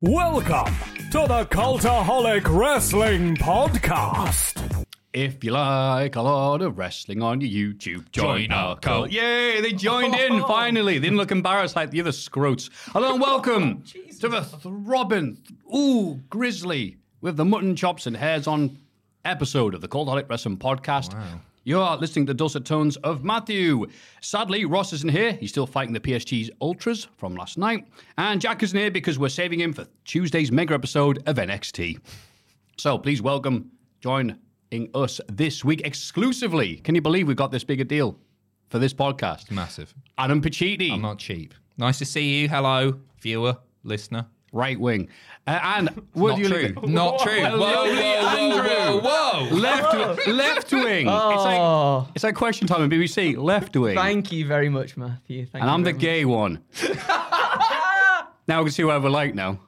Welcome to the Cultaholic Wrestling Podcast. If you like a lot of wrestling on your YouTube, join our cult. Yay, they joined in finally. They didn't look embarrassed like the other scroats. Hello and welcome to the throbbing, ooh, grizzly with the mutton chops and hairs on episode of the Cultaholic Wrestling Podcast. You are listening to the dulcet tones of Matthew. Sadly, Ross isn't here. He's still fighting the PSG's Ultras from last night. And Jack isn't here because we're saving him for Tuesday's mega episode of NXT. So please welcome, joining us this week exclusively. Can you believe we got this big a deal for this podcast? Massive. Adam Pacitti, I'm not cheap. Nice to see you. Hello, viewer, listener. Right wing. Uh, and would Not you true. Not true. Well, Whoa, lovely whoa, Andrew. whoa, whoa, whoa. Left, left wing. It's Oh. like it's like question time on BBC. Left wing. Thank you very much, Matthew. Thank and you I'm the very gay one. now we can see what we like now.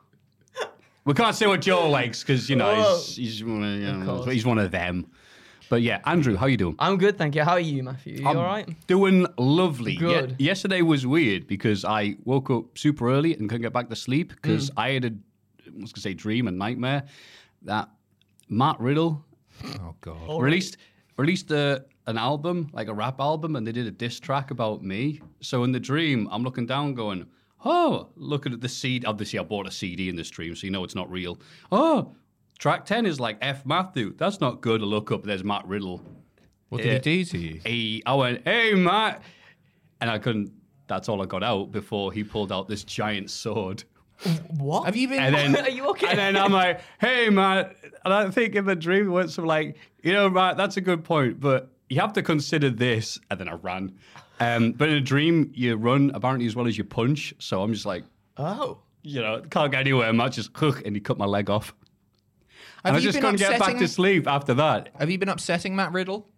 We can't say what Joe likes because you know he's he's you know, he's one of them. But yeah, Andrew, how you doing? I'm good, thank you. How are you, Matthew? You I'm all right? Doing lovely. Ye- Good. yesterday was weird because I woke up super early and couldn't get back to sleep because Mm. I had a, I was gonna say dream and nightmare that Matt Riddle Oh god. released released a, an album like a rap album and they did a diss track about me. So in the dream, I'm looking down, going, "Oh, looking at the CD. Obviously, I bought a CD in this dream, so you know it's not real. Oh." Track 10 is like F Matthew. That's not good. I look up, there's Matt Riddle. What did he do to you? He, I went, hey, Matt. And I couldn't, that's all I got out before he pulled out this giant sword. What? Have you been? And then, Are you okay? And then I'm like, hey, Matt. And I think in the dream, it went some like, you know, Matt, that's a good point, but you have to consider this. And then I ran. Um, but in a dream, you run apparently as well as you punch. So I'm just like, oh. you know, can't get anywhere. Matt just, and he cut my leg off. Have and I you just been couldn't get back to sleep after that. Have you been upsetting Matt Riddle?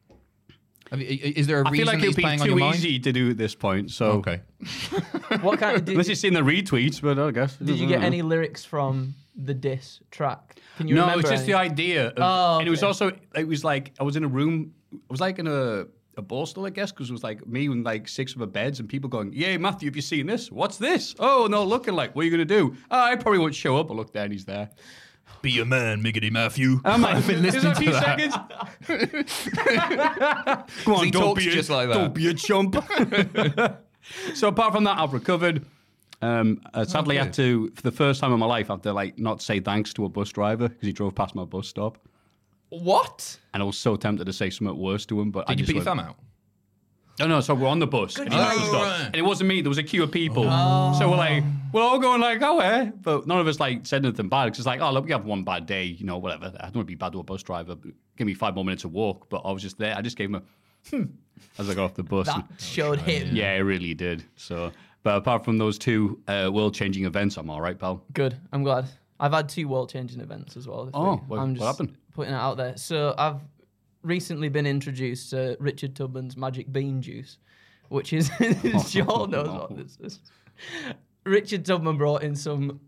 Have you, is there a I reason like that he's it'd be playing on your too easy to do at this point. So, Okay. What kind of did, unless you've seen the retweets, but I guess. did you get any lyrics from the diss track? Can you no, remember? it's just the idea. Of, Oh, And it was also, it was like, I was in a room, I was like in a, a Borstal, I guess, because it was like me and like six of the beds and people going, Yay, Matthew, have you seen this? What's this? Oh, no, looking like, what are you going to do? Oh, I probably won't show up. I look there and he's there. Be a man, Miggity Matthew. I'm like, I've been listening "Is to that that. a few seconds? Come on, He don't talks be a, just like that. Don't be a chump. so apart from that, I've recovered. Um, uh, sadly, I had to, for the first time in my life, I had to like not say thanks to a bus driver because he drove past my bus stop. What? And I was so tempted to say something worse to him, but I Did you just put your went, thumb out? Oh no, so we're on the bus. And, he left the Oh, stop. right. and it wasn't me, there was a queue of people. So we're like, we're all going like, oh eh. But none of us like said anything bad. Because it's like, oh look, we have one bad day, you know, whatever. I don't want to be bad to a bus driver. Give me five more minutes of walk. But I was just there. I just gave him a hmm as I got off the bus. That showed him. yeah, it really did. So but apart from those two uh, world changing events, I'm all right, pal. Good. I'm glad. I've had two world changing events as well. This Oh, week. what- I'm what just happened? Putting it out there. So I've recently been introduced to Richard Tubman's Magic Bean Juice, which is Joel knows what this is. Richard Tubman brought in some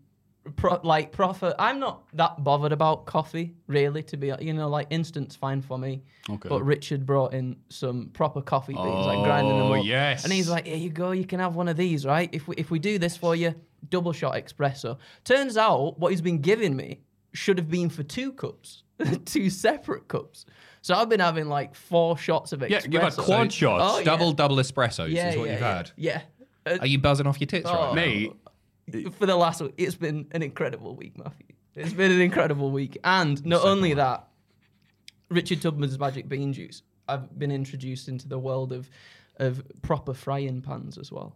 pro, like profit. I'm not that bothered about coffee, really. To be you know, like instant's fine for me. Okay. But Richard brought in some proper coffee beans, like oh, grinding them Oh, up. yes. And he's like, "Here you go. You can have one of these, right? If we if we do this for you, double shot espresso." Turns out what he's been giving me should have been for two cups, two separate cups. So I've been having like four shots of espresso. Yeah, you've had quad shots. Oh, yeah. Double double espressos Yeah, is what yeah, you've yeah. had. Yeah. Uh, Are you buzzing off your tits Oh. right now? Mate, for the last week. It's been an incredible week, Matthew. It's been an incredible week, and not only that, Richard Tubman's Magic Bean Juice. I've been introduced into the world of of proper frying pans as well.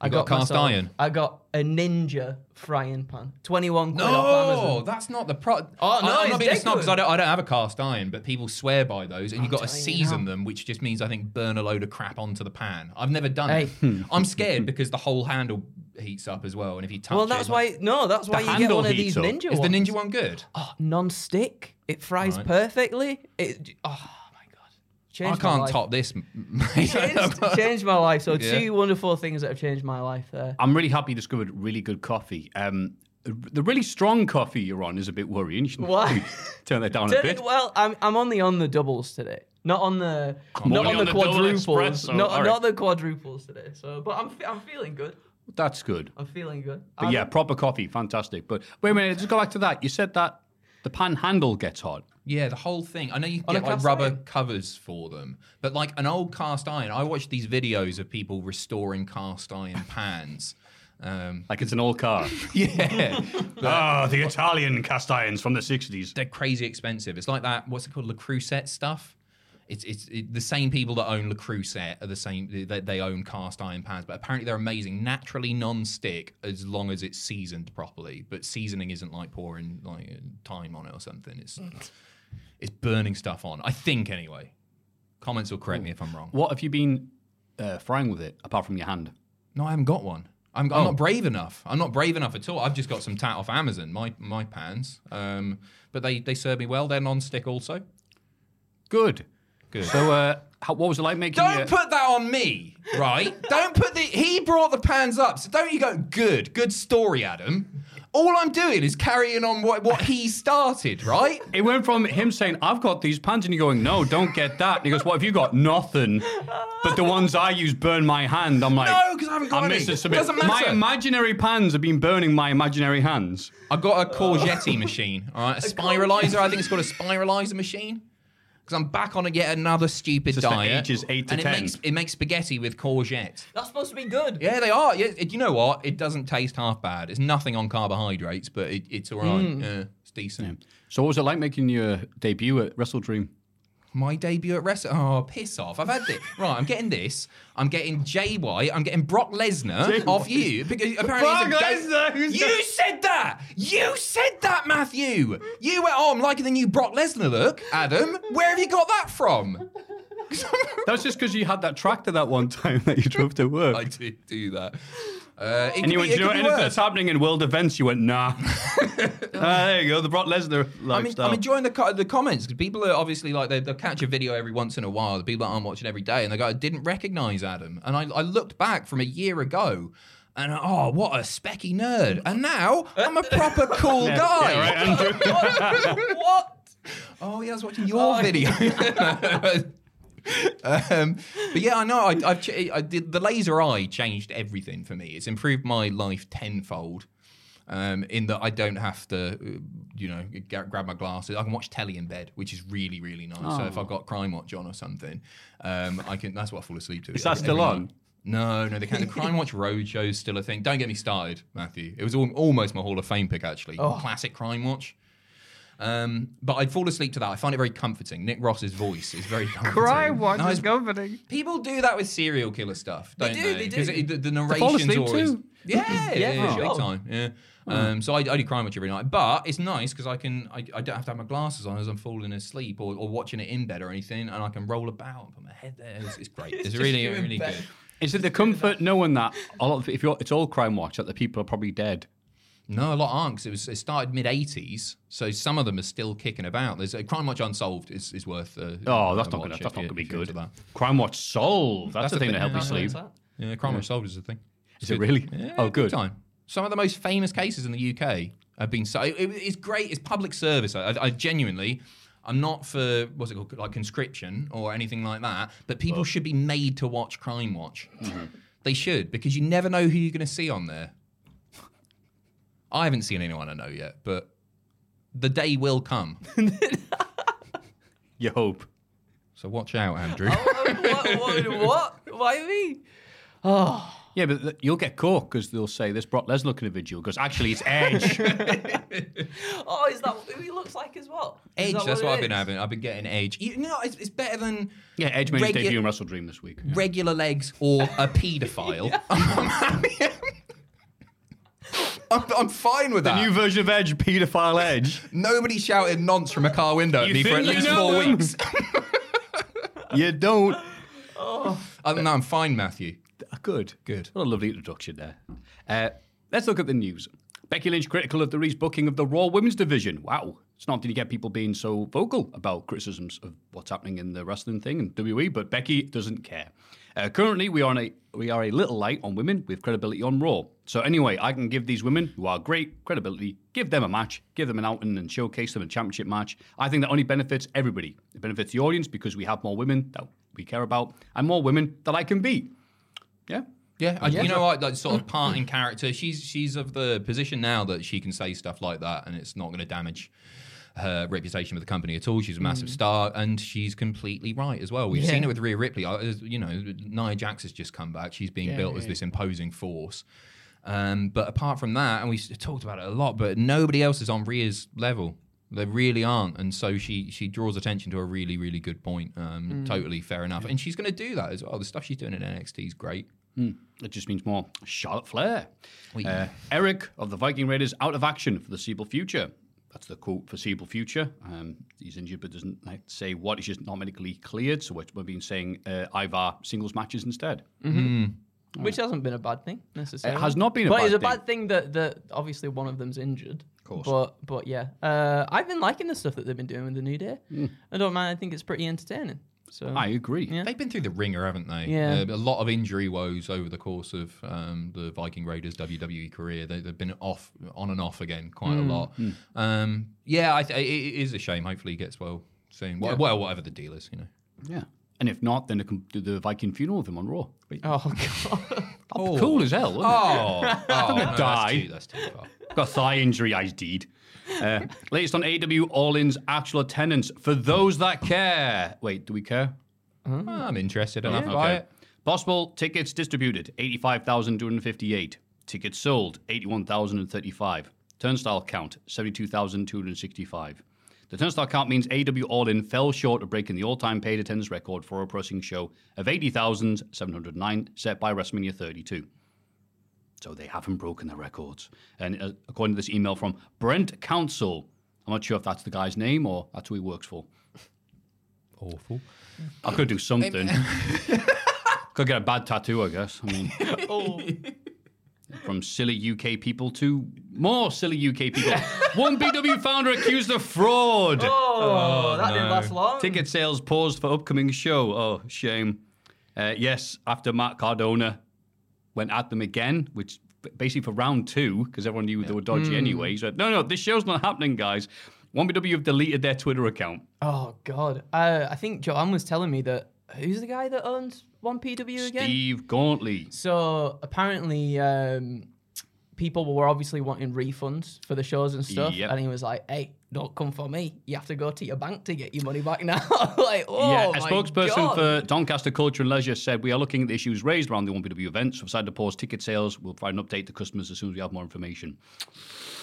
I You got cast myself- iron? I got a Ninja frying pan. Twenty one quid off No, Amazon. that's not the pro. Oh, no, I, am it's not being a snob because I don't, I don't have a cast iron, but people swear by those, and you've got to telling you season now. them, which just means I think burn a load of crap onto the pan. I've never done it. I'm scared because the whole handle heats up as well, and if you touch it, Well, it, that's like- why. No, that's why you get handle one of heats these up. Ninja Is the ninja one good? Oh, non-stick. It fries Right. perfectly. It. Oh my god. I can't life. top this. mate. changed, changed my life. So Yeah. two wonderful things that have changed my life there. I'm really happy you discovered really good coffee. Um, the really strong coffee you're on is a bit worrying. You Why? turn that down a bit. it- well, I'm I'm only on the doubles today, not on the not only on on the, the quadruples, not all right. not the quadruples today. So, but I'm I'm feeling good. That's good. I'm feeling good. But I'm- yeah, proper coffee, fantastic. But wait a minute, just go back to that. You said that the pan handle gets hot. Yeah, the whole thing. I know you On a get like cast rubber iron? covers for them, but like an old cast iron, I watched these videos of people restoring cast iron pans. Um, Like it's an old car. yeah, Ah, the Italian cast irons from the 60s. they're crazy expensive. It's like that. What's it called? Le Creuset stuff. It's it's it, the same people that own Le Creuset are the same. They, they own cast iron pans, but apparently they're amazing, naturally non-stick as long as it's seasoned properly. But seasoning isn't like pouring like time on it or something. It's it's burning stuff on. I think anyway. Comments will correct me if I'm wrong. What have you been uh, frying with it, apart from your hand? No, I haven't got one. I'm, I'm not brave enough. I'm not brave enough at all. I've just got some tat off Amazon, my my pans. Um, but they they serve me well. They're non-stick also. Good. Good. So, uh, how, what was it like making Don't your- put that on me, right? don't put the. He brought the pans up, so don't you go. Good, good story, Adam. All I'm doing is carrying on what what he started, right? It went from him saying, I've got these pans, and you going, No, don't get that. And he goes, What have you got? Nothing. But the ones I use burn my hand. I'm like, No, 'cause I haven't got I'm any. missing something. Doesn't matter. My imaginary pans have been burning my imaginary hands. I've got a courgette machine, all right, a spiralizer. I think it's called a spiralizer machine. Because I'm back on a yet another stupid Just for diet. ages eight to and 10. It makes, it makes spaghetti with courgette. That's supposed to be good. Yeah, they are. Yeah, it- you know what? It doesn't taste half bad. It's nothing on carbohydrates, but it, it's all right. Mm. Yeah, it's decent. So, what was it like making your debut at Wrestle Dream? My debut at Wrestle. Oh, piss off! I've had this. Right, I'm getting this. I'm getting Jay White. I'm getting Brock Lesnar off you. Because apparently Brock he's a go- Lesnar, You that? said that. You said that, Matthew. You went. Oh, I'm liking the new Brock Lesnar look, Adam. Where have you got that from? That was just because you had that tractor that one time that you drove to work. I did do that. Uh, it and you could went, be- it you know, anything worse. that's happening in world events, you went, nah. Ah, there you go, the Brock Lesnar I'm, lifestyle. I'm enjoying the co- the comments because people are obviously like they, they'll catch a video every once in a while. The people that aren't watching every day and they go, I didn't recognize Adam. And I, I looked back from a year ago and oh, what a specky nerd. And now I'm a proper cool guy. Yeah, right, Andrew? what? Oh, yeah, I was watching your video. Um, but yeah, I know. I, I've ch- I did the laser eye changed everything for me. It's improved my life tenfold. Um, in that I don't have to, uh, you know, g- grab my glasses. I can watch telly in bed, which is really, really nice. So if I've got Crime Watch on or something, um, I can. That's what I fall asleep to. Is that every still night. on? No, no, they can't. The Crime Watch Roadshow is still a thing. Don't get me started, Matthew. It was al- almost my Hall of Fame pick, actually. Classic Crime Watch. Um, but I'd fall asleep to that. I find it very comforting. Nick Ross's voice is very comforting. No, it's- comforting. People do that with serial killer stuff, don't They they? do, they do. It- the, the fall narration's asleep always. too? Yeah, yeah, Yeah, for big time. Yeah. Um, so I, I do crime watch every night, but it's nice because I can I, I don't have to have my glasses on as I'm falling asleep or, or watching it in bed or anything, and I can roll about and put my head there. It's, it's great. It's, just really really bed. good. Is it the comfort knowing that a lot of, if you're, it's all crime watch, that the people are probably dead? No, a lot aren't because it was it started mid '80s, so some of them are still kicking about. There's a Crime Watch Unsolved is, is worth. Uh, Oh, that's not gonna, that's not gonna be good. That. Crime watch solved. That's, That's the thing thing, to help yeah, you sleep. Yeah, Crime Watch Solved is a thing. Is it really? Yeah, oh, good. time. Some of the most famous cases in the UK have been so. It, it's great. It's public service. I, I genuinely. I'm not for what's it called, like conscription or anything like that. But people should be made to watch Crime Watch. Mm-hmm. They should because you never know who you're going to see on there. I haven't seen anyone I know yet, but the day will come. You hope. So watch out, Andrew. Oh, what, what, what? Why me? Oh, Yeah, but th- you'll get caught because they'll say this Brock Lesnar individual because actually it's Edge. Oh, is that who he looks like as well? Is Edge, that that's it what I've been having. I've been getting Edge. You know, it's, it's better than yeah, Edge made his Regu- debut in Wrestle Dream this week. regular legs or a paedophile. I'm, I'm fine with that. The new version of Edge, paedophile Edge. Nobody shouted nonce from a car window at You me for at think you least know four them? weeks. you don't. Other than that, I'm fine, Matthew. Good. Good. What a lovely introduction there. Uh, let's look at the news. Becky Lynch critical of the Reese booking of the Raw Women's Division. Wow. It's not often you get people being so vocal about criticisms of what's happening in the wrestling thing and WWE, but Becky doesn't care. Uh, currently, we are, on a, we are a little light on women with credibility on Raw. So anyway, I can give these women, who are great, credibility, give them a match, give them an outing and showcase them a championship match. I think that only benefits everybody. It benefits the audience because we have more women that we care about and more women that I can beat. Yeah? Yeah, I, you know what? Like sort of part in character. She's she's of the position now that she can say stuff like that, and it's not going to damage her reputation with the company at all. She's a mm-hmm. massive star, and she's completely right as well. We've Yeah. seen it with Rhea Ripley. I- You know, Nia Jax has just come back. She's being Yeah, built as this imposing force. Um, but apart from that, and we talked about it a lot, but nobody else is on Rhea's level. They really aren't, and so she she draws attention to a really really good point. Um, Totally fair enough, and she's going to do that as well. The stuff she's doing in NXT is great. It just means more Charlotte Flair. Uh, Eric of the Viking Raiders out of action for the foreseeable future. That's the quote foreseeable future. Um, he's injured but doesn't like, say what. He's just not medically cleared, so we're- we've been saying uh, Ivar singles matches instead. Which hasn't been a bad thing necessarily. It has not been a but bad it's a thing. bad thing that, that obviously one of them's injured. Of course. But but yeah, uh, I've been liking the stuff that they've been doing with the New Day. Hmm. I don't mind. I think it's pretty entertaining. So I agree. Yeah. They've been through the ringer, haven't they? Yeah. Uh, a lot of injury woes over the course of um, the Viking Raiders WWE career. They, they've been off, on and off again quite a lot. Um, yeah, I th- it, it is a shame. Hopefully, he gets well soon. Well, well, whatever the deal is, you know. Yeah. And if not, then they do the Viking funeral of him on Raw. Oh god. Oh. Cool as hell, wasn't Oh, oh no, die. That's too, that's too far. Got a thigh injury, I did. Uh, latest on AEW All In's actual attendance. For those that care. Wait, do we care? I'm interested enough Okay. by it. Possible tickets distributed 85,258. Tickets sold 81,035. Turnstile count 72,265. The turnstile count means AEW All In fell short of breaking the all time paid attendance record for a pro wrestling show of 80,709 set by WrestleMania 32. So they haven't broken their records. And uh, according to this email from Brent Council, I'm not sure if that's the guy's name or that's who he works for. Awful. I could do something. could get a bad tattoo, I guess. I mean, oh. From silly UK people to more silly UK people. One PW founder accused of fraud. Oh, that didn't last long. Ticket sales paused for upcoming show. Oh, shame. Uh, yes, after Matt Cardona went at them again, which basically for round two, because everyone knew they were dodgy anyway. He said, no, no, this show's not happening, guys. 1PW have deleted their Twitter account. Oh god. Uh, I think Joanne was telling me that who's the guy that owns one PW again? Steve Gauntley. So apparently, um, people were obviously wanting refunds for the shows and stuff, Yep. and he was like, "Hey, don't come for me. You have to go to your bank to get your money back now." like, oh yeah, a spokesperson God. for Doncaster Culture and Leisure said, We are looking at the issues raised around the 1PW events. We've decided to pause ticket sales. We'll provide an update to customers as soon as we have more information.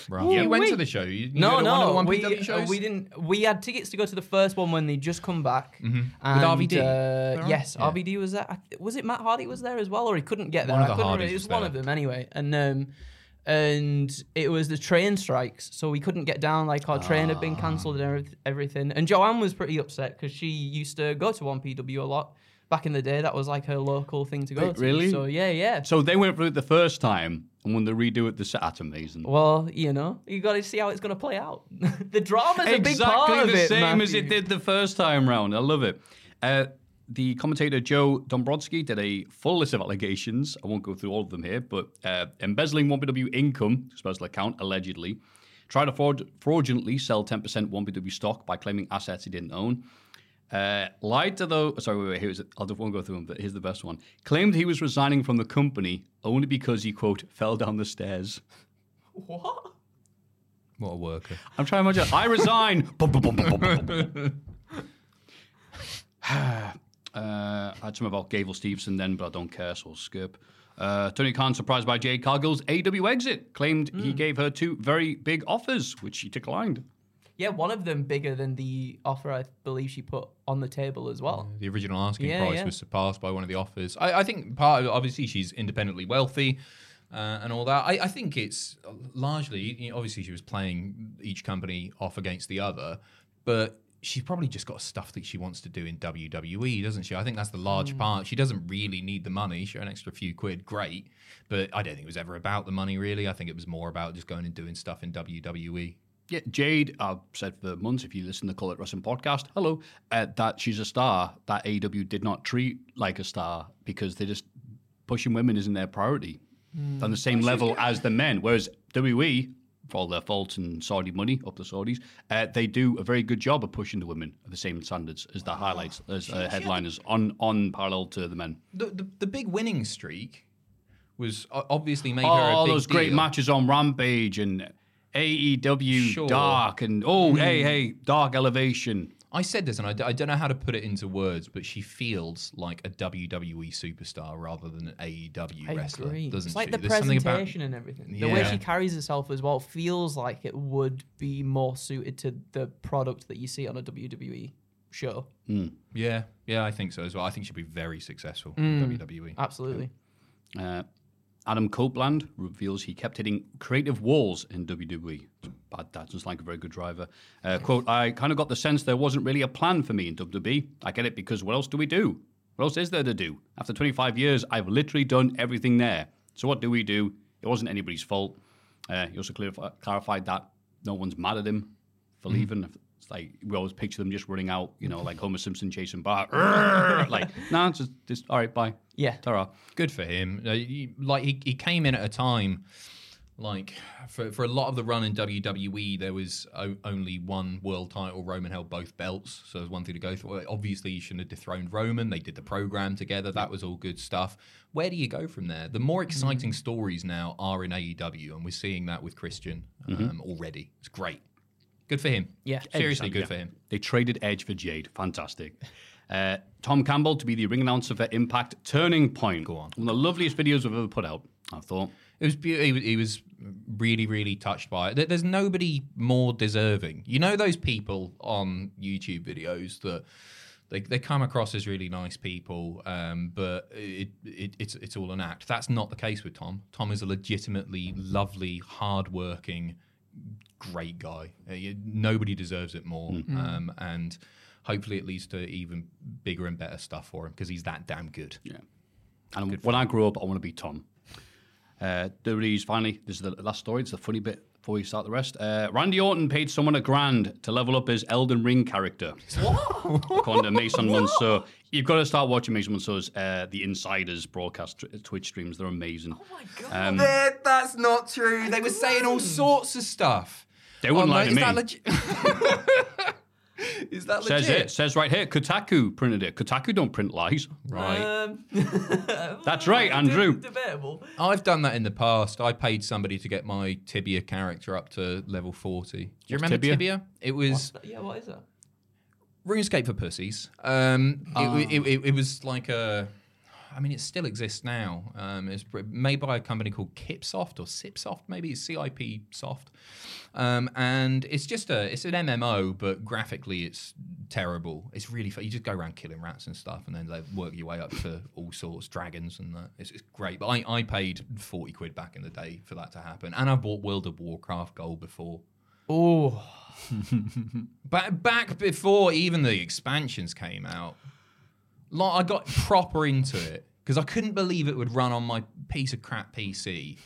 Right. you went wait. to the show. You, you No, go to one of the no, one we, uh, we didn't. We had tickets to go to the first one when they just come back. With And, RVD? Uh, yes, Yeah. RVD was there. Was it Matt Hardy was there as well, or he couldn't get there? One of I the couldn't Hardys. It was was one there. of them anyway. And um, and it was the train strikes, so we couldn't get down. Like our train had been cancelled and everyth- everything. And Joanne was pretty upset because she used to go to one PW a lot back in the day. That was like her local thing to go Wait, to. really? So yeah, yeah. So they went through it the first time, and when they redo it, the set, that's amazing. Well, you know, you got to see how it's going to play out. the drama's a big exactly part of the it, same as Matthew. it did the first time round. I love it. Uh, the commentator Joe Dombrowski did a full list of allegations. I won't go through all of them here, but uh, embezzling 1PW income, his personal account, allegedly. Tried to fraud- fraudulently sell 10% 1PW stock by claiming assets he didn't own. Uh, lied to the sorry wait, wait here's. I'll just won't go through them, but here's the best one. Claimed he was resigning from the company only because he quote fell down the stairs. What? What a worker. I'm trying to imagine. I resign. Uh, I had some about Gable Steveson then, but I don't care, so I'll skip. Uh, Tony Khan, surprised by Jade Cargill's AEW exit, claimed Hmm. he gave her two very big offers, which she declined. Yeah, one of them bigger than the offer I believe she put on the table as well. The original asking Yeah, price yeah. was surpassed by one of the offers. I, I think part of obviously she's independently wealthy uh, and all that. I, I think it's largely you know, obviously she was playing each company off against the other, but she's probably just got stuff that she wants to do in WWE, doesn't she? I think that's the large part. She doesn't really need the money. Sure, an extra few quid, great, but I don't think it was ever about the money really. I think it was more about just going and doing stuff in. WWE. Yeah, Jade, I've said for months, if you listen to the Call It Wrestling podcast, hello, uh, that she's a star that AEW did not treat like a star because they just pushing women isn't their priority on the same level as the men. Whereas WWE, for all their faults and Saudi money up the Saudis, uh, they do a very good job of pushing the women at the same standards as the highlights, as uh, headliners on on parallel to the men. The, the, the big winning streak was obviously made Oh, her a all big those great deal. matches on Rampage and AEW Sure. Dark and oh hey hey Dark Elevation. I said this, and I, d- I don't know how to put it into words, but she feels like a WWE superstar rather than an AEW I wrestler, agree. doesn't It's like she? the There's something about- presentation and everything. The way Yeah. she carries herself as well feels like it would be more suited to the product that you see on a WWE show. Yeah, yeah, I think so as well. I think she'd be very successful Mm. in E. WWE. Absolutely. Uh, Adam Copeland reveals he kept hitting creative walls in WWE. Bad dad, just like a very good driver. Uh, quote, I kind of got the sense there wasn't really a plan for me in WWE. I get it because what else do we do? What else is there to do? After 25 years, I've literally done everything there. So what do we do? It wasn't anybody's fault. Uh, he also clarif- clarified that no one's mad at him for leaving. It's like we always picture them just running out, you know, like Homer Simpson chasing Bart. like, nah, just, just all right, bye. Yeah. Ta-ra. Good for him. Uh, he- like he, he came in at a time, like for for a lot of the run in WWE, there was o- only one world title. Roman held both belts, so there's one thing to go through. Obviously, you shouldn't have dethroned Roman. They did the program together. That was all good stuff. Where do you go from there? The more exciting stories now are in AEW, and we're seeing that with Christian um, already. It's great. Good for him. Yeah. seriously, good yeah. for him. They traded Edge for Jade. Fantastic. Uh, Tom Campbell to be the ring announcer for Impact Turning Point. Go on. One of the loveliest videos we've ever put out, I thought. It was beautiful. He was, really, really touched by it. There's nobody more deserving. You know those people on YouTube videos that they, they come across as really nice people, um, but it, it, it's it's all an act. That's not the case with Tom. Tom is a legitimately lovely, hardworking, great guy. Uh, nobody deserves it more, um, and hopefully it leads to even bigger and better stuff for him because he's that damn good. Yeah. And when I grow up, I want to be Tom. Uh, WWE's finally, this is the last story. It's the funny bit before we start the rest. Uh, Randy Orton paid someone a grand to level up his Elden Ring character. According to Mason Mansour. You've got to start watching Mason Mansour's uh, The Insiders broadcast tw- Twitch streams. They're amazing. Oh my God. Um, that's not true. They were saying all sorts of stuff. They wouldn't Oh, lie no, to is me. That legit? is that says legit? it. Says right here. Kotaku printed it. Kotaku don't print lies. Right. Um, That's right, Andrew. Debatable. I've done that in the past. I paid somebody to get my Tibia character up to level 40. Do you What's remember Tibia? Tibia? It was Yeah, what is that? RuneScape for pussies. Um, Ah. it, it, it, it was like a. I mean, it still exists now. Um, it's made by a company called Kipsoft or Sipsoft, maybe it's CIP Soft, um, and it's just a it's an MMO, but graphically it's terrible. It's really fun. You just go around killing rats and stuff, and then they work your way up to all sorts, dragons and that. It's, it's great. But I, I paid forty quid back in the day for that to happen, and I bought World of Warcraft Gold before. Oh, Back back before even the expansions came out, like I got proper into it because I couldn't believe it would run on my piece of crap PC,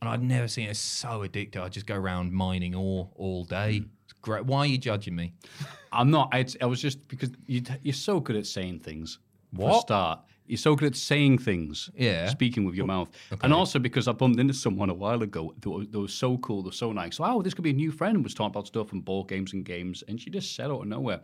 and I'd never seen it so addictive. I'd just go around mining ore all day. Mm. It's great. Why are you judging me? I'm not. I, I was just because you, you're so good at saying things. For a What? start, you're so good at saying things. Yeah. Speaking with your mouth, and also because I bumped into someone a while ago. They were, they were so cool. They're so nice. So, oh, this could be a new friend. Was talking about stuff and board games and games, and she just said out of nowhere,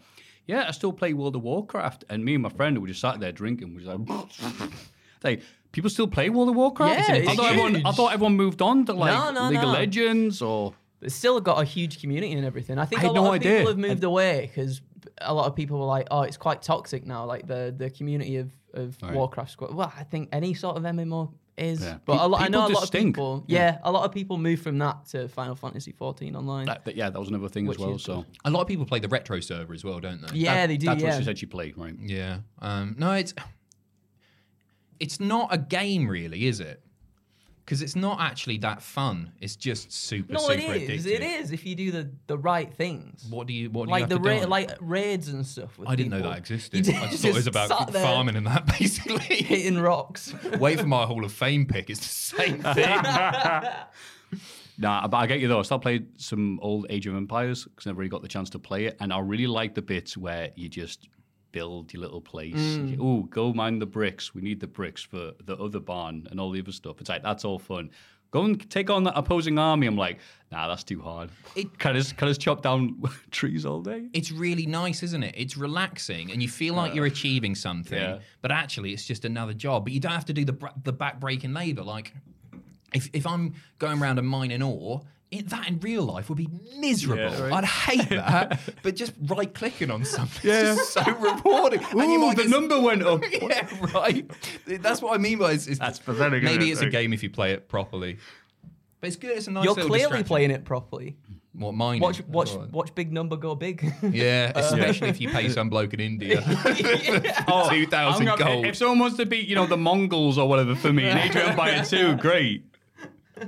"Yeah, I still play World of Warcraft." And me and my friend were just sat there drinking. We Was like, like people still play World of Warcraft. Yeah, I thought everyone. I thought everyone moved on to like No, no, League of. Legends or. it's still got a huge community and everything. I think I a lot no of idea. people have moved away because a lot of people were like, "Oh, it's quite toxic now." Like the the community of of Right. Warcraft Squad. Well, I think any sort of MMO is. Yeah. But a lot, I know a lot of stink. people. Yeah. a lot of people move from that to Final Fantasy 14 online. That, that- yeah, that was another thing as well. is So A lot of people play the retro server as well, don't they? yeah, That- they do. That's yeah. what she said she played, right? Yeah. Um, no, it's it's not a game, really, is it? Because it's not actually that fun. It's just super, no, super it is. addictive. It is if you do the, the right things. What do you? What do like you the have to do ra- on like raids and stuff. With I didn't know that existed. just- I just thought it was about farming and that, basically. hitting rocks. Wait for my Hall of Fame pick. It's the same thing. Nah, but I get you though. I still played some old Age of Empires because I never really got the chance to play it, and I really like the bits where you just build your little place. Mm. Oh, go mine the bricks. We need the bricks for the other barn and all the other stuff. It's like that's all fun. Go and take on that opposing army. I'm like, nah, that's too hard. It- can I just can I just chop down trees all day? it's really nice, isn't it? It's relaxing, and you feel like you're achieving something, yeah. but actually, it's just another job. But you don't have to do the the back breaking labour. Like, if if I'm going around and mining ore. It, that in real life would be miserable. Yeah. I'd hate that. but just right clicking on something Yeah. is just so rewarding. and you Ooh, might the get- number went up. yeah, right. That's what I mean by it's, it's That's pathetic, isn't Maybe it? it's a game if you play it properly. But it's good. It's a nice You're clearly playing it properly. What mine? Watch, watch, Oh, watch Big Number go big. Yeah, especially if you pay some bloke in India Oh, two thousand I'm gold. If someone wants to beat, you know, the Mongols or whatever for me, in Age of Empires 2, great.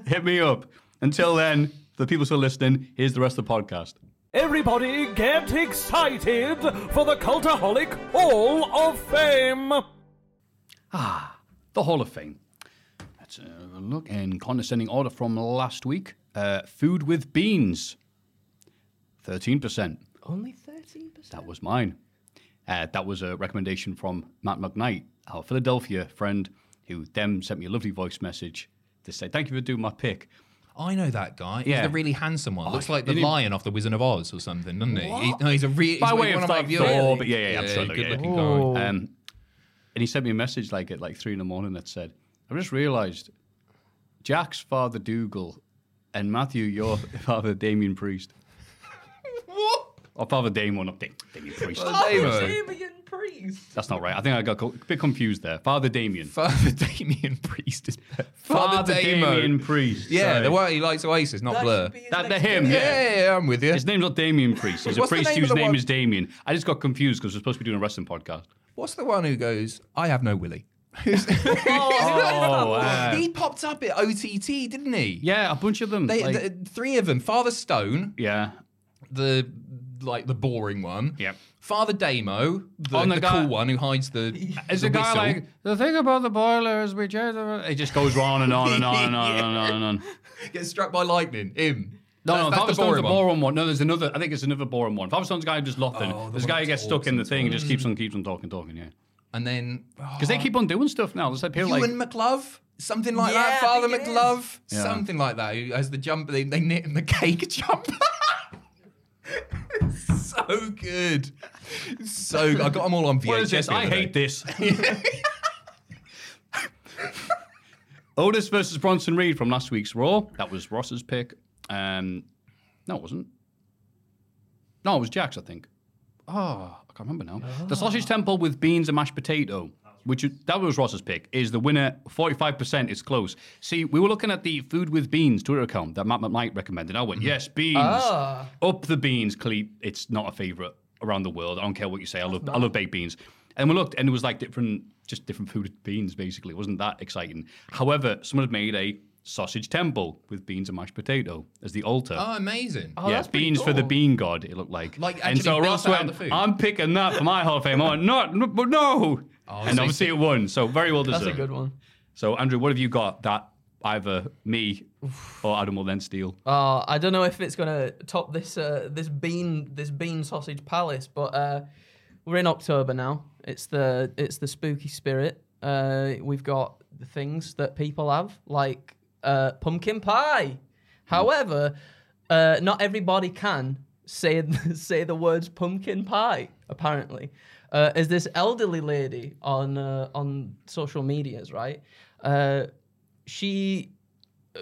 Hit me up. Until then, for the people still listening, here's the rest of the podcast. Everybody get excited for the Cultaholic Hall of Fame! Ah, the Hall of Fame. Let's uh, look in condescending order from last week. Uh, food with beans, 13%. Only 13%. That was mine. Uh, that was a recommendation from Matt McKnight, our Philadelphia friend, who then sent me a lovely voice message to say, Thank you for doing my pick. I know that guy. He's the really handsome one. Looks like the he- lion off the Wizard of Oz or something, doesn't he? he no, he's a really. By way of like Thor, but yeah, yeah, yeah, absolutely. good looking Oh. guy. Um, and he sent me a message like at like three in the morning that said, "I've just realised Jack's father Dougal and Matthew, your father Damien Priest, What? or father Damon, not Da- Damien Priest. Damo. Damien Priest. That's not right. I think I got co- a bit confused there. Father Damien. Father Damien Priest is Father Damo. Damien Priest. Yeah, sorry. the one he likes Oasis, not Blur. That the him, Yeah, yeah. yeah, yeah, I'm with you. His name's not Damien Priest. He's What's a the priest name whose the name one- is Damien. I just got confused because we're supposed to be doing a wrestling podcast. What's the one who goes, I have no willy? Oh, uh, he popped up at OTT, didn't he? yeah, a bunch of them. They, like- the, three of them. Father Stone, yeah, the like the boring one. Yep. Father Damo, the, Oh, and the the guy- cool one who hides the. Is the the guy whistle. like the thing about the boiler is we change the It just goes on and on and on and on and on and on. gets struck by lightning? Him. No, no, that's Father the Stone's boring the one. boring one. No, there's another. I think it's another boring one. Father Stone's the guy who does nothing. Oh, the there's a one guy who that gets stuck talks in the and thing and just keeps on, mm. keeps on talking, talking. Yeah, And then because they oh. keep on doing stuff now. There's like people like Ewan McLove, something like Yeah, that. I Father think it McLove, Yeah. something like that. Who has the jump? They, they knit him the cake jump. so good, so I got them all on VHS. What is this? I hate this. Otis versus Bronson Reed from last week's Raw. That was Ross's pick. Um, no, it wasn't. No, it was Jack's, I think. Oh, I can't remember now. The sausage temple with beans and mashed potato, which that was Ross's pick, is the winner. Forty-five percent. is close. See, we were looking at the food with beans Twitter account that Matt McKnight recommended. I went, yes, beans. Ah. Up the beans. Clearly, it's not a favorite around the world. I don't care what you say. I love, I love baked beans. And we looked, and it was like different, just different food with beans. Basically, it wasn't that exciting. However, someone had made a sausage temple with beans and mashed potato as the altar. Oh, amazing! Oh, yeah, that's pretty beans for the bean god. It looked like. Like and so Ross went, "I'm picking that for my Hall of Fame." I went, "No, no, but no." Oh, and so obviously you- it won. So very well deserved. That's a good one. So Andrew, what have you got that either me or Adam will then steal? Uh, I don't know if it's gonna top this uh, this bean this bean sausage palace, but uh, we're in October now. It's the it's the spooky spirit. Uh, we've got the things that people have like uh, pumpkin pie. However, uh, not everybody can say say the words pumpkin pie. Apparently, uh, as this elderly lady on uh, on social medias, right? Uh, she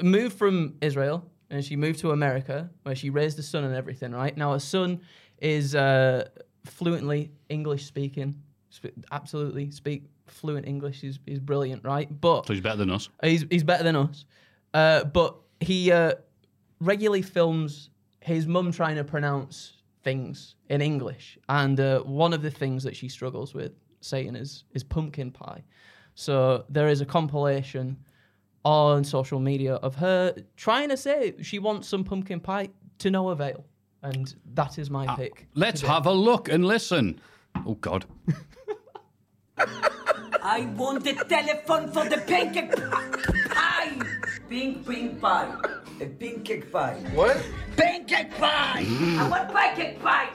moved from Israel and she moved to America where she raised a son and everything, right? Now, her son is uh, fluently English speaking, sp- absolutely speak fluent English. He's he's brilliant, right? But So he's better than us. He's he's better than us. Uh, but he uh, regularly films his mum trying to pronounce things in English, and uh, one of the things that she struggles with saying is is pumpkin pie. So there is a compilation on social media of her trying to say she wants some pumpkin pie to no avail, and that is my pick. Let's today. have a look and listen. Oh God. I want the telephone for the pancake pie. Pink, pink pie. A pancake pie. What? Pancake pie. Mm. I want pancake pie.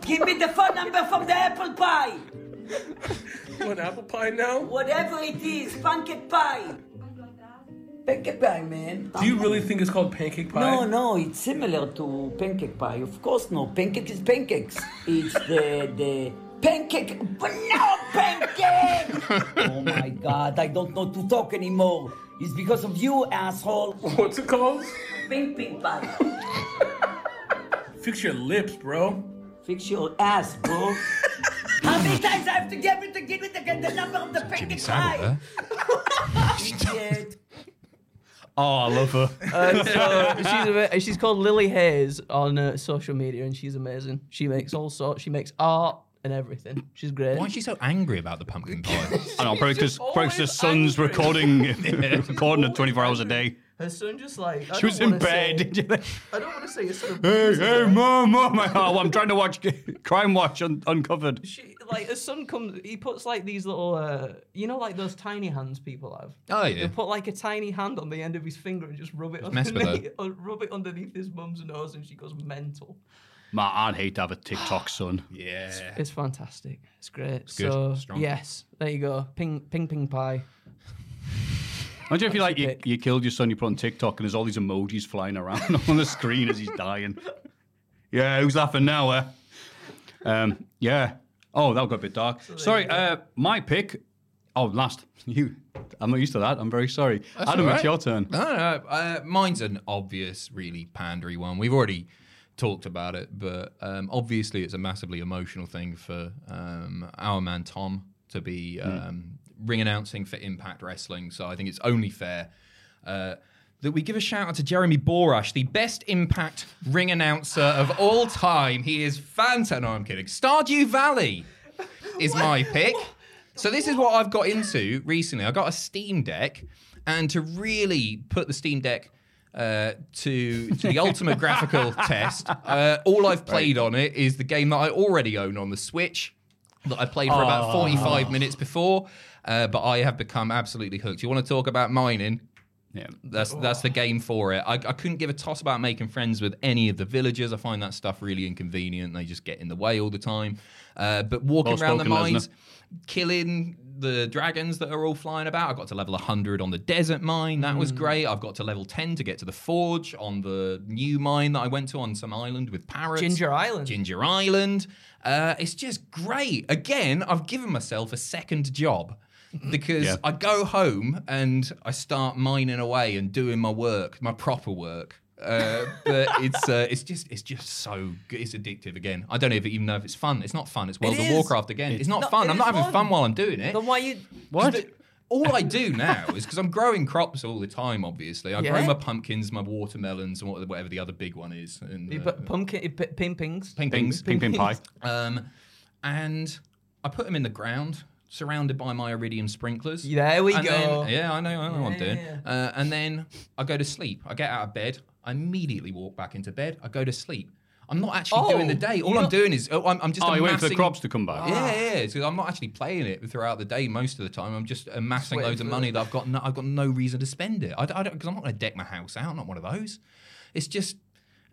Give me the phone number from the apple pie. What apple pie now? Whatever it is, pancake pie. Pancake pie, man. Do you really think it's called pancake pie? No, no, it's similar to pancake pie. Of course, no. Pancake is pancakes. It's the the pancake, but no pancake. oh my God, I don't know to talk anymore. It's because of you, asshole. What's it called? Pink, pink pie. Fix your lips, bro. Fix your ass, bro. How many times do I have to get it to give it to get the number of the pancake Savile pie? Idiot. Oh, I love her. Uh, so she's ama- she's called Lily Hayes on uh, social media, and she's amazing. She makes all sorts. She makes art and everything. She's great. Why is she so angry about the pumpkin pie? I know, probably because always the son's angry. recording, recording at 24 hours a day. Her son just like I She was in bed. say- did you? I don't want to say a son. Hey, hey, mom, mom. Oh, I'm trying to watch Crime Watch un- Uncovered. She, like her son comes, he puts like these little, uh, you know, like those tiny hands people have. Oh, yeah. He'll put like a tiny hand on the end of his finger and just rub it mess with underneath, uh, rub it underneath his mum's nose, and she goes mental. Man, I'd hate to have a TikTok son. yeah. It's fantastic. It's great. good. So Strong. yes, there you go. Ping, ping, ping pie. Imagine if you like you, you killed your son, you put on TikTok, and there's all these emojis flying around on the screen as he's dying. Yeah, who's laughing now? Eh? Um, yeah. Oh, that got a bit dark. sorry, uh, my pick. Oh, last. You. I'm not used to that. I'm very sorry. Adam, all it's your turn. No, no, uh, mine's an obvious, really pandery one. We've already talked about it, but um, obviously it's a massively emotional thing for um, our man Tom to be um, ring announcing for Impact Wrestling. So I think it's only fair uh, that we give a shout out to Jeremy Borash, the best Impact ring announcer of all time. He is fantastic. No, I'm kidding. Stardew Valley is my pick. So this is what I've got into recently. I got a Steam Deck, and to really put the Steam Deck uh, to to the ultimate graphical test, uh, all I've played on it is the game that I already own on the Switch that I played for about 45 minutes before. Uh, but I have become absolutely hooked. You want to talk about mining? Yeah. That's that's the game for it. I, I couldn't give a toss about making friends with any of the villagers. I find that stuff really inconvenient. They just get in the way all the time. Uh, but walking Well around the spoken, mines, killing the dragons that are all flying about. I got to level 100 on the desert mine. That was great. I've got to level 10 to get to the forge on the new mine that I went to on some island with parrots. Ginger Island. Ginger Island. Uh, it's just great. Again, I've given myself a second job because Yeah. I go home and I start mining away and doing my work, my proper work. Uh, but it's uh, it's just it's just so good. It's addictive again. I don't even even know if it's fun. It's not fun. It's World of is. Warcraft again. It's not No, fun. it I'm not is having fun. fun while I'm doing it. Then why you? What? All I do now is because I'm growing crops all the time. Obviously, I grow Yeah? my pumpkins, my watermelons, and what- whatever the other big one is. And, You uh, put pumpkin, you put ping pings. ping Ping, pings. ping, ping pie. Um, and I put them in the ground, surrounded by my iridium sprinklers. There we And go. then- yeah, I know, I know what I'm doing. Uh, and then I go to sleep. I get out of bed. I immediately walk back into bed. I go to sleep. I'm not actually Oh, doing the oh, day. All I'm don't- doing is oh, I'm, I'm just Oh, you wait for the crops to come back. Ah. Yeah, yeah. So I'm not actually playing it throughout the day. Most of the time, I'm just amassing waiting loads of money the- that I've got. No, I've got no reason to spend it. I, I don't because I'm not going to deck my house out. I'm not one of those. It's just.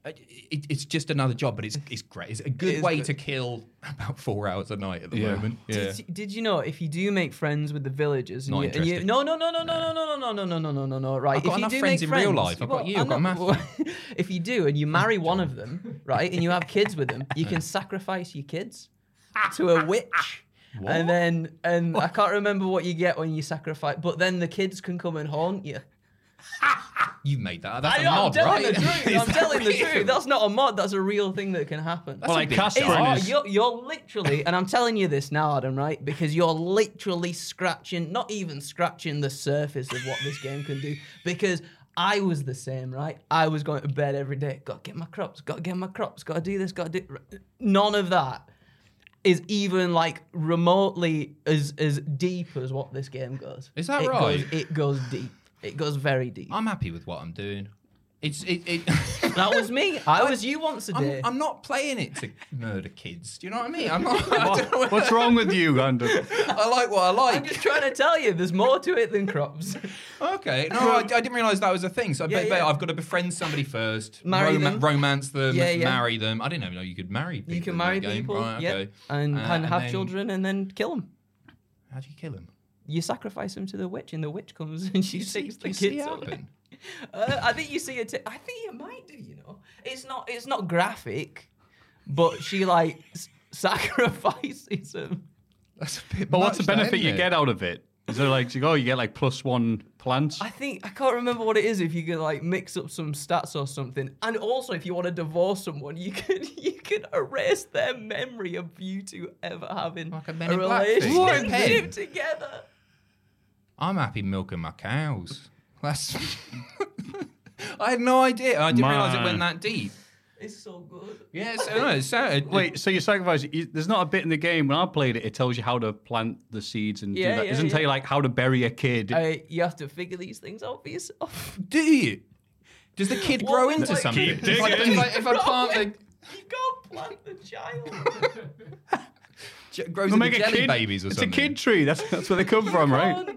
Uh, It, it's just another job, but it's it's great. It's a good is way good. to kill about four hours a night at the Yeah. moment. Yeah. Did, did you know if you do make friends with the villagers? And Not you, and you, no, no, no, no, no, no, no, no, no, no, no, no, no, no. Right. I've got if you enough do friends make in real life. I've got well, you, I've got I'm if you do and you marry one of them, right, and you have kids with them, you can sacrifice your kids to a witch. And then, and I can't remember what you get when you sacrifice, but then the kids can come and haunt you. You've made that. That's I a know, I'm mod, telling right? the truth. I'm that telling the truth. That's not a mod. That's a real thing that can happen. Well, like big Casper deal. and his- you're, you're literally, and I'm telling you this now, Adam, right? Because you're literally scratching, not even scratching the surface of what this game can do. Because I was the same, right? I was going to bed every day. Got to get my crops. Got to get my crops. Got to do this. Got to do. None of that is even like remotely as as deep as what this game goes. Is that It right? Goes, it goes deep. It goes very deep. I'm happy with what I'm doing. It's it. it that was me. I was you once a I'm, day. I'm not playing it to murder kids. Do you know what I mean? I'm not. I, don't know whether- What's wrong with you, Andrew? I like what I like. I'm like. just trying to tell you, there's more to it than crops. Okay, no, I, I didn't realize that was a thing. So, Yeah, but, but yeah. I've got to befriend somebody first, Marry them. romance them, Yeah, yeah. marry them. I didn't even know you could marry. People You can in marry that game. people, right? yeah, Okay. and Uh, kind of have then- children, and then kill them. How do you kill them? You sacrifice them to the witch, and the witch comes and she You takes do the kids. it away. Uh, I think you see it. T- I think you might do. You know, it's not. It's not graphic, but she like s- sacrifices them. That's a bit. But what's the much, though, benefit you it? get out of it? Is there like, oh, you get like plus one plants? I think I can't remember what it is. If you can like mix up some stats or something, and also if you want to divorce someone, you can you can erase their memory of you two ever having Like a Men a in Black thing. relationship together. I'm happy milking my cows. That's. I had no idea. I didn't realize it went that deep. It's so good. Yeah, it's, no, it's sad. Wait, so you sacrifice. You, there's not a bit in the game when I played it. It tells you how to plant the seeds and Yeah, do that. It yeah, doesn't yeah. tell you like how to bury a kid. Uh, you have to figure these things out for yourself. do you? Does the kid What grow was into like- something? Keep If I- digging. If I, if I plant the You can't plant the child. j- grows We'll into make a jelly kid- babies or it's something. a kid tree. That's that's where they come from, right? Can't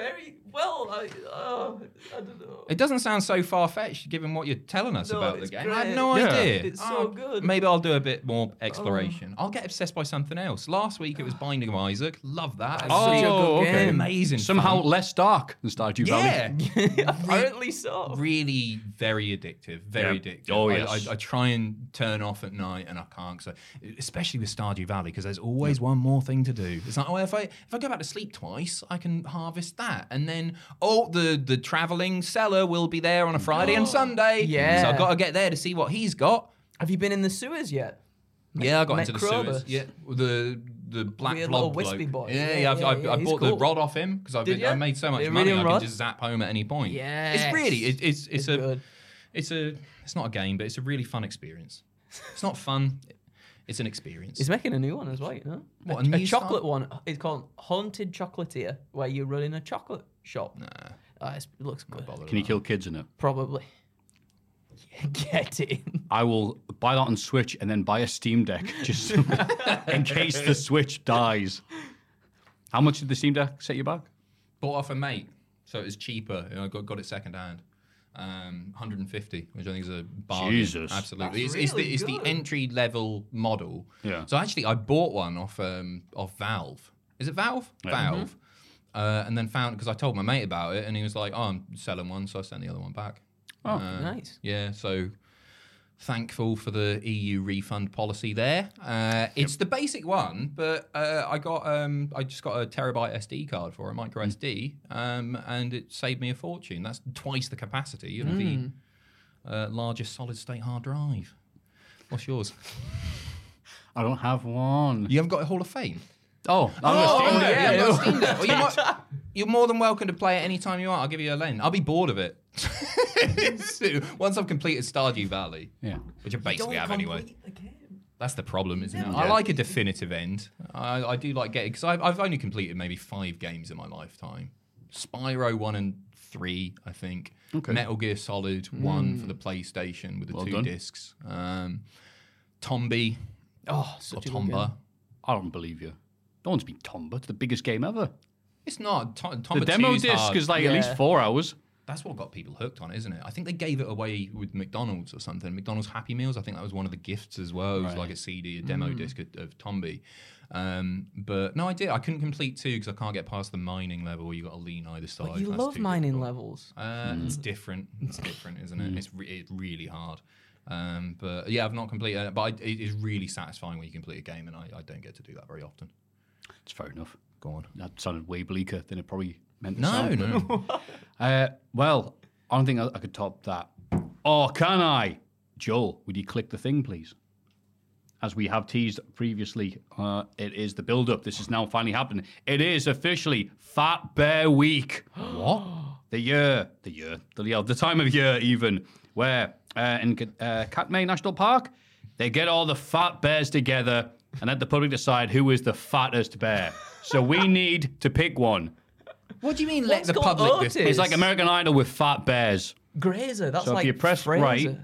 Very well. I, oh, I don't know. It doesn't sound so far fetched given what you're telling us No, about the it's game. I had no Yeah. idea. It's so Oh, good. Maybe I'll do a bit more oh. exploration. I'll get obsessed by something else. Last week it was Binding of Isaac. Love that. It's Oh, such a good okay. game. Amazing. Somehow fun. less dark than Stardew Valley. Yeah. Apparently so. really very addictive. Very Yeah. addictive. Oh, I- yes. I, I, try and turn off at night and I can't. So, especially with Stardew Valley, because there's always one more thing to do. It's like, oh, if I if I go back to sleep twice, I can harvest that, and then oh, the the traveling seller will be there on a Friday and oh, Sunday. Yeah. So I've got to get there to see what he's got. Have you been in the sewers yet? Yeah, I got Met into the Krobus. sewers. Yeah, the the black Weird blob little wispy bloke. boy. Yeah, Yeah, yeah. I've, yeah, I've, yeah, I he's bought the cool. rod off him because I've Did been, ya? I made so much The money. I iridium can rod? just zap home at any point. Yes. it's really it, it's it's, It's a good. it's a it's not a game, but it's a really fun experience. It's not fun. It's an experience. He's making a new one as well, you know? What, a a, new chocolate one. It's called Haunted Chocolatier, where you run in a chocolate shop. Nah. It looks good. Can you kill kids in it? Probably. Get in. I will buy that on Switch and then buy a Steam Deck just in case the Switch dies. How much did the Steam Deck set you back? Bought off a mate, so it was cheaper. and I got got it second hand. Um, 150, which I think is a bargain. Jesus. absolutely. That's it's, it's really the it's the good. entry level model. Yeah. So actually, I bought one off um off Valve. Is it Valve? Valve. Uh, and then found because I told my mate about it, and he was like, "Oh, I'm selling one," so I sent the other one back. Oh, Uh, nice. Yeah, so thankful for the EU refund policy there. Uh, it's the basic one, but uh, I got um, I just got a terabyte SD card for a micro SD, um, and it saved me a fortune. That's twice the capacity of the uh, largest solid state hard drive. What's yours? I don't have one. You haven't got a Hall of Fame. Oh, I'm a Steam Deck. yeah, you haven't got a Steam Deck. Well, you might- you're more than welcome to play it anytime you want. I'll give you a lane. I'll be bored of it. Once I've completed Stardew Valley, Yeah. which I basically have anyway. That's the problem, isn't it? I like a definitive end. I, I do like getting because I've, I've only completed maybe five games in my lifetime. Spyro one and three, I think. Okay. Metal Gear Solid one for the PlayStation with the Well two done. discs. Um, Tombi Oh, or such a good Tomba. I don't believe you. No one's been Tomba. It's the biggest game ever. It's not. Tom, The demo 2's disc hard. is like at least four hours. That's what got people hooked on it, isn't it? I think they gave it away with McDonald's or something. McDonald's Happy Meals. I think that was one of the gifts as well. It was like a CD, a demo disc of, of Tombi. Um, but no, I did. I couldn't complete two because I can't get past the mining level. where You got to lean either side. But you That's love mining difficult. levels. Uh, It's different. It's different, isn't it? It's, re- it's really hard. Um, but yeah, I've not completed it. But I, it is really satisfying when you complete a game, and I, I don't get to do that very often. It's fair enough. Go on. That sounded way bleaker than it probably meant to No, sound. no. Uh, well, I don't think I, I could top that. Or can I? Joel, would you click the thing, please? As we have teased previously, uh, it is the build up. This is now finally happening. It is officially Fat Bear Week. what? The year, the year, the, the time of year, even, where uh, in uh, Katmai National Park, they get all the fat bears together and let the public decide who is the fattest bear. So we need to pick one. What do you mean? What's let the called public Otis? It's like American Idol with fat bears. Grazer. That's So like if you press Fraser. right,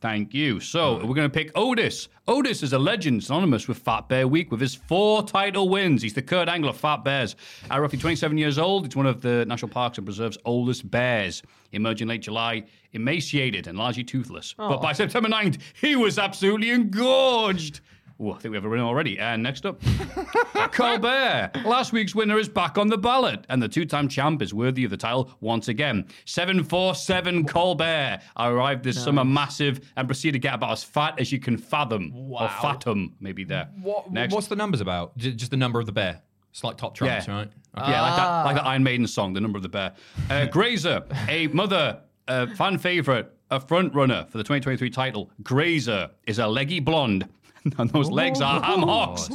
thank you. So we're going to pick Otis. Otis is a legend synonymous with Fat Bear Week with his four title wins. He's the Kurt Angle of Fat Bears. At roughly 27 years old, it's one of the National Parks and Preserve's oldest bears. He emerged in late July, emaciated and largely toothless. Oh. But by September 9th, he was absolutely engorged. Ooh, I think we have a winner already. And next up, Colbert. Last week's winner is back on the ballot, and the two-time champ is worthy of the title once again. 747 Colbert I arrived this summer massive and proceeded to get about as fat as you can fathom. Or fathom, maybe there. What, Next. what's the numbers about? Just the number of the bear. It's like top trumps, Yeah. right? Yeah, like that, like that Iron Maiden song, "The Number of the Bear." Uh, Grazer, a mother, a fan favorite, a front runner for the 2023 title. Grazer is a leggy blonde. And those legs are ham hocks.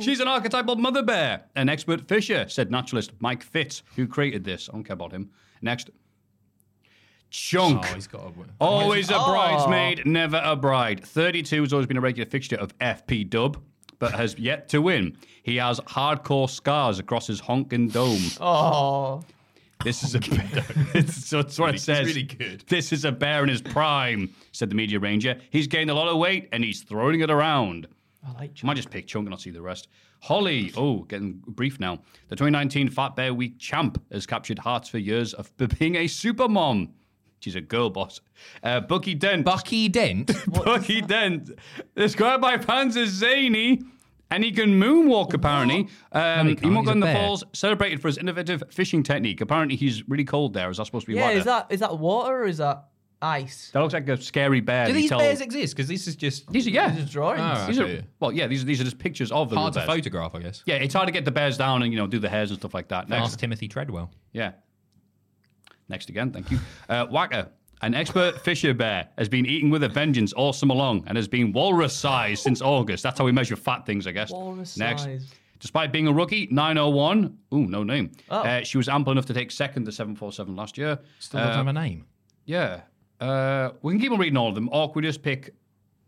She's an archetypal mother bear. An expert fisher, said naturalist Mike Fitz, who created this. I don't care about him. Next. Chunk. Oh, he's got a. Always a bridesmaid, oh. never a bride. 32 has always been a regular fixture of FP Dub, but has yet to win. He has hardcore scars across his honking dome. Oh, This is a bear. it's, that's what it says. really good. This is a bear in his prime, said the media ranger. He's gained a lot of weight and he's throwing it around. I like I might just pick Chunk and not see the rest. Holly, oh, getting brief now. The 2019 Fat Bear Week champ has captured hearts for years of being a super mom. She's a girl boss. Uh, Bucky Dent. Bucky Dent. Bucky Dent. Described by fans as zany. And he can moonwalk, apparently. Um, he he can't. walked on the bear. falls, celebrated for his innovative fishing technique. Apparently, he's really cold there. Is that supposed to be Yeah, water? is that is that water or is that ice? That looks like a scary bear. Do He these tell- bears exist? Because this is just These are, yeah. These are drawings. Oh, right. These Okay. are, well, yeah, these are, these are just pictures of the hard to bears. photograph, I guess. Yeah, it's hard to get the bears down and, you know, do the hairs and stuff like that. Next. Ask Timothy Treadwell. Yeah. Next again, thank you. Uh, Wacker, an expert fisher bear, has been eating with a vengeance all summer long and has been walrus sized since August. That's how we measure fat things, I guess. Walrus Next. sized. Despite being a rookie, 901, ooh, no name. Oh. Uh, she was ample enough to take second to 747 last year. Still doesn't have a name. Yeah. Uh, we can keep on reading all of them, or we just pick.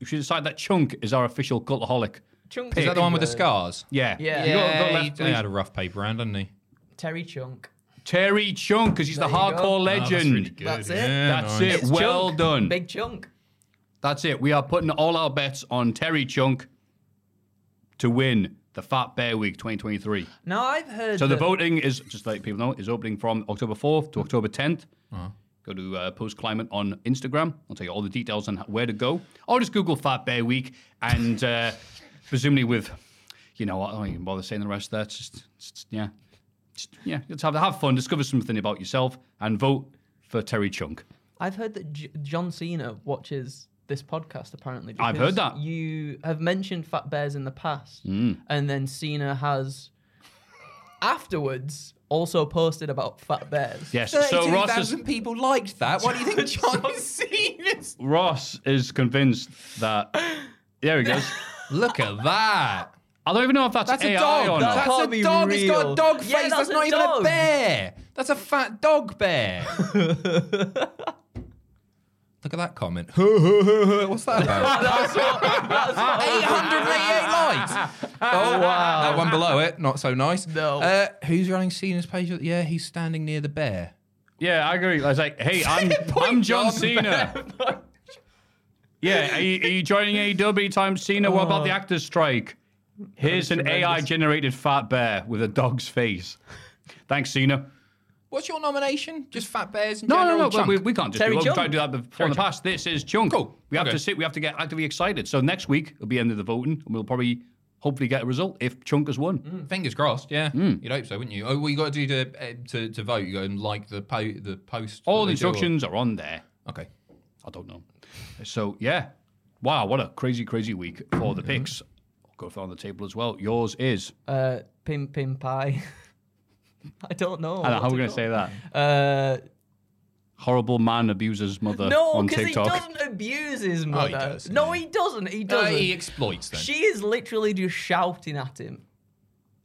We should decide that Chunk is our official cultaholic. Chunk Is that the one with the scars? Yeah. Yeah. You got- got left, he, he had a rough paper round, didn't he? Terry Chunk. Terry Chunk, because he's the There you hardcore go. legend. That's it. That's nice. it. It's well Chunk. done. Big chunk. That's it. We are putting all our bets on Terry Chunk to win the Fat Bear Week 2023. Now I've heard. So the that- voting is, just to let people know, is opening from October 4th to October 10th. Uh-huh. Go to uh, Post Climate on Instagram. I'll tell you all the details on where to go. Or just Google Fat Bear Week and uh, presumably with, you know, I don't even bother saying the rest there. It's just, it's just- yeah. Just, yeah, let's have, have fun, discover something about yourself, and vote for Terry Chunk. I've heard that J- John Cena watches this podcast. Apparently, I've heard that. you have mentioned fat bears in the past, Mm. and then Cena has afterwards also posted about fat bears. Yes, so Ross is, 32,000 people liked that. Why do you think John Cena's... Ross is convinced that. There he goes. Look at that. I don't even know if that's, That's a AI dog. or That. That's a be dog. It's got a real. dog Yeah, face. that's that's, a not even a bear. That's a fat dog bear. Look at that comment. What's that about? that's what, that's what 888 likes. Oh, wow. That one below it, not so nice. No. Uh, who's running Cena's page? Yeah, he's standing near the bear. Yeah, I agree. I was like, hey, I'm, I'm John Cena. yeah, are you, are you joining AEW anytime Cena? What about the actors' strike? Here's an AI generated fat bear with a dog's face. Thanks, Cena. What's your nomination? Just fat bears in No, general? no, no. Chunk? We, we can't just Terry do it. We've Chunk. tried to do that before in the past. This is Chunk. Cool. We have Okay. to sit. We have to get actively excited. So next week will be end of the voting, and we'll probably hopefully get a result if Chunk has won. Fingers crossed, yeah. Hmm. You'd hope so, wouldn't you? Oh, what you got to do to, uh, to to vote? You go and like the po- the post. All that the they do, or- instructions are on there. Okay. I don't know. So yeah, wow, what a crazy, crazy week for the picks. Go for on the table as well. Yours is. Uh, pim pim pie. I don't know. I don't know how we're going to say that. Uh, horrible man abuses mother No, on because he TikTok. doesn't abuse his mother. does, no, yeah. he doesn't. He doesn't. he exploits them. She is literally just shouting at him.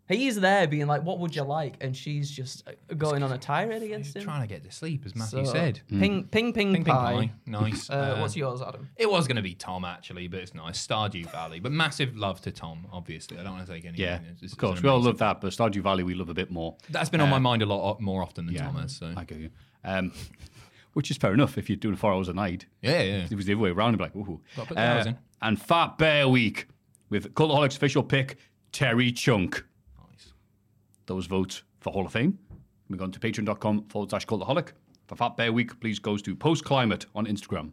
He's there being like, "What would you like?" And she's just uh, going on a tirade against him. trying to get to sleep, as Matthew So, said. Hmm. Ping, ping, ping, Ping, ping pie. pie. Nice. Uh, what's yours, Adam? It was going to be Tom actually, but it's nice. Stardew Valley, but massive love to Tom. Obviously, I don't want to take any. yeah, it's- it's- of course. We all love that, but Stardew Valley we love a bit more. That's been on my mind a lot more often than Yeah, Thomas. So I get you. Um, which is fair enough if you're doing four hours a night. yeah, yeah. If it was the other way around, I'd be like, ooh. Gotta put the hours in. And Fat Bear Week with Cultaholics official pick, Terry Chunk. Nice. Those votes for Hall of Fame. We go on to patreon.com forward slash cultaholic. For Fat Bear Week, please goes to Post Climate on Instagram.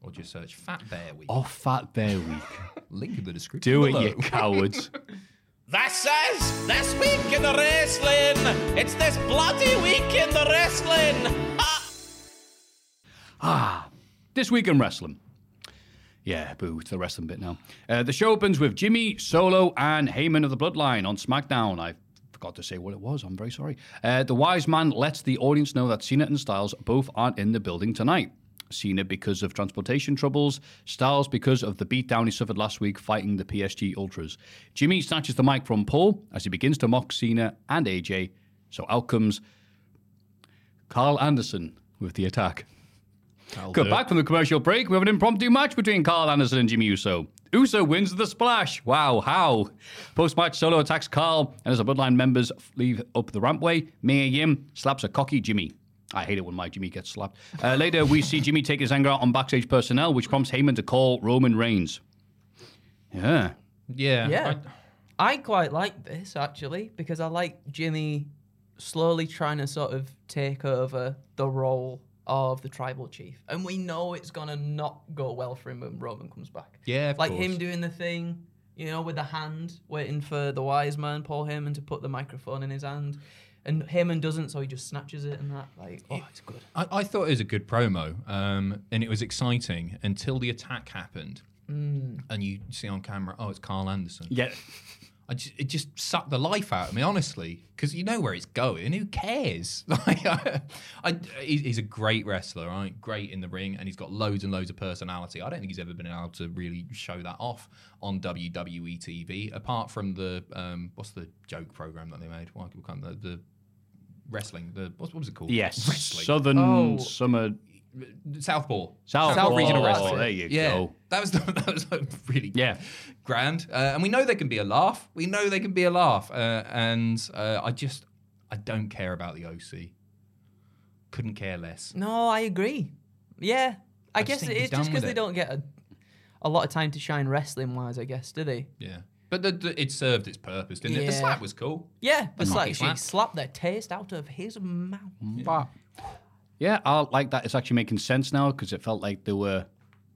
Or just search Fat Bear Week. Or Fat Bear Week. Link in the description. Do it, you cowards. This is this week in the wrestling. It's this bloody week in the wrestling. Ha! This week in wrestling. Yeah, boo, it's the wrestling bit now. Uh, the show opens with Jimmy, Solo, and Heyman of the Bloodline on SmackDown. I forgot to say what it was. I'm very sorry. Uh, the wise man lets the audience know that Cena and Styles both aren't in the building tonight. Cena because of transportation troubles, Styles because of the beatdown he suffered last week fighting the PSG Ultras. Jimmy snatches the mic from Paul as he begins to mock Cena and AJ. So out comes Karl Anderson with the attack. Good back from the commercial break. We have an impromptu match between Karl Anderson and Jimmy Uso. Uso wins the splash. Wow, how? Post match, Solo attacks Karl, and as the Bloodline members leave up the rampway, Mia Yim slaps a cocky Jimmy. I hate it when my Jimmy gets slapped. Uh, later, we see Jimmy take his anger out on backstage personnel, which prompts Heyman to call Roman Reigns. Yeah. Yeah. Yeah. I- I quite like this actually because I like Jimmy slowly trying to sort of take over the role of the tribal chief, and we know it's gonna not go well for him when Roman comes back. Yeah, of like course. him doing the thing, you know, with the hand, waiting for the wise man Paul Heyman to put the microphone in his hand, and Heyman doesn't, so he just snatches it and that. Like, oh, it's good. I, I thought it was a good promo, um, and it was exciting until the attack happened, Mm. and you see on camera, oh, it's Karl Anderson. Yeah. I just, it just sucked the life out of me, honestly, because you know where it's going. Who cares? Like, I, I, he's a great wrestler, right? Great in the ring, and he's got loads and loads of personality. I don't think he's ever been able to really show that off on WWE TV, apart from the um, what's the joke program that they made? What, what kind of the, the wrestling? The what's what was it called? Yes. wrestling. Southern Oh. Summer. Southpaw. South, South regional Oh, wrestling. There you yeah, go. that was that was really Yeah. grand. Uh, and we know there can be a laugh. We know there can be a laugh. Uh, and uh, I just I don't care about the OC. Couldn't care less. No, I agree. Yeah, I, I guess think it he's just because with they don't get a, a lot of time to shine wrestling wise. I guess do they? Yeah. But the, the, it served its purpose, didn't it? The slap was cool. Yeah, the Monkey slap. She slap. slapped the taste out of his mouth. Yeah, I like that. It's actually making sense now because it felt like they were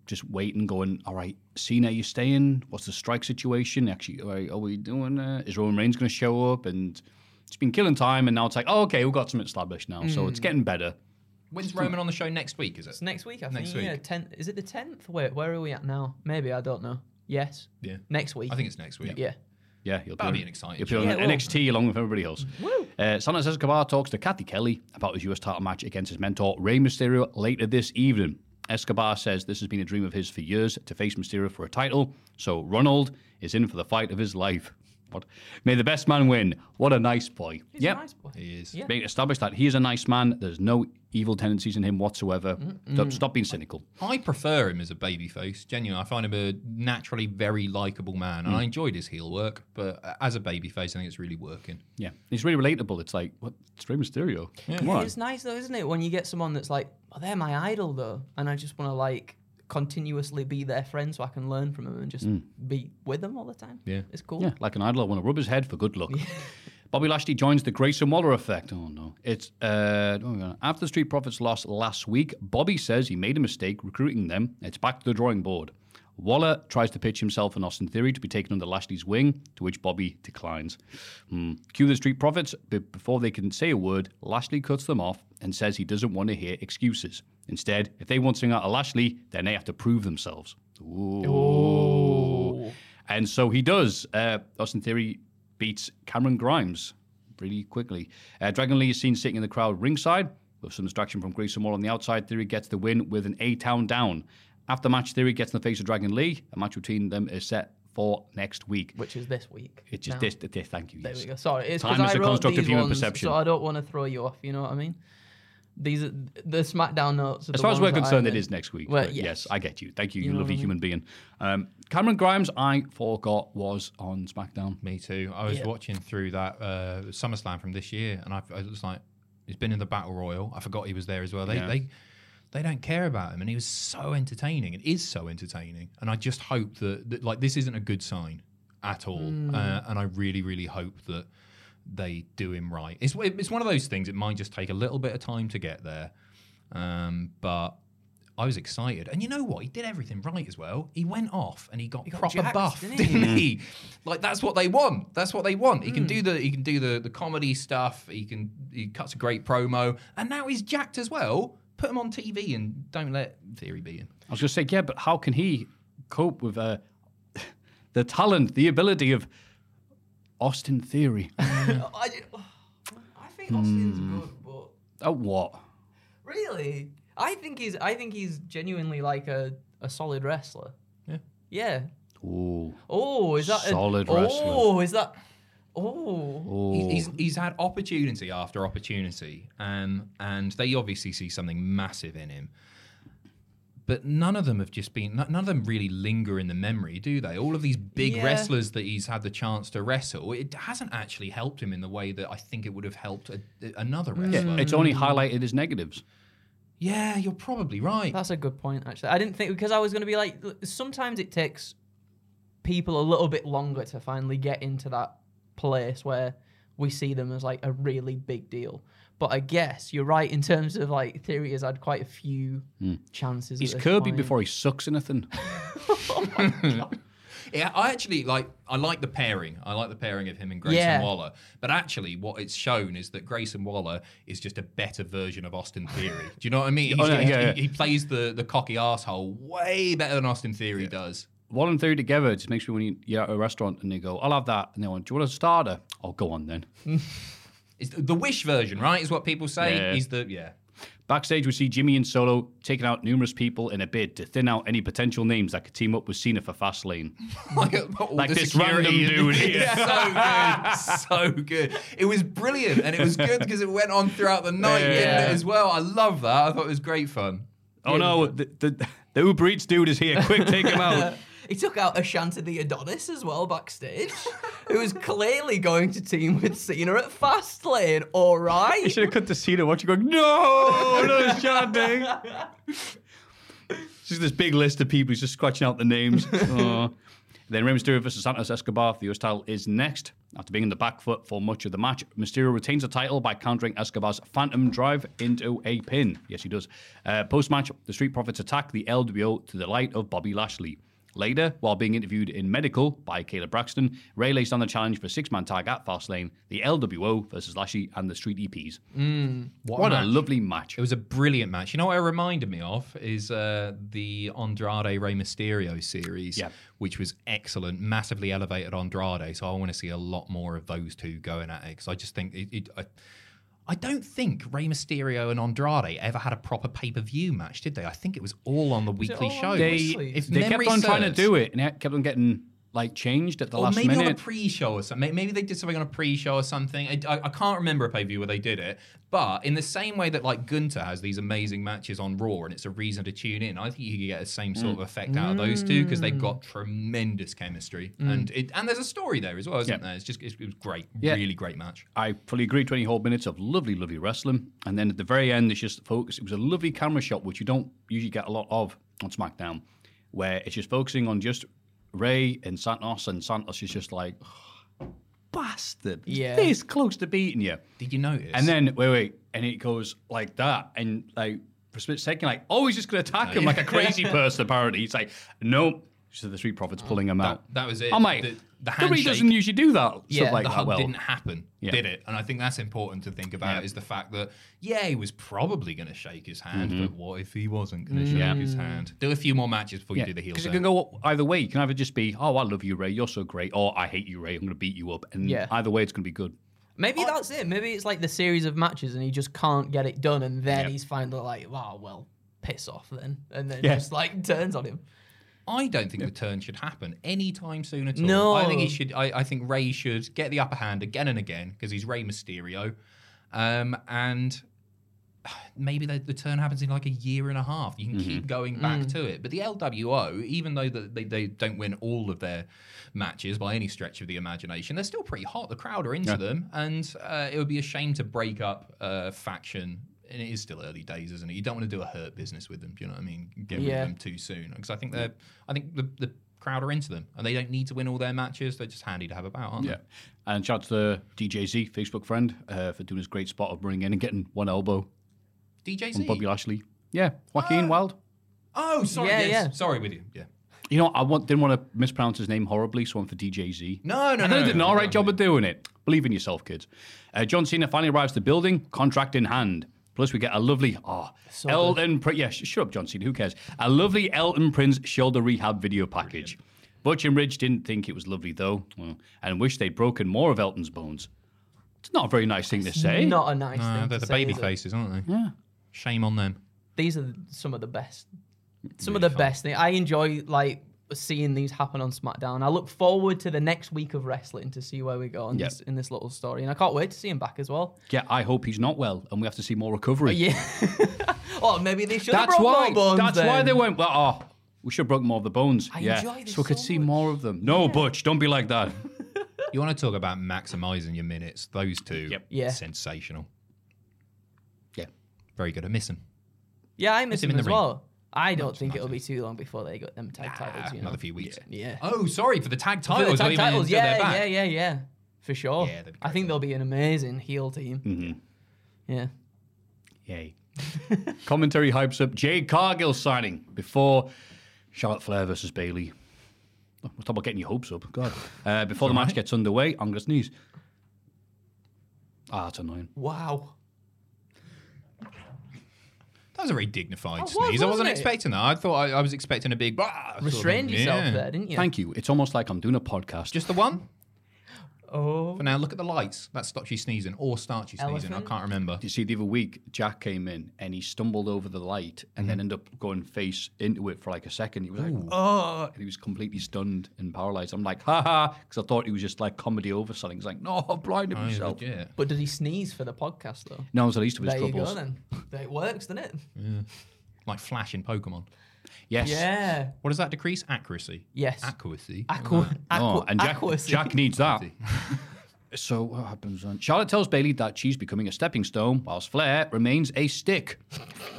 just waiting, going, all right, Cena, you staying? What's the strike situation? Actually, all right, are we doing uh, Is Roman Reigns going to show up? And it's been killing time, and now it's like, oh, okay, we've got something established now. So Mm. it's getting better. When's Roman on the show next week, is it? It's next week, I Next think. Yeah, week. tenth. Is it the tenth? Wait, where are we at now? Maybe I don't know. Yes. Yeah. Next week. I think it's next week. Yeah. Yeah, you'll That'll be, be an exciting You'll be on Yeah, it will. NXT along with everybody else. Uh, Santos Escobar talks to Cathy Kelley about his US title match against his mentor Rey Mysterio later this evening. Escobar says this has been a dream of his for years to face Mysterio for a title, so Ronald is in for the fight of his life. What? May the best man win. What a nice boy. He's Yep. a nice boy. He is. Yeah. Made established that he is a nice man. There's no evil tendencies in him whatsoever. Don't stop mm. being cynical. I prefer him as a babyface. Genuinely, I find him a naturally very likable man, and mm. I enjoyed his heel work. But as a babyface, I think it's really working. Yeah, he's really relatable. It's like, what? It's Rey Mysterio. Come on. It's nice though, isn't it? When you get someone that's like, oh, they're my idol though, and I just want to like continuously be their friend so I can learn from them and just be with them all the time. Yeah. It's cool. Yeah, like an idol, I want to rub his head for good luck. Bobby Lashley joins the Grayson Waller effect. Oh no! It's uh, oh, after the Street Profits lost last week. Bobby says he made a mistake recruiting them. It's back to the drawing board. Waller tries to pitch himself and Austin Theory to be taken under Lashley's wing, to which Bobby declines. Hmm. Cue the Street Profits, but before they can say a word, Lashley cuts them off and says he doesn't want to hear excuses. Instead, if they want to something out of Lashley, then they have to prove themselves. Ooh. And so he does. Uh, Austin Theory beats Cameron Grimes really quickly. Uh, Dragon Lee is seen sitting in the crowd ringside. With some distraction from Grayson Waller on the outside, Theory gets the win with an A Town down. After match, Theory gets in the face of Dragon Lee. A match between them is set for next week. Which is this week. It's just this, this. Thank you. There yes. we go. Sorry, it's Time because is I a wrote these human ones, perception. so I don't want to throw you off. You know what I mean? These are the SmackDown notes. Are As far as we're concerned, it is next week. Well, yes. yes. I get you. Thank you, You you, know lovely what I human being. Um, Cameron Grimes, I forgot was on SmackDown. Me too. I was Yeah. watching through that uh, SummerSlam from this year, and I, I was like, he's been in the Battle Royal. I forgot he was there as well. They Yeah. they they don't care about him, and he was so entertaining. It is so entertaining, and I just hope that, that like this isn't a good sign at all. Uh, and I really, really hope that they do him right. It's it's one of those things. It might just take a little bit of time to get there, um, but. I was excited, and you know what? He did everything right as well. He went off and he got, got proper jacked, buff, didn't didn't he? he? Like that's what they want. That's what they want. He can Hmm. do the he can do the the comedy stuff. He can he cuts a great promo, and now he's jacked as well. Put him on TV and don't let Theory be in. I was going to say, yeah, but how can he cope with uh, the talent, the ability of Austin Theory? I, I think Austin's Hmm. good, but oh, what? really, I think he's. I think he's genuinely like a, a solid wrestler. Yeah. Yeah. Ooh. Oh, is that a- Solid wrestler. Oh, is that? Oh. Ooh. He- He's he's had opportunity after opportunity, um, and they obviously see something massive in him. But none of them have just been. None of them really linger in the memory, do they? All of these big Yeah. wrestlers that he's had the chance to wrestle, it hasn't actually helped him in the way that I think it would have helped a, another wrestler. It's only highlighted his negatives. Yeah, you're probably right. That's a good point, actually. I didn't think because I was going to be like, sometimes it takes people a little bit longer to finally get into that place where we see them as like a really big deal. But I guess you're right in terms of like theory has had quite a few hmm. chances. He's this Kirby point. before he sucks anything. Oh yeah, I actually like. I like the pairing. I like the pairing of him and Grayson Yeah. Waller. But actually, what it's shown is that Grayson Waller is just a better version of Austin Theory. Do you know what I mean? Oh, He's- yeah, he, yeah, yeah. he plays the the cocky asshole way better than Austin Theory does. One and three together just makes me when you, you're at a restaurant and they go, I'll have that. And they want, Do you want a starter? Oh, go on then. It's the wish version, right? Is what people say. Yeah. He's the yeah. Backstage, we see Jimmy and Solo taking out numerous people in a bid to thin out any potential names that could team up with Cena for Fastlane. like, uh, Like this random and- dude here. Yeah, so good, so good. It was brilliant, and it was good because it went on throughout the night, Yeah. as well. I love that. I thought it was great fun. Oh no, the, the, the Uber Eats dude is here. Quick, take him out. He took out Ashante the Adonis as well backstage, who was clearly going to team with Cena at Fastlane. All right. Right. should have cut to Cena watching going, No, no, Shandy. Just this big list of people. He's just scratching out the names. Oh. Then Rey Mysterio versus Santos Escobar for the US title is next. After being in the back foot for much of the match, Mysterio retains the title by countering Escobar's Phantom Drive into a pin. Yes, he does. Uh, Post match, the Street Profits attack the LWO to the light of Bobby Lashley. Later, while being interviewed in medical by Kayla Braxton, Rey lays down the challenge for six man tag at Fastlane, the LWO versus Lashley and the Street EPs. What, a, match. lovely match. It was a brilliant match. You know what it reminded me of is uh, the Andrade Rey Mysterio series, Yeah. which was excellent, massively elevated Andrade. So I want to see a lot more of those two going at it because I just think it. it I, I don't think Rey Mysterio and Andrade ever had a proper pay per view match, did they? I think it was all on the weekly all show. they if they kept memory on trying to do it and it kept on getting like changed at the or last maybe on a pre-show or something. Maybe they did something on a pre-show or something. I, I, I can't remember a pay-per-view where they did it. But in the same way that like Gunther has these amazing matches on Raw and it's a reason to tune in, I think you could get the same sort mm. of effect out of those two because they've got tremendous chemistry mm. and it and there's a story there as well, isn't Yeah. there? It's just it's, it was great, Yeah. really great match. I fully agree. Twenty whole minutes of lovely, lovely wrestling, and then at the very end, it's just focus. It was a lovely camera shot, which you don't usually get a lot of on SmackDown, where it's just focusing on just Rey and Santos, and Santos is just like bastard, Yeah. this close to beating you. Did you notice? And then wait, wait, and it goes like that, and like for a split second, like oh, he's just gonna attack him oh, like a crazy person. Apparently, he's like nope. So the Street Profits pulling him out. that was it. I'm like, The- the WWE handshake- doesn't usually do that Yeah, stuff like the hug Well, didn't happen, Yeah. did it? And I think that's important to think about Yeah. is the fact that yeah, he was probably going to shake his hand, Mm-hmm. but what if he wasn't going to shake his hand? Do a few more matches before you do the heel Because it can go either way. You can either just be, oh, I love you, Rey, you're so great, or I hate you, Rey, I'm going to beat you up. And Yeah. either way, it's going to be good. Maybe that's it. Maybe it's like the series of matches and he just can't get it done, and then Yeah. he's finally like, "Oh well, piss off then," and then Yeah. just like turns on him. I don't think the turn should happen anytime soon at all. No. I think he should. I, I think Rey should get the upper hand again and again because he's Rey Mysterio, um, and maybe the, the turn happens in like a year and a half. You can keep going back to it. But the LWO, even though that they, they don't win all of their matches by any stretch of the imagination, they're still pretty hot. The crowd are into Yeah. them, and uh, it would be a shame to break up a faction. And it is still early days, isn't it? You don't want to do a hurt business with them. Do you know what I mean? Get rid Yeah. of them too soon because I think they're. I think the the crowd are into them, and they don't need to win all their matches. They're just handy to have about, aren't they? Yeah. And shout out to the DJZ Facebook friend uh, for doing this great spot of bringing in and getting one elbow they? from DJZ. Bobby Lashley. Yeah, Joaquin Wilde. Oh, sorry. Yeah, yes. yeah. Sorry with you. Yeah. You know, I want, didn't want to mispronounce his name horribly, so I went for DJZ. No, no, and no, they no, did an no, all no, right no. job of doing it. Believe in yourself, kids. Uh, John Cena finally arrives to the building, contract in hand. Plus, we get a lovely, oh, Elton, Prin- yeah, sh- shut up, John Cena, who cares? A lovely Elton Prince shoulder rehab video package. Butch and Ridge didn't think it was lovely, though, and wish they'd broken more of Elton's bones. It's not a very nice thing to say. Not a nice No, thing. They're to the say, baby is faces, aren't they? Yeah. Shame on them. These are some of the best. Some of the best things. I enjoy like seeing these happen on SmackDown. I look forward to the next week of wrestling to see where we go in, Yep. this, in this little story, and I can't wait to see him back as well. Yeah, I hope he's not well, and we have to see more recovery. Yeah. oh, maybe they should have That's brought why. more bones. that's why then. they went. Well, oh, we should have broken more of the bones. I yeah, enjoy this so we could so see much. more of them. No, Butch, don't be like that. You want to talk about maximizing your minutes? Those two, Yep. Yeah. sensational. yeah, Very good. I miss him. Yeah, I miss him him, in the as ring. well. I don't just think it'll be too long before they got them tag titles. You know? Another few weeks. Yeah. Oh, sorry for the tag For the titles. tag titles, yeah, back. yeah, yeah, yeah, for sure. Yeah, that'd be I think they'll be an amazing heel team. Mm-hmm. Yeah. yay. Commentary hypes up Jade Cargill signing before Charlotte Flair versus Bayley. We're talk about getting your hopes up. God. Uh, before the match gets underway, I'm going to sneeze. Ah, that's annoying. Wow. That was a very dignified Oh, was, sneeze. I wasn't wasn't it? expecting that. I thought I, I was expecting a big. "Bah," sort of- Restrained yourself yeah. there, didn't you? Thank you. It's almost like I'm doing a podcast. Just the one. Oh. For now, look at the lights. That stops you sneezing or starts you sneezing. Elephant? I can't remember. You see, the other week, Jack came in and he stumbled over the light and mm-hmm. then ended up going face into it for like a second. He was like, oh, and he was completely stunned and paralyzed. I'm like, ha ha, because I thought he was just like comedy overselling. He's like, no, I'm blinded Oh, myself. legit. But did he sneeze for the podcast though? No, it was at least of his There you troubles. go then. It works, doesn't it? Yeah. Like Flash in Pokemon. Yes. Yeah. What does that decrease? Accuracy. Yes. Accuracy. Aqua. Mm. Oh, and Jack, aquacy. Jack needs that. So what happens then? Charlotte tells Bayley that she's becoming a stepping stone, whilst Flair remains a stick.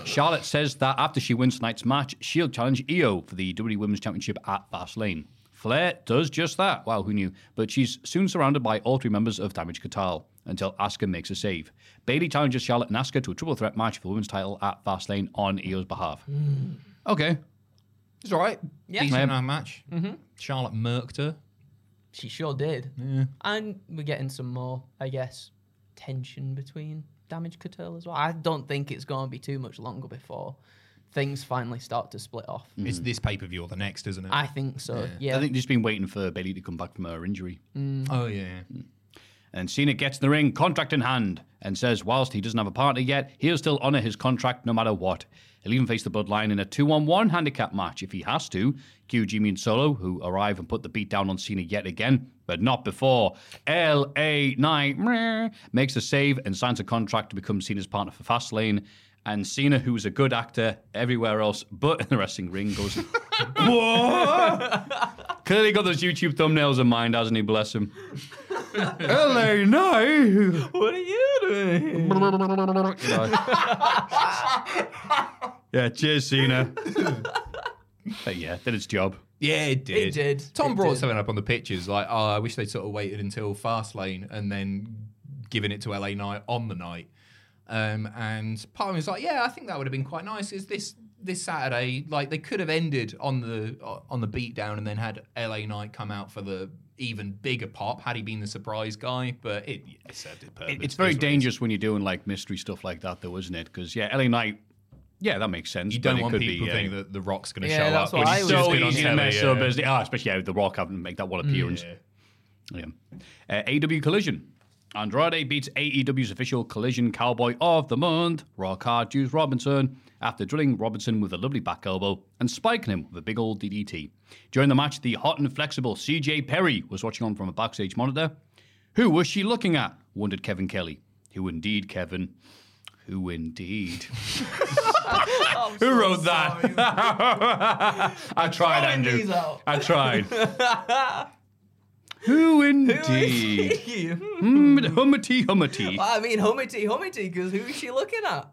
Charlotte says that after she wins tonight's match, she'll challenge Io for the WWE Women's Championship at Fastlane. Flair does just that. Wow, who knew? But she's soon surrounded by all three members of Damage CTRL until Asuka makes a save. Bayley challenges Charlotte and Asuka to a triple threat match for the women's title at Fastlane on Io's behalf. Hmm. Okay. It's all right. Yeah. Decent Yeah. enough match. Mm-hmm. Charlotte murked her. She sure did. And we're getting some more, I guess, tension between Damage CTRL as well. I don't think it's going to be too much longer before things finally start to split off. Mm. It's this pay per view or the next, isn't it? I think so. Yeah. I think they've just been waiting for Bayley to come back from her injury. oh yeah. And Cena gets in the ring, contract in hand, and says whilst he doesn't have a partner yet, he'll still honour his contract no matter what. He'll even face the Bloodline in a 2 on 1 handicap match if he has to. Cue Jimmy and Solo, who arrive and put the beat down on Cena yet again, but not before. LA Knight makes a save and signs a contract to become Cena's partner for Fastlane. And Cena, who's a good actor everywhere else but in the wrestling ring, goes, What? Clearly got those YouTube thumbnails in mind, hasn't he? Bless him. LA Knight. what are you doing? yeah, cheers, Cena. but yeah, did its job. Yeah, it did. It did. Tom It brought did. something up on the pictures like, oh, I wish they'd sort of waited until Fastlane and then given it to LA Knight on the night. Um, and part of me was like, yeah, I think that would have been quite nice. Is this this Saturday? Like they could have ended on the on the beatdown and then had LA Knight come out for the even bigger pop had he been the surprise guy. But it, it served its purpose. It's very It is it is. dangerous when you're doing like mystery stuff like that, though, isn't it? Because yeah, LA Knight, yeah, that makes sense. You but don't want could people be, thinking that the Rock's going to Yeah, show that's up. what when I was so easy to mess yeah. up, isn't it? Ah, especially how The Rock having to make that one appearance. Yeah. Yeah. Uh, AEW Collision. Andrade beats AEW's official Collision Cowboy of the Month, Raw card Juice Robinson, after drilling Robinson with a lovely back elbow and spiking him with a big old DDT. During the match, the hot and flexible CJ Perry was watching on from a backstage monitor. Who was she looking at? wondered Kevin Kelly. Who indeed, Kevin? Who indeed? Who wrote that? I tried, Andrew. I tried. Who indeed? Hmm, hummety. Well, I mean, hummity, hummity, because who is she looking at?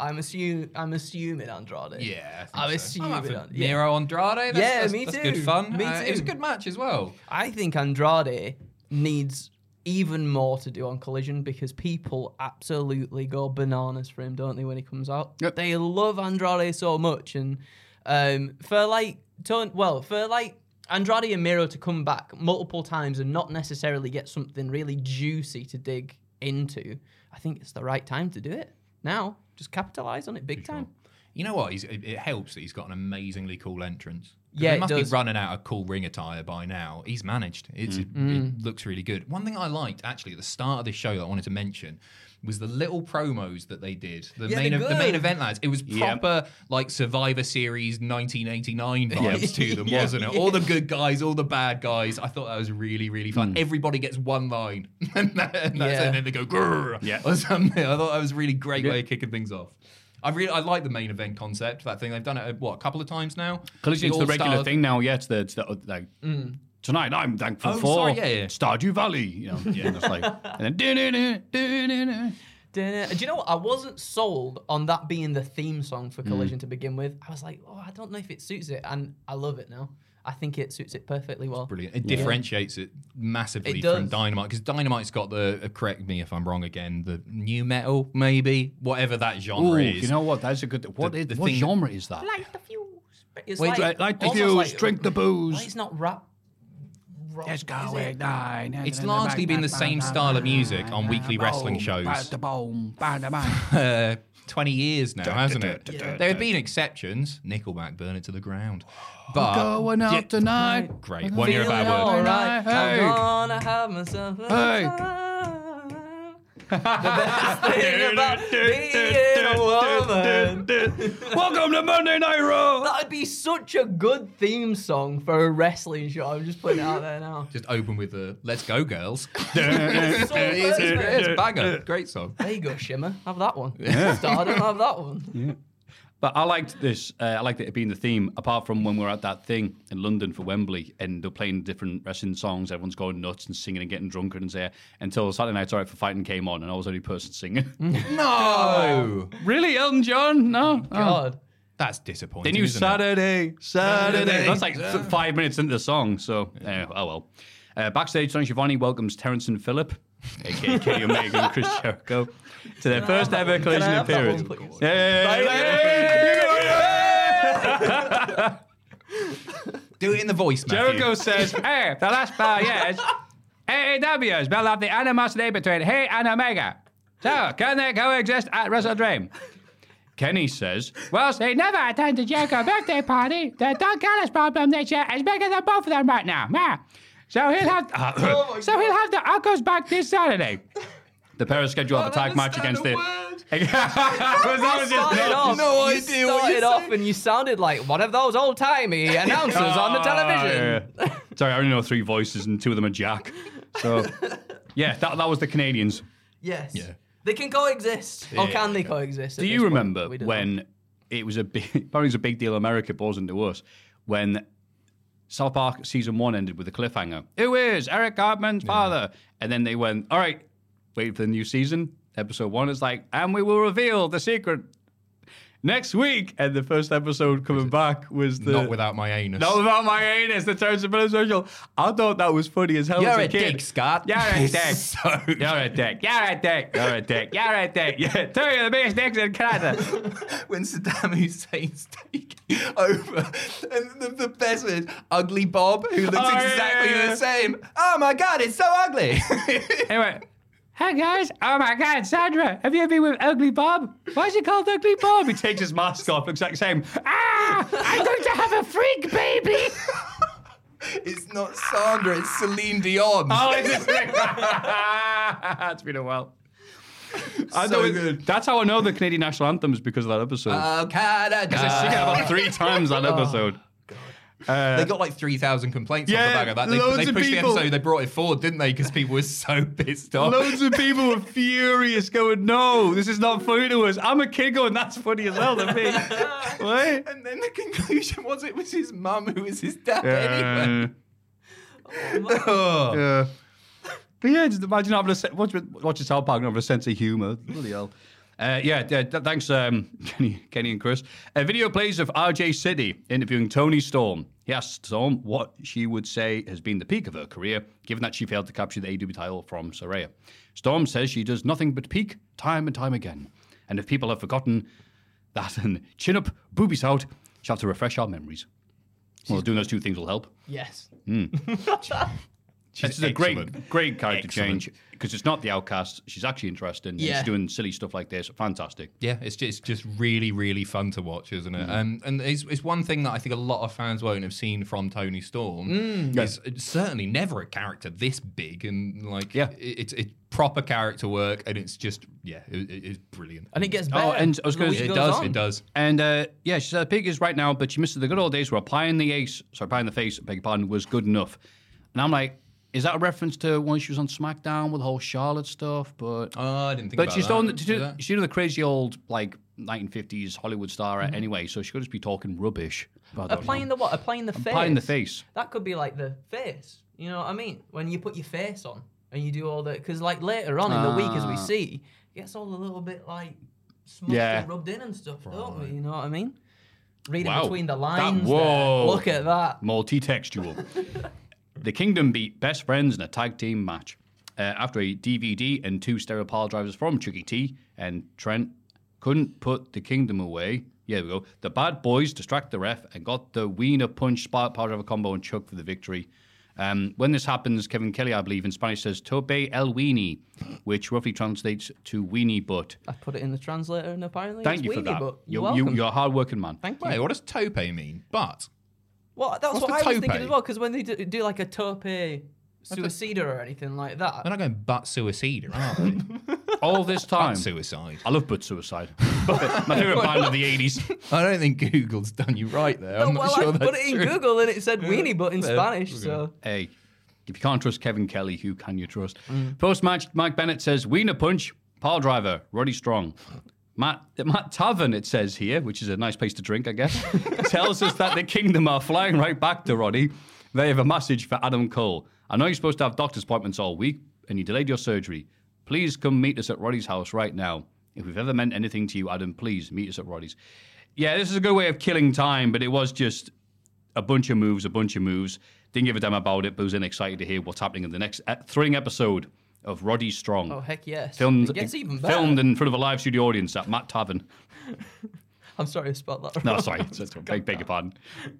I'm assuming, I'm assuming Andrade. Yeah, I'm I. I'm up assuming. for An- yeah. Andrade. That's, Yeah, that's, me that's too. good fun. Me Uh, it was a good match as well. I think Andrade needs even more to do on Collision because people absolutely go bananas for him, don't they, when he comes out? Yep. They love Andrade so much, and um, for like, ton- well, for like Andrade and Miro to come back multiple times and not necessarily get something really juicy to dig into, I think it's the right time to do it now. Just capitalize on it big time. You know what? He's, it, it helps that he's got an amazingly cool entrance. Yeah, he it must be running out of cool ring attire by now. He's managed. It's, Mm. It looks really good. One thing I liked actually at the start of this show that I wanted to mention was the little promos that they did. The Yeah, main they're the main event lads. It was Yep. proper like Survivor Series 1989 vibes to them, wasn't it? All the good guys, all the bad guys. I thought that was really really fun. Mm. Everybody gets one line, and, that, and, Yeah. and then they go grrr Yeah. or something. I thought that was a really great Yeah. way of kicking things off. I really I like the main event concept. That thing they've done it what a couple of times now. Collision's the regular All-Stars- thing now. Yeah, it's the, it's the like mm. Tonight. I'm thankful Oh, for sorry, yeah, yeah. Stardew Valley. You know, yeah, it's like and then Da-da. Do you know what? I wasn't sold on that being the theme song Mm. for Collision to begin with. I was like, oh, I don't know if it suits it, and I love it now. I think it suits it perfectly well. Brilliant. It differentiates it massively It from. Dynamite because Dynamite's got the uh, correct me if I'm wrong again the new metal maybe whatever that genre Ooh, is. you know what? That's a good. What, The- is, the what thing- genre is that? Light the fuse. It's Wait, like, light- light the almost fuse, drink the booze. Well, it's not rap. Rock, Let's is go it? ignite. It's largely been the same style of music on weekly wrestling shows. uh, 20 years now, hasn't it? There have been exceptions. Nickelback burn it to the ground. But Going out Yeah, tonight. Great. One year Feeling about word. alright. Hey. I'm gonna have myself. Hey. Time. the best thing about being a woman. Welcome to Monday Night Raw. That'd be such a good theme song for a wrestling show. I'm just putting it out there now. Just open with the "Let's Go, Girls." So it's, perfect. it's a banger. Great song. There you go, Shimmer. Have that one. Stardom, have that one. But I liked this. Uh, I liked it being the theme. Apart from when we were at that thing in London for Wembley, and they're playing different wrestling songs. Everyone's going nuts and singing and getting drunker and say. Until Saturday Night's Alright for Fighting came on, and I was the only person singing. No, really, Elton John? No. Oh. God. that's disappointing. They knew isn't it? Saturday, Saturday. Saturday. That's like f- five minutes into the song. So, uh, oh well. Uh, backstage, Tony Schiavone welcomes Terrence and Phillip, aka Kenny Omega and Chris Jericho, to their first ever collision appearance. one. Do it in the voice, Matthew. Jericho says, "Hey, the last five years, AEW has built up the animosity between he and Omega. So, can they coexist at Wrestle Dream?" Kenny says, "Well, he never attended Jericho's birthday party. The Don Callis problem this year is bigger than both of them right now. Yeah. So he'll have, uh, so he'll have the uncles back this Saturday." The pair are scheduled have a tag match against the. Was that was just- started off, no you idea what started you're off and you sounded like one of those old timey announcers on the Ah, television. yeah. Sorry, I only know three voices and two of them are Jack. So, yeah, that, that was the Canadians. Yes. Yeah. They can coexist. or can they coexist? Do you remember when know. it was a big, apparently it was a big deal in America, but wasn't to us, when South Park season one ended with a cliffhanger. Who is Eric Cartman's father? And then they went, all right, wait for the new season. Episode one is like, and we will reveal the secret next week. And the first episode coming back was the. Not without my anus. Not without my anus, the and Phillip social. I thought that was funny as hell You're as a kid. dick, Scott. You're a dick. so You're a dick. You're a dick. You're a dick. You're a dick. Yeah, two of the biggest dicks in Canada. when Saddam Hussein's taking over. And the, the best is Ugly Bob, who looks Oh, yeah, exactly yeah, yeah. the same. Oh my god, it's so ugly. Anyway. Hey guys! Oh my God, Sandra! Have you ever been with Ugly Bob? Why is he called Ugly Bob? He takes his mask off, looks like the same. Ah! I'm going to have a freak baby. It's not Sandra, it's Celine Dion. Oh, is it? it's been a while. I So know it- good. That's how I know the Canadian national anthem is because of that episode. Oh, Canada. Because I sing it about three times that episode. Uh, They got like 3,000 complaints off the back of that. They, loads they of pushed people. the episode, they brought it forward, didn't they? Because people were so pissed off. Loads of people were furious, going, "No, this is not funny to us." I'm a kid going, "That's funny as hell to me." what? And then the conclusion was it was his mum who was his dad Yeah. anyway. Oh. Yeah. But yeah, just imagine having a se- watch, watch a South Park and having a sense of humour. Bloody hell. Uh, yeah, yeah, th- thanks, um, Kenny, Kenny and Chris. A video plays of RJ City interviewing Toni Storm. He asked Storm what she would say has been the peak of her career, given that she failed to capture the AW title from Saraya. Storm says she does nothing but peak time and time again. And if people have forgotten that and chin up, boobies out, she'll have to refresh our memories. Well, doing those two things will help. Yes. She's That's a great, great character Excellent. change because it's not the outcast. She's actually interesting. Yeah. She's doing silly stuff like this. Fantastic. Yeah, it's just, it's just really, really fun to watch, isn't it? Um, and it's, it's one thing that I think a lot of fans won't have seen from Toni Storm. Is it's certainly never a character this big and like Yeah. it, it's it's proper character work and it's just yeah, it, it- it's brilliant. And it gets better. Oh, and I was gonna it does, on. it does. And uh, yeah, she said pig is right now, but she misses the good old days where pie in the ace, sorry, pie in the face, beg your pardon, was good enough. And I'm like, is that a reference to when she was on SmackDown with the whole Charlotte stuff? But Oh, I didn't think but about she's that. doing she's, that- she's doing the crazy old like 1950s Hollywood star Mm-hmm. anyway, so she could just be talking rubbish. Applying know. the what? Applying the face. in the face. That could be like the face. You know what I mean? When you put your face on and you do all the because like later on in the week as we Ah. see, it gets all a little bit like smudged Yeah. and rubbed in and stuff, don't we? You know what I mean? Reading Wow. between the That- lines. there. whoa. Look at that. multi-textual. the Kingdom beat Best Friends in a tag team match uh, after a DVD and two stereo pile drivers from Chuckie T and Trent couldn't put the Kingdom away. Yeah, there we go. The bad boys distract the ref and got the Wiener punch spark power driver combo and Chuck for the victory. Um, when this happens, Kevin Kelly, I believe, in Spanish says "Tope el weenie," which roughly translates to "weenie butt." I put it in the translator and apparently Thank it's you for that. But You, you're you, welcome. you're a hard-working man. Thank you. Wait, what does tope mean? But Well, that's What's what the I was thinking as well. Because when they do, do like a tope suicida or anything like that, they're not going butt suicide, are they? All this time, butt suicide. I love butt suicide. My favorite band of the '80s. I don't think Google's done you right there. I'm No, not well, sure I that's put it in true. Google and it said weenie butt in Yeah, Spanish. okay. So Hey, if you can't trust Kevin Kelly, who can you trust? Mm. Post match, Mike Bennett says, Wiener punch, pile driver, Roddy Strong. Matt, Matt Tavern, it says here, which is a nice place to drink, I guess, tells us that the kingdom are flying right back to Roddy. They have a message for Adam Cole. I know you're supposed to have doctor's appointments all week and you delayed your surgery. Please come meet us at Roddy's house right now. If we've ever meant anything to you, Adam, please meet us at Roddy's. Yeah, this is a good way of killing time, but it was just a bunch of moves, a bunch of moves. Didn't give a damn about it, but was then excited to hear what's happening in the next uh, thrilling episode of Roddy Strong. oh heck yes, filmed, It gets even better. filmed in front of a live studio audience at Matt Tavern. I'm sorry I spelled that. wrong. No, wrong. sorry, it's, it's, beg, beg your pardon.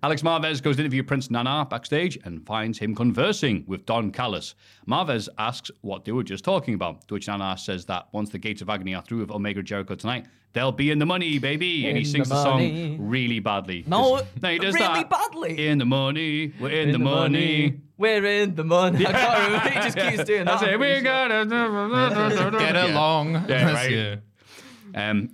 Alex Marvez goes to interview Prince Nana backstage and finds him conversing with Don Callis. Marvez asks what they were just talking about, to which Nana says that once the gates of agony are through with Omega Jericho tonight, they'll be in the money, baby. and he sings the the, song really badly. No, no, he does really that. badly. In the money, we're in, the, money. We're in the money. I can't remember. He just keeps doing that. That's I'm it. pretty We sure. gotta Get along. Yeah, right. yeah. Um,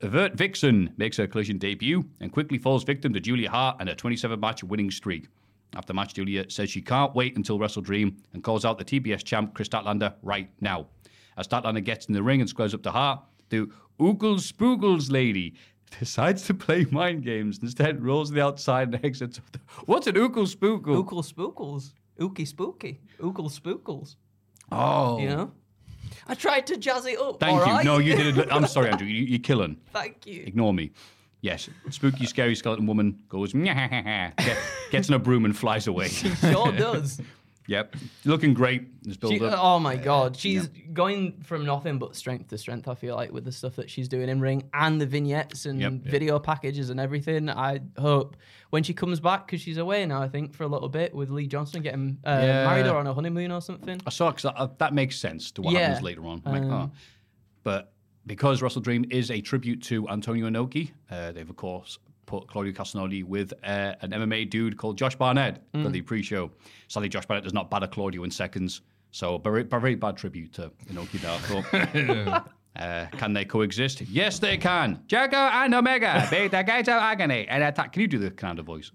Vert Vixen makes her collision debut and quickly falls victim to Julia Hart and her 27 match winning streak. After the match, Julia says she can't wait until Wrestle Dream and calls out the TBS champ Kris Statlander right now. As Statlander gets in the ring and squares up to Hart, the Oogles Spoogles lady decides to play mind games. Instead, rolls to the outside and exits. What's an Oogle Spoogle? Ookle spookles. Ookie spooky. Ookle spookles. Oh, You know? I tried to jazz it up. Thank you. right? No, you did. I'm sorry, Andrew. You, you're killing. Thank you. Ignore me. Yes, spooky, scary skeleton woman goes, get, gets in a broom and flies away. She sure does. Yep, looking great. This She, up. oh my god, she's going from nothing but strength to strength. I feel like with the stuff that she's doing in ring and the vignettes and Yep. video packages and everything. I hope when she comes back because she's away now. I think for a little bit with Lee Johnson getting uh, Yeah. married or on a honeymoon or something. I saw 'cause that, that makes sense to what Yeah. happens later on. I'm like, Um, oh. But because Wrestle Dream is a tribute to Antonio Inoki, uh, they've of course put Claudio Castagnoli with uh, an MMA dude called Josh Barnett for the pre-show. Sadly, Josh Barnett does not batter Claudio in seconds, so very, very bad tribute to Inoki Darko. Uh, can they coexist? Yes, they can. Jericho and Omega, Beta Gato Agony, and attack. Can you do the kind of voice?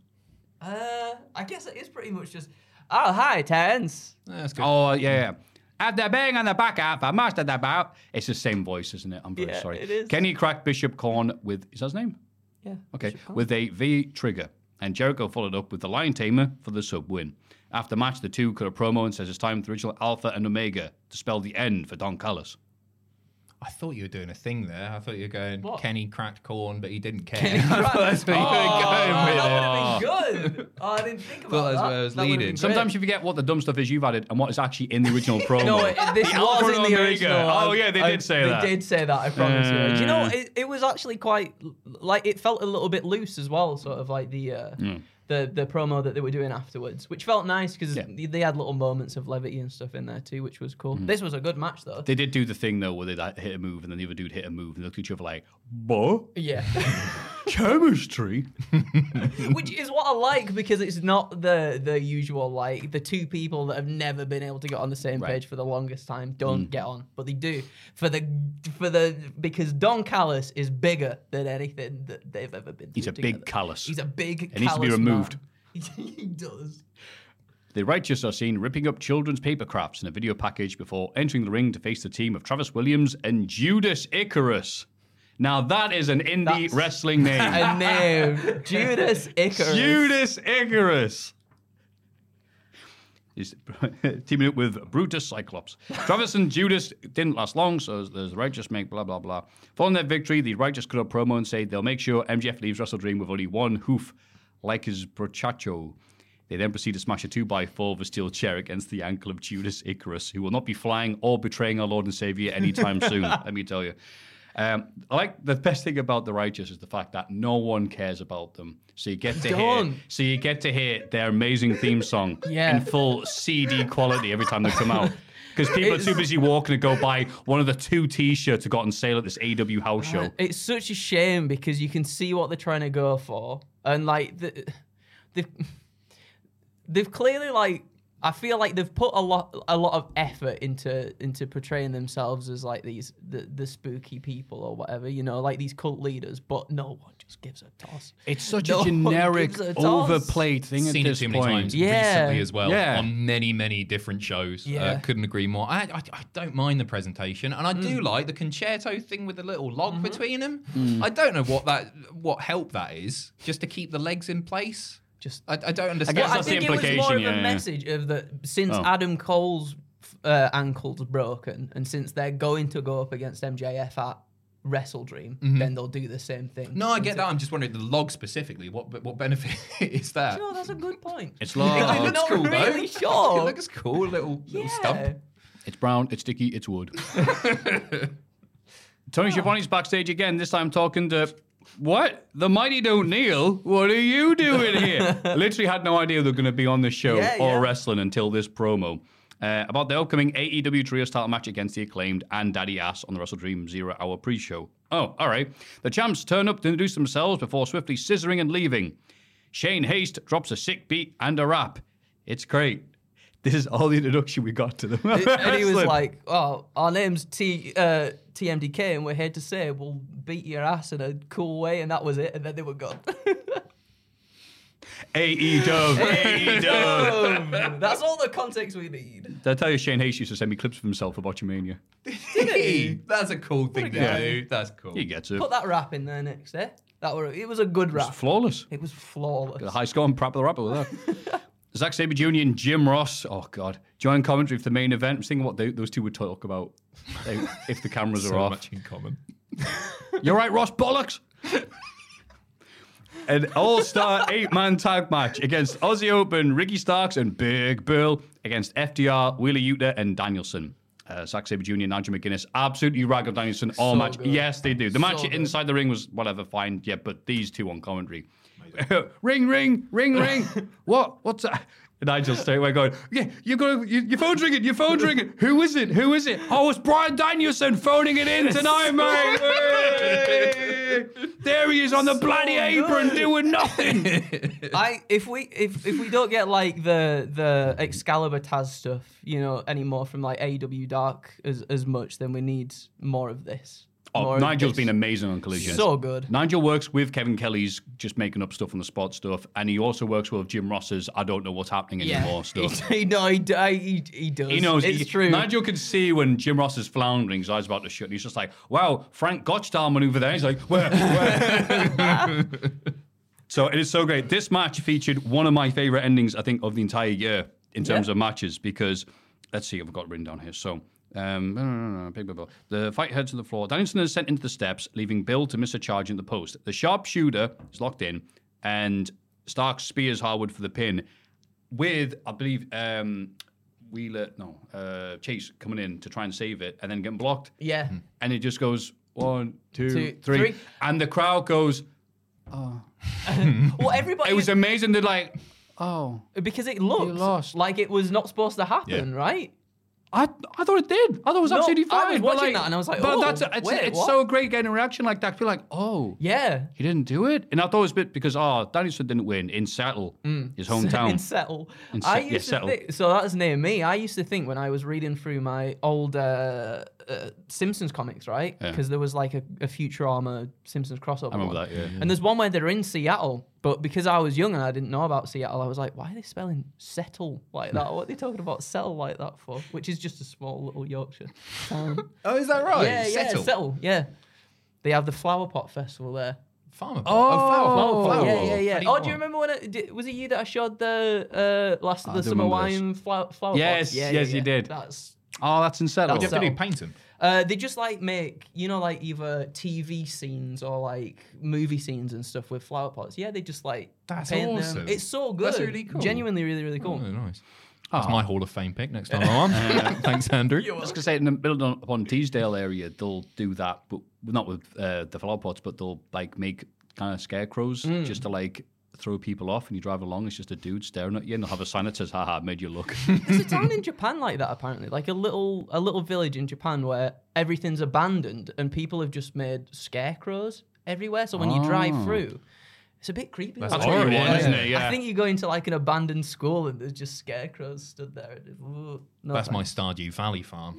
Uh, I guess it is pretty much just. Oh, hi, Terrence. That's good. Oh, yeah, yeah. After bang on the back half, I mastered the bout. It's the same voice, isn't it? I'm very Yeah, sorry. it is. Kenny cracked Bishop Kaun with, is that his name? Yeah. Okay, with a V trigger. And Jericho followed up with the Lion Tamer for the sub win. After match, the two cut a promo and says it's time for the original Alpha and Omega to spell the end for Don Callis. I thought you were doing a thing there. I thought you were going What? Kenny cracked corn, but he didn't care. Kenny I thought that's where you were going Oh, with it. that would have been good. Oh, I didn't think about Thought that's that. where I was That leading. Sometimes you forget what the dumb stuff is you've added and what is actually in the original promo. No, it, this The was in the Omega. original. Oh, yeah, they I- did say they that. They did say that. I promise you. Do you know? Uh. It, it was actually quite like it felt a little bit loose as well, sort of like the uh, the the promo that they were doing afterwards, which felt nice because Yeah. Mm-hmm. they had little moments of levity and stuff in there too, which was cool. This was a good match though. They did do the thing though, where they like, hit a move and then the other dude hit a move and they looked at each other like, "What yeah, chemistry?" which is what I like because it's not the the usual like the two people that have never been able to get on the same Right. Mm. page for the longest time don't get on, but they do for the for the because Don Callis is bigger than anything that they've ever been. He's through a big together. callus. He's a big. It needs to be removed. he does. The righteous are seen ripping up children's paper crafts in a video package before entering the ring to face the team of Travis Williams and Judas Icarus. Now that is an indie That's- wrestling name. A name, Judas Icarus. Judas Icarus. He's teaming up with Brutus Cyclops. Travis and Judas didn't last long, so there's the Righteous make blah blah blah. Following their victory, the Righteous cut a promo and said they'll make sure MJF leaves Wrestle Dream with only one hoof, like his brochacho. They then proceed to smash a 2x4 of a steel chair against the ankle of Judas Icarus, who will not be flying or betraying our Lord and Savior anytime soon, let me tell you. Um, I like the best thing about the righteous is the fact that no one cares about them. So you get to hear, so you get to hear their amazing theme song Yeah. in full CD quality every time they come out. Because people are too busy walking to go buy one of the two T-shirts that got on sale at this AW house show. It's such a shame because you can see what they're trying to go for, and like the, they've they've clearly like I feel like they've put a lot a lot of effort into into portraying themselves as like these the the spooky people or whatever you know like these cult leaders, but no one just gives a toss. It's such No a generic, a overplayed thing at Seen it this too many point. times Yeah. recently as well Yeah. on many many different shows. Yeah. Uh, couldn't agree more. I, I I don't mind the presentation, and I Mm. do like the Con-Chair-To thing with the little log Mm-hmm. between them. Mm. I don't know what that what help that is, just to keep the legs in place. Just I, I don't understand. guess I that's the think it was more implication, of a yeah. message of that since Oh. Adam Cole's uh, ankle's broken, and since they're going to go up against MJF at Wrestle Dream, then they'll do the same thing. Mm-hmm. no, I get that. I'm just wondering the log specifically. What what benefit is that? No, that's a good point. It's It large, looks not cool really though. sure. It looks cool. Little little stump. it's brown, it's sticky, it's wood. Tony Schiavone's backstage again. This time talking to what? The mighty don't kneel. What are you doing here? Literally had no idea they were going to be on this show Yeah, or yeah. wrestling until this promo. Uh, about the upcoming AEW Trios title match against the acclaimed and Daddy Ass on the Wrestle Dream Zero Hour pre-show. Oh, all right. The champs turn up to introduce themselves before swiftly scissoring and leaving. Shane Haste drops a sick beat and a rap. It's great. This is all the introduction we got to them. and he was like, "Oh, our name's T uh, TMDK, and we're here to say we'll beat your ass in a cool way," and that was it. And then they were gone. AE Dub. AE Dub. That's all the context we need. Did I tell you Shane Haste used to send me clips of himself for Botchamania? Hey, that's a cool thing to guy. do. That's cool. He gets it. Put that rap in there next, eh? That were it was a good rap. It's flawless. It was flawless. Got a high score and prep the rapper with that. Zack Sabre Jr. and Jim Ross. Oh God, join commentary for the main event. I'm thinking what they, those two would talk about if, if the cameras are so off. much in common. You're right, Ross bollocks. An all-star eight-man tag match against Aussie Open, Ricky Starks, and Big Bill against FTR, Wheeler Yuta, and Danielson. Uh, Zack Sabre Jr. and Nigel McGuinness absolutely rag on Danielson all So match. good. Yes, they do. The match good. inside the ring was whatever, fine. Yeah, but these two on commentary. ring, ring, ring, ring. what? What's that? And Nigel straight away going, yeah, you got you, your phone's ringing, your phone's ringing. Who is it? Who is it? Oh, it's Bryan Danielson phoning it in tonight, mate. There he is on the bloody apron doing nothing. I if we if if we don't get like the the Excalibur Taz stuff, you know, anymore from like AW Dark as as much, then we need more of this. Oh, Nigel's been amazing on Collision. So good. Nigel works with Kevin Kelly's just making up stuff on the spot stuff, and he also works with Jim Ross's I don't know what's happening anymore stuff. he, no, he, he, he does. He knows. It's he- true. Nigel can see when Jim Ross is floundering, his eyes about to shut, and he's just like, "Wow, Frank Gotchdal maneuver there." He's like, "Where?" where? so it is so great. This match featured one of my favorite endings, I think, of the entire year in terms Yeah. of matches because let's see, I've got it written down here. So. Um, no, no, no, no, big, big, big. The fight heads to the floor. Danielson is sent into the steps, leaving Bill to miss a charge in the post. The sharpshooter is locked in, and Stark spears Harwood for the pin with, I believe, um, Wheeler, no, uh, Chase coming in to try and save it and then getting blocked. Yeah. And it just goes one, two, three, Two, three. And the crowd goes, Well, everybody. it was amazing. They're like, oh, because it looked lost. like it was not supposed to happen, right? I, I thought it did. I thought it was No, absolutely I was but watching like, that and I was like, but oh, that's it's, wait, it's what? so great getting a reaction like that. I feel like, oh, Yeah. he didn't do it. And I thought it was a bit because, oh, Danielson didn't win in Seattle, his hometown. in Settle. In I Se- yeah, used to Settle. think, so that's near me. I used to think when I was reading through my old uh, uh, Simpsons comics, right? Yeah. Because there was like a, a Futurama Simpsons crossover. I remember one. that, yeah. And there's one where they're in Seattle, but because I was young and I didn't know about Seattle, I was like, why are they spelling settle like that? what are they talking about settle like that for? Which is just a small little Yorkshire town. Oh, is that right? yeah, yeah, Settle. settle. Yeah. They have the Flower Pot Festival there. Farmer. Oh, flower, Oh, flower. yeah, yeah, yeah. Do Oh, want? do you remember when it, did, was it you that I showed the uh, last of the summer wine flower, flower Yes. Yeah, yes, yeah, you did. That's oh, that's in Seattle. What do you have to do? Paint them. uh, they just like make you know like either TV scenes or like movie scenes and stuff with flower pots. Yeah, they just like That's paint them. awesome. It's so good. That's really cool. Genuinely, really, really cool. Oh, nice. That's my Hall of Fame pick next time I'm on. Thanks, Andrew. I was going to say, in the build on, upon Teesdale area, they'll do that, but not with uh, the flower pots, but they'll like make kind of scarecrows Mm. just to like throw people off. And you drive along, it's just a dude staring at you, and they'll have a sign that says, haha, made you look. There's a town in Japan like that apparently, like a little a little village in Japan where everything's abandoned and people have just made scarecrows everywhere. So when you drive Oh. through, it's a bit creepy. That's like what you isn't it? Yeah. I think you go into like an abandoned school and there's just scarecrows stood there. and it- ooh, no That's my. Stardew Valley farm.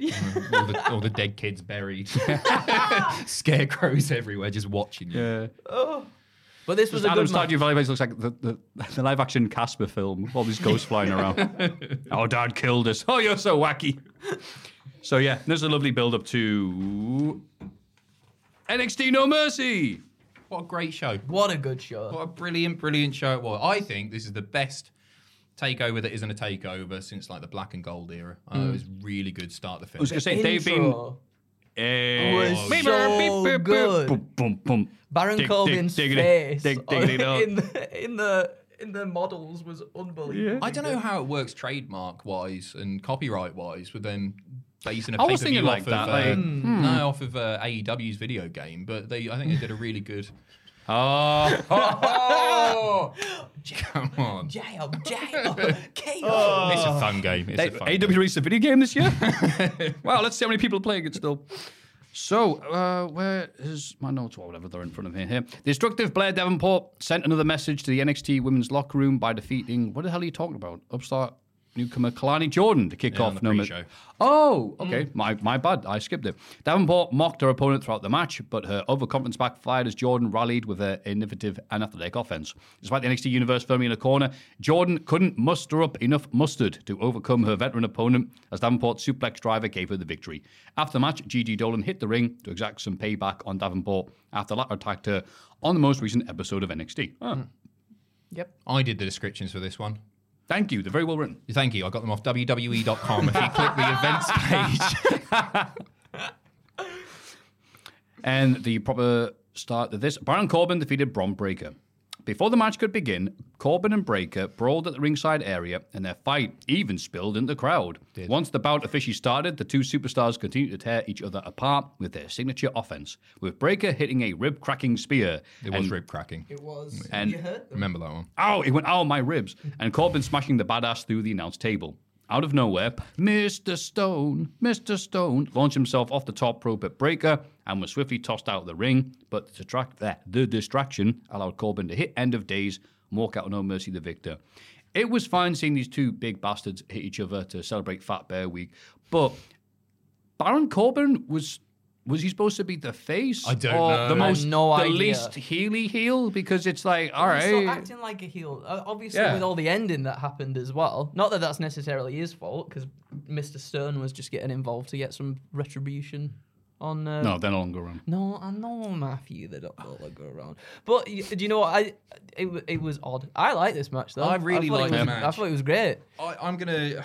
all, the, all the dead kids buried. Scarecrows everywhere just watching you. yeah. Oh. But this was a Adam good match. Stardew Valley Base looks like the, the, the live action Casper film, all these ghosts flying around. oh, dad killed us. Oh, you're so wacky. So, yeah, there's a lovely build up to NXT No Mercy. What a great show. What a good show. What a brilliant, brilliant show it was. I think this is the best takeover that isn't a takeover since like the black and gold era. Uh, it was really good start to the film. I was going to say, they've been. Intro. Eh, was so beep, beep, beep, good. boom, boom, boom. Baron Dig, dig, Corbin's diggity, face dig, on- diggity, dog. in the in the in the models was unbelievable. I don't know how it works trademark wise and copyright wise with them basing a I pay was per thinking view like off that, of uh, hmm. no off of uh, AEW's video game, but they I think they did a really good. Oh, oh, Come on, Jam, jam, chaos. it's a fun game. It's a fun AW game. released a video game this year? wow, let's see how many people are playing it still. So, uh, where is my notes or whatever they're in front of me here? The destructive Blair Davenport sent another message to the NXT women's locker room by defeating, what the hell are you talking about? Upstart newcomer Kelani Jordan to kick Yeah, off number. pre-show. Oh, mm. okay. My my bad. I skipped it. Davenport mocked her opponent throughout the match, but her overconfidence backfired as Jordan rallied with her innovative and athletic offense. Despite the NXT Universe firmly in a corner, Jordan couldn't muster up enough mustard to overcome her veteran opponent as Davenport's suplex driver gave her the victory. After the match, Gigi Dolin hit the ring to exact some payback on Davenport after the latter attacked her on the most recent episode of NXT. Oh, hmm. ah. Yep. I did the descriptions for this one. Thank you. They're very well written. Thank you. I got them off WWE.com. if you click the events page, And the proper start of this Baron Corbin defeated Bron Breakker. Before the match could begin, Corbin and Breakker brawled at the ringside area, and their fight even spilled into the crowd. Once the bout officially started, the two superstars continued to tear each other apart with their signature offense, with Breakker hitting a rib-cracking spear. It was and- rib cracking. It was. And- you heard them? Remember that one? Ow, it went out my ribs. And Corbin smashing the badass through the announce table. Out of nowhere, Mr. Stone, Mr. Stone launched himself off the top rope at Breakker and was swiftly tossed out of the ring. But the, distract- eh, the distraction allowed Corbin to hit End of Days and walk out with no mercy the victor. It was fine seeing these two big bastards hit each other to celebrate Fat Bear Week. But Baron Corbin was. Was he supposed to be the face? I don't or know. The most, no the idea. least heely heel because it's like, all He's right, still acting like a heel. Uh, obviously, Yeah. with all the ending that happened as well. Not that that's necessarily his fault, because Mr. Stern was just getting involved to get some retribution on. Uh, No, they're no longer around. No, I know Matthew. They don't no longer around. But do you know what? I it, it was odd. I like this match though. I really thought like was- the match. I thought it was great. I, I'm gonna.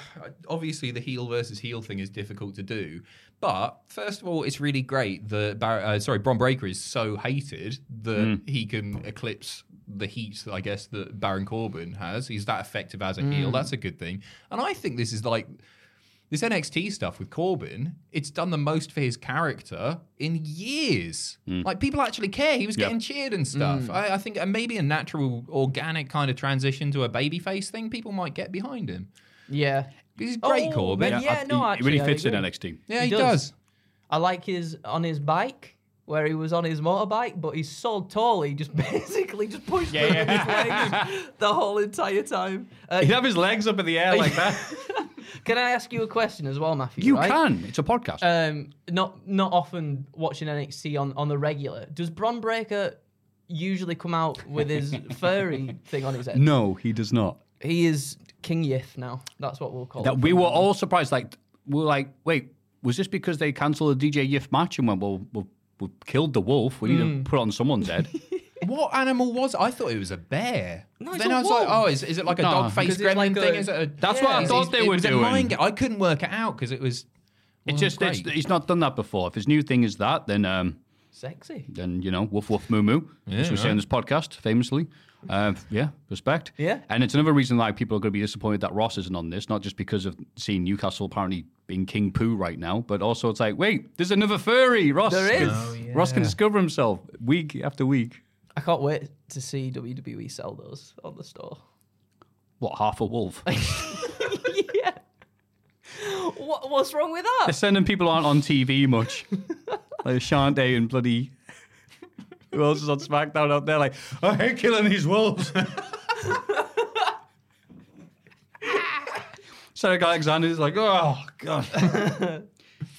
Obviously, the heel versus heel thing is difficult to do, but first of all, it's really great that Bar- uh, sorry, Bron Breakker is so hated that he can eclipse the heat. I guess that Baron Corbin has. He's that effective as a heel. That's a good thing, and I think this is like. This NXT stuff with Corbin, it's done the most for his character in years. Like people actually care. He was Yeah. getting cheered and stuff. I, I think uh, maybe a natural, organic kind of transition to a babyface thing, people might get behind him. Yeah. He's great, Oh, Corbin. but yeah, I- no, he, actually, he really fits in agree. NXT. Yeah, He he, does. does. I like his on his bike where he was on his motorbike, but he's so tall he just basically just pushed me with his legs the whole entire time. Uh, He'd have his legs up in the air like that. Can I ask you a question as well, Matthew? you right? can. It's a podcast. Um, not not often watching NXT on, on the regular. Does Bron Breakker usually come out with his furry thing on his head? no, he does not. He is King Yith now. That's what we'll call That him. we were all surprised. Like we were like, wait, was this because they cancelled the DJ Yif match and went, well, we've, we've killed the wolf. We need Hmm. to put on someone's head. What animal was it? I thought it was a bear. No, it's then a I was like, oh, is, is it like a No, dog-faced because it's gremlin like thing? a- Is it a, That's what I Is- thought is- they it were was a doing. mind ga- I couldn't work it out because it was. It's wasn't just it's, great. he's not done that before. If his new thing is that, then um, Sexy. then you know, woof woof moo moo. as we say on this podcast, famously. Uh, yeah, respect. Yeah. and it's another reason why people are going to be disappointed that Ross isn't on this. Not just because of seeing Newcastle apparently being king poo right now, but also it's like, wait, there's another furry. Ross, There is. Oh, Ross can discover himself week after week. I can't wait to see WWE sell those on the store. What half a wolf? yeah. What, what's wrong with that? They're sending people aren't on TV much, like Shante and bloody. Who else is on SmackDown out there? Like, I hate killing these wolves. Cedric Alexander's like, oh god.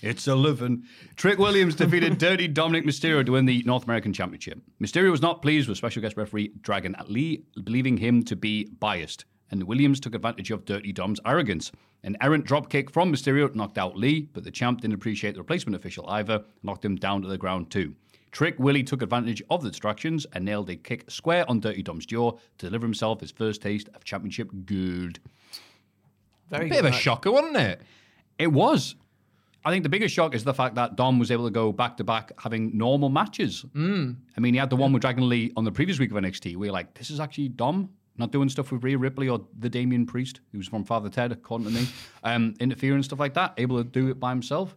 It's a living. Trick Williams defeated Dirty Dominik Mysterio to win the North American Championship. Mysterio was not pleased with special guest referee Dragon Lee, believing him to be biased, and Williams took advantage of Dirty Dom's arrogance. An errant dropkick from Mysterio knocked out Lee, but the champ didn't appreciate the replacement official either, knocked him down to the ground too. Trick Willie took advantage of the distractions and nailed a kick square on Dirty Dom's jaw to deliver himself his first taste of championship gold. Very A bit of a match. shocker, wasn't it? It was. I think the biggest shock is the fact that Dom was able to go back to back having normal matches. Mm. I mean, he had the one with Dragon Lee on the previous week of NXT. We were like, this is actually Dom not doing stuff with Rhea Ripley or the Damien Priest, who's from Father Ted, according to me, um, interfering stuff like that, able to do it by himself.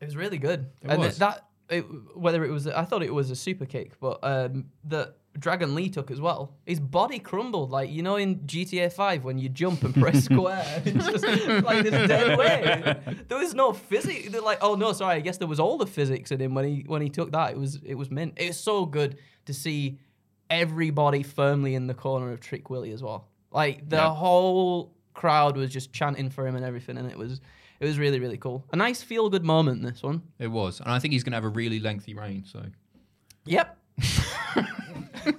It was really good. It and was. that it, whether it was I thought it was a super kick, but um, that Dragon Lee took as well. His body crumbled like you know in GTA Five when you jump and press square, it's just like this dead weight. There was no physics. They're like, oh no, sorry. I guess there was all the physics in him when he when he took that. It was it was mint. It was so good to see everybody firmly in the corner of Trick Willie as well. Like the Yeah. whole crowd was just chanting for him and everything, and it was it was really really cool. A nice feel good moment. This one. It was, and I think he's going to have a really lengthy reign. So Yep.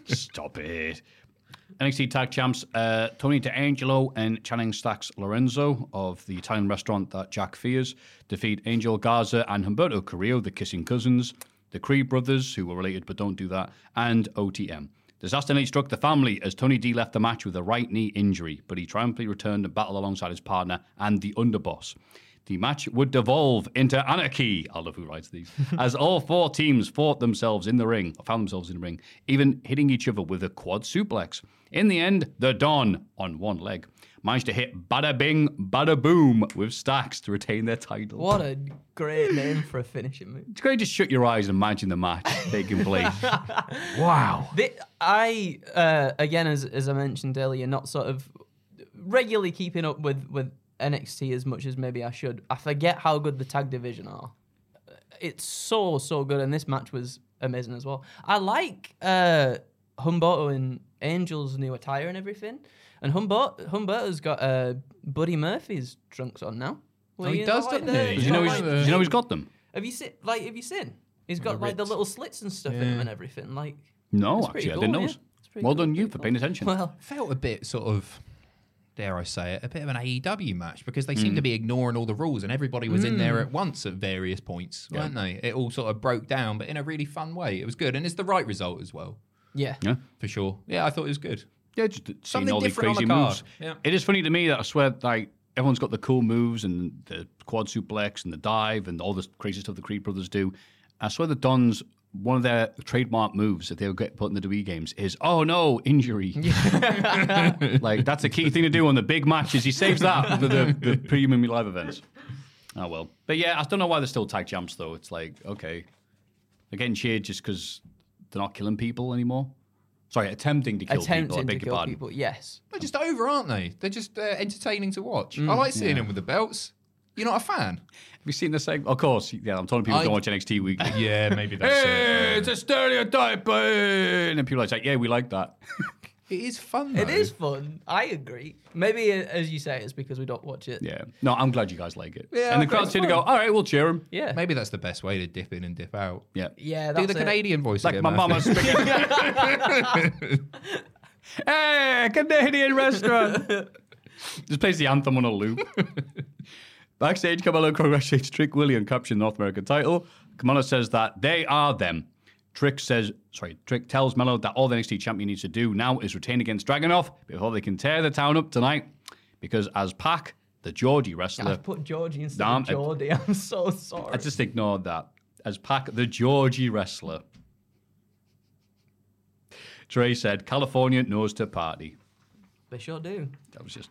Stop it. NXT Tag Champs uh, Tony D'Angelo and Channing Stacks Lorenzo of the Italian restaurant that Jack fears defeat Angel Garza and Humberto Carrillo, the kissing cousins, the Creed brothers, who were related but don't do that, and OTM. Disaster nearly struck the family as Tony D left the match with a right knee injury, but he triumphantly returned and battled alongside his partner and the underboss. The match would devolve into anarchy. I love who writes these. as all four teams fought themselves in the ring, or found themselves in the ring, even hitting each other with a quad suplex. In the end, the Don, on one leg, managed to hit Bada Bing, Bada Boom with stacks to retain their title. What a great name for a finishing move. It's great to shut your eyes and imagine the match taking place. wow. The, I uh, again, as as I mentioned earlier, not sort of regularly keeping up with with NXT as much as maybe I should. I forget how good the tag division are. It's so so good, and this match was amazing as well. I like uh, Humberto and Angel's new attire and everything, and Humberto Humberto's got uh, Buddy Murphy's trunks on now. Well, Oh, he does, know, doesn't the- he? Do you know, like he's, the- you know he's got them? Have you seen? Like, have you seen? He's got like the little slits and stuff in him and everything. Like, No, It's pretty actually, I didn't cool, know. yeah. Well cool, done, you, pretty for paying attention. well, felt a bit sort of dare I say it, a bit of an AEW match because they seem hmm. to be ignoring all the rules and everybody was in there hmm. at once at various points, weren't they? It all sort of broke down, but in a really fun way. It was good, and it's the right result as well, yeah. yeah. for sure. Yeah, I thought it was good. Yeah, just Something all these different on crazy the card. moves. Yeah. It is funny to me that I swear, like everyone's got the cool moves and the quad suplex and the dive and all this crazy stuff the Creed brothers do. I swear the Dons. One of their trademark moves that they'll get put in the WWE games is, oh no, injury. like, that's a key thing to do on the big matches. He saves that for the, the premium live events. Oh, well. But yeah, I don't know why they're still tag champs, though. It's like, okay. They're getting cheered just because they're not killing people anymore. Sorry, attempting to kill people. I Attempting to beg your kill pardon. people. Yes. They're just over, aren't they? They're just uh, entertaining to watch. Mm. I like seeing them with the belts. You're not a fan? Have you seen the same? Of course, yeah. I'm telling people I- don't watch NXT weekly. Yeah, maybe that's hey, it's a stereotype, uh, and then people are like, "Yeah, we like that." It is fun. It though. is fun. I agree. Maybe, uh, as you say, it's because we don't watch it. yeah. No, I'm glad you guys like it. Yeah, and the crowd's crowd it's seem to go, "All right, we'll cheer him." Yeah. Maybe that's the best way to dip in and dip out. Yeah. Yeah, Do the it. Canadian voice Like again, my Matthew. mama's speaking. hey, Canadian restaurant. Just plays the anthem on a loop. Backstage, Carmelo congratulates Trick Willie on capturing the North American title. Carmelo says that they are them. Trick says, sorry, Trick tells Melo that all the NXT champion needs to do now is retain against Dragunov before they can tear the town up tonight. Because as Pac, the Georgie wrestler, I've put Georgie instead Damn, of Geordie. I'm so sorry. I just ignored that. As Pac, the Georgie wrestler. Trey said, California knows to party. They sure do. That was just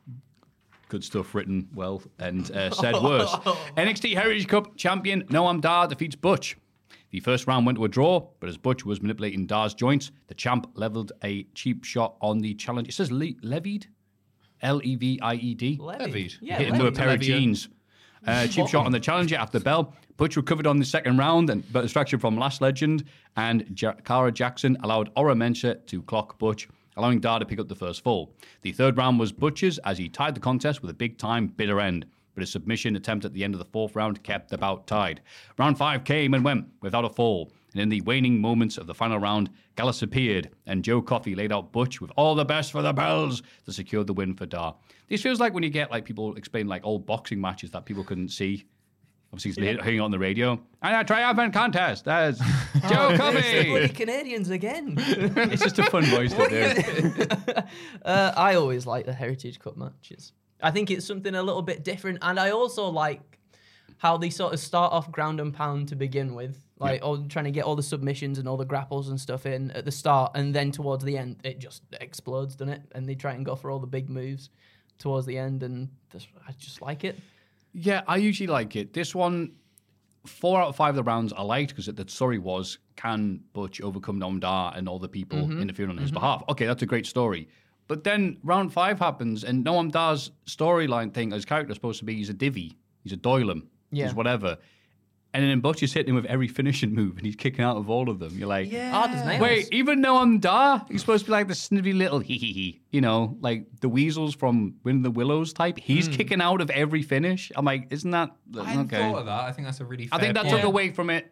good stuff written well and uh, said worse. NXT Heritage Cup champion Noam Dar defeats Butch. The first round went to a draw, but as Butch was manipulating Dar's joints, the champ leveled a cheap shot on the challenge. It says le- levied, L E V I E D. Levied. Yeah, Hit him with a pair of jeans. Uh, cheap shot on the challenger after bell. Butch recovered on the second round, and but distraction from Lash Legend and ja- Cara Jackson allowed Oro Mensah to clock Butch, allowing Dar to pick up the first fall. The third round was Butchers as he tied the contest with a big time bitter end. But his submission attempt at the end of the fourth round kept the bout tied. Round five came and went without a fall. And in the waning moments of the final round, Gallus appeared, and Joe Coffey laid out Butch with all the best for the bells to secure the win for Dar. This feels like when you get like people explain like old boxing matches that people couldn't see. Obviously, he's hearing it on the radio. And a triumphant contest as Joe the bloody Coffey. Canadians again. it's just a fun voice to do. uh, I always like the Heritage Cup matches. I think it's something a little bit different, and I also like how they sort of start off ground and pound to begin with, like all, trying to get all the submissions and all the grapples and stuff in at the start, and then towards the end it just explodes, doesn't it? And they try and go for all the big moves towards the end, and I just like it. Yeah, I usually like it. This one, four out of five of the rounds I liked because the story was can Butch overcome Noam Dar and all the people mm-hmm. interfering on his mm-hmm. behalf? Okay, that's a great story. But then round five happens, and Noam Dar's storyline thing, his character is supposed to be he's a divvy, he's a doylem, Yeah. he's whatever. And then Butch is hitting him with every finishing move, and he's kicking out of all of them. You're like, Hard as nails. Wait, even Noam Dar, he's supposed to be like the snivvy little hee hee hee, you know, like the weasels from Wind the Willows type. He's hmm. kicking out of every finish. I'm like, isn't that I okay? thought of that. I think that's a really. Fair I think that point. took away from it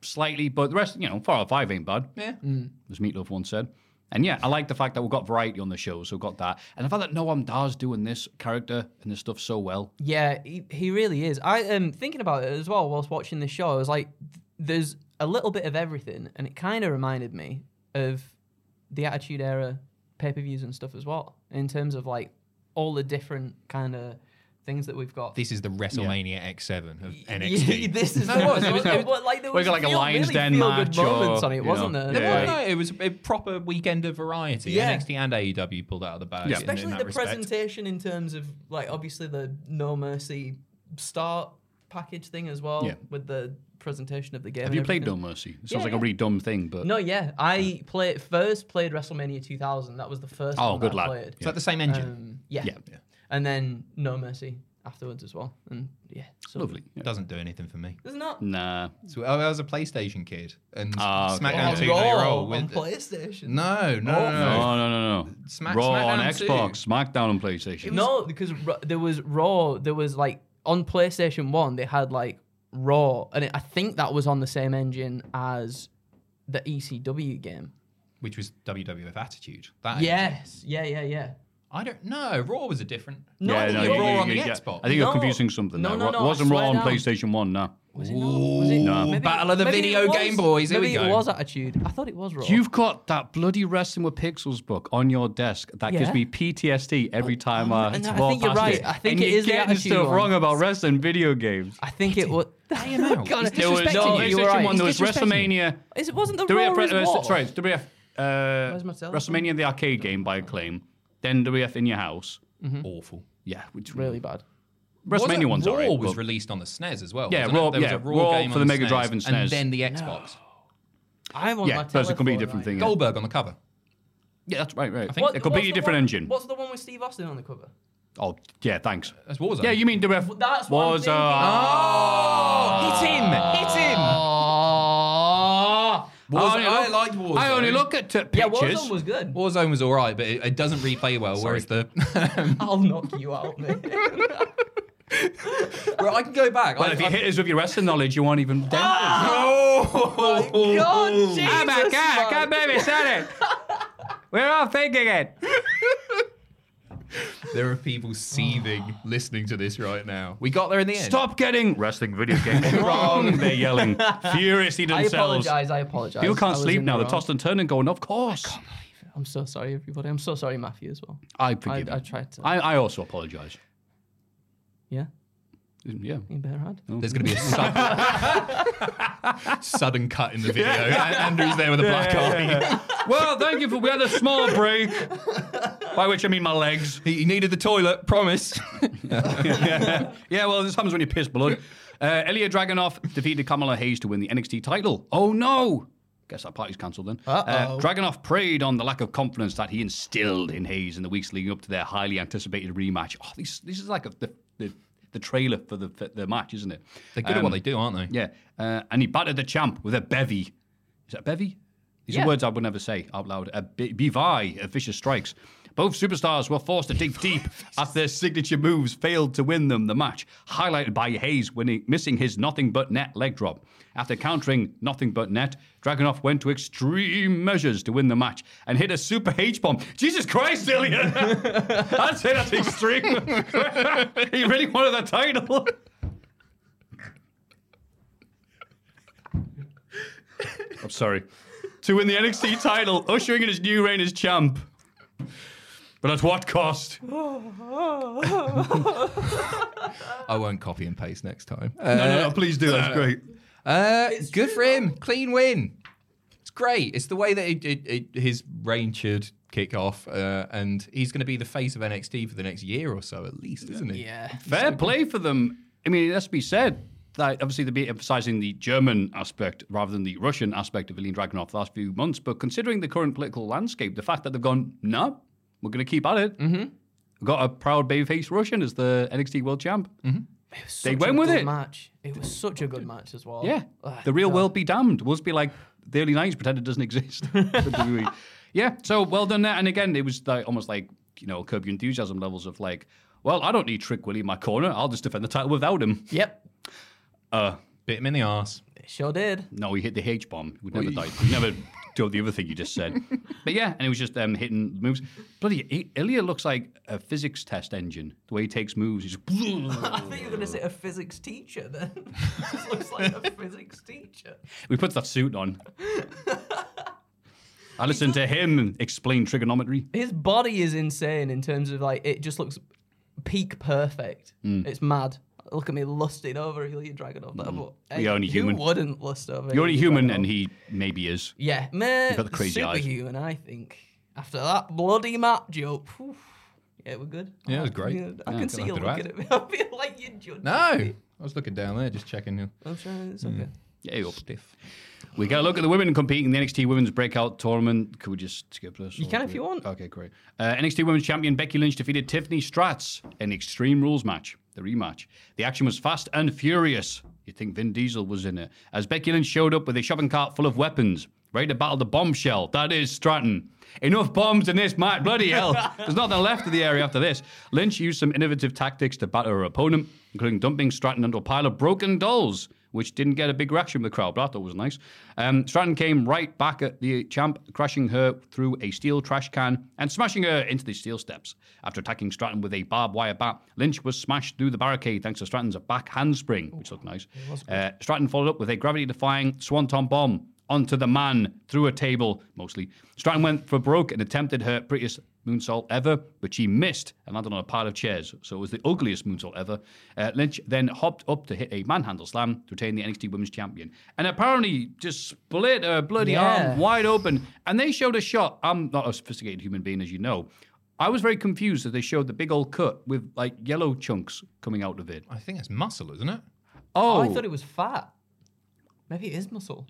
slightly, but the rest, you know, four out of five ain't bad, Yeah. Hmm. as Meatloaf once said. And yeah, I like the fact that we've got variety on the show, so we've got that. And the fact that Noam Dar's doing this character and this stuff so well. Yeah, he, he really is. I am thinking about it as well whilst watching the show. I was like, th- there's a little bit of everything, and it kind of reminded me of the Attitude Era pay per views and stuff as well. In terms of like all the different kind of things that we've got. This is the WrestleMania X7 of Yeah, NXT. this is No, it was. It was, it was- like there We was got like a feel- Lions really Den feel-good match moments or, on it, wasn't know, there? yeah. Like, no, it was a proper weekend of variety. Yeah. NXT and AEW pulled out of the bag. Yeah. in- in especially that the respect. presentation in terms of like obviously the No Mercy start package thing as well Yeah. with the presentation of the game. Have you played everything. No Mercy? It sounds Yeah, like yeah. a really dumb thing, but No, yeah, I played first played WrestleMania 2000. That was the first Oh, one good that lad. I played. Is that the same engine? Um, yeah. Yeah. And then No Mercy afterwards as well. And yeah, so lovely. Yeah. Doesn't do anything for me. There's not Nah. So I was a PlayStation kid, and Ah. SmackDown Oh, 2 Raw they roll on PlayStation. No, no, no, No, no. no, no, no. Smack- Raw on SmackDown too. Xbox, SmackDown on PlayStation. No, because Ra- there was Raw. There was like on PlayStation One, they had like Raw, and it, I think that was on the same engine as the ECW game. Which was WWF Attitude. That engine. Yes, yeah, yeah, yeah. I don't know. Raw was a different. No, I think you- Raw you- on the yeah. Xbox. I think you're No. confusing something No, there. no, Ra- no, It wasn't Raw swear on down. PlayStation 1, no. Was it not? Was it? No. Maybe- Battle of the maybe Video it was- Game Boys, here we maybe go. it was Attitude. I thought it was Raw. You've got that bloody Wrestling with Pixels book on your desk that gives me PTSD every time I, and I walk think you're past right. it. I think and it you're is the getting Attitude stuff one. wrong about wrestling video games. I think it was. him out. God, He's it- There was disrespecting no you. you were PlayStation right. 1, there was He's disrespecting. WrestleMania. Is it wasn't the WF, Raw as uh, War? sorry, WF, uh, my telephone? WrestleMania the arcade game by Acclaim, then WF in your house. Awful. Yeah, which Really bad. WrestleMania one's Raw alright. was but- released on the SNES as well. Yeah, wasn't it? Raw- There was yeah, a Raw, Raw game for on the Mega Drive and SNES. and then the Xbox. I want Yeah, my that's a completely different right thing. yeah. Goldberg on the cover. Yeah, that's right, right. I think- a completely what's the different one- engine. What's the one with Steve Austin on the cover? Oh, yeah, thanks. That's Warzone. Yeah, you mean WF That's what I'm was thinking. uh, Oh, hit him! Hit him! Oh, Warzone, I I liked Warzone. I only look at uh, yeah, pictures. Warzone was good. Warzone was all right, but it, it doesn't replay well. Whereas the I'll knock you out, mate. well, I can go back. Well, I, if you I- hit us with your wrestling knowledge, you won't even dent us. Oh, God, Jesus, I'm a cat. I can't man. believe he said it. We're all thinking it. There are people seething listening to this right now. We got there in the end. Stop getting wrestling video games wrong. They're yelling furiously themselves. I themselves. apologize. I apologize. People I can't was sleep in the now. They're wrong. tossed and turning, going, of course. I'm so sorry, everybody. I'm so sorry, Matthew, as well. I I, forgive I you. tried to. I, I also apologise. yeah, Yeah. you better had. There's going to be a sudden, sudden cut in the video. And Andrew's there with a black eye. Well, thank you for. We had a small break. By which I mean my legs. He he needed the toilet, promise. yeah. yeah, well, this happens when you piss blood. Uh, Ilya Dragunov defeated Carmelo Hayes to win the NXT title. Oh no! Guess that party's cancelled then. Uh, Uh-oh. Dragunov preyed on the lack of confidence that he instilled in Hayes in the weeks leading up to their highly anticipated rematch. Oh, this, this is like a, the, the the trailer for the for the match, isn't it? They're good at Um, what they do, aren't they? Yeah, uh, and he battered the champ with a bevy. Is that a bevy? These Yeah. are words I would never say out loud. A bevy of vicious strikes. Both superstars were forced to dig deep as their signature moves failed to win them the match, highlighted by Hayes winning, missing his nothing but net leg drop. After countering nothing but net, Dragunov went to extreme measures to win the match and hit a super H bomb. Jesus Christ, Ilya! I'd say that's extreme. he really wanted that title. I'm sorry. To win the NXT title, ushering in his new reign as champ. But at what cost? I won't copy and paste next time. no, no, no, please do. That's great. Uh, good for him. Clean win. It's great. It's the way that it, it, it, his reign should kick off, uh, and he's going to be the face of NXT for the next year or so at least, isn't he? Yeah. Fair play for them. I mean, it has to be said that obviously they'll be emphasizing the German aspect rather than the Russian aspect of Ilya Dragunov the last few months. But considering the current political landscape, the fact that they've gone, no, we're going to keep at it. Mm-hmm. We've got a proud babyface Russian as the NXT World Champ. Such They went with it. Match. It was such a good match as well. Yeah. Ah, the real God. world be damned. We'll just be like the early 90s, pretend it doesn't exist. yeah. So well done there. And again, it was like, almost like, you know, curb your enthusiasm levels of like, well, I don't need Trick Willie in my corner. I'll just defend the title without him. Yep. Uh, Bit him in the arse. It sure did. no, he hit the H bomb. We'd never died. We'd never do the other thing you just said. but yeah, and it was just um, hitting moves. Bloody I- Ilya looks like a physics test engine. The way he takes moves, he's just. I think you were going to say a physics teacher then. Just looks like a physics teacher. we put that suit on. I listened to him explain trigonometry. His body is insane in terms of like it just looks peak perfect. Mm. It's mad. Look at me lusting over Ilya Dragunov. But, You're hey, only who human. wouldn't lust over? You're only human, Dragunov? and he maybe is. Yeah, man. Got the crazy eyes. superhuman, I think. After that bloody map joke, whew, yeah, we're good. Yeah, it was great. Yeah, I Yeah, can see you nothing to looking at me. I feel like you judged No, me. I was looking down there, just checking. you. I'm trying. It's okay. Yeah, you're up. Stiff. We got to look at the women competing in the NXT Women's Breakout Tournament. Could we just skip this? You can if you want. Okay, great. Uh, NXT Women's Champion Becky Lynch defeated Tiffany Stratz in Extreme Rules match, the rematch. The action was fast and furious. You'd think Vin Diesel was in it. As Becky Lynch showed up with a shopping cart full of weapons, ready to battle the bombshell. That is Stratton. Enough bombs in this match. Bloody hell. There's nothing left of the area after this. Lynch used some innovative tactics to batter her opponent, including dumping Stratton into a pile of broken dolls, which didn't get a big reaction from the crowd, but I thought it was nice. Um, Stratton came right back at the champ, crashing her through a steel trash can and smashing her into the steel steps. After attacking Stratton with a barbed wire bat, Lynch was smashed through the barricade thanks to Stratton's back handspring, which looked nice. Uh, Stratton followed up with a gravity-defying swanton bomb onto the man through a table, mostly. Stratton went for broke and attempted her prettiest moonsault ever, but she missed and landed on a pile of chairs. So it was the ugliest moonsault ever. Uh, Lynch then hopped up to hit a manhandle slam to retain the NXT Women's Champion, and apparently just split her bloody Yeah. arm wide open. And they showed a shot. I'm not a sophisticated human being, as you know. I was very confused that they showed the big old cut with like yellow chunks coming out of it. I think that's muscle, isn't it? Oh, Oh, I thought it was fat. Maybe it is muscle.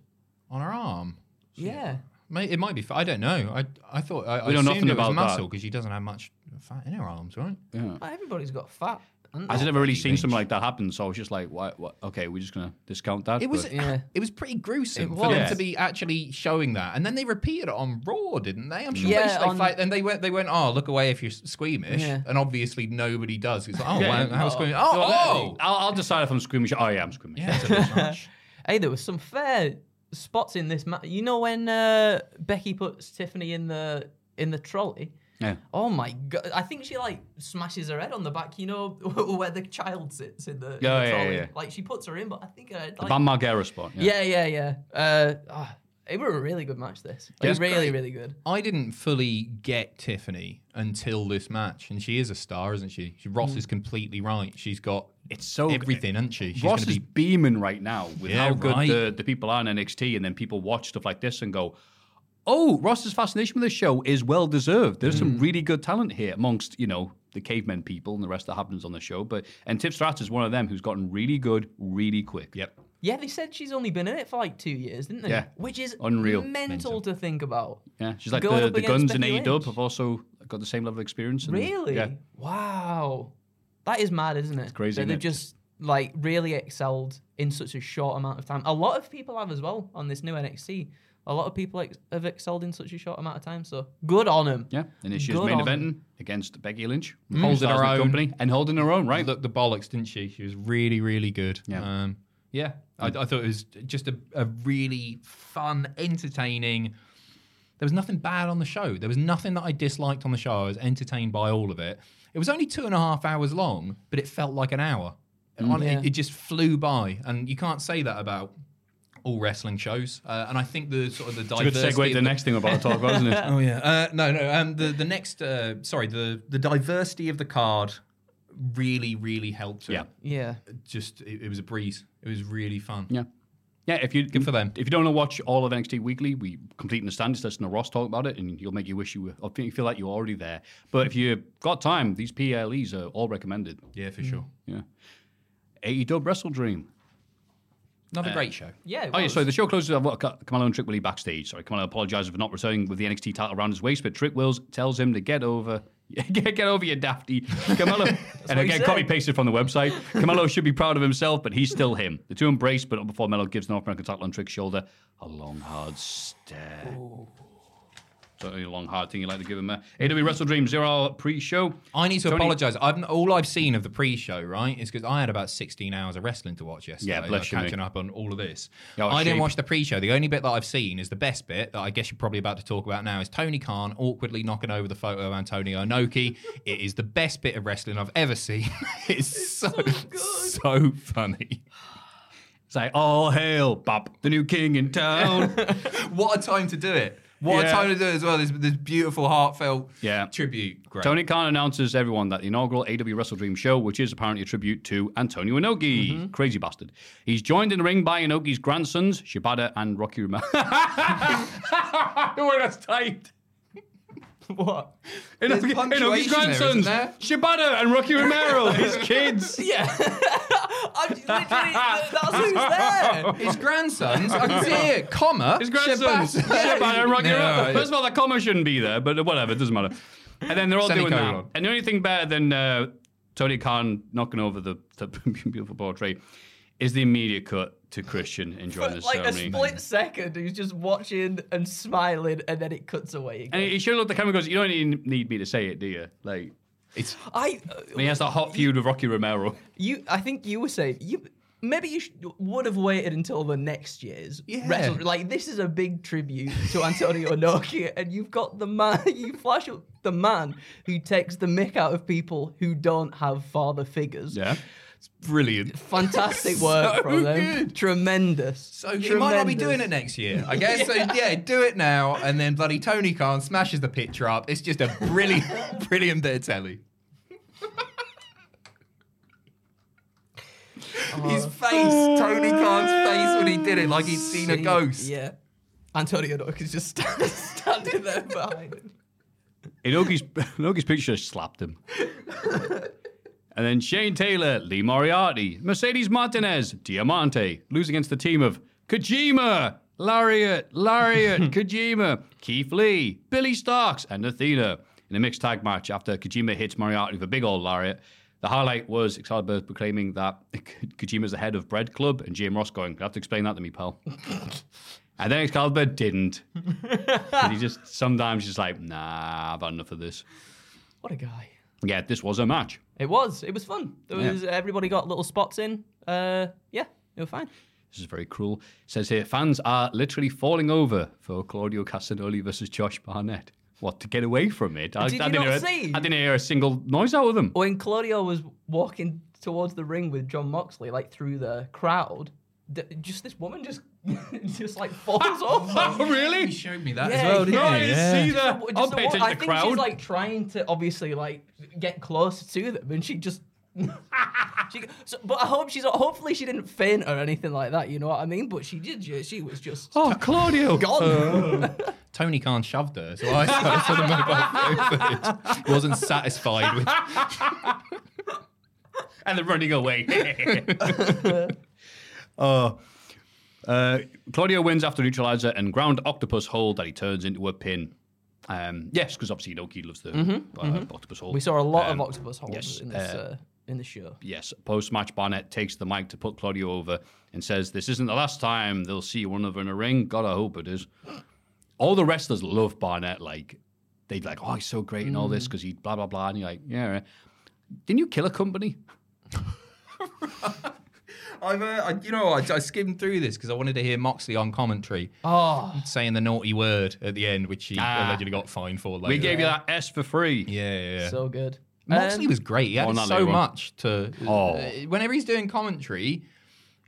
On her arm. Yeah. May- It might be. fat. I don't know. I I thought I, We I know assumed nothing it was about that. muscle because she doesn't have much fat in her arms, right? Well, everybody's got fat. I've never really seen Lynch. something like that happen, so I was just like, what, what? okay, we're just gonna discount that. It was Yeah. it was pretty gruesome It for them was. to be actually showing that, and then they repeated it on Raw, didn't they? I'm sure Yeah, they, they on- fight, and they went they went oh look away if you're squeamish, Yeah. and obviously nobody does. It's like oh Yeah. wow, how Oh. squeamish? Well, Oh, oh. I'll, I'll decide if I'm squeamish. Oh yeah, I'm squeamish. yeah, it's a bit much. Hey, there was some fair spots in this match. You know when uh, Becky puts Tiffany in the in the trolley? Yeah. Oh my god! I think she like smashes her head on the back. You know where the child sits in the, in Yeah, the yeah, trolley. yeah. Like she puts her in, but I think her The like, Bam Margera spot. Yeah. yeah, yeah, yeah. Uh, ah, it was a really good match. This, like, Yes, really, great. really good. I didn't fully get Tiffany until this match, and she is a star, isn't she? she Ross is completely right. She's got It's so everything, isn't she? She's Ross gonna is beaming right now with Yeah, how good right. the, the people are in NXT, and then people watch stuff like this and go, "Oh, Ross's fascination with this show is well deserved." There's Mm. some really good talent here amongst you know the cavemen people and the rest that happens on the show. But and Tip Stratz is one of them who's gotten really good really quick. Yep. Yeah, they said she's only been in it for like two years, didn't they? Yeah. which is Unreal. mental, Mental. to think about. Yeah, she's like Going the, the against guns in Becky AEW have also got the same level of experience. and- Really? Yeah. Wow. That is mad, isn't it? It's crazy, That isn't they've it? just like really excelled in such a short amount of time. A lot of people have as well on this new NXT. A lot of people ex- have excelled in such a short amount of time. So good on them. Yeah, and then she's Good main eventing against Becky Lynch, Holding her own. company, and holding her own, right? Look the bollocks, didn't she? She was really, really good. Yeah. Um, yeah. I, I thought it was just a, a really fun, entertaining. There was nothing bad on the show. There was nothing that I disliked on the show. I was entertained by all of it. It was only two and a half hours long, but it felt like an hour. On- Yeah. it, it just flew by, and you can't say that about all wrestling shows. Uh, and I think the sort of the It's a diversity. good segue to of the next thing we're about to talk about, isn't it? Oh yeah. Uh, no, no. Um, the the next. Uh, sorry. The the diversity of the card really, really helped. It. Yeah. Yeah. Just it, it was a breeze. It was really fun. Yeah. Yeah, if you Good for them. If you don't want to watch all of NXT Weekly, we completely understand. Just listen to Ross talk about it, and you'll make you wish you were. I think you feel like you're already there. But if you've got time, these PLEs are all recommended. Yeah, for sure. Yeah. AEW Wrestle Dream. Another uh, great show. Yeah. It Oh, yeah, was. sorry. The show closes with Carmelo and Trick Willie backstage. Sorry, Carmelo apologizes for not returning with the NXT title around his waist, but Trick Wills tells him to get over. Get, get over your dafty. Carmelo, and what he again, said. copy pasted from the website. Carmelo should be proud of himself, but he's still him. The two embrace, but not before Melo gives the North American title on Trick's shoulder a long, hard stare. Certainly a long, hard thing you like to give him. Uh, AEW Wrestle Dream Zero Hour pre-show. I need to Tony- apologise. I've all I've seen of the pre-show, right, is because I had about 16 hours of wrestling to watch yesterday. Yeah, bless like, you, catching up on all of this. You're I didn't watch the pre-show. The only bit that I've seen is the best bit that I guess you're probably about to talk about now is Tony Khan awkwardly knocking over the photo of Antonio Inoki. it is the best bit of wrestling I've ever seen. it's so so funny. It's like, all hail, Bob, the new king in town. What a time to do it. What Yeah. a time to do it as well. This, this beautiful, heartfelt Yeah. tribute. Great. Tony Khan announces everyone that the inaugural AEW Wrestle Dream show, which is apparently a tribute to Antonio Inoki, Mm-hmm. crazy bastard. He's joined in the ring by Inoki's grandsons, Shibata and Rocky Romero. Well, that's tight. What? There's Inoki, punctuation Inoki's there, grandsons, isn't there? Shibata and Rocky Romero, his kids. Yeah. I'm literally, that's who's there. His grandsons, I can see it, comma. His grandsons, Shibata. Shibata and Rocky No, Romero. First of all, that comma shouldn't be there, but whatever, it doesn't matter. And then they're all doing that. And the only thing better than uh, Tony Khan knocking over the, the beautiful portrait is the immediate cut to Christian enjoying the like a split second, he's just watching and smiling, and then it cuts away And again. he should at the camera and goes, You don't even need me to say it, do you? Like, It's I, and he has that hot feud with Rocky Romero. you, I think you were saying you. Maybe you should, would have waited until the next year's Yeah. wrestle. Like this is a big tribute to Antonio Inoki, and you've got the man. You flash up the man who takes the mick out of people who don't have father figures. Yeah. Brilliant. Fantastic work So from them. good. Tremendous. So you might not be doing it next year, I guess. So yeah, do it now, and then bloody Tony Khan smashes the picture up. It's just a brilliant, brilliant bit of telly. Oh. His face, Tony Khan's face when he did it, like he'd seen a ghost. Yeah. Antonio Inoki's just stand, standing there behind him. Inoki's, Inoki's picture slapped him. And then Shane Taylor, Lee Moriarty, Mercedes Martinez, Diamante lose against the team of Kojima, Lariat, Lariat, Kojima, Keith Lee, Ricky Starks, and Athena in a mixed tag match after Kojima hits Moriarty with a big old Lariat. The highlight was Excalibur proclaiming that Kojima's the head of Bread Club, and Jim Ross going, You have to explain that to me, pal. and then Excalibur didn't. he just sometimes just like, nah, I've had enough of this. What a guy. Yeah, this was a match. It was. It was fun. There Yeah. everybody got little spots in. Uh, yeah, they were fine. This is very cruel. It says here, fans are literally falling over for Claudio Castagnoli versus Josh Barnett. What to get away from it? I, Did I you didn't hear, see? I didn't hear a single noise out of them. When Claudio was walking towards the ring with Jon Moxley, like through the crowd, just this woman just, just like falls off. Oh, really? He showed me that Yeah, as well, didn't No, he? I Yeah. see that. Just I'll a pay wo- attention I to the think crowd. she's like trying to obviously like get close to them, and she just. she, so, but I hope she's hopefully she didn't faint or anything like that. You know what I mean? But she did. ju- She was just oh, Claudio. gone. Tony Khan shoved her, so I I saw the mobile phone footage. Wasn't satisfied with. and they're running away. uh, uh, Claudio wins after neutralizer and ground octopus hold that he turns into a pin. Um, yes, because obviously Inoki loves the uh, octopus hold. we saw a lot Um, of octopus holes yes, in this uh, uh, in the show. Yes, post match Barnett takes the mic to put Claudio over and says, This isn't the last time they'll see one another in a ring. God, I hope it is. All the wrestlers love Barnett. Like, they'd like, Oh, he's so great and all this because he blah, blah, blah. And you're like, Yeah. Didn't you kill a company? I've, uh, I, you know, I, I skimmed through this because I wanted to hear Moxley on commentary Oh, saying the naughty word at the end, which he Ah. allegedly got fined for. Later. We gave you that S for free. Yeah, yeah, yeah. so good. Moxley Um, was great. He added not so much to. Oh. uh, whenever he's doing commentary,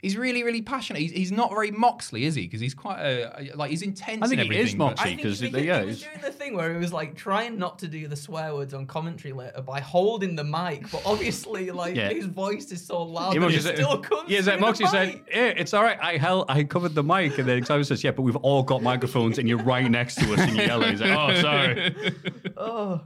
he's really, really passionate. He's, he's not very Moxley, is he? Because he's quite a like he's intense. I think and he is Moxley. Because, because yeah, he was it's- doing the thing where he was like trying not to do the swear words on commentary later by holding the mic, but obviously like Yeah. his voice is so loud He that Moxley it still comes yeah, that Moxley said, yeah, it's all right. I held, I covered the mic. And then Xavier says, yeah, but we've all got microphones and you're right next to us and you're yelling. He's like, oh, sorry. Oh,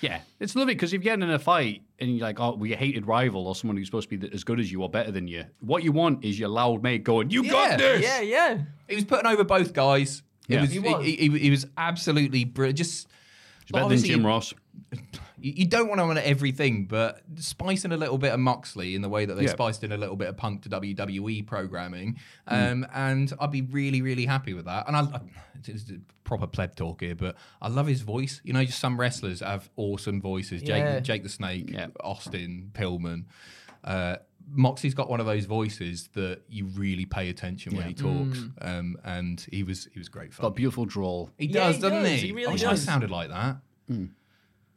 Yeah, it's lovely because if you're getting in a fight and you're like, oh, we a hated rival or someone who's supposed to be as good as you or better than you, what you want is your loud mate going, you Yeah, got this. yeah, yeah. He was putting over both guys. It Yeah. was, He he, was. he, he, he was absolutely brilliant. Just It's better than Jim Ross. You, you don't want to win everything, but spicing a little bit of Moxley in the way that they Yeah. spiced in a little bit of Punk to WWE programming, Mm. um, and I'd be really, really happy with that. And I, I it's a proper pleb talk here, but I love his voice. You know, just some wrestlers have awesome voices. Jake, Yeah. Jake the Snake, Yeah. Austin, Pillman. Uh, Moxie's got one of those voices that you really pay attention when he talks, um, and he was he was great fun. Got a beautiful drawl. He Yeah, does, he doesn't does. he? He really I wish I sounded like that.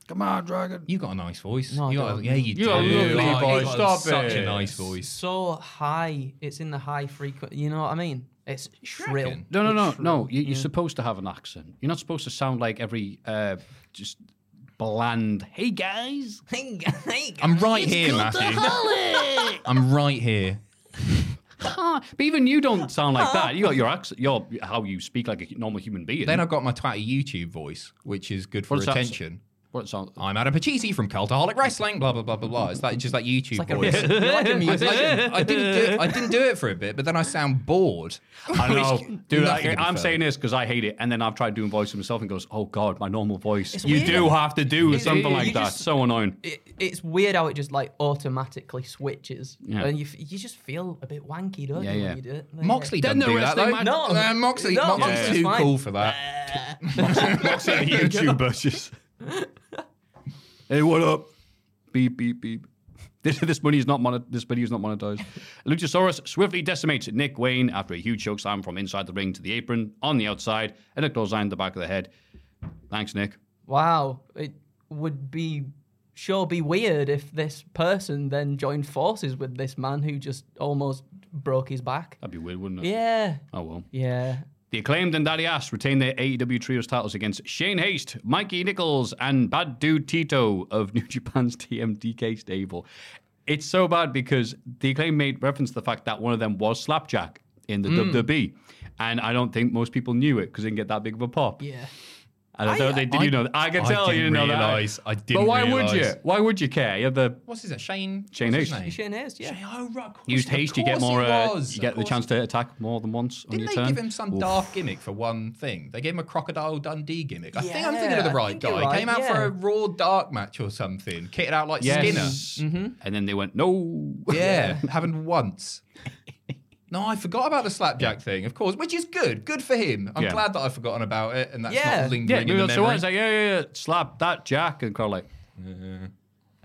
Come on, Dragon. You got a nice voice. No, I you got, don't. yeah, you You do. got a lovely Oh, you voice. got Stop such it. a nice voice. So high. It's in the high frequency. You know what I mean? It's shrill. reckon? No, no, no, It's no. You, you're supposed to have an accent. You're not supposed to sound like every uh, just bland. Hey guys, I'm right here, Maffew. I'm right here. Huh. but even you don't sound like that. You got your accent, your how you speak like a normal human being. Then I've got my twatty YouTube voice, which is good for What's that? attention. What it sounds. I'm Adam Pacitti from Cultaholic Wrestling. Blah blah blah blah blah. It's like just like YouTube like voice. music- you like a I, musician. I didn't do it, I didn't do it for a bit, but then I sound bored. I know. Dude, I, I'm fair. saying this because I hate it, and then I've tried doing voice myself and goes, "Oh God, my normal voice." It's you weird. do have to do It's- something you like that. just- so annoying. It, it's weird how it just like automatically switches, Yeah. and you f- you just feel a bit wanky, don't Yeah, you? yeah. When you do it? Like, Moxley Then doesn't do that though. match- No. Uh, Moxley, No, Moxley's Moxley's too cool for that. Moxie the YouTuber just. Hey, what up? Beep beep beep. This, this money is not monet- this video is not monetized. Luchasaurus swiftly decimates Nick Wayne after a huge chokeslam from inside the ring to the apron on the outside and a clothesline to the back of the head. Thanks, Nick. Wow, it would be sure be weird if this person then joined forces with this man who just almost broke his back. That'd be weird, wouldn't it? Yeah, Oh well. yeah. The acclaimed and Daddy Ass retain their AEW Trios titles against Shane Haste, Mikey Nichols, and Bad Dude Tito of New Japan's TMDK stable. It's so bad because the acclaim made reference to the fact that one of them was Slapjack in the hmm. WWE. And I don't think most people knew it because it didn't get that big of a pop. Yeah. And I, thought they did you know? I can I tell you didn't didn't know realise. that. I But didn't why would you? Why would you care? You have the What's his name? Shane. Shane what's his Haste. Shane Haste, yeah. Shane- Oh, right. of used haste, you get more. Uh, you get the chance to attack more than once on Didn't your they turn. give him some Oof. daft gimmick for one thing? They gave him a Crocodile Dundee gimmick. I think I'm thinking of the right guy. right, Came out for a Raw Dark match or something. Kitted out like Yes. Skinner. And then they went, no. Yeah, happened once. No, I forgot about the slapjack thing, of course, which is good. Good for him. I'm Yeah. glad that I've forgotten about it and that's Yeah. not lingering Yeah, in maybe the that's the memory. one. It's like, yeah, yeah, yeah, slap that Jack, and Carl like,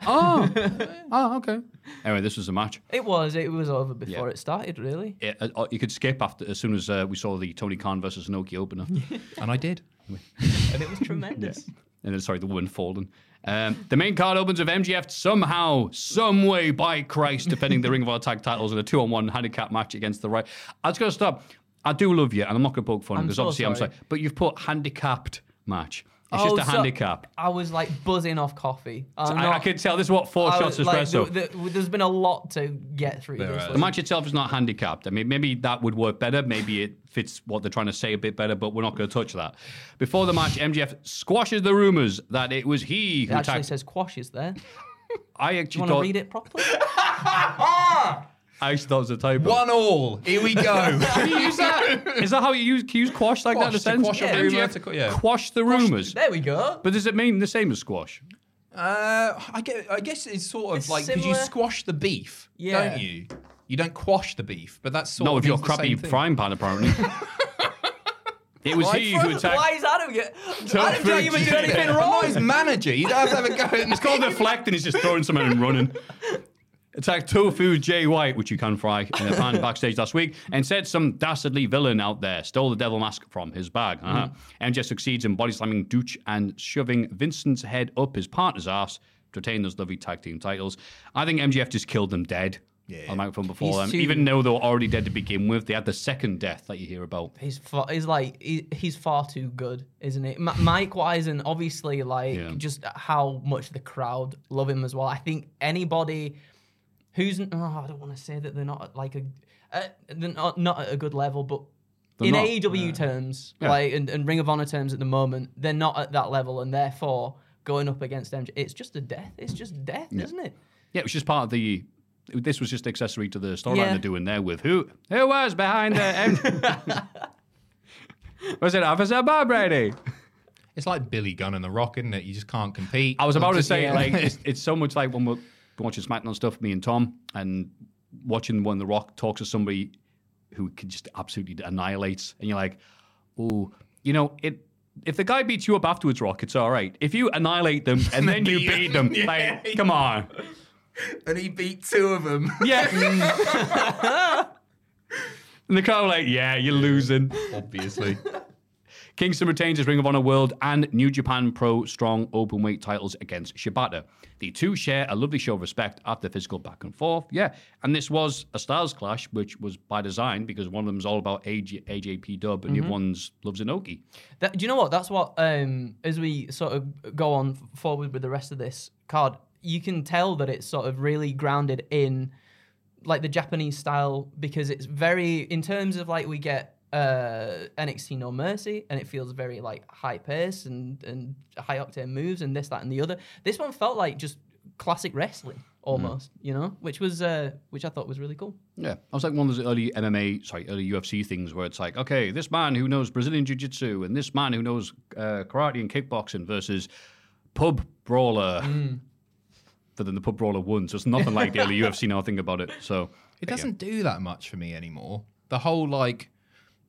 oh, oh, okay. Anyway, this was a match. It was. It was over before Yeah. it started, really. It, uh, you could skip after as soon as uh, we saw the Tony Khan versus Inoki opener, And I did. And it was tremendous. and then sorry, the woman fallen. Um, the main card opens with MJF somehow, some way, by Christ, defending the Ring of Honor tag titles in a two-on-one handicap match against the right. I was going to stop. I do love you, and I'm not going to poke fun because so obviously I'm sorry. sorry, but you've put handicapped match. It's Oh, just a so- handicap. I was like buzzing off coffee. I'm I, I not- can tell this is what four I shots was, like, espresso. the- the- there's been a lot to get through. There this. The match itself is not handicapped. I mean, maybe that would work better. Maybe it fits what they're trying to say a bit better, but we're not going to touch that. Before the match, MJF squashes the rumors that it was he It who actually attacked. says quashes there. I Do you actually want to thought. read it properly? I actually thought it was a typo. One all. Here we go. Can you use that? Is that how you use? Can you use quash like that in a Quash, to sentence? quash a Yeah. rumour, MJF to qu- yeah. Quash the rumors. there we go. But does it mean the same as squash? Uh, I, get, I guess it's sort of It's like because you similar. squash the beef, Yeah. don't you? You don't quash the beef, but that's sort No, of with your means the crappy same thing. frying pan, apparently. it was Why he from- who attacked. Why is Adam get? Adam can't even do Yeah. anything I'm not wrong. his manager. You don't have to have a go. It's called deflect, and he's just throwing something and running. Attacked Tofu Jay White, which you can fry in a pan backstage last week, and said some dastardly villain out there stole the devil mask from his bag. Uh-huh. MJ succeeds in body slamming Dutch and shoving Vincent's head up his partner's ass to retain those lovely tag team titles. I think MJF just killed them dead. Yeah. On microphone before them. too- Even though they were already dead to begin with, they had the second death that you hear about. He's far, he's like he, he's far too good, isn't he? M- Mike Wise and obviously like Yeah. just how much the crowd love him as well. I think anybody who's oh, I don't want to say that they're not at, like a uh, they're not, not at a good level, but They're in not. AEW terms, Yeah. like and, and Ring of Honor terms at the moment, they're not at that level, and therefore going up against them, it's just a death. It's just death, isn't it? Yeah, it was just part of the. This was just accessory to the storyline Yeah. they're doing there with who who was behind the. M- was it Officer Bob Brady? It's like Billy Gunn and The Rock, isn't it? You just can't compete. I was about to say, yeah. like, it's, it's so much like when we're watching SmackDown stuff, me and Tom, and watching when The Rock talks to somebody who can just absolutely annihilates, and you're like, oh, you know, it. If the guy beats you up afterwards, Rock, it's all right. If you annihilate them and then you beat them, like, come on. and he beat two of them. Yeah. and the crowd were like, yeah, you're losing. Obviously. Kingston retains his Ring of Honor World and New Japan Pro Strong Openweight titles against Shibata. The two share a lovely show of respect after physical back and forth. Yeah, and this was a styles clash, which was by design because one of them them's all about AJ, AJP Dub and the other one's loves Inoki. That, do you know what? That's what. Um, as we sort of go on forward with the rest of this card, you can tell that it's sort of really grounded in like the Japanese style because it's very in terms of like we get uh NXT No Mercy and it feels very like high pace and and high octane moves and this that and the other. This one felt like just classic wrestling almost, you know, which was uh which I thought was really cool. Yeah, I was like one of those early MMA, sorry, early UFC things where it's like, okay, this man who knows Brazilian Jiu Jitsu and this man who knows uh, karate and kickboxing versus pub brawler. But then the pub brawler won, so it's nothing like the early UFC now. I think about it. So It doesn't do that much for me anymore. The whole like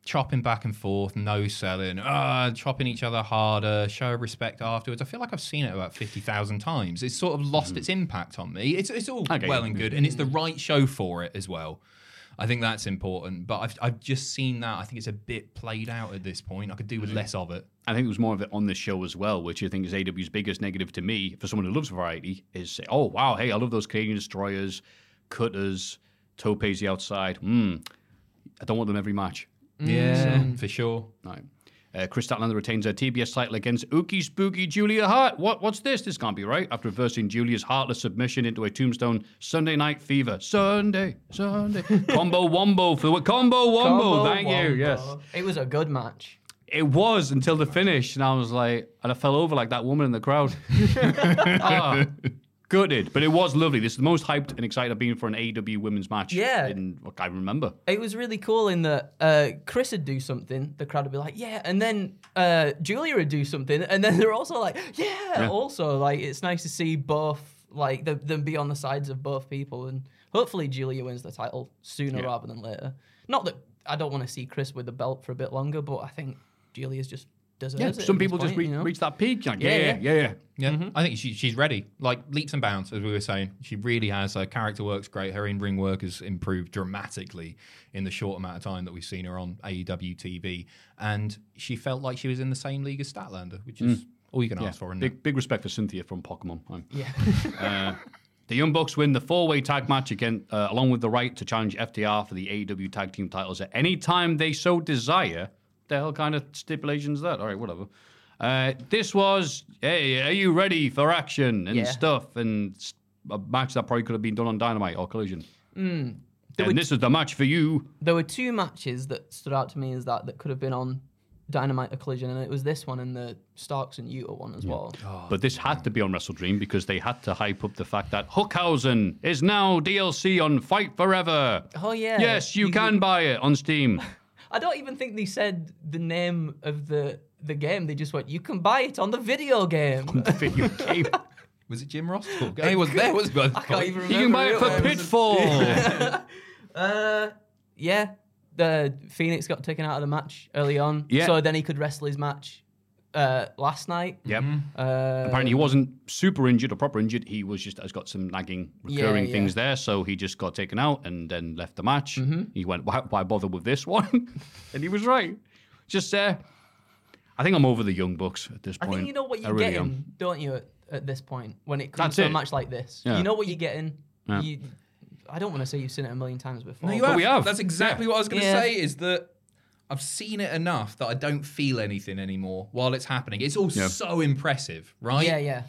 chopping back and forth, no selling, uh, chopping each other harder, show of respect afterwards. I feel like I've seen it about fifty thousand times. It's sort of lost its impact on me. It's it's all get well and good, and it's the right show for it as well. I think that's important, but I've, I've just seen that. I think it's a bit played out at this point. I could do with less of it. I think it was more of it on this show as well, which I think is AEW's biggest negative to me for someone who loves variety is say, oh wow, hey, I love those Canadian destroyers, cutters, topes the outside. Hmm, I don't want them every match. Yeah, for sure. Right. Uh, Kris Statlander retains her TBS title against Ookie Spooky Julia Hart. What? What's this? This can't be right. After reversing Julia's heartless submission into a tombstone Sunday Night Fever. Sunday, Sunday. combo Wombo for the combo Wombo. Combo Thank you. Yes. It was a good match. It was until the finish, and I was like, and I fell over like that woman in the crowd. Ah, gutted, but it was lovely. This is the most hyped and excited I've been for an AEW women's match. Yeah. in what I remember. It was really cool in that uh, Kris would do something, the crowd would be like, yeah, and then uh, Julia would do something, and then they're also like, yeah, also like it's nice to see both like the, them be on the sides of both people, and hopefully Julia wins the title sooner Yeah. rather than later. Not that I don't want to see Kris with the belt for a bit longer, but I think Julia's just deserves Yeah, it. some at this people just point, re- you know? reach that peak. Like, Yeah, yeah, yeah, yeah. Yeah, Mm-hmm. I think she, she's ready. Like leaps and bounds, as we were saying. She really has. Her character works great. Her in ring work has improved dramatically in the short amount of time that we've seen her on AEW TV. And she felt like she was in the same league as Statlander, which is all you can Mm. Yeah, ask for. big, it? big respect for Cynthia from Pokemon. Um, Yeah. uh, the Young Bucks win the four-way tag match again, uh, along with the right to challenge FTR for the AEW tag team titles at any time they so desire. The hell kind of stipulations that? All right, whatever. Uh, this was, hey, are you ready for action and Yeah. stuff and s- a match that probably could have been done on Dynamite or Collision. Mm. And this is the match for you. there were two matches that stood out to me as that that could have been on Dynamite or Collision, and it was this one and the Starks and Yuta one as well. But this had to be on Wrestle Dream because they had to hype up the fact that Hookhausen is now DLC on Fight Forever. Oh yeah. Yes, you can buy it on Steam. I don't even think they said the name of the the game. They just went, "You can buy it on the video game." On the Video game. Was it Jim Ross? He was there, was he? I can't even remember. You can buy it for who was. Pitfall. Uh, yeah. The Phoenix got taken out of the match early on, Yeah. so then he could wrestle his match uh, last night. Yep. Uh, Apparently, he wasn't super injured or proper injured. He was just has got some nagging, recurring Yeah, things yeah. there. So he just got taken out and then left the match. Mm-hmm. He went, why, why bother with this one? and he was right. Just, uh, I think I'm over the Young Bucks at this I point. think you know what you're really getting, am. don't you? At, at this point, when it comes That's to a match like this, Yeah. you know what you're getting. Yeah. You, I don't want to say you've seen it a million times before. No, you but have. we have. That's exactly what I was going to Yeah. say. Is that I've seen it enough that I don't feel anything anymore while it's happening. It's all Yeah. so impressive, right? Yeah, yeah.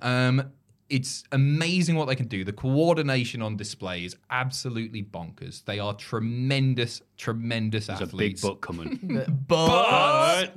Um, it's amazing what they can do. The coordination on display is absolutely bonkers. They are tremendous, tremendous There's a big athletes. butt coming. But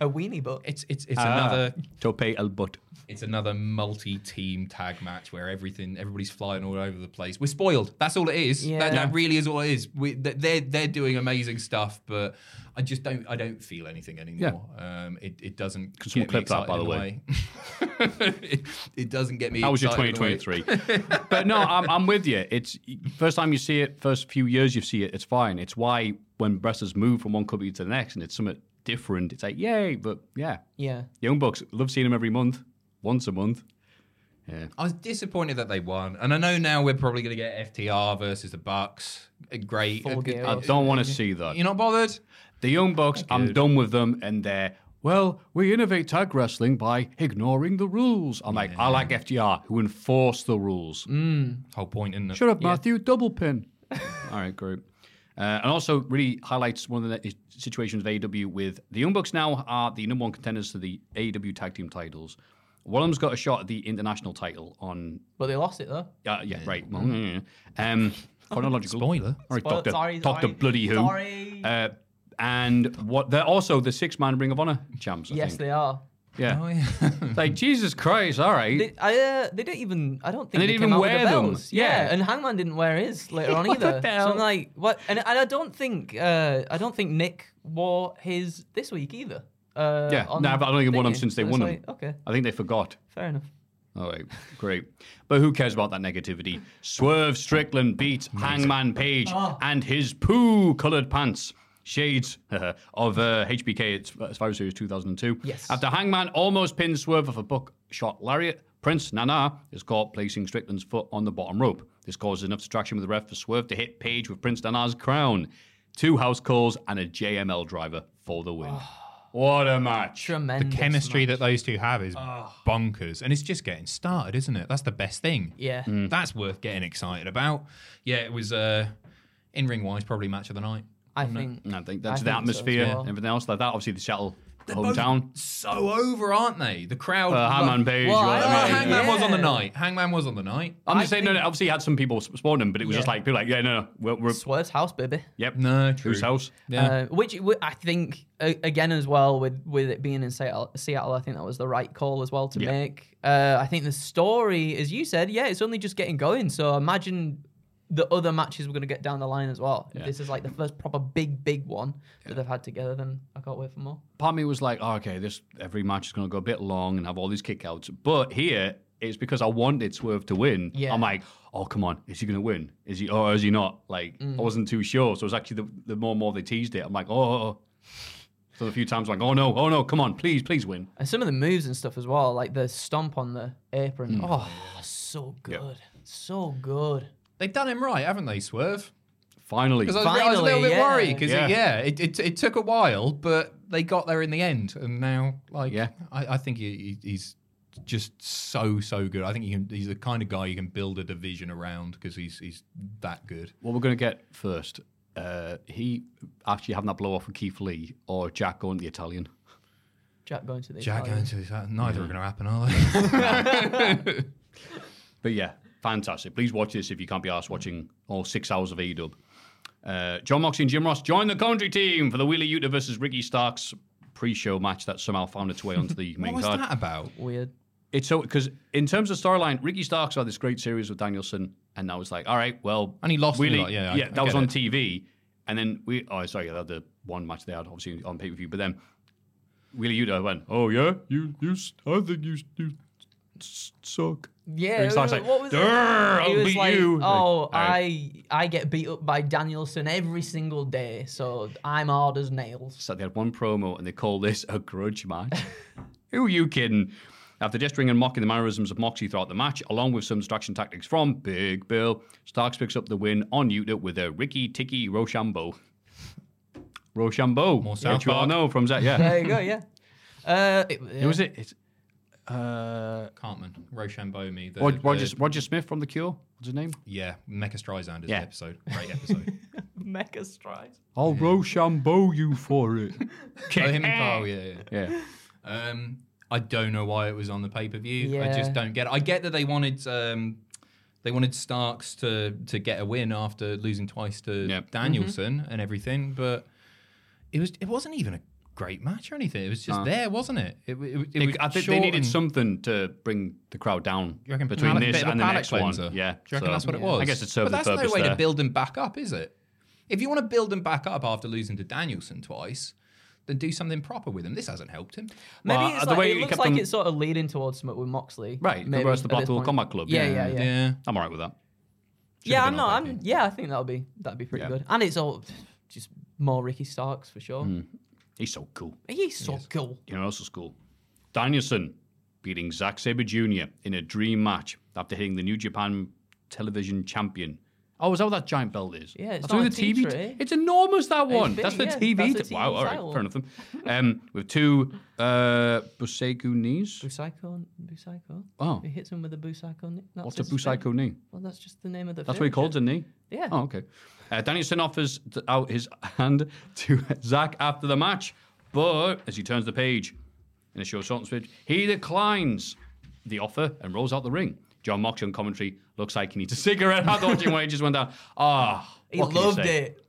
a weenie butt. It's it's it's Ah, another Tope el butt. it's another multi-team tag match where everything everybody's flying all over the place. We're spoiled. That's all it is. Yeah. That, that really is all it is. We, they're they're doing amazing stuff, but I just don't I don't feel anything anymore. Um, it it doesn't. Can someone get me clip that, by the in way. it, it doesn't get me. That was your excited in a way. 2023. but no, I'm, I'm with you. It's first time you see it, first few years you see it, it's fine. It's why when wrestlers move from one company to the next and it's something different, it's like, yay. But yeah, Yeah. Young Bucks, love seeing them every month, once a month. Yeah. I was disappointed that they won, and I know now we're probably going to get FTR versus the Bucks. Great. Full I don't want to see that. You're not bothered? The Young Bucks, I'm Good. done with them, and they're well. We innovate tag wrestling by ignoring the rules. I'm like, I like FTR who enforce the rules. Whole point in the Shut up, Maffew. Double pin. All right, great. Uh, and also really highlights one of the situations of AEW with the Young Bucks now are the number one contenders to the AEW tag team titles. One of them's got a shot at the international title on. But they lost it though. Uh, yeah, right. Well, yeah, yeah. Um, chronological. Spoiler. All right, Spoil- Doctor. sorry, Doctor sorry. Bloody Who. Sorry. Uh, and what? They're also the six-man Ring of Honor champs. I yes, think. they are. Yeah. Oh, yeah. like Jesus Christ! All right. They, I, uh, they don't even. I don't think they they, didn't came even out with wear the them. belts. Yeah. and Hangman didn't wear his later on What either. the So? I'm like, what? And, and I don't think. Uh, I don't think Nick wore his this week either. Uh, yeah. on No, I don't think they won them since they So won it's them. like, Okay, I think they forgot. fair enough. All right, great. But who cares about that negativity? Swerve Strickland beats Hangman Page Oh. and his poo coloured pants. Shades of uh, HBK at Survivor Series 2002. Yes. After Hangman almost pins Swerve with a buckshot lariat, Prince Nana is caught placing Strickland's foot on the bottom rope. This causes enough distraction with the ref for Swerve to hit Page with Prince Nana's crown. Two house calls and a JML driver for the win. what a match. The chemistry match. that those two have is bonkers, and it's just getting started, isn't it? That's the best thing. Yeah. Mm. That's worth getting excited about. Yeah, it was uh, in ring wise probably match of the night. I think. And I think I that's the think so atmosphere, well. everything else like that. Obviously, the Seattle Both hometown. so over, aren't they? The crowd. Uh, Hangman love- Page. Well, you know I I mean? Hangman was on the night. Hangman was on the night. I'm I just saying, no, no, obviously, he had some people supporting him, but it was just like, people like, yeah, no, no, we're, we're Swerve's house, baby. yep. No, true. Whose house? Yeah. Uh, which I think uh, again as well with with it being in Seattle, Seattle, I think that was the right call as well to Yeah. make. Uh, I think the story, as you said, yeah, it's only just getting going. So imagine the other matches we're going to get down the line as well. If Yeah. this is like the first proper big, big one that they've had together, then I can't wait for more. Part of me was like, oh, okay, this every match is going to go a bit long and have all these kickouts. But here, it's because I wanted Swerve to win. Yeah. I'm like, oh, come on, is he going to win? Is he, or is he not? Like, Mm. I wasn't too sure. So it was actually the, the more and more they teased it, I'm like, oh, oh, oh. So a few times, I'm like, oh no, oh no, come on, please, please win. And some of the moves and stuff as well, like the stomp on the apron. Mm. Oh, so good, so good. They've done him right, haven't they, Swerve? Finally. Because I, was- I was a little bit yeah. worried because Yeah. yeah, it, it, it took a while, but they got there in the end, and now like Yeah. I, I think he, he- he's just so so good. I think he can, he's the kind of guy you can build a division around because he's he's that good. what we're going to get first, uh, he actually having that blow off with Keith Lee or Jack going to the Italian. Jack going to the Jack Italian. going to this, neither are going to happen, are they? But yeah, fantastic. Please watch this if you can't be asked watching all six hours of AEW. Uh, Jon Moxley and Jim Ross join the country team for the Wheeler Yuta versus Ricky Starks pre-show match that somehow found its way onto the main what main was card. that about? Weird. It's so because in terms of storyline, Ricky Starks had this great series with Danielson, and I was like, all right, well, And he lost in Wheeler, a lot, yeah, I- yeah, I that was on it. TV, and then we, oh, sorry, they had the one match they had obviously on pay per view, but then Wheeler Yuta went, oh yeah, you, you, I think you, s- you s- suck. Yeah, Ricky Starks like, what was it? I'll was beat like, you. "Oh, all right. I I get beat up by Danielson every single day, so I'm hard as nails." So they had one promo and they called this a grudge match. Who are you kidding? After gesturing and mocking the mannerisms of Moxie throughout the match, along with some distraction tactics from Big Bill, Starks picks up the win on Yuta with a Ricky Tiki Rochambeau. Rochambeau, More which South you all Park. know from that, yeah. There you go. Yeah. Uh, it, Who was it? It's, uh, Cartman, Rochambeau, me. The, Roger, the- Roger Smith from The Cure. What's his name? yeah, Mecha Streisand is Yeah. the episode. Great episode. Mecha Stride. I'll Rochambeau you for it. oh, him and Carl, yeah, yeah. yeah. Um, I don't know why it was on the pay per view. I just don't get it. I get that they wanted um, they wanted Starks to to get a win after losing twice to Yep. Danielson and everything, but it was it wasn't even a great match or anything. It was just No. there, wasn't it? It, it, it They- was I think they short needed and- something to bring the crowd down You reckon between palate- this of a and the palate next cleanser? one. Yeah, Do you reckon so- that's what it was? I guess it served but the that's purpose no way there. to build him back up, is it? If you want to build him back up after losing to Danielson twice, then do something proper with him. This hasn't helped him. Maybe Well, it's the like, way it he looks kept like them- it's sort of leading towards something with Moxley. Right, maybe, whereas the at this Blackpool point. Combat Club. Yeah, yeah, yeah. Yeah. I'm all right with that. Yeah, have I'm been not. on I'm, pay-per-view. yeah, I think that'll be that'd be pretty Yeah. good. And it's all just more Ricky Starks for sure. Hmm. He's so cool. He's so cool. You know, also cool. Danielson beating Zack Sabre Jr. in a dream match after hitting the New Japan Television Champion. Oh, is that what that giant belt is? Yeah, it's That's not a the tea TV. tray. It's enormous. That one. big, that's the yeah, TV. that's the wow. All right. Fair enough. Then. Um, with two uh, Busaiku knees. Busaiku, Busaiku. Oh. He hits him with a Busaiku knee. That's What's a thing. Knee? Well, that's just the name of the. That's what he calls a knee. Yeah. Oh, okay. Uh, Danielson offers out his hand to Zack after the match, but as he turns the page in a show short switch, he declines the offer and rolls out the ring. Jon Moxley on commentary looks like he needs a cigarette after watching when he just went down. Ah, He what can you loved it.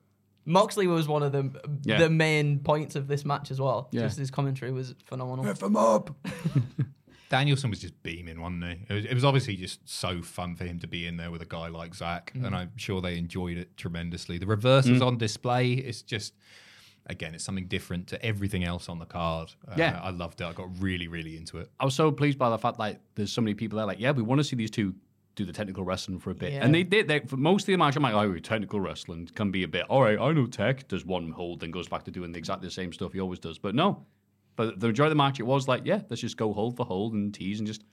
Moxley was one of the Yeah. the main points of this match as well. Yeah. Just his commentary was phenomenal. F him up. Danielson was just beaming, wasn't he? It was, it was obviously just so fun for him to be in there with a guy like Zack, Mm. and I'm sure they enjoyed it tremendously. The reversals Mm. on display, it's just, again, it's something different to everything else on the card. Uh, Yeah. I loved it. I got really, really into it. I was so pleased by the fact like there's so many people there like, yeah, we want to see these two do the technical wrestling for a bit. Yeah. And they did. They, for most of the match, I'm like, oh, technical wrestling can be a bit, all right, I know tech, does one hold, then goes back to doing exactly the same stuff he always does. But no. But the majority of the match, it was like, yeah, let's just go hold for hold and tease and just.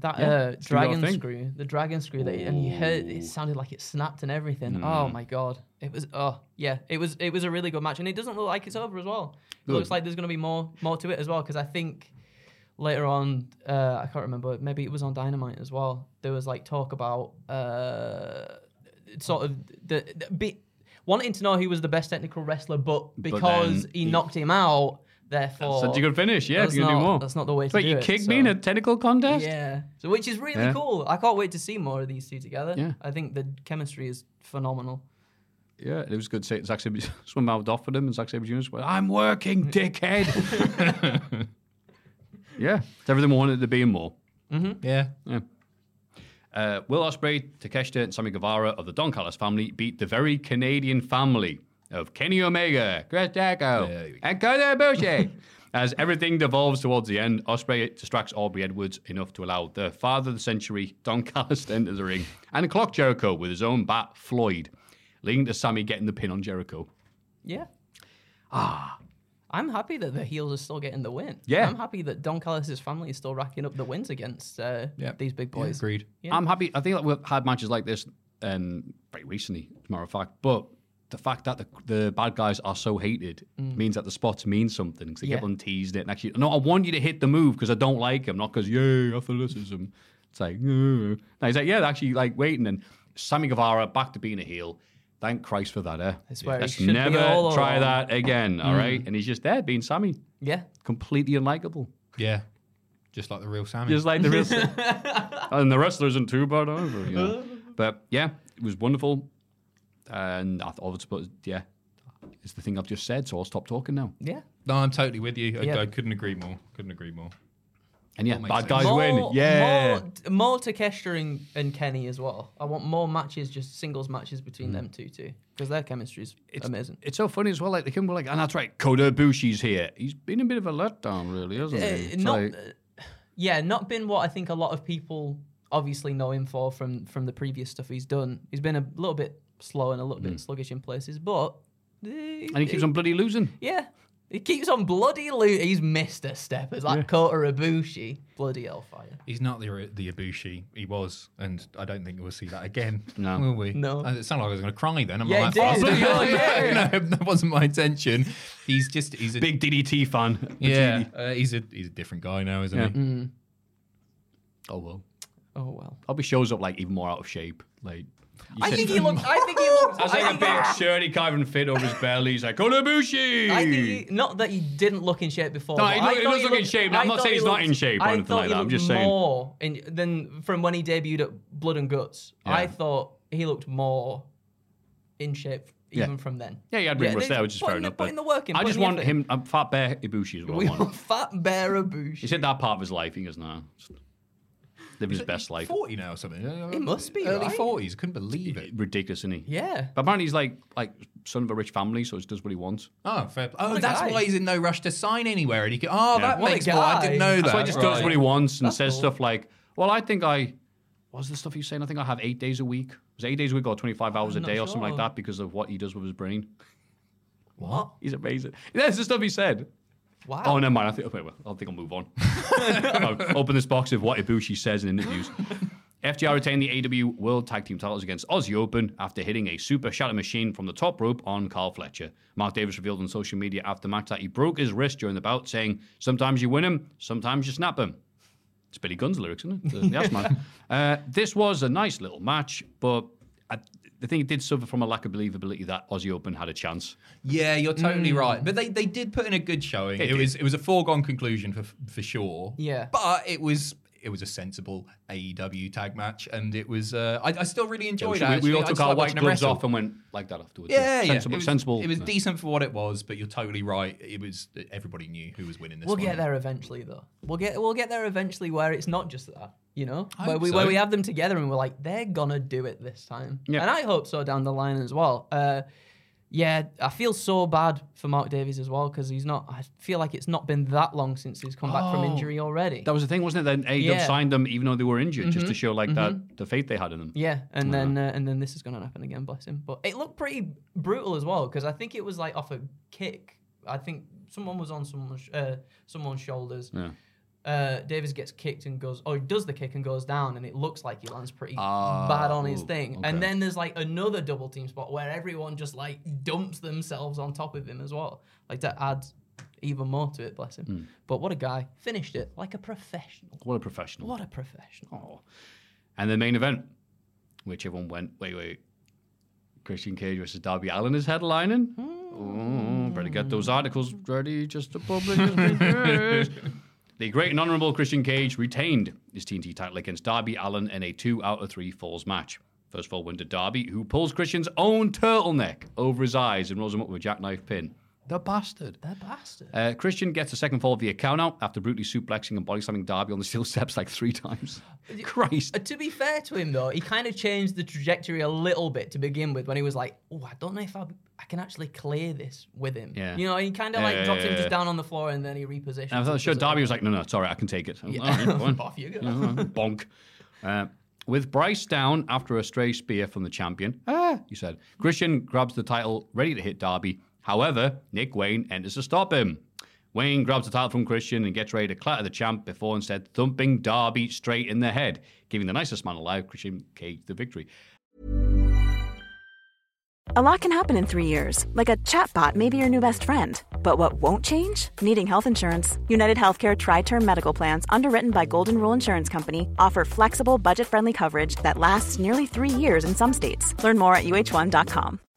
That Yeah, uh, dragon screw, the dragon screw that, and you heard it sounded like it snapped and everything. Mm. Oh my god, it was oh yeah, it was it was a really good match, and it doesn't look like it's over as well. It looks like there's going to be more more to it as well because I think later on, uh, I can't remember, maybe it was on Dynamite as well. There was like talk about uh, sort of the, the be, wanting to know who was the best technical wrestler, but because then he, he- knocked him out, therefore Such a good finish. Yeah, if you can going do more. That's not the way to Wait, do you it. kicked me in a technical contest? yeah. So which is really Yeah. cool. I can't wait to see more of these two together. Yeah. I think the chemistry is phenomenal. Yeah, it was good to see Zack Sabre swim mouthed off with him and Zack Sabre Jr. went, I'm working, dickhead. yeah, it's everything we wanted it to be and more. Yeah. Yeah. Uh, Will Ospreay, Takeshita, and Sammy Guevara of the Don Callis family beat the very Canadian family of Kenny Omega, Chris Jericho, and Kota Ibushi. As everything devolves towards the end, Ospreay distracts Aubrey Edwards enough to allow the father of the century, Don Callis, to enter the ring and clock Jericho with his own bat, Floyd, leading to Sammy getting the pin on Jericho. Yeah. Ah. I'm happy that the heels are still getting the win. Yeah. I'm happy that Don Callis' family is still racking up the wins against uh, these big boys. Agreed. Yeah. I'm happy. I think that we've had matches like this um, very recently, as a matter of fact. But the fact that the, the bad guys are so hated means that the spots mean something because they Mm. Yeah. kept on teased it. And actually, no, I want you to hit the move because I don't like him, not because, yay, athleticism. It's like, no. No, he's like, yeah, they're actually like waiting. And Sammy Guevara back to being a heel. Thank Christ for that, eh? That's where he Let's be never all try along. that again, all right? And he's just there being Sammy, Yeah. completely unlikable. Yeah. Just like the real Sammy. Just like the real. and the wrestler isn't too bad either. You know? But yeah, it was wonderful. And I thought, but yeah, it's the thing I've just said. So I'll stop talking now. Yeah. no, I'm totally with you. I, Yeah. I couldn't agree more. Couldn't agree more. And yeah, bad sense. guys more, win. Yeah. More, more Takeshita and, and Kenny as well. I want more matches, just singles matches Mm. between them two too. Because their chemistry is amazing. It's so funny as well. Like they can be like, and that's right, Kota Ibushi's here. He's been a bit of a letdown, really, hasn't he? Uh, It's not, like- uh, yeah, not been what I think a lot of people obviously know him for from from the previous stuff he's done. He's been a little bit slow and a little bit sluggish in places, but uh, Mm. and he keeps on bloody losing. yeah, he keeps on bloody lo- He's missed a step. It's like Kota Ibushi, bloody hellfire. He's not the the Ibushi he was, and I don't think we'll see that again. No. will we? No. Uh, It sounded like I was going to cry then. I'm Yeah, like, it oh, did. bloody hell, Yeah, yeah. no, that wasn't my intention. He's just he's a Big DDT fan. yeah. Uh, he's a he's a different guy now, isn't Yeah. he? Oh well. Oh well. Probably shows up like even more out of shape. Like. You I think he looked. I think he looked. That's I like a think big he- shirt he can't even fit over his belly. He's like, Kota Ibushi! I think he, not that he didn't look in shape before. No, but he I he thought does look in shape. I'm I not thought saying he he's not in shape or I anything thought like he that. I'm looked just saying. more in, than from when he debuted at Blood and Guts. I Yeah. thought he looked more in shape Yeah. even from then. Yeah, he had ring rust they- there, which is fair putting the- enough. Putting but the work in. I putting just the want effort in. him. I'm fat bear Ibushi is what We I want. want Fat Bear Ibushi. He's in that part of his life. He goes, nah, just living his best life. Forty now or something. Uh, it must be, early right? forties. Couldn't believe it. Ridiculous, isn't he? Yeah. But apparently he's like like son of a rich family, so he just does what he wants. Oh, fair. Oh, What that's why he's in no rush to sign anywhere. And he can, oh, that What makes more. I didn't know that. That's why he just does what he wants and That's says cool. stuff like, "Well, I think I." What was the stuff he was saying? I think I have eight days a week. Was eight days a week or 25 hours a I'm not day or something like that because of what he does with his brain? What? He's amazing. That's the stuff he said. Wow. Oh, never mind. I think, okay, well, I think I'll move on. I'll open this box of what Ibushi says in interviews. FTR retained the AEW World Tag Team titles against Aussie Open after hitting a super shatter machine from the top rope on Kyle Fletcher. Mark Davis revealed on social media after the match that he broke his wrist during the bout, saying, Sometimes you win him, sometimes you snap him. It's Billy Gunn's lyrics, isn't it? The, the. Uh, this was a nice little match, but I, I think it did suffer from a lack of believability that Aussie Open had a chance. Yeah, you're totally hmm. right. But they, they did put in a good showing. They it did. was it was a foregone conclusion for for sure. Yeah. But it was it was a sensible AEW tag match, and it was uh, I, I still really enjoyed we, it. we actually. all took our white gloves off and went like that afterwards. Yeah, yeah. sensible. It was, sensible. It was yeah. decent for what it was, but you're totally right. It was everybody knew who was winning this. We'll one. get there eventually, though. We'll get we'll get there eventually, where it's not just that, you know, I where we so. where we have them together and we're like, they're gonna do it this time, Yeah. and I hope so down the line as well. Uh, yeah, I feel so bad for Mark Davis as well because he's not. I feel like it's not been that long since he's come back from Oh. injury already. That was the thing, wasn't it? Then AEW Yeah. Mm-hmm. signed them even though they were injured, just to show like that the faith they had in them. Yeah, and then uh, and then this is gonna happen again, bless him. But it looked pretty brutal as well because I think it was like off a kick. I think someone was on someone's uh, someone's shoulders. Yeah. Uh, Davis gets kicked and goes, or he does the kick and goes down, and it looks like he lands pretty Ah, bad on his ooh, thing. okay. And then there's like another double team spot where everyone just like dumps themselves on top of him as well, like to add even more to it. Bless him. Hmm. But what a guy! Finished it like a professional. What a professional. What a professional. Oh. And the main event, which everyone went, wait, wait. Christian Cage versus Darby Allin is headlining. Oh, better get those articles ready just to publish. the great and honorable Christian Cage retained his TNT title against Darby Allin in a two out of three falls match. First fall went to Darby, who pulls Christian's own turtleneck over his eyes and rolls him up with a jackknife pin. The bastard. That bastard. Uh, Christian gets a second fall via count out after brutally suplexing and body slamming Darby on the steel steps like three times. Christ. Uh, to be fair to him, though, he kind of changed the trajectory a little bit to begin with when he was like, "Oh, I don't know if I, I can actually clear this with him." Yeah. You know, he kind of like yeah, dropped yeah, him just down on the floor and then he repositioned. I thought, sure, Darby was like, no, no, sorry, I can take it. Yeah. Right. Off you go. Yeah, all right, bonk. Uh, with Bryce down after a stray spear from the champion, ah, he said, Christian grabs the title, ready to hit Darby. However, Nick Wayne enters to stop him. Wayne grabs the title from Christian and gets ready to clatter the champ before instead thumping Darby straight in the head, giving the nicest man alive, Christian Cage, the victory. A lot can happen in three years, like a chatbot may be your new best friend. But what won't change? Needing health insurance. United Healthcare Tri Term Medical Plans, underwritten by Golden Rule Insurance Company, offer flexible, budget friendly coverage that lasts nearly three years in some states. Learn more at uh1.com.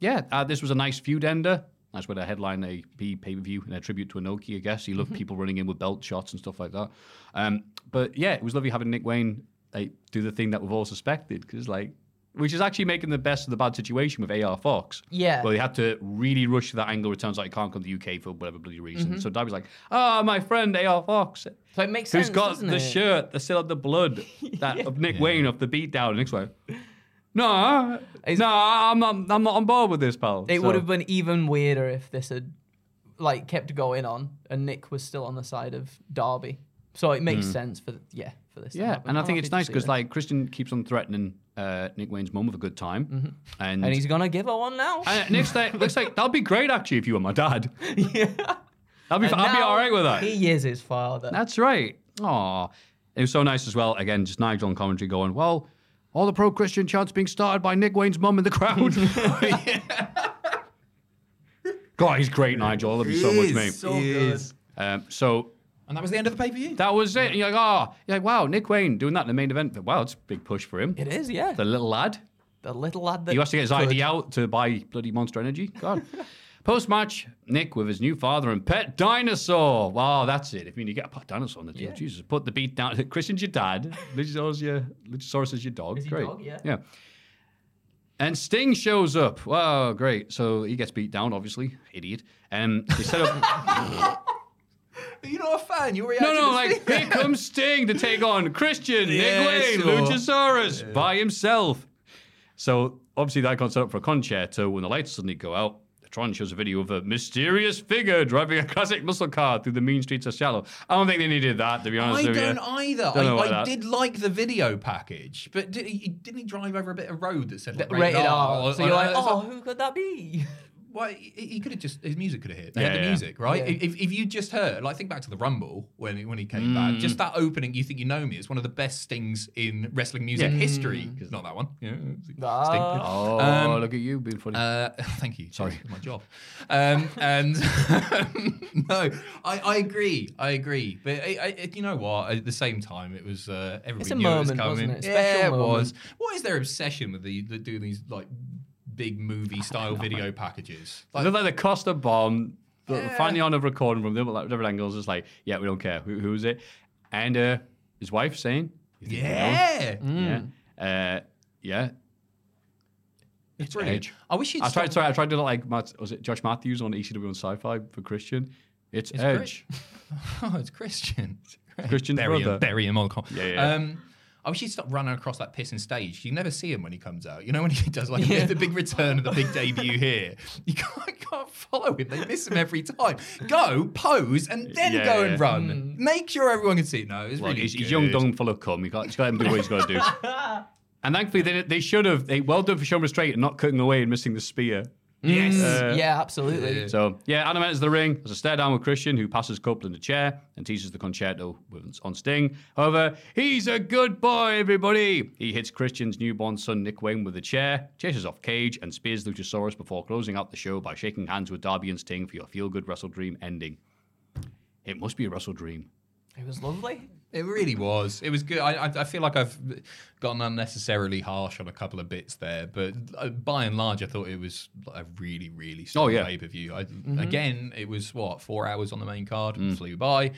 Yeah, uh, this was a nice feud ender. That's where they headline a pay per view in a tribute to Inoki, I guess. He loved people running in with belt shots and stuff like that. Um, but yeah, it was lovely having Nick Wayne like, do the thing that we've all suspected, because like, which is actually making the best of the bad situation with AR Fox. Yeah. Well, he had to really rush to that angle. It turns out he can't come to the UK for whatever bloody reason. So Darby's like, "Ah, my friend AR Fox, So it makes who's sense. got doesn't the it? shirt that still had the blood that of Nick Wayne off the beatdown." And Nick's like, "No, no, I'm not. I'm not on board with this, pal." It So- would have been even weirder if this had like kept going on and Nick was still on the side of Darby. So it makes sense for yeah for this. to Hmm. Yeah, happen. and I I'm think happy it's to nice see because this. like Christian keeps on threatening uh, Nick Wayne's mum with a good time, and, and he's gonna give her one now. uh, Nick's like, looks like that'd be great actually if you were my dad. yeah, I'd be, And I'd be now all right with that. He is his father. That's right. Aw. It was so nice as well. Again, just Nigel on commentary going, well, all the pro Christian chants being started by Nick Wayne's mum in the crowd. God, he's great, Nigel. I love you so much, mate. So good. Um, so And that was the end of the pay per view. that was it. And you're like, oh, you're like, wow, Nick Wayne doing that in the main event. Wow, it's a big push for him. It is, yeah. The little lad. The little lad that He has to get his could. ID out to buy bloody Monster Energy. God. Post match, Nick with his new father and pet dinosaur. Wow, that's it. If you, you get a pet dinosaur on the deal, Jesus, put the beat down. Christian's your dad. Luchasaurus your Luchasaurus is your dog. Is great. dog, yeah. Yeah. And Sting shows up. Wow, great. So he gets beat down, obviously. Idiot. And they set up. You're not a fan. You're no, no, like here comes Sting to take on Christian, Yeah, Nick Wayne, sure. Luchasaurus by himself. So obviously the icon set up for a Con-Chair-To when the lights suddenly go out. Tron shows a video of a mysterious figure driving a classic muscle car through the mean streets of Shallow. I don't think they needed that, to be honest I with don't either. Don't I, I did like the video package, but did he, didn't he drive over a bit of road that said like, rated R. So you're like, uh, oh, who could that be? Why he, he could have just his music could have hit. They Yeah, had the yeah. music, right? Yeah. If, if you just heard, like think back to the Rumble when he, when he came back, Mm. just that opening, you think you know me, is one of the best stings in wrestling music Yeah. history. Not that one. Yeah, Ah. Sting. Oh, Um, look at you being funny. Uh, thank you. Sorry, my job. Um, and no, I, I agree. I agree. But I, I, you know what? At the same time, it was uh, everybody a knew it was coming. wasn't it? Yeah, Special it moment. was. What is their obsession with the, the doing these like big movie style video packages? Like, Like, like the Costa bomb, the Yeah. finally on a recording from different, different angles, is like, yeah, we don't care. Who, who is it? And uh, his wife saying, "You think we know?" yeah, Yeah. Uh, yeah. it's brilliant. Edge. I wish you'd I tried. stop- Sorry, I tried to look like Matt, was it Josh Matthews on ECW on Sci-Fi for Christian? It's, It's Edge. Oh, it's Christian. Christian's bury brother. Him, bury him on the con- Yeah, yeah. Um, I wish he'd stop running across that pissing stage. You never see him when he comes out. You know when he does like the big return of the big debut here. You can't, can't follow him. They miss him every time. Go pose and then Yeah, go yeah. and run. Hmm. Make sure everyone can see. it. No, it's Look, really he's, he's young, dumb, full of cum. You got, just got do what he's got to do. and thankfully, they, they should have. They well done for showing restraint and not cutting away and missing the spear. Yes. Uh, yeah, absolutely. So yeah, Adam enters the ring. There's a stare down with Christian, who passes Copeland a chair and teases the Con-Chair-To with, on Sting. However, he's a good boy, everybody. He hits Christian's newborn son Nick Wayne with a chair, chases off Cage, and spears Luchasaurus before closing out the show by shaking hands with Darby and Sting for your feel-good Wrestle Dream ending. It must be a Wrestle Dream. It was lovely. It really was. It was good. I, I, I feel like I've gotten unnecessarily harsh on a couple of bits there, but uh, by and large, I thought it was a really, really strong Oh, yeah. pay per view. Again, it was what four hours on the main card, flew by.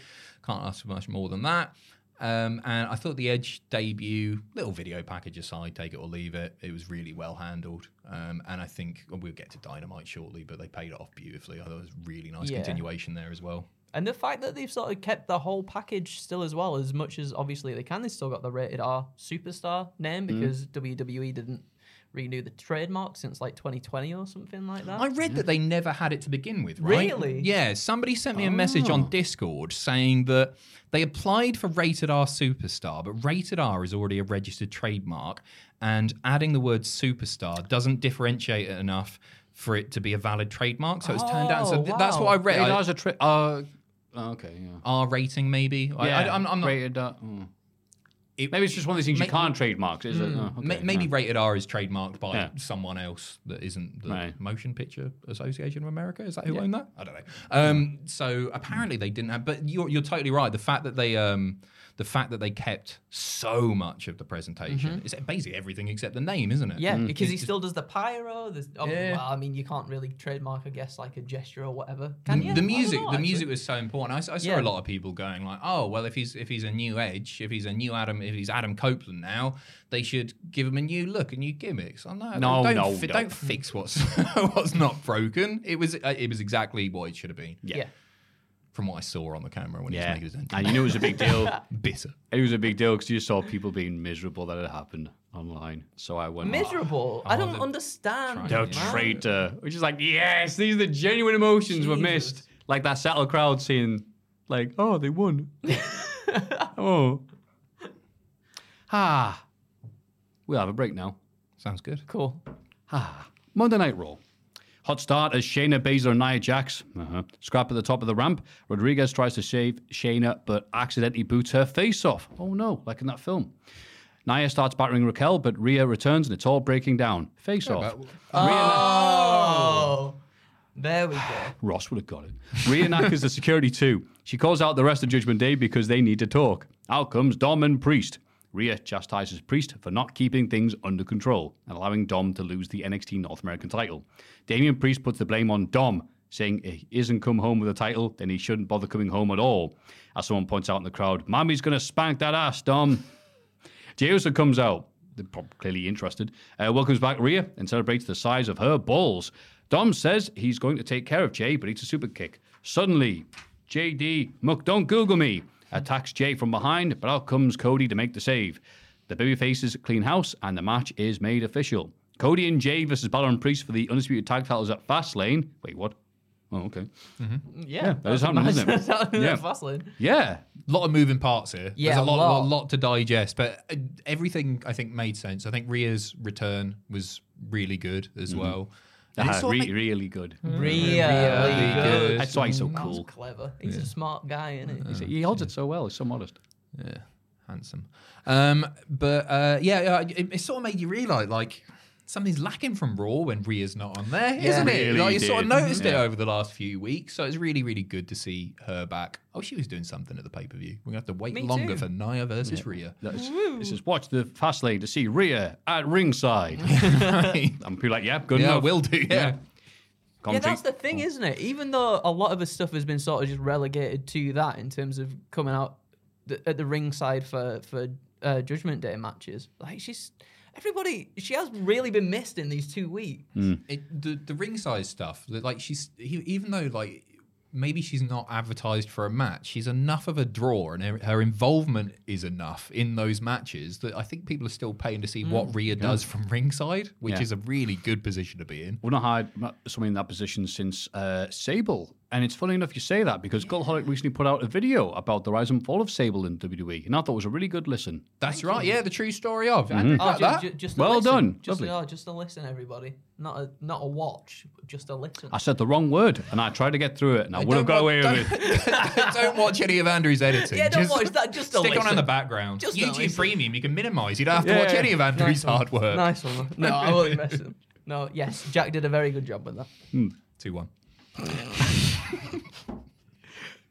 Can't ask for much more than that. Um, and I thought the Edge debut, little video package aside, take it or leave it, it was really well handled. Um, and I think well, we'll get to Dynamite shortly, but they paid it off beautifully. I thought it was really nice Yeah. continuation there as well. And the fact that they've sort of kept the whole package still as well, as much as obviously they can, they still got the rated R superstar name Mm. because WWE didn't renew the trademark since like 2020 or something like that. I read that they never had it to begin with, right? Really? Yeah, somebody sent me a message on Discord saying that they applied for Rated R Superstar, but Rated R is already a registered trademark, and adding the word superstar doesn't differentiate it enough for it to be a valid trademark. So it's turned out. So Oh, th- that's what I read. Rated I- R's a tri- uh, oh, okay, yeah. R rating, maybe. I, I, am I'm not. rated. Uh, mm. it- Maybe it's just one of these things you can't trademark, is it? Oh, okay, Ma- maybe right. rated R is trademarked by Yeah. someone else that isn't the Right. Motion Picture Association of America. Is that who owned that? I don't know. Um, so apparently they didn't have. But you're you're totally right. The fact that they um, the fact that they kept so much of the presentation is basically everything except the name, isn't it? yeah, because he still does the pyro. There's, oh, Yeah. well, I mean, you can't really trademark, I guess, like a gesture or whatever. Can you? The music, know, the actually. music was so important. I saw Yeah. a lot of people going like, "Oh, well, if he's if he's a new Edge, if he's a new Adam, if he's Adam Copeland now, they should give him a new look, a new gimmicks." I'm like, No, don't, no, fi- no. don't fix what's what's not broken. It was uh, it was exactly what it should have been. Yeah. From what I saw on the camera when he Yeah, was making his entrance. and you knew it was a big deal. Bitter. It was a big deal because you saw people being miserable that it happened online. So I went, Miserable. I don't the- understand. The man. traitor, which is like, yes, these are the genuine emotions were missed. Like that settled crowd saying, like, oh, they won. oh. Ah. We'll have a break now. Sounds good. Cool. Ah. Monday Night Raw. Hot start as Shayna Baszler and Nia Jax. Uh-huh. Scrap at the top of the ramp. Rodriguez tries to save Shayna, but accidentally boots her face off. Oh no, like in that film. Nia starts battering Raquel, but Rhea returns and it's all breaking down. Face off. Oh. There we go. Ross would have got it. Rhea Nack is the security too. She calls out the rest of Judgment Day because they need to talk. Out comes Dom and Priest. Rhea chastises Priest for not keeping things under control and allowing Dom to lose the NXT North American title. Damian Priest puts the blame on Dom, saying if he isn't come home with a title, then he shouldn't bother coming home at all. As someone points out in the crowd, Mommy's gonna spank that ass, Dom. Jey Uso comes out, clearly interested, uh, welcomes back Rhea and celebrates the size of her balls. Dom says he's going to take care of Jay, but it's a super kick. Suddenly, JD, Muck, don't Google me, attacks Jay from behind, but out comes Cody to make the save. The baby faces clean house, and the match is made official. Cody and Jay versus Balor and Priest for the undisputed tag titles at Fastlane. Wait, what? Oh, okay. Yeah, that is happening, isn't it? Yeah. yeah. Fastlane. Yeah, A lot of moving parts here. Yeah, There's a a lot, lot. lot, lot to digest, but uh, everything I think made sense. I think Rhea's return was really good as well. And it sort of re- make- really good. Really, Really good. good. That's why he's so That's cool. clever. He's a smart guy, isn't he? He holds it so well. He's so modest. Yeah, handsome. Um, but uh, yeah, yeah, it, it sort of made you realise like something's lacking from Raw when Rhea's not on there, not it? Really Like, you sort of did. noticed it Yeah. over the last few weeks, so it's really, really good to see her back. Oh, she was doing something at the pay per view. We're gonna have to wait Me longer too. for Nia versus Rhea. That's, this is watch the fast lane to see Rhea at ringside. I'm be like, yeah, good yeah, enough. will do. Yeah. Yeah, Commentary- that's the thing, isn't it? Even though a lot of her stuff has been sort of just relegated to that in terms of coming out th- at the ringside for for uh, Judgment Day matches, like she's everybody, she has really been missed in these two weeks. it, the the ringside stuff, like she's he, even though like maybe she's not advertised for a match, she's enough of a draw, and her, her involvement is enough in those matches that I think people are still paying to see what Rhea does from ringside, which Yeah. is a really good position to be in. We've not had ma- someone in that position since uh, Sable. And it's funny enough you say that because Cultaholic recently put out a video about the rise and fall of Sable in WWE. And I thought it was a really good listen. That's right, yeah, the true story of. Mm-hmm. I Oh, got ju- that. ju- just Well listen. done. Just, Lovely. oh, just a listen, everybody. Not a not a watch, just a listen. I said the wrong word and I tried to get through it and I would have got away with it. don't, don't watch any of Andrew's editing. Yeah, don't Just watch that, just a stick on in the background. Just YouTube. Premium, you can minimise. You don't have to Yeah. watch any of Andrew's one. hard work. Nice one. No, I won't mess it. No, yes, Jack did a very good job with that. Hmm. Two one.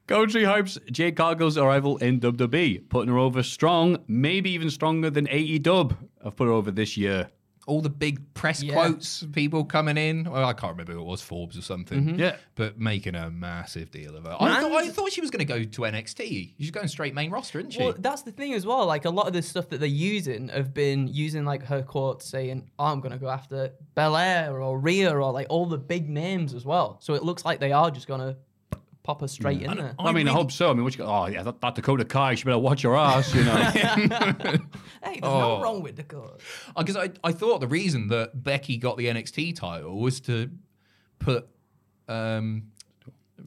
Country hopes Jade Cargill's arrival in WWE, putting her over strong, maybe even stronger than AEW have put her over this year. All the big press Yeah. quotes, people coming in. Well, I can't remember who it was, Forbes or something. Mm-hmm. Yeah. But making a massive deal of it. I, And- thought, I thought she was going to go to NXT. She's going straight main roster, isn't she? Well, that's the thing as well. Like a lot of the stuff that they're using have been using like her quotes saying, oh, "I'm gonna go after Belair or Rhea or like all the big names as well." So it looks like they are just gonna pop her straight in there. I, mean, I hope so. I mean, what you go, oh, yeah, that, that Dakota Kai, she better watch her ass, you know. Hey, there's Oh. no wrong with Dakota. Because I, I thought the reason that Becky got the NXT title was to put. Um,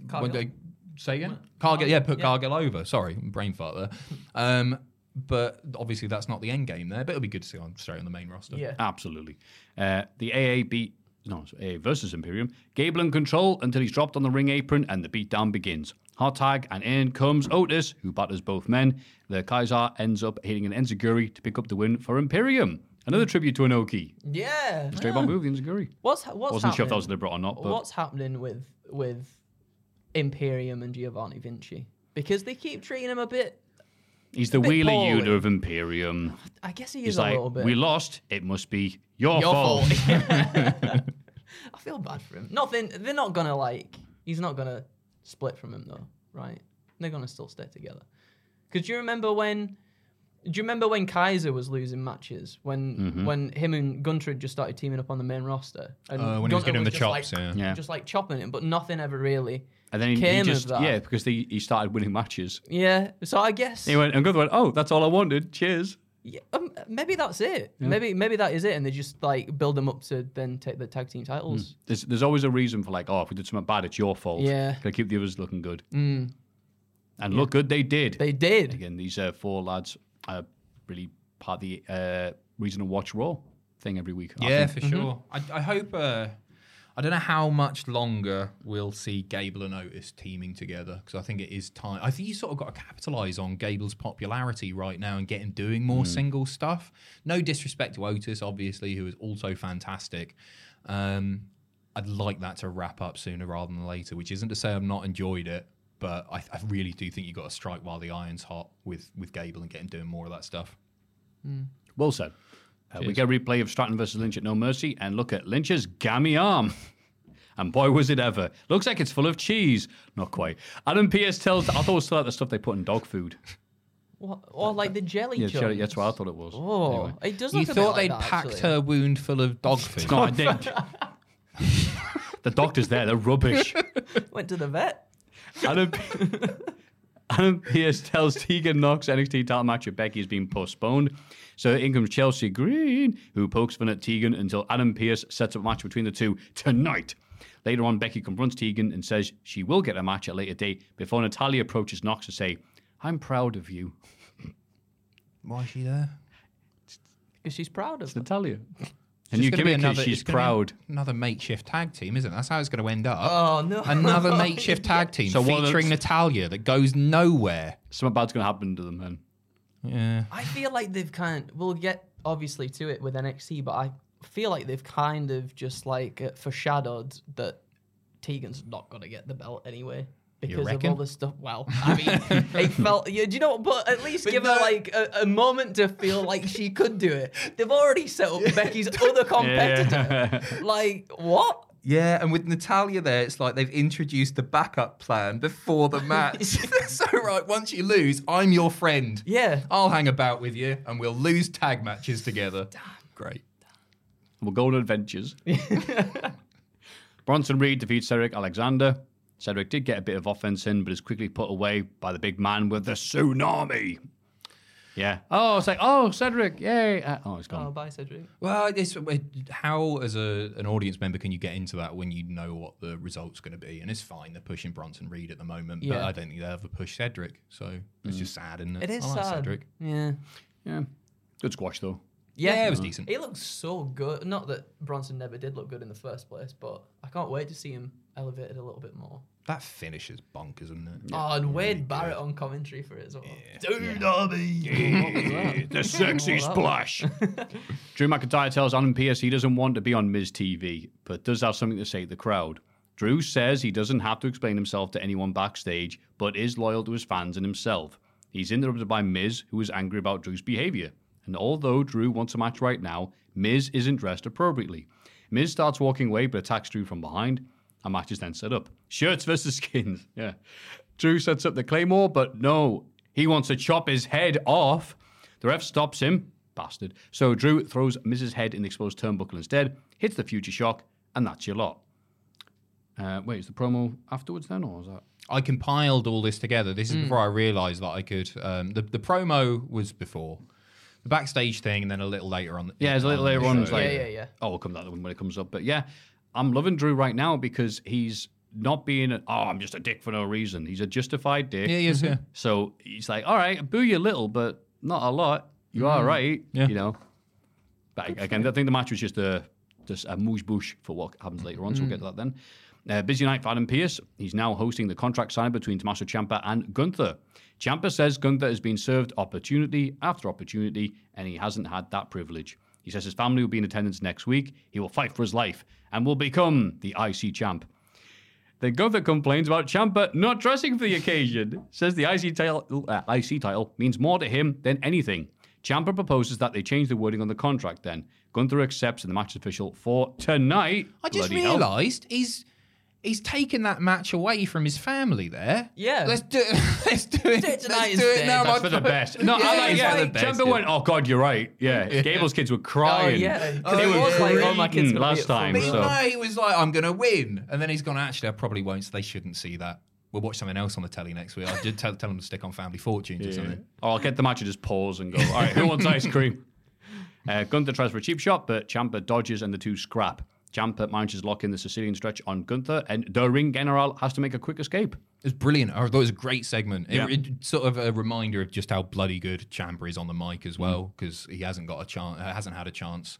Cargill? what they- say again? Cargill, yeah, put Cargill over. Sorry, brain fart there. Um, but obviously, that's not the end game there. But it'll be good to see her on straight on the main roster. Yeah. Absolutely. Uh, the AA beat, no, AA versus Imperium. Gable in control until he's dropped on the ring apron and the beatdown begins. Hot tag, and in comes Otis, who batters both men. The Kaiser ends up hitting an Enzuigiri to pick up the win for Imperium. Another tribute to Inoki. Yeah. Straight on move, the Enzuigiri. What's what's Wasn't sure if that was deliberate or not, but What's happening with with Imperium and Giovanni Vinci? Because they keep treating him a bit. He's the bit wheeler poorly. Yuta of Imperium. I guess he is He's a like, little bit. we lost, it must be your, Your fault. fault. I feel bad for him. Nothing. They're not gonna like. He's not gonna split from him though, right? They're gonna still stay together. Because do you remember when? Do you remember when Kaiser was losing matches when Mm-hmm. when him and Gunther had just started teaming up on the main roster? And Uh, when he was Gunther getting him the just chops, like, yeah. Yeah. just like chopping him, but nothing ever really. And then he, he Came of just, that. yeah, because they, he started winning matches. Yeah, so I guess He went, and Gunther went, oh, that's all I wanted. Cheers. yeah, um, maybe that's it. Maybe maybe that is it, and they just like build them up to then take the tag team titles. There's, there's always a reason for like, oh, if we did something bad, it's your fault. Yeah. Gotta keep the others looking good. Mm. And look good, they did. They did. Again, these uh, four lads are really part of the uh, reason to watch Raw thing every week. I Yeah, think. for sure. I, I hope. Uh, I don't know how much longer we'll see Gable and Otis teaming together because I think it is time. I think you sort of got to capitalize on Gable's popularity right now and get him doing more single stuff. No disrespect to Otis, obviously, who is also fantastic. Um, I'd like that to wrap up sooner rather than later. Which isn't to say I've not enjoyed it, but I, I really do think you've got to strike while the iron's hot with with Gable and get him doing more of that stuff. Well said. Uh, we get a replay of Stratton versus Lynch at No Mercy and look at Lynch's gammy arm. And boy, was it ever. Looks like it's full of cheese. Not quite. Adam Pearce tells, I thought it was still like the stuff they put in dog food. What, or like the jelly Yeah, jelly, that's what I thought it was. Oh, Anyway. it does You look a bit thought like they'd that, packed actually. her wound full of dog food? No, I didn't. the doctor's there. They're rubbish. Went to the vet. Adam, Adam Pearce tells Tegan Nox NXT title match with Becky has been postponed. So in comes Chelsea Green, who pokes fun at Tegan until Adam Pearce sets up a match between the two tonight. Later on, Becky confronts Tegan and says she will get a match at a later date before Natalya approaches Nox to say, I'm proud of you. Why is she there? Because she's proud of It's. Natalya. It's And you give be it because she's it's gonna be proud. Another makeshift tag team, isn't it? That's how it's going to end up. Oh, no. Another makeshift tag team So one featuring the- Natalya that goes nowhere. Something bad's going to happen to them then. Yeah. I feel like they've kind we'll get obviously to it with NXT, but I feel like they've kind of just like uh, foreshadowed that Tegan's not going to get the belt anyway. Because of all the stuff. Well, I mean, it felt. Yeah, do you know what? But at least give her like a, a moment to feel like she could do it. They've already set up Becky's other competitor. Like, what? Yeah, and with Natalya there, it's like they've introduced the backup plan before the match. so, right, once you lose, I'm your friend. Yeah. I'll hang about with you and we'll lose tag matches together. Damn. Great. We'll go on adventures. Bronson Reed defeats Cedric Alexander. Cedric did get a bit of offense in, but is quickly put away by the big man with the tsunami. Yeah. Oh, it's like, oh, Cedric, yay. Uh, oh, it's gone. Oh, bye, Cedric. Well, it's, it- how, as a, an audience member, can you get into that when you know what the result's going to be? And it's fine, they're pushing Bronson Reed at the moment, but I don't think they'll ever push Cedric. So it's just sad, isn't it? It is I like sad. Cedric. Yeah. Yeah. Good squash, though. Yeah, it was decent. He looks so good. Not that Bronson never did look good in the first place, but I can't wait to see him elevated a little bit more. That finish is bonkers, isn't it? oh, and Wade Barrett on commentary for it as well. the sexy splash. Drew McIntyre tells Adam Pearce he doesn't want to be on Miz TV, but does have something to say to the crowd. Drew says he doesn't have to explain himself to anyone backstage, but is loyal to his fans and himself. He's interrupted by Miz, who is angry about Drew's behavior. And although Drew wants a match right now, Miz isn't dressed appropriately. Miz starts walking away but attacks Drew from behind. A match is then set up. Shirts versus skins. Yeah. Drew sets up the Claymore, but no, he wants to chop his head off. The ref stops him. Bastard. So Drew throws Miz's head in the exposed turnbuckle instead, hits the future shock, and that's your lot. Uh, wait, is the promo afterwards then, or is that? I compiled all this together. This is before I realised that I could. Um, the the promo was before the backstage thing, and then a little later on. Yeah, it's a little later on. show. Like, Yeah, yeah, yeah. Oh, we'll come to that one when it comes up. But yeah, I'm loving Drew right now because he's not being, a, oh, I'm just a dick for no reason. He's a justified dick. Yeah, yes, yeah. So he's like, all right, boo you a little, but not a lot. You are right. Yeah. You know. But again, I think the match was just a just a mouche bouche for what happens later on. So we'll get to that then. Uh, busy night for Adam Pearce. He's now hosting the contract sign between Tommaso Ciampa and Gunther. Ciampa says Gunther has been served opportunity after opportunity, and he hasn't had that privilege. He says his family will be in attendance next week. He will fight for his life and will become the IC champ. Then Gunther complains about Ciampa not dressing for the occasion. Says the IC title, uh, IC title means more to him than anything. Ciampa proposes that they change the wording on the contract. Then Gunther accepts, and the match is official for tonight. I just realised he's he's taken that match away from his family there. Yeah. Let's do it. Let's do it. Do it tonight Let's do it now. That's my for the best. No, I like it's yeah. for the best, Ciampa yeah. went. Oh God, you're right. Yeah, Gable's kids were crying. yeah. they Oh, were it was like, oh, my kid's greeting gonna last time. So. no, he was like, I'm going to win. And then he's gone, actually, I probably won't, so they shouldn't see that. We'll watch something else on the telly next week. I did tell, tell them to stick on Family Fortunes or something. Or I'll get the match and just pause and go, all right, who wants ice cream? Uh, Gunther tries for a cheap shot, but Ciampa dodges and the two scrap. Ciampa manages to lock in the Sicilian stretch on Gunther, and the ring general has to make a quick escape. It's brilliant. Oh, I thought it was a great segment. It- Yeah. It, sort of a reminder of just how bloody good Ciampa is on the mic as well, because he hasn't got a chance, uh, hasn't had a chance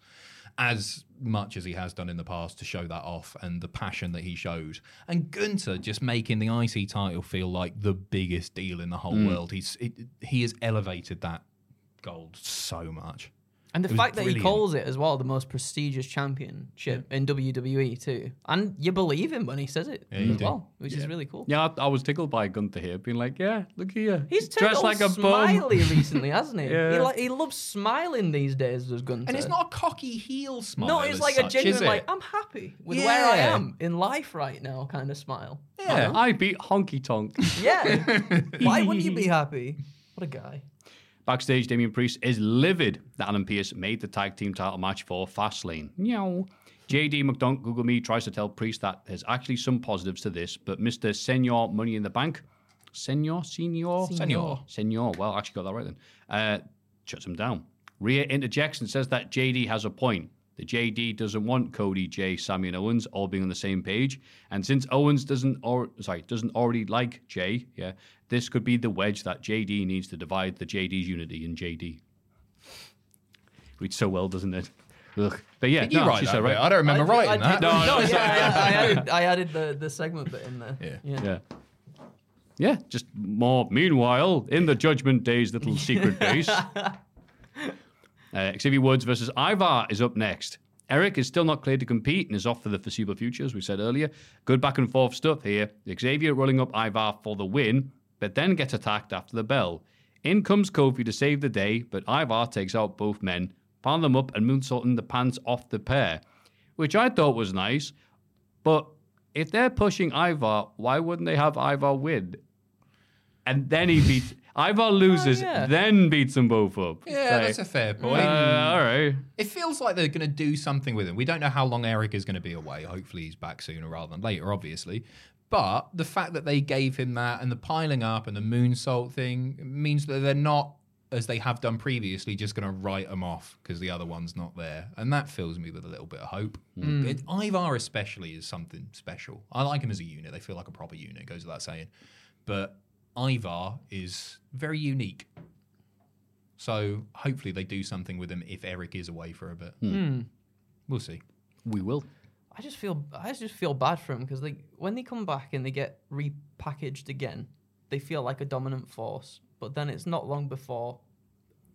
as much as he has done in the past to show that off and the passion that he showed. And Gunther just making the IC title feel like the biggest deal in the whole mm. world. He's it, he has elevated that gold so much. And the fact that he calls it as well the most prestigious championship in WWE too, and you believe him when he says it Yeah, as do. well, which is really cool. Yeah, I, I was tickled by Gunther here, being like, "Yeah, look here, He's dressed like a bum." smiley recently, hasn't he? Yeah. He, like, he loves smiling these days, does Gunther. And it's not a cocky heel smile. No, it's as like a genuine, like I'm happy with where I am in life right now kind of smile. Yeah. I beat Honky Tonk. Yeah. Why wouldn't you be happy? What a guy. Backstage, Damian Priest is livid that Adam Pearce made the tag team title match for Fastlane. Meow. JD McDonald Google Me tries to tell Priest that there's actually some positives to this, but Mr. Senor Money in the Bank, Senor, Senor, Senor. Senor, well, I actually got that right then, uh, shuts him down. Rhea interjects and says that JD has a point. The JD doesn't want Cody, Jay, Sammy, and Owens all being on the same page, and since Owens doesn't or sorry doesn't already like Jay, yeah, this could be the wedge that JD needs to divide the JD's unity in JD. Reads so well, doesn't it? Ugh. But yeah, Did you no, write she that right. I don't remember I, writing I that. did- No, no, yeah. I, I added, I added the, the segment bit in there. Yeah. yeah. Yeah. Yeah, just more. Meanwhile, in the Judgment Day's little secret base, uh, Xavier Woods versus Ivar is up next. Erik is still not cleared to compete and is off for the foreseeable future, as we said earlier. Good back and forth stuff here. Xavier rolling up Ivar for the win, but then gets attacked after the bell. In comes Kofi to save the day, but Ivar takes out both men, palm them up, and moonsaulting the pants off the pair, which I thought was nice. But if they're pushing Ivar, why wouldn't they have Ivar win? And then he beats Ivar loses, yeah. then beats them both up. Yeah, Like, that's a fair uh, point. all right. It feels like they're going to do something with him. We don't know how long Erik is going to be away. Hopefully, he's back sooner rather than later, obviously. But the fact that they gave him that and the piling up and the moonsault thing means that they're not, as they have done previously, just going to write him off because the other one's not there. And that fills me with a little bit of hope. Hmm. It, Ivar, especially, is something special. I like him as a unit. They feel like a proper unit, goes without saying. But Ivar is very unique. So hopefully they do something with him if Erik is away for a bit. Hmm. We'll see. We will. I just feel I just feel bad for them because they when they come back and they get repackaged again, they feel like a dominant force. But then it's not long before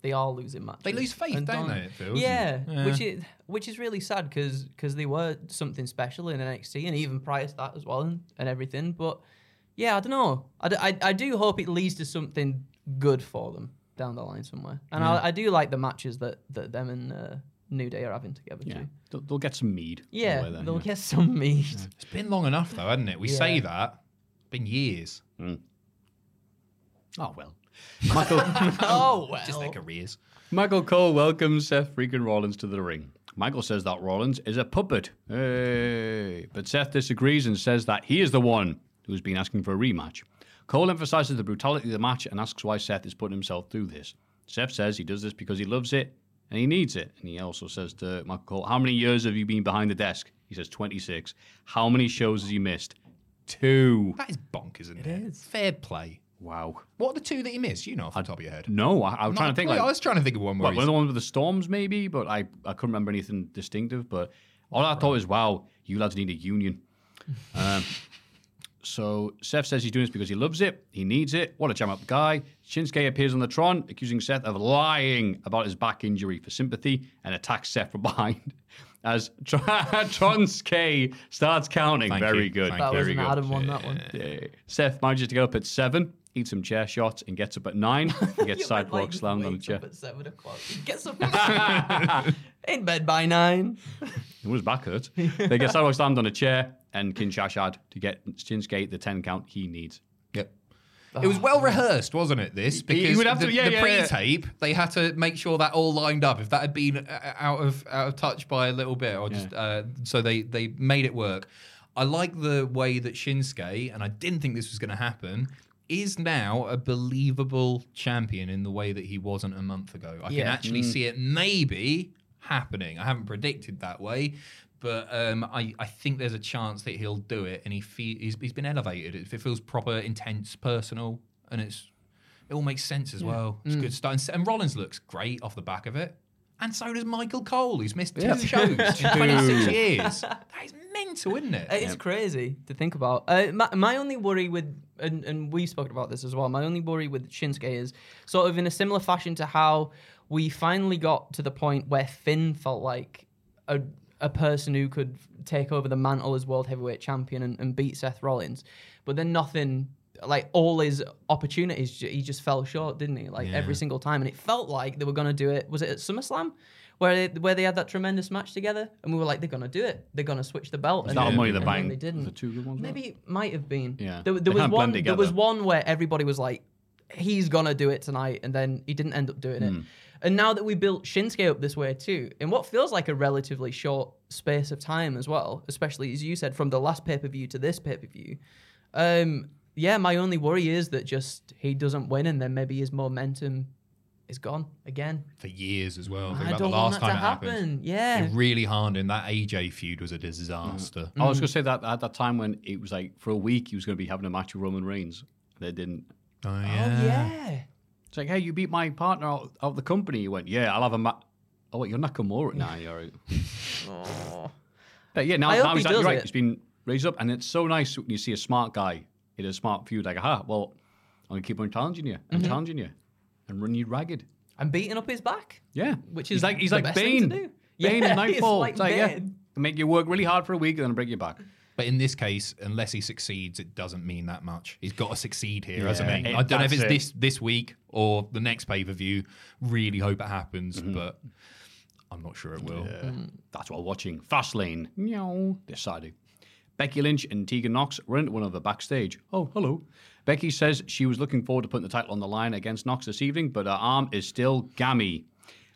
they are losing matches. They lose faith, and don't they, feels? Yeah, Yeah. which is which is really sad because because they were something special in NXT and even prior to that as well and, and everything. But yeah, I don't know. I, d- I, I do hope it leads to something good for them down the line somewhere. And I, I do like the matches that that them and uh, New Day are having together Yeah. too. They'll, they'll get some mead. Yeah, away there, they'll yeah. get some meat. It's been long enough, though, hasn't it? We say that. It's been years. Hmm. Oh, well. Michael, oh well. Just their careers. Michael Cole welcomes Seth freaking Rollins to the ring. Michael says that Rollins is a puppet. Hey. But Seth disagrees and says that he is the one who's been asking for a rematch. Cole emphasizes the brutality of the match and asks why Seth is putting himself through this. Seth says he does this because he loves it and he needs it. And he also says to Michael Cole, How many years have you been behind the desk? He says 26. How many shows has he missed? Two. That is bonkers, isn't it? It is. Fair play. Wow. What are the two that he missed? You know off the top of your head. No, I, I was trying to think. I was trying to think of one where What, he's- one of the ones with the storms, maybe, but I, I couldn't remember anything distinctive. But all I thought was, wow, you lads need a union. um, so Seth says he's doing this because he loves it, he needs it. What a jam up guy. Shinsuke appears on the Tron, accusing Seth of lying about his back injury for sympathy and attacks Seth from behind. As Tronsuke starts counting. Thank Very you. good. Thank That was very an good. Adam one. That one. Yeah. Seth manages to get up at seven, eats some chair shots, and gets up at nine. He gets sidewalk went, like, slammed on the wakes chair. up at seven o'clock. Gets up in bed by nine. It was back hurt. they get sidewalk slammed on a chair, and Kinshasa to get Shinsuke the 10 count he needs. Yep. It was well rehearsed, wasn't it? This because he would have the, to- yeah, the yeah, yeah. pre-tape they had to make sure that all lined up. If that had been uh, out of out of touch by a little bit, or just uh, so they they made it work. I like the way that Shinsuke, and I didn't think this was going to happen, is now a believable champion in the way that he wasn't a month ago. I can Yeah. actually see it maybe happening. I haven't predicted that way. But um, I, I think there's a chance that he'll do it, and he fe- he's, he's been elevated. It, it feels proper, intense, personal, and it's it all makes sense as well. It's good stuff. And, and Rollins looks great off the back of it, and so does Michael Cole, who's missed two shows in 26 years. That is mental, isn't it? It is crazy to think about. Uh, my, my only worry with, and, and we've spoken about this as well, my only worry with Shinsuke is sort of in a similar fashion to how we finally got to the point where Finn felt like a, a person who could take over the mantle as world heavyweight champion and, and beat Seth Rollins. But then nothing, like all his opportunities, he just fell short, didn't he? Like every single time. And it felt like they were going to do it. Was it at SummerSlam? Where they, where they had that tremendous match together, and we were like, they're gonna do it. They're gonna switch the belt. It's and a Money the Bank. They didn't. The two good ones. Maybe it might have been. Yeah. There, there They was one. There was one where everybody was like, "He's gonna do it tonight," and then he didn't end up doing Hmm. it. And now that we built Shinsuke up this way too, in what feels like a relatively short space of time as well, especially as you said, from the last pay per view to this pay per view. Um, yeah, my only worry is that just he doesn't win, and then maybe his momentum is gone again. For years as well. Think I about don't the want last that time to it happened. happen. Yeah. It really hard, and that AJ feud was a disaster. I was going to say that at that time when it was like for a week he was going to be having a match with Roman Reigns. They didn't. Oh Oh yeah. yeah. It's like, hey, you beat my partner out, out of the company. You went, yeah, I'll have a match. Oh, wait, you're Nakamura now. You're right. But yeah, now, I hope now he he's like, does you're right. it. He's been raised up, and it's so nice when you see a smart guy in a smart feud. Like, aha, well, I'm going to keep on challenging you and Mm-hmm. challenging you and run you ragged. I'm beating up his back. Yeah, Which he's is like he's the like best Bane. Bane Yeah, in he's Knightfall. like It's like, yeah, make you work really hard for a week and then break your back. But in this case, unless he succeeds, it doesn't mean that much. He's got to succeed here, hasn't he? it- I don't know if it's it. this this week or the next pay per view. Really hope it happens, Mm-hmm. but I'm not sure it will. That's while watching Fastlane. Meow. This Saturday. Becky Lynch and Tegan Nox run into one another backstage. Oh, hello. Becky says she was looking forward to putting the title on the line against Nox this evening, but her arm is still gammy.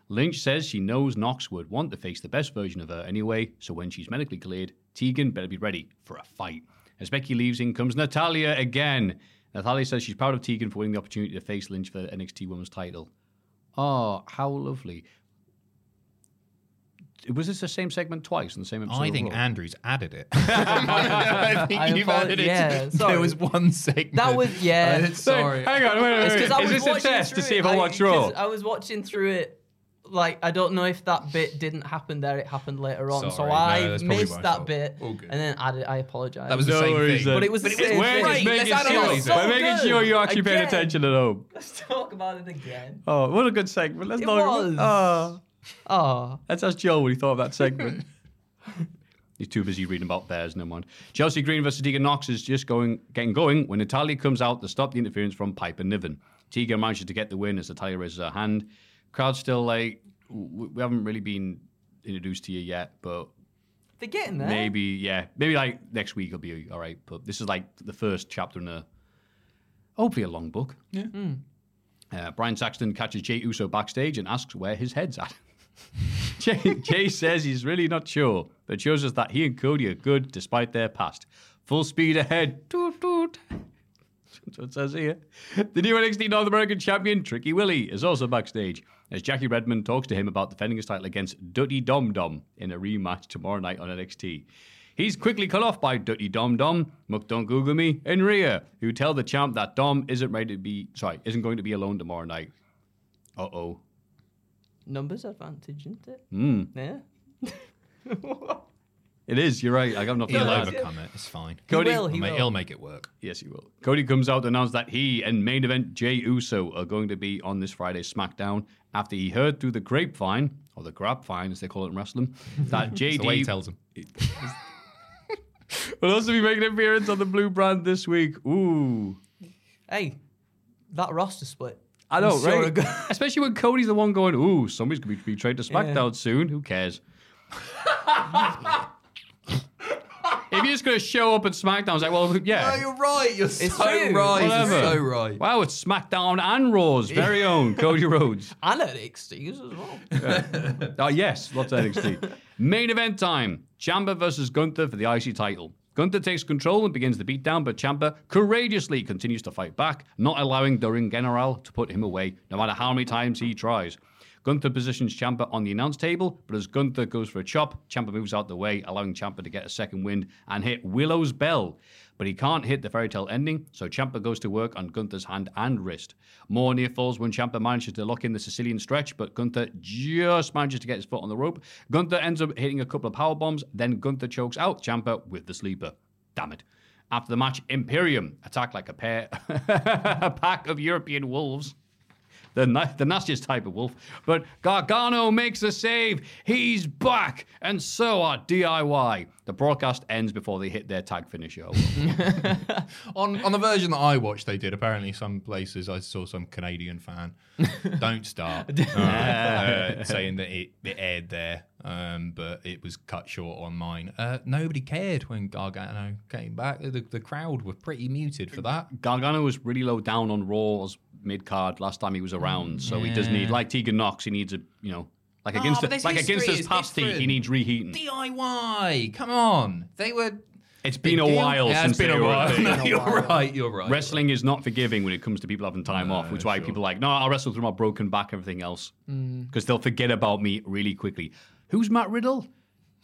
Lynch says she knows Nox would want to face the best version of her anyway, so when she's medically cleared, Tegan better be ready for a fight. As Becky leaves, in comes Natalya again. Natalya says she's proud of Tegan for winning the opportunity to face Lynch for the NXT Women's title. Oh, how lovely. Was this the same segment twice in the same episode? I think Andrew's added it. I think I you've apo- added it. yeah, sorry. There was one segment. That was yeah. Uh, sorry. Hang on, wait, wait, It's wait. 'cause I Is was this a watching test to through see it, if I like, watch Raw? 'cause I was watching through it. Like I don't know if that bit didn't happen there. It happened later on, so Sorry, no, I that's probably missed my that fault. bit, All good. and then added. I apologize. That was the No same worries thing. then. But it was the But same We're thing. just making Let's sure, analyse it. we're making So sure you're actually paying Again. attention at home. Let's talk about it again. Oh, what a good segment. Let's It not. was. Oh, Oh, let's ask Joe what he thought of that segment. He's too busy reading about bears, no mind. Chelsea Green versus Tegan Nox is just going, getting going when Natalya comes out to stop the interference from Piper Niven. Tegan manages to get the win as Natalya raises her hand. Crowd's still like, we haven't really been introduced to you yet, but they're getting there. maybe, yeah, maybe like next week will be all right. But this is like the first chapter in a hopefully a long book. Yeah. Uh, Byron Saxton catches Jey Uso backstage and asks where his head's at. Jay, Jay says he's really not sure, but shows us that he and Cody are good despite their past. Full speed ahead. Toot, toot. That's what it says here. The new NXT North American champion, Tricky Willie, is also backstage as Jackie Redmond talks to him about defending his title against Dutty Dom Dom in a rematch tomorrow night on NXT. He's quickly cut off by Dutty Dom Dom, Muck Don't Google Me, and Rhea, who tell the champ that Dom isn't ready to be, sorry, isn't going to be alone tomorrow night. Uh oh. Numbers advantage, isn't it? Hmm. Yeah. It is, you're right. I got nothing He'll to add. overcome it. It's fine. Cody- will, he He'll, ma- will. he'll make it work. Yes, he will. Cody comes out to announce that he and main event Jey Uso are going to be on this Friday's SmackDown after he heard through the grapevine, or the grapevine as they call it in wrestling, that That's the way he JD tells him. will also be making an appearance on the Blue Brand this week. Ooh. Hey, that roster split. I know, was sure right? a good- Especially when Cody's the one going, ooh, somebody's going to be betrayed to SmackDown soon. Who cares? If you're just going to show up at SmackDown, it's like, well, yeah. No, you're right. You're It's so true. right. Whatever. right. Wow, it's SmackDown and Raw's very own Cody Rhodes. And NXT's as well. Oh, yes, lots of NXT. Main event time Ciampa versus Gunther for the IC title. Gunther takes control and begins the beatdown, but Ciampa courageously continues to fight back, not allowing the Ring General to put him away, no matter how many times he tries. Gunther positions Ciampa on the announce table, but as Gunther goes for a chop, Ciampa moves out the way, allowing Ciampa to get a second wind and hit Willow's bell. But he can't hit the fairy tale ending, so Ciampa goes to work on Gunther's hand and wrist. More near falls when Ciampa manages to lock in the Sicilian stretch, but Gunther just manages to get his foot on the rope. Gunther ends up hitting a couple of power bombs, then Gunther chokes out Ciampa with the sleeper. Damn it. After the match, Imperium attack like a pair, a pack of European wolves. The, the nastiest type of wolf. But Gargano makes a save. He's back. And so are DIY. The broadcast ends before they hit their tag finisher. on on the version that I watched, they did. Apparently, some places I saw some Canadian fan. Don't start uh, uh, saying that it, it aired there, um, but it was cut short on mine. Uh, nobody cared when Gargano came back. The, the crowd were pretty muted for that. Gargano was really low down on Raw's mid card last time he was around, so he does need, like Tegan Nox, he needs a, you know, like Oh, against but the, like against his past he needs reheating. DIY, come on, they were. It's been a deal. while Yeah, since it's been a while. No, you're right. You're right. Wrestling is not forgiving when it comes to people having time off, which is why people are like, no, I'll wrestle through my broken back everything else. Mm. Because they'll forget about me really quickly. Who's Matt Riddle?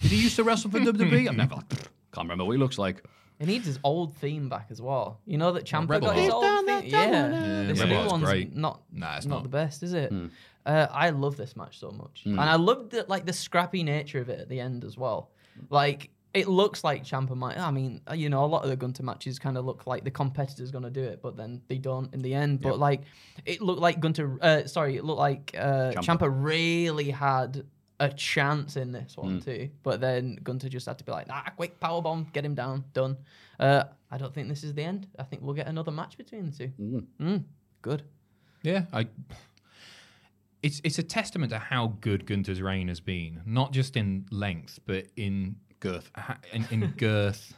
Did he used to wrestle for WWE? I've never, can't remember what he looks like. He needs his old theme back as well. You know that Ciampa Rebel got his Heart. old theme. Yeah, this Rebel new Heart's one's great. not Nah, it's not, not. the best, is it? Hmm. Uh, I love this match so much, and I love the like the scrappy nature of it at the end as well. Like it looks like Ciampa might. I mean, uh, you know, a lot of the Gunther matches kind of look like the competitor's going to do it, but then they don't in the end. But like, it looked like Gunther. Uh, sorry, it looked like uh, Ciampa really had a chance in this one too. But then Gunther just had to be like, nah, quick power bomb, get him down, done. Uh, I don't think this is the end. I think we'll get another match between the two. Mm, good. Yeah, I. It's it's a testament to how good Gunther's reign has been, not just in length, but in Girth. in, in girth.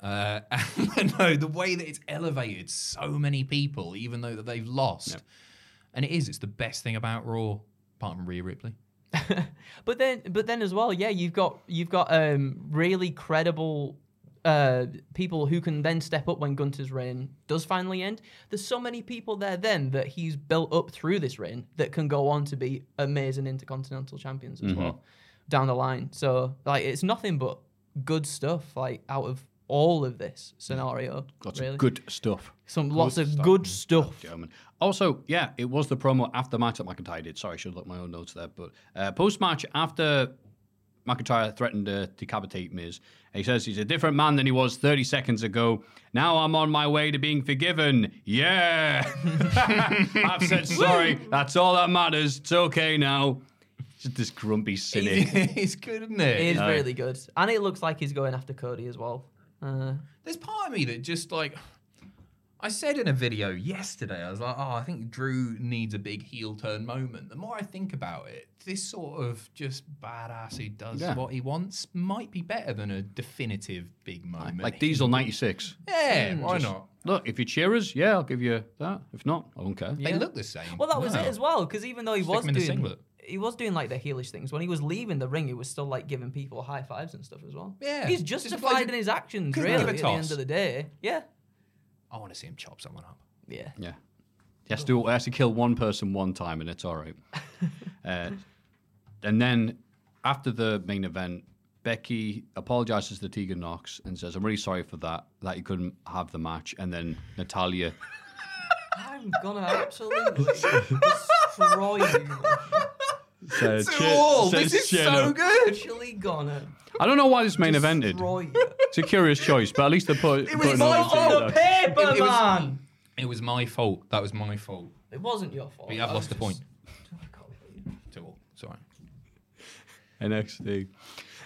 Uh, and no, the way that it's elevated so many people, even though that they've lost, and it is. It's the best thing about Raw, apart from Rhea Ripley. But then, but then as well, yeah, you've got you've got um, really credible uh, people who can then step up when Gunther's reign does finally end. There's so many people there then that he's built up through this reign that can go on to be amazing intercontinental champions as well down the line. So like, it's nothing but good stuff. Like out of all of this scenario, Lots really. of good stuff. some lots of good stuff. German. Also, yeah, it was the promo after match that McIntyre did. Sorry, I should look at my own notes there. But uh, post match, after McIntyre threatened to decapitate Miz, he says he's a different man than he was 30 seconds ago. Now I'm on my way to being forgiven. Yeah. I've said sorry. That's all that matters. It's okay now. Just this grumpy cynic. it's good, isn't it? It is really good, and it looks like he's going after Cody as well. Uh, There's part of me that just like I said in a video yesterday, I was like, oh, I think Drew needs a big heel turn moment. The more I think about it, this sort of just badass who does Yeah. what he wants might be better than a definitive big moment. like Diesel 96. Yeah, hmm. why not? Look, if you cheer us, yeah, I'll give you that. If not, I don't care. They look the same. Well, that was No. it as well. Because even though he Stick was him in the doing, singlet. he was doing like the heelish things. When he was leaving the ring, he was still like giving people high fives and stuff as well. Yeah, he's just justified like- in his actions. Really, at the end of the day, yeah, I want to see him chop someone up. yeah. Yeah. He has to, he has to kill one person one time, and it's all right. uh, and then after the main event, Becky apologizes to Tegan Nox and says, I'm really sorry for that, that you couldn't have the match. And then Natalya, I'm gonna absolutely destroy you. says, To all, this is "Cheer so good. Actually gonna I don't know why this main evented. destroy you. It's a curious choice, but at least they put it was putting my fault. Tegan Nox. paper, It- it was- man. It was my fault. That was my fault. It wasn't your fault. But you have I lost the was point. just- To all. Sorry. NXT.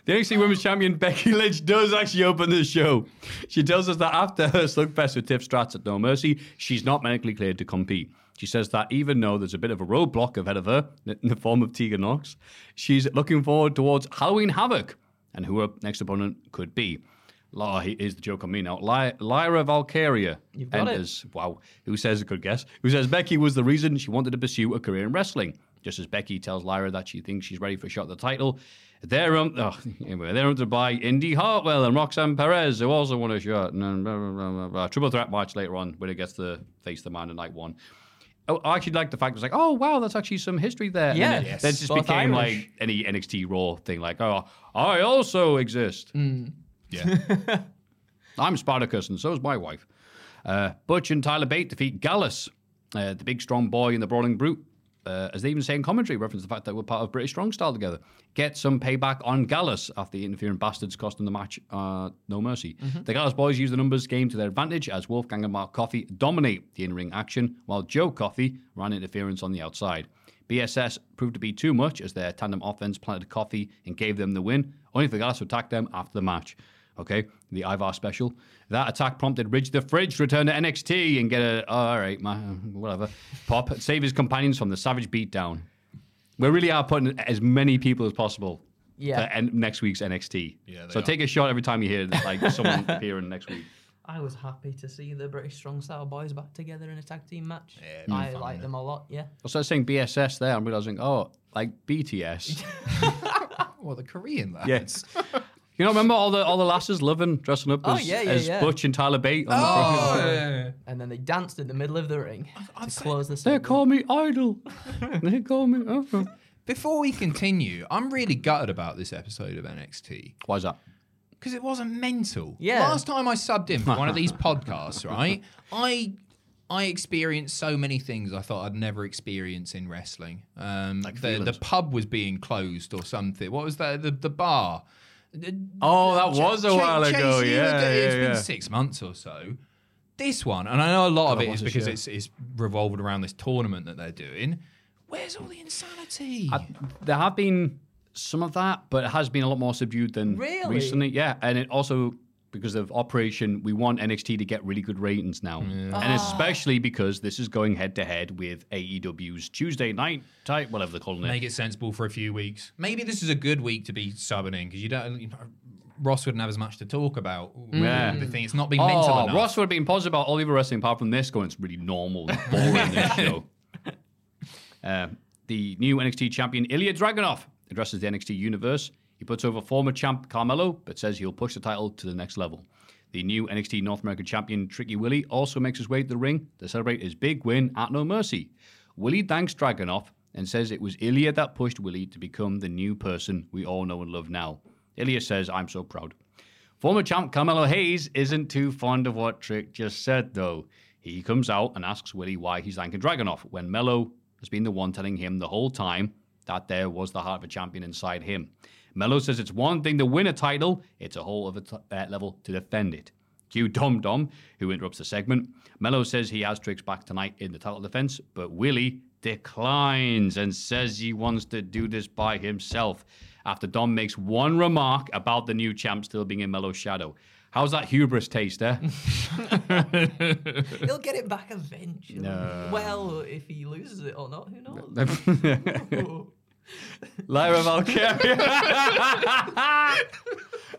The NXT Women's Champion Becky Lynch does actually open the show. She tells us that after her slugfest with Tiff Strats at No Mercy, she's not medically cleared to compete. She says that even though there's a bit of a roadblock ahead of her in the form of Tegan Nox, she's looking forward towards Halloween Havoc and who her next opponent could be. La, here's the joke on me now. Ly- Lyra Valkyria You've got it. enters. Wow. Who says a good guess? Who says Becky was the reason she wanted to pursue a career in wrestling? Just as Becky tells Lyra that she thinks she's ready for a shot at the title. They're um, oh, anyway, they're to by Indy Hartwell and Roxanne Perez, who also won a shot. And blah, blah, blah, blah, blah. Triple threat match later on when it gets to face the man in night one. Oh, I actually like the fact it was like, oh wow, that's actually some history there. And Yeah, then yes. then it just Both became Irish. like any NXT Raw thing, like, oh, I also exist. Yeah. I'm Spartacus, and so is my wife. Uh, Butch and Tyler Bate defeat Gallus, uh, the big strong boy and the Brawling Brute. Uh, as they even say in commentary, reference the fact that we're part of British Strong Style together. Get some payback on Gallus after the interfering bastards cost them the match. Uh, no mercy. The Gallus boys use the numbers game to their advantage as Wolfgang and Mark Coffey dominate the in ring action, while Joe Coffey ran interference on the outside. BSS proved to be too much as their tandem offense planted Coffey and gave them the win, only for Gallus to attack them after the match. Okay, the Ivar special. That attack prompted Ridge the Fridge to return to NXT and get a, oh, all right, my, whatever, pop, save his companions from the savage beatdown. We really are putting as many people as possible Yeah. for en- next week's NXT. Yeah, so are. take a shot every time you hear like someone appearing next week. I was happy to see the British Strong Style boys back together in a tag team match. it'd mm. I fun, like innit? them a lot. Yeah. I started saying BSS there. I'm realizing, oh, like BTS. Well, the Korean lads. yes. You know, remember all the all the lasses loving dressing up Oh, as, yeah, yeah, as yeah. Butch and Tyler Bate on Oh, the yeah, yeah, yeah. And then they danced in the middle of the ring to close the They segment. call me idol. they call me. Oh. Before we continue, I'm really gutted about this episode of NXT Why is that? because it wasn't mental. Yeah. Last time I subbed in for one of these podcasts, right? I I experienced so many things I thought I'd never experience in wrestling. Um, the, the feelings. pub was being closed or something. What was that? The the bar. Oh, that was a Ch- while Chase, ago. you were Yeah, It's yeah, been six months or so. This one, and I know a lot of it was because it's, it's revolved around this tournament that they're doing. Where's all the insanity? I- there have been some of that, but it has been a lot more subdued than Really? recently. Yeah, and it also because of Operation, we want NXT to get really good ratings now, and especially because this is going head to head with AEW's Tuesday night type, whatever they're calling it. Make it sensible for a few weeks. Maybe this is a good week to be subbing in because you don't. You know, Ross wouldn't have as much to talk about. Yeah. The thing, it's not been mental Oh, enough. Ross would have been positive about all the wrestling apart from this, going, it's really normal, boring, this show. Uh, the new NXT champion, Ilya Dragunov, addresses the NXT universe. He puts over former champ Carmelo, but says he'll push the title to the next level. The new NXT North American champion, Tricky Willie, also makes his way to the ring to celebrate his big win at No Mercy. Willie thanks Dragunov and says it was Ilya that pushed Willie to become the new person we all know and love now. Ilya says, I'm so proud. Former champ Carmelo Hayes isn't too fond of what Trick just said, though. He comes out and asks Willie why he's thanking Dragunov when Melo has been the one telling him the whole time that there was the heart of a champion inside him. Melo says it's one thing to win a title, it's a whole other uh, level to defend it. Cue Dom Dom, who interrupts the segment. Melo says he has Tricks back tonight in the title defense, but Willie declines and says he wants to do this by himself after Dom makes one remark about the new champ still being in Melo's shadow. How's that hubris taste, eh? He'll get it back eventually. Well, if he loses it or not, who knows? Lyra Valkyria.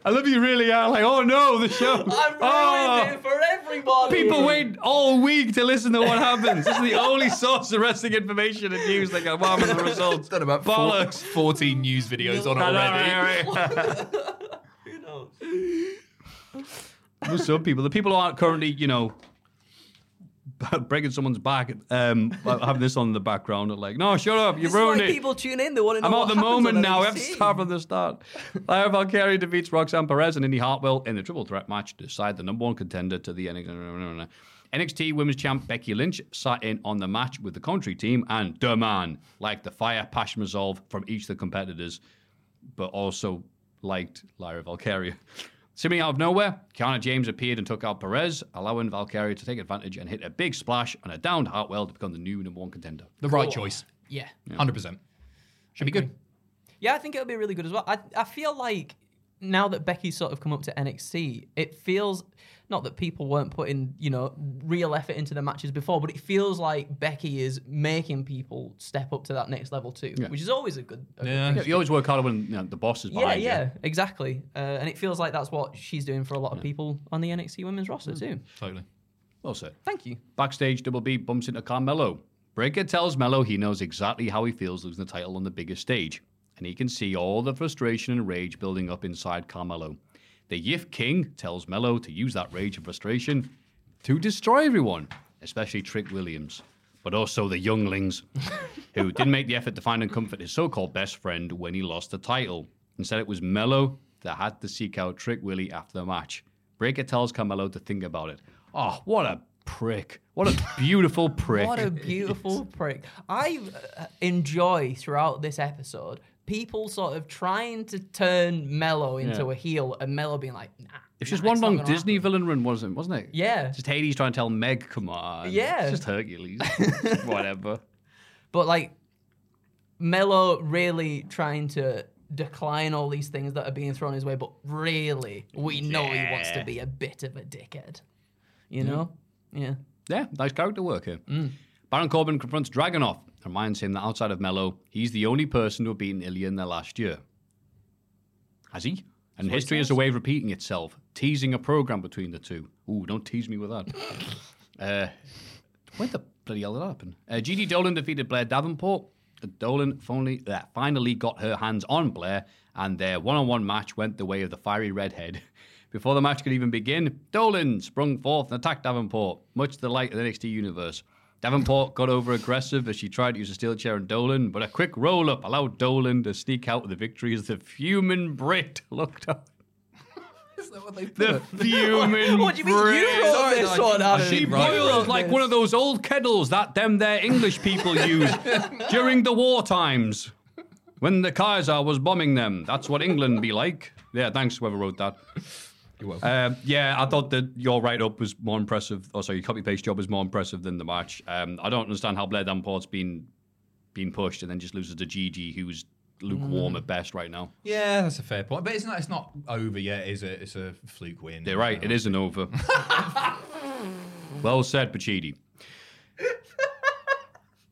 I love you really are like, oh no, the show. I'm ruined oh, it for everybody. People wait all week to listen to what happens. This is the only source of wrestling information and news they got one of the results. Done about Bollocks. 14 news videos on I already. right, right. Who knows? There's some people, the people who aren't currently, you know, breaking someone's back, um, having this on in the background, are like, no, shut up, you This ruined it. people tune in. They want to know I'm at the moment now. We have to start from the start. Lyra Valkyria defeats Roxanne Perez and Indy Hartwell in the triple threat match to decide the number one contender to the NXT. NXT Women's Champ Becky Lynch sat in on the match with the country team and the man liked the fire, passion, resolve from each of the competitors, but also liked Lyra Valkyria. Seemingly out of nowhere, Kiana James appeared and took out Perez, allowing Valkyria to take advantage and hit a big splash on a downed Hartwell to become the new number one contender. The right choice. Yeah. 100%. Should be good. Yeah, I think it'll be really good as well. I, I feel like now that Becky's sort of come up to NXT, it feels not that people weren't putting, you know, real effort into the matches before, but it feels like Becky is making people step up to that next level too, which is always a good. A Yeah. thing. You always work harder when you know, the boss is Yeah, behind yeah, you. exactly. Uh, and it feels like that's what she's doing for a lot of people on the NXT women's roster too. Totally. Well said. Thank you. Backstage, Double B bumps into Carmelo. Breakker tells Melo he knows exactly how he feels losing the title on the biggest stage, and he can see all the frustration and rage building up inside Carmelo. The Yif King tells Melo to use that rage and frustration to destroy everyone, especially Trick Williams. But also the younglings, who didn't make the effort to find and comfort his so-called best friend when he lost the title. Instead, it was Melo that had to seek out Trick Willie after the match. Breakker tells Carmelo to think about it. Oh, what a prick! What a beautiful prick! What a beautiful prick. I uh, enjoy throughout this episode people sort of trying to turn Melo into Yeah. a heel and Melo being like, nah. It's just nah, one it's long Disney villain run, wasn't it? wasn't it? Yeah. Just Hades trying to tell Meg, come on. Yeah. It's just Hercules. Whatever. But like Melo really trying to decline all these things that are being thrown his way, but really we know he wants to be a bit of a dickhead. You mm. know? Yeah. Yeah, nice character work here. Mm. Baron Corbin confronts Dragunov, reminds him that outside of Melo, he's the only person to have beaten Ilya in their last year. Has he? And history is a way of repeating itself, teasing a program between the two. Ooh, don't tease me with that. uh, when the bloody hell did that happen? Uh, Gigi Dolin defeated Blair Davenport. Dolin finally, uh, finally got her hands on Blair, and their one on one match went the way of the fiery redhead. Before the match could even begin, Dolin sprung forth and attacked Davenport, much to the light of the NXT universe. Davenport got over aggressive as she tried to use a steel chair on Dolin, but a quick roll up allowed Dolin to sneak out with the victory as the fuming Brit looked up. Is that what they The put? fuming What do you mean you Brit. wrote Sorry, this no, I one, didn't- Adam? I She boiled it. like one of those old kettles that them there English people used during the war times when the Kaiser was bombing them. That's what England be like. Yeah, thanks whoever wrote that. You're welcome. Um, yeah, I thought that your write up was more impressive. Oh, sorry, your copy paste job was more impressive than the match. Um, I don't understand how Blair Davenport's been been pushed and then just loses to Gigi, who's lukewarm at best right now. yeah, that's a fair point. But it's not. It's not over yet. Is it? It's a fluke win. They're right. It isn't over. well said, Pacitti.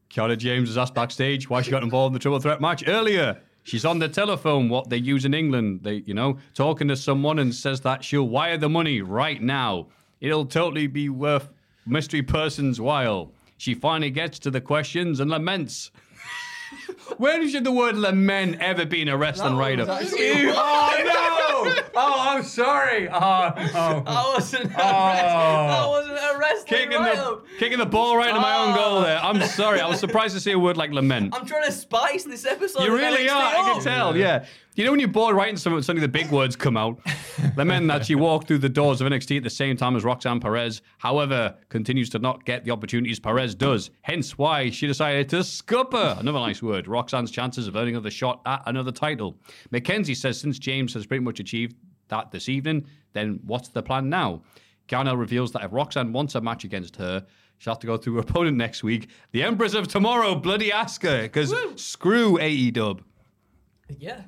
Kiana James was asked backstage why she got involved in the triple threat match earlier. She's on the telephone, what they use in England. They, you know, talking to someone and says that she'll wire the money right now. It'll totally be worth mystery person's while. She finally gets to the questions and laments. Where should the word lament ever be in a wrestling writer? Oh no! Oh, I'm sorry. Oh! oh. I wasn't Oh. I wasn't a wrestling kicking the write-up. kicking the ball right into my own goal Oh. there. I'm oh. sorry. I was surprised to see a word like lament. I'm trying to spice this episode. You of really NXT are. I can tell. Yeah. You know when you're bored writing something, suddenly the big words come out. Lament that she walked through the doors of NXT at the same time as Roxanne Perez. However, continues to not get the opportunities Perez does. Hence why she decided to scupper. Another nice word. Roxanne's chances of earning another shot at another title. Mackenzie says since James has pretty much achieved that this evening, then what's the plan now? Garnell reveals that if Roxanne wants a match against her, she'll have to go through her opponent next week, the Empress of Tomorrow, bloody Asuka, because screw AE Dub. Yeah.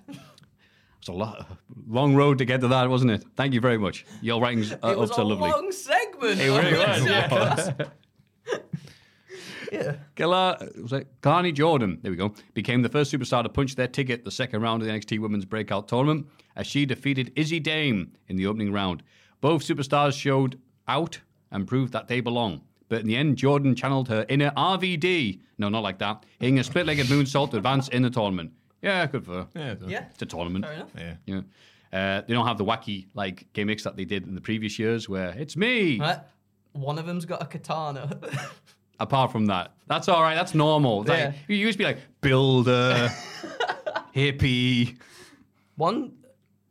It's a lot, long road to get to that, wasn't it? Thank you very much. Your writing's uh, It was up to a lovely. long segment. It really was, yeah. yeah. Gala, was it Carney Jordan, there we go, became the first superstar to punch their ticket the second round of the NXT Women's Breakout Tournament as she defeated Izzy Dame in the opening round. Both superstars showed out and proved that they belong. But in the end, Jordan channeled her inner RVD. No, not like that. Hitting a split legged moonsault to advance in the tournament. Yeah, good for her. Yeah. Yeah. It's a tournament. Fair enough. Yeah. Yeah. Uh, they don't have the wacky like gimmicks that they did in the previous years where it's me. Right. One of them's got a katana. Apart from that, that's all right. That's normal. It's Yeah. Like, you used to be like builder, hippie. One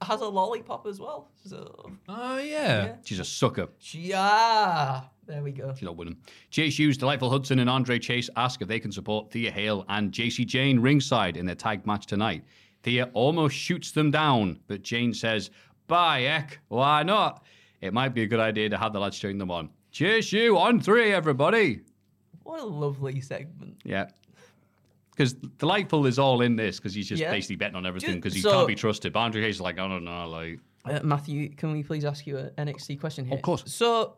has a lollipop as well. So Oh yeah. She's a sucker. yeah, there we go. She's not winning. Chase U, Delightful Hudson, and Andre Chase ask if they can support Thea Hale and Jacy Jayne ringside in their tag match tonight. Thea almost shoots them down, but Jayne says, Bye, Eck. Why not? It might be a good idea to have the lads cheering them on. Cheers, you on three, everybody. What a lovely segment. Yeah. Because Delightful is all in this because he's just Yeah. basically betting on everything because he so- can't be trusted. But Andre Chase is like, I don't know, like. Uh, Matthew, can we please ask you an NXT question here? Of course. So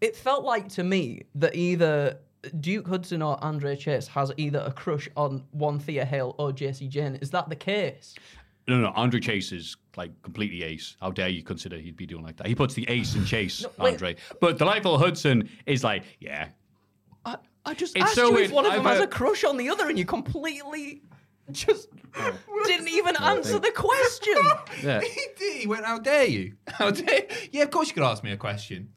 it felt like to me that either Duke Hudson or Andre Chase has either a crush on one Thea Hale or Jacy Jayne. Is that the case? No, no, Andre Chase is like completely ace. How dare you consider he'd be doing like that? He puts the ace in Chase, wait. Andre. But Delightful Hudson is like, yeah. I, I just It's asked so you weird. if one of I've them has uh, a crush on the other, and you completely just oh. didn't even answer the question. Yeah. He did. He went, "How dare you? How dare?" Yeah, of course you could ask me a question.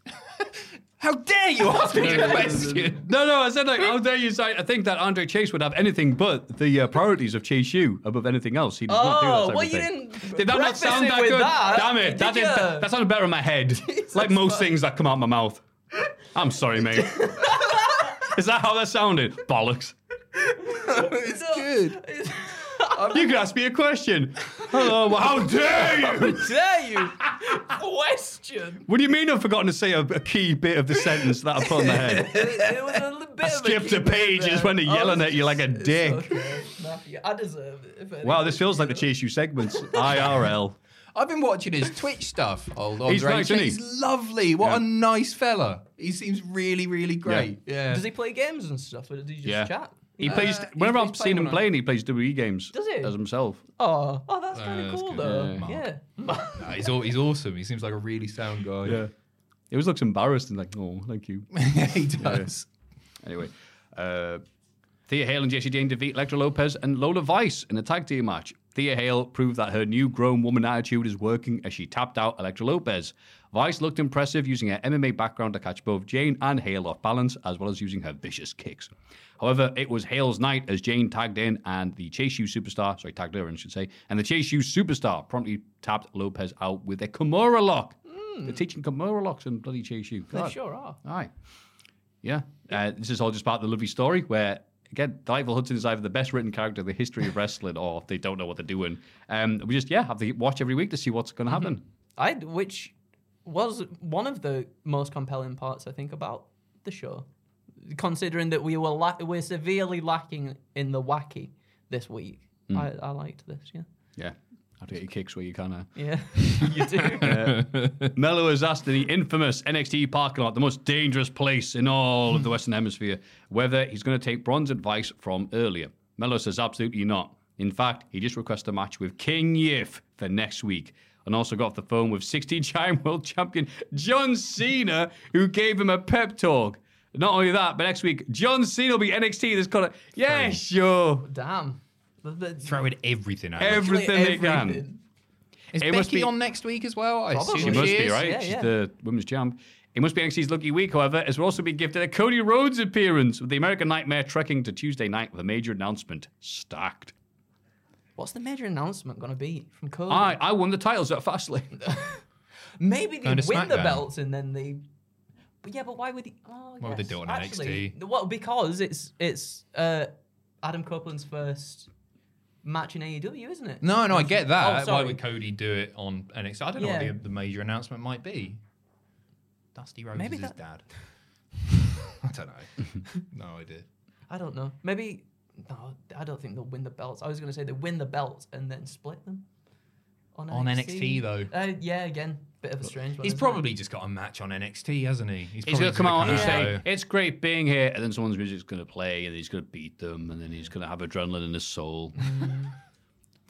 How dare you ask me a question? No, no, I said like, how dare you say? I think that Andre Chase would have anything but the uh, priorities of Chase U above anything else. He does not do that Oh, type well, of you thing. didn't. Did that not preface sound it that with good? That. Damn it! Did That, did, ya? that, that sounded better in my head. like most things that come out of my mouth. I'm sorry, mate. Is that how that sounded? Bollocks. it's good. You can ask me a question. Hello, well, how dare you? How dare you? Question. What do you mean I've forgotten to say a, a key bit of the sentence that I put in my head? It was a little bit I of skipped key a bit page there. just when they're I yelling was at you like a just- it's dick. okay. Matthew, I deserve it. if Wow, anything. this feels like the Chase U segments. IRL. I've been watching his Twitch stuff. Old He's nice, isn't he? He's lovely. What Yeah. a nice fella. He seems really, really great. Yeah. Does he play games and stuff, or does he just Yeah. chat? He Uh, plays. he's- Whenever he's I've seen him one. playing, he plays WWE games. Does he? As himself. Oh, oh, that's Uh, kind of that's cool good. though. Yeah. Yeah. Nah, he's, aw- he's awesome. He seems like a really sound guy. Yeah. He always looks embarrassed and like, oh, thank you. yeah, he does. Anyway, uh, Thea Hale and Jessie Jayne defeat Electra Lopez and Lola Vice in a tag team match. Thea Hale proved that her new grown woman attitude is working as she tapped out Electra Lopez. Vice looked impressive using her MMA background to catch both Jayne and Hale off balance, as well as using her vicious kicks. However, it was Hale's night as Jayne tagged in and the Chase U superstar, sorry, tagged her in, I should say, and the Chase U superstar promptly tapped Lopez out with a Kimura lock. They're teaching Kimura locks in bloody Chase U. They sure are. Aye. Yeah. Uh, this is all just part of the lovely story where, again, Delightful Hudson is either the best written character in the history of wrestling or they don't know what they're doing. Um, we just, yeah, have to watch every week to see what's going to happen. I which was one of the most compelling parts I think about the show, considering that we were la- we're severely lacking in the wacky this week. Hmm. I, I liked this. Yeah. Yeah. To get your kicks where you can. Uh. Yeah, you do. Melo has asked in the infamous NXT parking lot, the most dangerous place in all of the Western Hemisphere, whether he's going to take Bron's advice from earlier. Melo says absolutely not. In fact, he just requested a match with King Yif for next week. And also got off the phone with 16 time world champion John Cena, who gave him a pep talk. Not only that, but next week, John Cena will be NXT. This kind of, yeah, sure. Damn. The- the- Throwing everything at him. Everything they can. everything. Is It must Becky be- on next week as well? I Probably. She assume must she be, is. right? Yeah, She's yeah. the women's champ. It must be NXT's lucky week, however, as we'll also be gifted a Cody Rhodes appearance with the American Nightmare trekking to Tuesday night with a major announcement. Stacked. What's the major announcement going to be from Cody? I, I won the titles at Fastlane. Maybe they Going win the SmackDown. belts and then they. But yeah, but why would he? Oh, Why would they yes. do it on Actually, NXT? Well, because it's it's uh, Adam Copeland's first match in AEW, isn't it? No, no, I get that. Oh, Why sorry. would Cody do it on NXT? I don't know Yeah. what the, the major announcement might be. Dusty Rhodes Maybe is his that- dad. I don't know. no idea. I don't know. Maybe. No, I don't think they'll win the belts. I was going to say they win the belts and then split them. On, On NXT, though. Uh, yeah, again, bit of a strange one. He's isn't it? probably just got a match on NXT, hasn't he? He's probably going to come out and say, it's great being here, and then someone's music's going to play, and he's going to beat them, and then he's going to have adrenaline in his soul.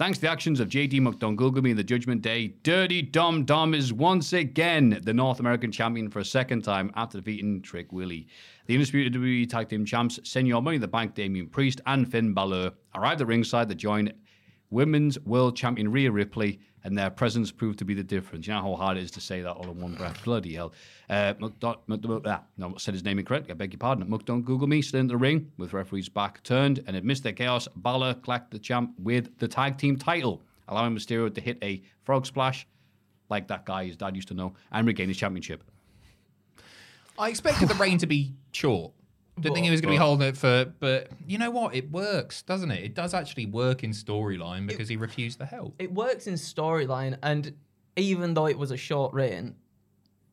Thanks to the actions of JD McDonagh in the Judgment Day, Dirty Dom Dom is once again the North American champion for a second time after defeating Trick Willie. The undisputed WWE Tag Team Champs, Senor Money the Bank, Damien Priest, and Finn Balor arrived at ringside to join Women's World Champion Rhea Ripley, and their presence proved to be the difference. You know how hard it is to say that all in one breath. Bloody hell. Uh, ah, no, said his name incorrectly. I beg your pardon. McDon Google me, still in the ring with referee's back turned, and amidst their chaos, Balor clacked the champ with the tag team title, allowing Mysterio to hit a frog splash like that guy his dad used to know and regain his championship. I expected the reign to be short. Didn't think he was going to be holding it for, but you know what? It works, doesn't it? It does actually work in storyline because he refused the help. it works in storyline, and even though it was a short reign,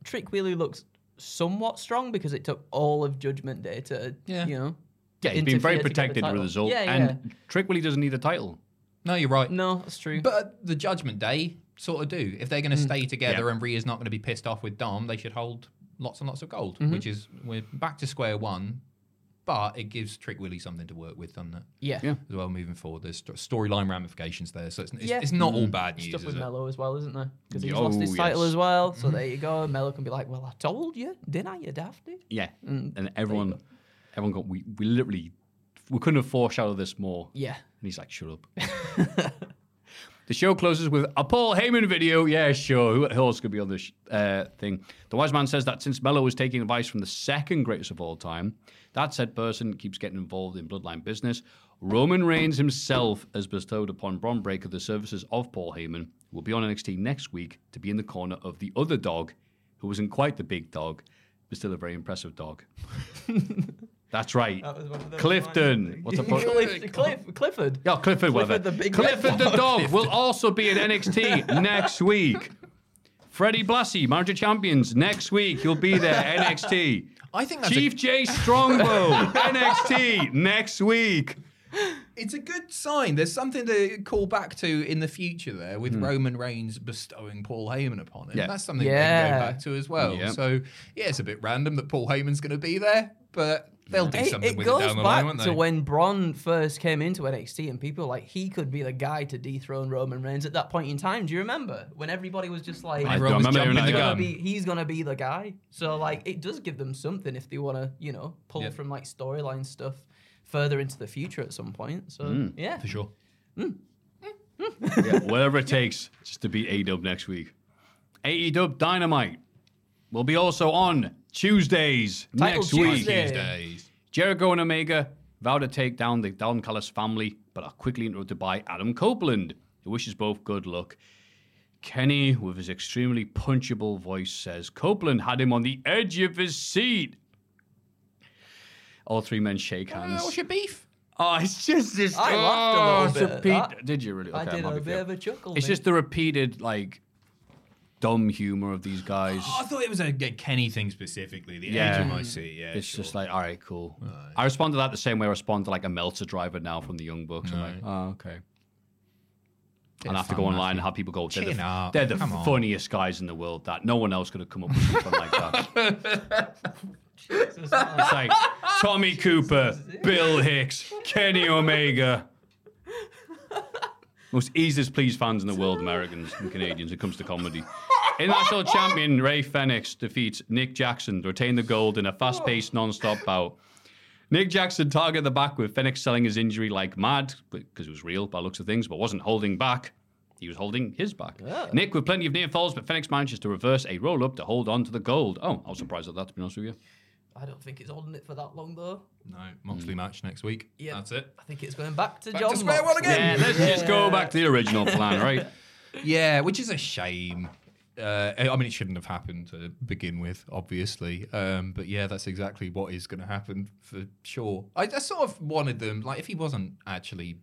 Trick Wheeler looks somewhat strong because it took all of Judgment Day to, Yeah. you know. Yeah, he's been very interfere the protected with title. the result. Yeah, yeah. and Trick Willie doesn't need a title. No, you're right. No, that's true. But the Judgment Day sort of do. If they're going to stay together Yeah. and Rhea's not going to be pissed off with Dom, they should hold lots and lots of gold, Mm-hmm. which is we're back to square one. But it gives Trick Willie something to work with, doesn't it? yeah. Yeah. As well, moving forward, there's st- storyline ramifications there, so it's, it's, Yeah. it's not all bad news, Stuff is with it? Melo as well, isn't there? Because he's Oh, lost his title as well. Mm-hmm. So there you go. Melo can be like, "Well, I told you, didn't I, you dafty?" Yeah, Mm, and everyone, everyone got we we literally we couldn't have foreshadowed this more. Yeah. And he's like, shut up. The show closes with a Paul Heyman video. Yeah, sure. Who else could be on this uh, thing? The wise man says that since Melo was taking advice from the second greatest of all time, that said person keeps getting involved in bloodline business. Roman Reigns himself has bestowed upon Bron Breakker the services of Paul Heyman, who will be on NXT next week to be in the corner of the other dog, who wasn't quite the big dog, but still a very impressive dog. That's right. That was one of Clifton. What's the pro- Cliff, Cliff, Clifford. Yeah, Clifford, whatever. Clifford the big Clifford the dog. dog will also be in NXT next week. Freddie Blassie, Manager Champions, next week. He'll be there, NXT. I think that's Chief a, J Strongbow, NXT next week. it's a good sign. There's something to call back to in the future there with hmm. Roman Reigns bestowing Paul Heyman upon him. Yeah. That's something we Yeah. can go back to as well. Yeah. So, yeah, it's a bit random that Paul Heyman's going to be there, but they'll do It, something it with goes it down the back line, won't to when Bron first came into NXT, and people were like he could be the guy to dethrone Roman Reigns at that point in time. Do you remember when everybody was just like, I Everyone was remember jumping the gonna yeah. gun. be, he's gonna be the guy. So like, it does give them something if they want to, you know, pull Yep. from like storyline stuff further into the future at some point. So Hmm. yeah, For sure. Yeah, whatever it takes just to beat A-Dub next week. AEW Dynamite will be also on Tuesdays Title next week. Tuesday. Tuesdays. Jericho and Omega vow to take down the Don Callis family, but are quickly interrupted by Adam Copeland, who wishes both good luck. Kenny, with his extremely punchable voice, says Copeland had him on the edge of his seat. All three men shake hands. Oh, what's your beef? Oh, it's just this. I oh, laughed a oh, little bit repeat- that. Did you really? I Okay, did I'm a bit of a chuckle. It's mate. just the repeated, like, dumb humor of these guys. Oh, I thought it was a, a Kenny thing specifically. The Yeah. my. Yeah, it's sure. just like, all right, cool. I respond to that the same way I respond to like a Meltzer driver now from the Young Bucks. I'm like, oh, okay. Bit and I have to go online and have people go, they're Chin the, up. they're the Come on. funniest guys in the world. That no one else could have come up with something like that. it's like Tommy Cooper, Bill Hicks, Kenny Omega. Most easiest pleased fans in the world, Americans and Canadians, when it comes to comedy. International champion Rey Fenix defeats Nick Jackson to retain the gold in a fast paced, non stop bout. Nick Jackson targeted the back with Fenix selling his injury like mad, because it was real by looks of things, but wasn't holding back. He was holding his back. Nick with plenty of near falls, but Fenix manages to reverse a roll up to hold on to the gold. Oh, I was surprised at that, to be honest with you. I don't think it's holding it for that long though. No, Moxley hmm. match next week. Yeah. That's it. I think it's going back to Back John to square one again. Yeah, let's just go back to the original plan, right? Yeah, which is a shame. Uh, I mean, it shouldn't have happened to begin with, obviously. Um, but yeah, that's exactly what is going to happen for sure. I, I sort of wanted them, like, if he wasn't actually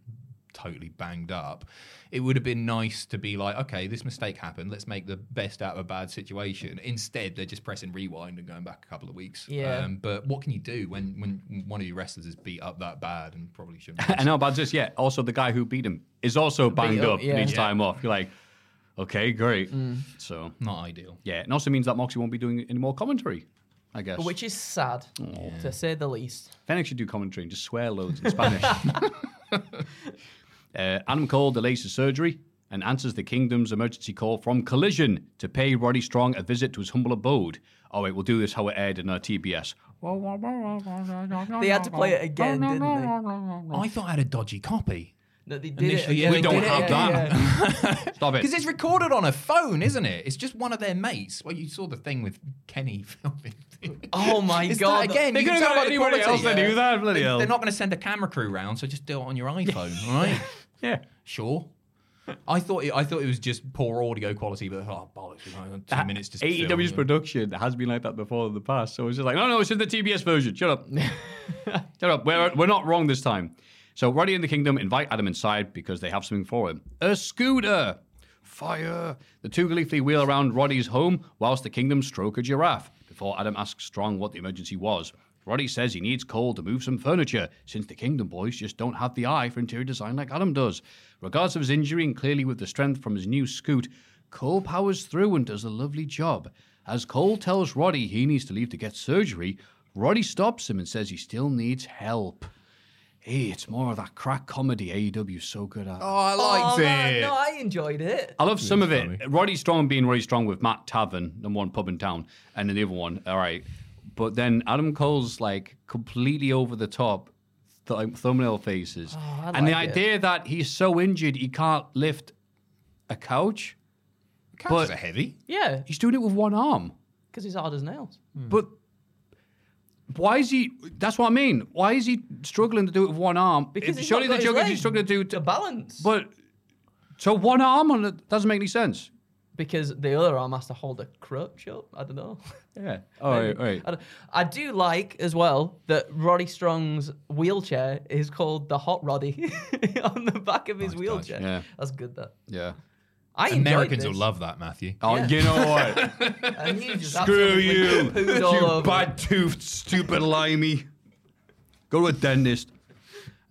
totally banged up, it would have been nice to be like, okay, this mistake happened. Let's make the best out of a bad situation. Instead, they're just pressing rewind and going back a couple of weeks. Yeah. Um, but what can you do when, when one of your wrestlers is beat up that bad and probably shouldn't? I know about this, yeah. Also, the guy who beat him is also banged up, up, yeah. needs Yeah. time off. You're like, okay, great. So, Not ideal. yeah, it also means that Moxie won't be doing any more commentary, I guess. Which is sad, to say the least. Fenix should do commentary and just swear loads in Spanish. uh, Adam Cole delays his surgery and answers the Kingdom's emergency call from Collision to pay Roddy Strong a visit to his humble abode. Oh, wait, we'll do this how it aired in uh, TBS. They had to play it again, didn't they? I thought I had a dodgy copy. No, they did Initially, it. yeah, again. we don't Did have again, that. yeah. Stop it. Because it's recorded on a phone, isn't it? It's just one of their mates. Well, you saw the thing with Kenny filming. Oh my It's god! that again. They you can could've tell got by the anybody quality. else to do that, bloody They- hell. They're not going to send a camera crew round, so just do it on your iPhone, right? Yeah. Sure. I thought it, I thought it was just poor audio quality, but oh bollocks! we've only got Two minutes to AEW's film. Production has been like that before in the past. So it's just like, no, no, it's in the TBS version. Shut up. Shut up. We're, we're not wrong this time. So Roddy and the Kingdom invite Adam inside because they have something for him. A scooter. Fire. The two gleefully wheel around Roddy's home whilst the Kingdom stroke a giraffe before Adam asks Strong what the emergency was. Roddy says he needs Cole to move some furniture since the Kingdom boys just don't have the eye for interior design like Adam does. Regardless of his injury and clearly with the strength from his new scoot, Cole powers through and does a lovely job. As Cole tells Roddy he needs to leave to get surgery, Roddy stops him and says he still needs help. Hey, it's more of that crack comedy AEW's so good at. Oh, I Oh, liked man, it. no, I enjoyed it. I love some of it. Roddy Strong being Roddy Strong with Matt Tavern, the one pub in town, and then the other one, all right. But then Adam Cole's like completely over the top th- thumbnail faces. Oh, I and the like it. idea that he's so injured he can't lift a couch. Couches are heavy. Yeah, He's doing it with one arm. because he's hard as nails. But why is he? That's what I mean. Why is he struggling to do it with one arm? Because If- he's surely not the got his joke is leg he's struggling to do. to balance. But so one arm on it doesn't make any sense. because the other arm has to hold a crutch up. I don't know. Yeah. All right. All right. I, don't- I do like as well that Roddy Strong's wheelchair is called the Hot Roddy on the back of his wheelchair. Yeah. That's good. That Yeah. I Americans will love that, Matthew. Oh, Yeah. you know what? And you just Screw absolutely you, pooed all you over bad toothed, stupid limey. Go to a dentist.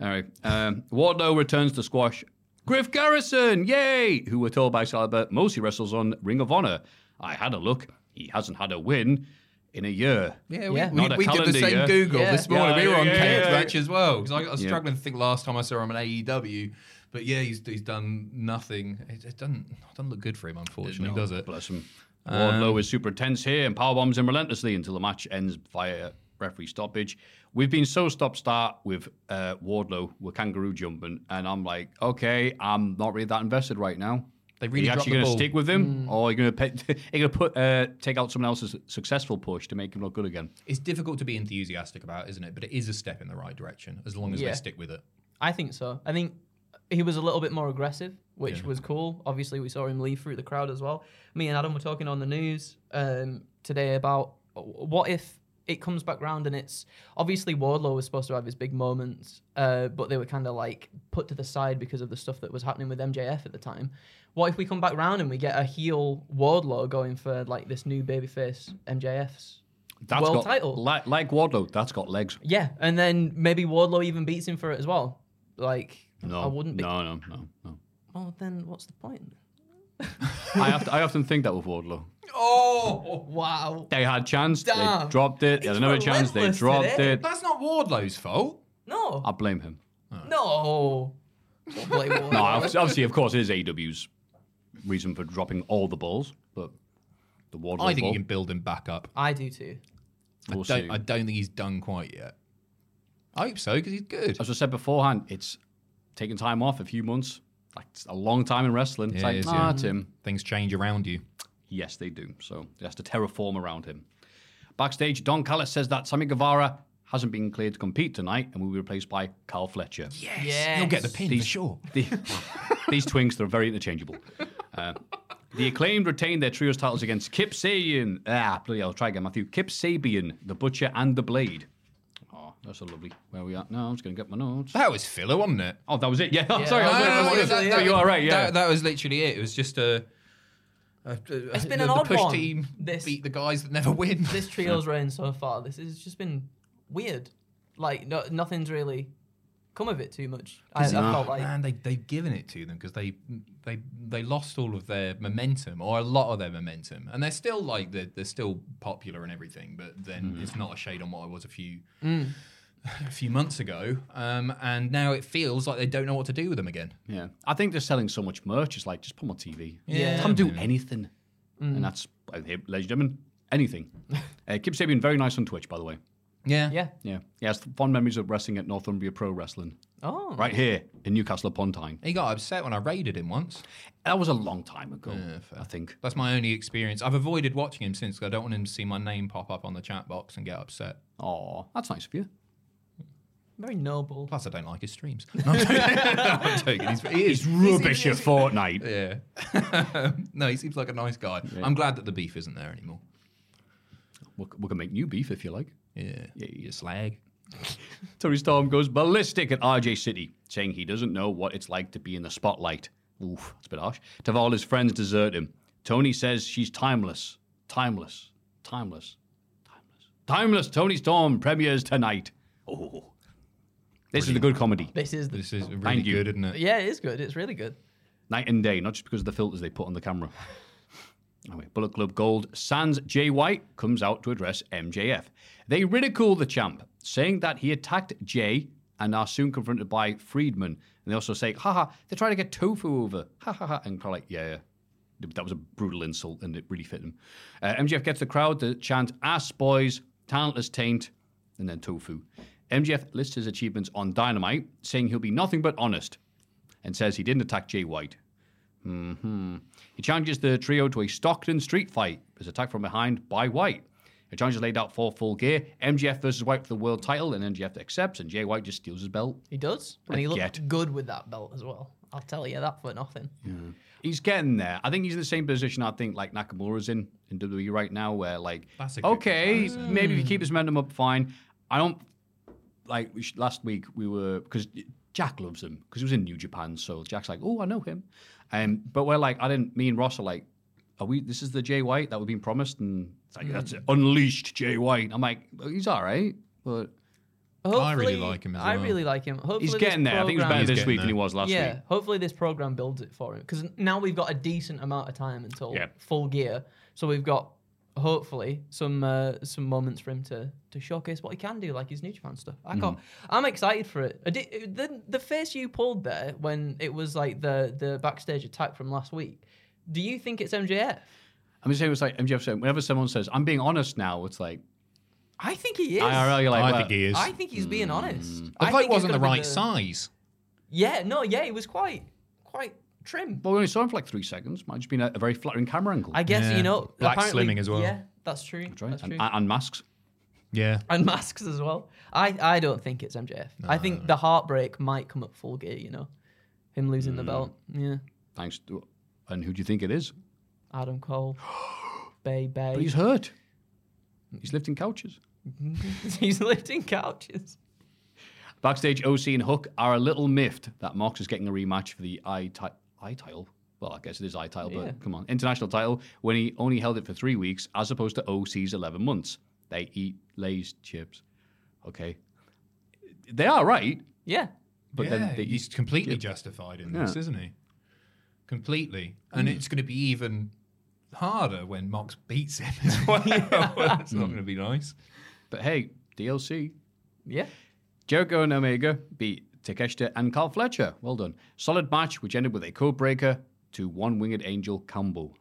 All right. Um, Wardlow returns to squash. Griff Garrison, yay! Who we're told by Excalibur mostly wrestles on Ring of Honor. I had a look. He hasn't had a win in a year. Yeah, we, Yeah. we, Not a we did the calendar same year. Google Yeah. this morning. Yeah, we were on yeah, Cage yeah, Match as well because I, I was Yeah. struggling to think last time I saw him on AEW. But yeah, he's, he's done nothing. It, it doesn't doesn't look good for him, unfortunately, does it? Bless him. Um, Wardlow is super tense here and power bombs him relentlessly until the match ends via referee stoppage. We've been so stop start with uh, Wardlow, with kangaroo jumping, and I'm like, okay, I'm not really that invested right now. They really are you actually going to stick with him, or are you going to are you going to put uh, take out someone else's successful push to make him look good again? It's difficult to be enthusiastic about, isn't it? But it is a step in the right direction as long as Yeah. they stick with it. I think so. I think he was a little bit more aggressive, which was cool. Obviously, we saw him leave through the crowd as well. Me and Adam were talking on the news um, today about what if it comes back round and it's obviously Wardlow was supposed to have his big moments, uh, but they were kind of like put to the side because of the stuff that was happening with MJF at the time. What if we come back round and we get a heel Wardlow going for like this new babyface MJF's That's world got title? Like, like Wardlow, that's got legs. Yeah, and then maybe Wardlow even beats him for it as well. Like, No, I wouldn't be. No, no, no, no. Well, then what's the point? I have to, I often think that with Wardlow. Oh, Wow. They had chance, they dropped it. They had He's another chance, they relentless dropped today. it. that's not Wardlow's fault. No. I blame him. No. Don't blame Wardlow. No, obviously, obviously, of course, it is AW's reason for dropping all the balls, but the Wardlow I think ball, you can build him back up. I do too. we'll I don't, see. I don't think he's done quite yet. I hope so because he's good. As I said beforehand, it's taking time off a few months. Like it's a long time in wrestling. It's Yeah, like, it is, nah, yeah. Tim. Things change around you. Yes, they do. So he has to terraform around him. Backstage, Don Callis says that Sammy Guevara hasn't been cleared to compete tonight and will be replaced by Carl Fletcher. Yes. He'll get the pin These- for sure. The- these twinks, they're very interchangeable. Uh, the acclaimed retained their trios titles against Kip Sabian. Ah, bloody hell, I'll try again, Matthew. Kip Sabian, the Butcher, and the Blade. That's a lovely. Where we at now? I'm just going to get my notes. That was filler, wasn't it? Oh, that was it. Yeah, I'm Yeah. sorry. No, I no, no, that- that- you are right. Yeah. That, that was literally it. It was just a. a- It's been the, an the odd push one, team this. beat the guys that never win. This trio's reign so far, this has just been weird. Like, no, nothing's really come of it too much. I, I felt like. Man, they they've given it to them because they they they lost all of their momentum or a lot of their momentum, and they're still like they're, they're still popular and everything. But then mm-hmm. it's not a shade on what I was a few mm. A few months ago, um, and now it feels like they don't know what to do with them again. Yeah, I think they're selling so much merch. It's like just put them on TV. Yeah. Come do anything, and that's, ladies and gentlemen, anything. uh, Kip Sabian, very nice on Twitch, by the way. Yeah, Yeah. Yeah, he has fond memories of wrestling at Northumbria Pro Wrestling, Oh. right here in Newcastle upon Tyne. He got upset when I raided him once. That was a long time ago, fair. I think. That's my only experience. I've avoided watching him since I don't want him to see my name pop up on the chat box and get upset. Oh, that's nice of you. Very noble. Plus, I don't like his streams. No, I'm joking. I'm joking. He's, he is Rubbish at Fortnite. Yeah. no, he seems like a nice guy. I'm glad that the beef isn't there anymore. We, we can make new beef if you like. Yeah. Yeah, you slag. Toni Storm goes ballistic at RJ City, saying he doesn't know what it's like to be in the spotlight. Oof, that's a bit harsh. Tavalla's friends desert him. Toni says she's timeless. Timeless. Timeless. Timeless. Timeless Toni Storm premieres tonight. Oh. This is the good comedy. This is the, This is really Thank you. good, isn't it? yeah, it is good. It's really good. Night and day, not just because of the filters they put on the camera. Anyway, Bullet Club Gold Sans Jay White comes out to address MJF. They ridicule the champ, saying that he attacked Jay and are soon confronted by Friedman. And they also say, haha, they're trying to get Tofu over. Ha ha ha. And kind like, yeah, yeah. That was a brutal insult and it really fit him. Uh, MJF gets the crowd to chant, ass boys, talentless taint, and then Tofu. MJF lists his achievements on Dynamite, saying he'll be nothing but honest, and says he didn't attack Jay White. hmm He challenges the trio to a Stockton street fight. Is attacked from behind by White. The challenge is laid out for full gear. MJF versus White for the world title, and MJF accepts, and Jay White just steals his belt. He does, What and he looked get. good with that belt as well. I'll tell you that for nothing. He's getting there. I think he's in the same position I think like Nakamura's in in WWE right now, where like, That's a good okay, comparison. maybe if you keep his momentum up, fine. I don't like last week we were because Jack loves him because he was in New Japan, so Jack's like, oh, I know him. Um, but we're like, I didn't. Me and Ross are like, are we? This is the Jay White that we've been promised, and it's like that's unleashed Jay White. I'm like, he's all right, but I really like him as I well. really like him. Hopefully he's getting there. I think he was better this getting week than he was last yeah, week. hopefully this program builds it for him because now we've got a decent amount of time until Yeah. full gear. So we've got hopefully some uh, some moments for him to to showcase what he can do, like his New Japan stuff. I can't, I'm excited for it. Did, the the face you pulled there when it was like the the backstage attack from last week. Do you think it's MJF? I'm just saying, it's like MJF said, whenever someone says, "I'm being honest now," it's like I think he is. IRL. You're like, I well, think he is. I think he's being honest. the I fight wasn't the gonna be right size. Yeah, no, yeah, he was quite quite trim. Well, we only saw him for like three seconds. Might have just been a, a very flattering camera angle. I guess Yeah. you know Black apparently- slimming as well. Yeah, that's true. That's right. That's and, true. and masks. Yeah. and masks as well. I, I don't think it's MJF. I think the heartbreak might come at full gear. You know, him losing Mm. the belt. Yeah, Thanks to. And who do you think it is? Adam Cole, Bay Bay. But he's hurt. He's lifting couches. he's lifting couches. Backstage, OC and Hook are a little miffed that Mox is getting a rematch for the I, ti- I title. Well, I guess it is I title, Yeah. but come on, international title when he only held it for three weeks as opposed to OC's 11 months. They eat Lay's chips. Okay. They are right, Yeah, but yeah, then he's eat. completely justified in this, Yeah. isn't he? Completely. And mm. it's going to be even harder when Mox beats him as well. It's not going to be nice. But hey, DLC. yeah. Jericho and Omega beat Takeshita and Carl Fletcher. Well done. Solid match, which ended with a code breaker to one winged angel combo.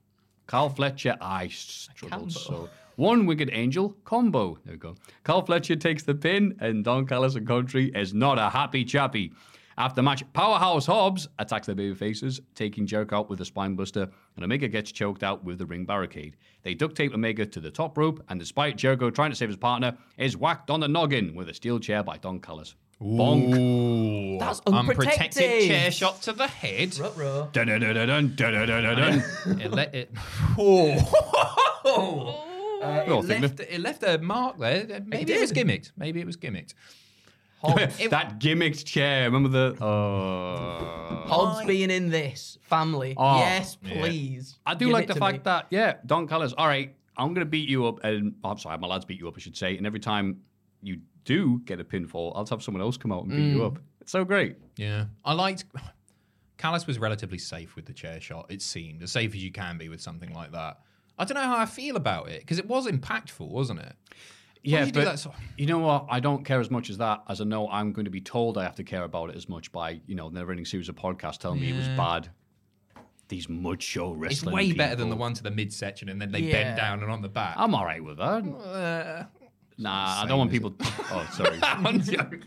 Carl Fletcher, I struggled so. One winged angel combo. There we go. Carl Fletcher takes the pin, and Don Callis and Country is not a happy chappy. After the match, Powerhouse Hobbs attacks the baby faces, taking Jericho out with a spine buster, and Omega gets choked out with the ring barricade. They duct tape Omega to the top rope, and despite Jericho trying to save his partner, is whacked on the noggin with a steel chair by Don Callis. Bonk. Ooh. That's Unprotected unprotected. chair shot to the head. Ruh-roh. Dun dun dun dun dun dun dun dun. it let it. Oh. Uh, Well, it, think left, it left a mark there. Maybe it, was did. gimmicked. Maybe it was gimmicked. that gimmicked chair. Remember the? Oh. Hobbs being in this family. Oh, yes, yeah. please. I do Give like it the to fact me. that yeah, Don Callis. All right, I'm gonna beat you up, and I'm sorry, my lads beat you up, I should say. And every time you do get a pinfall, I'll have someone else come out and beat you up. It's so great. Yeah, I liked. Callis was relatively safe with the chair shot. It seemed as safe as you can be with something like that. I don't know how I feel about it because it was impactful, wasn't it? Yeah, you but sort- you know what? I don't care as much as that, as I know I'm going to be told I have to care about it as much by you know the never-ending series of podcasts telling me it was bad. These mud show wrestling. It's way better than the one to the midsection and then they Yeah. bend down and on the back. I'm all right with that. Uh, Nah, I don't want is people. Oh, sorry. I'm joking.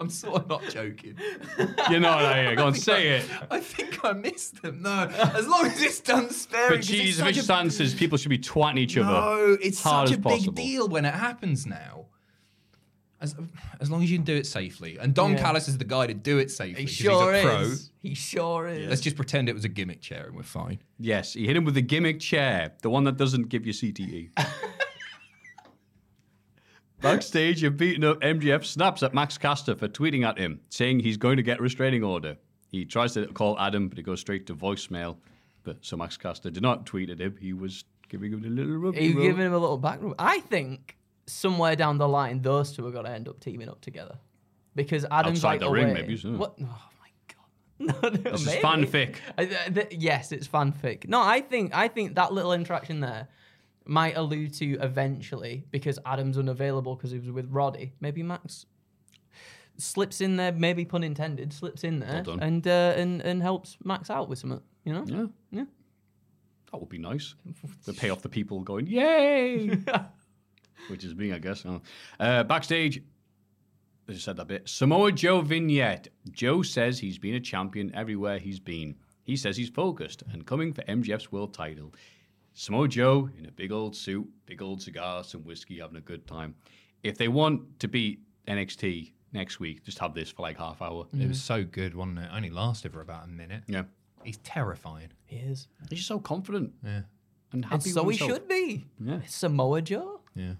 I'm sort of not joking. You're not. Are you? Go on, say it. I think I missed them. No, as long as it's done sparingly. But cheese it's of such a- stances, people should be twatting each other. No, it's hard such as a big possible. deal when it happens now. As, as long as you can do it safely. And Don Yeah. Callis is the guy to do it safely. He 'cause sure he's a pro. is. He sure is. Let's just pretend it was a gimmick chair and we're fine. Yes, he hit him with the gimmick chair, the one that doesn't give you CTE. Backstage, you're beating up MJF snaps at Max Caster for tweeting at him, saying he's going to get a restraining order. He tries to call Adam, but it goes straight to voicemail. But so Max Caster did not tweet at him. He was giving him a little rub. He's giving him a little back rub. I think somewhere down the line, those two are going to end up teaming up together. Because Adam's Outside like the oh, ring, away. maybe, so. What? Oh my god. No, no, This is maybe. fanfic. I- th- th- yes, it's fanfic. No, I think I think that little interaction there might allude to eventually because Adam's unavailable because he was with Roddy. Maybe Max slips in there, maybe pun intended, slips in there done. and uh, and and helps Max out with something. You know? Yeah, Yeah. that would be nice. To pay off the people going, yay! Which is me, I guess. Uh, backstage, I just said that bit. Samoa Joe vignette. Joe says he's been a champion everywhere he's been. He says he's focused and coming for MJF's world title. Samoa Joe in a big old suit, big old cigar, some whiskey, having a good time. If they want to beat NXT next week, just have this for like half hour. It was mm-hmm. so good, wasn't it? Only lasted for about a minute. Yeah. He's terrifying. He is. He's just so confident Yeah. and And happy so with he should be. Yeah. It's Samoa Joe. Yeah.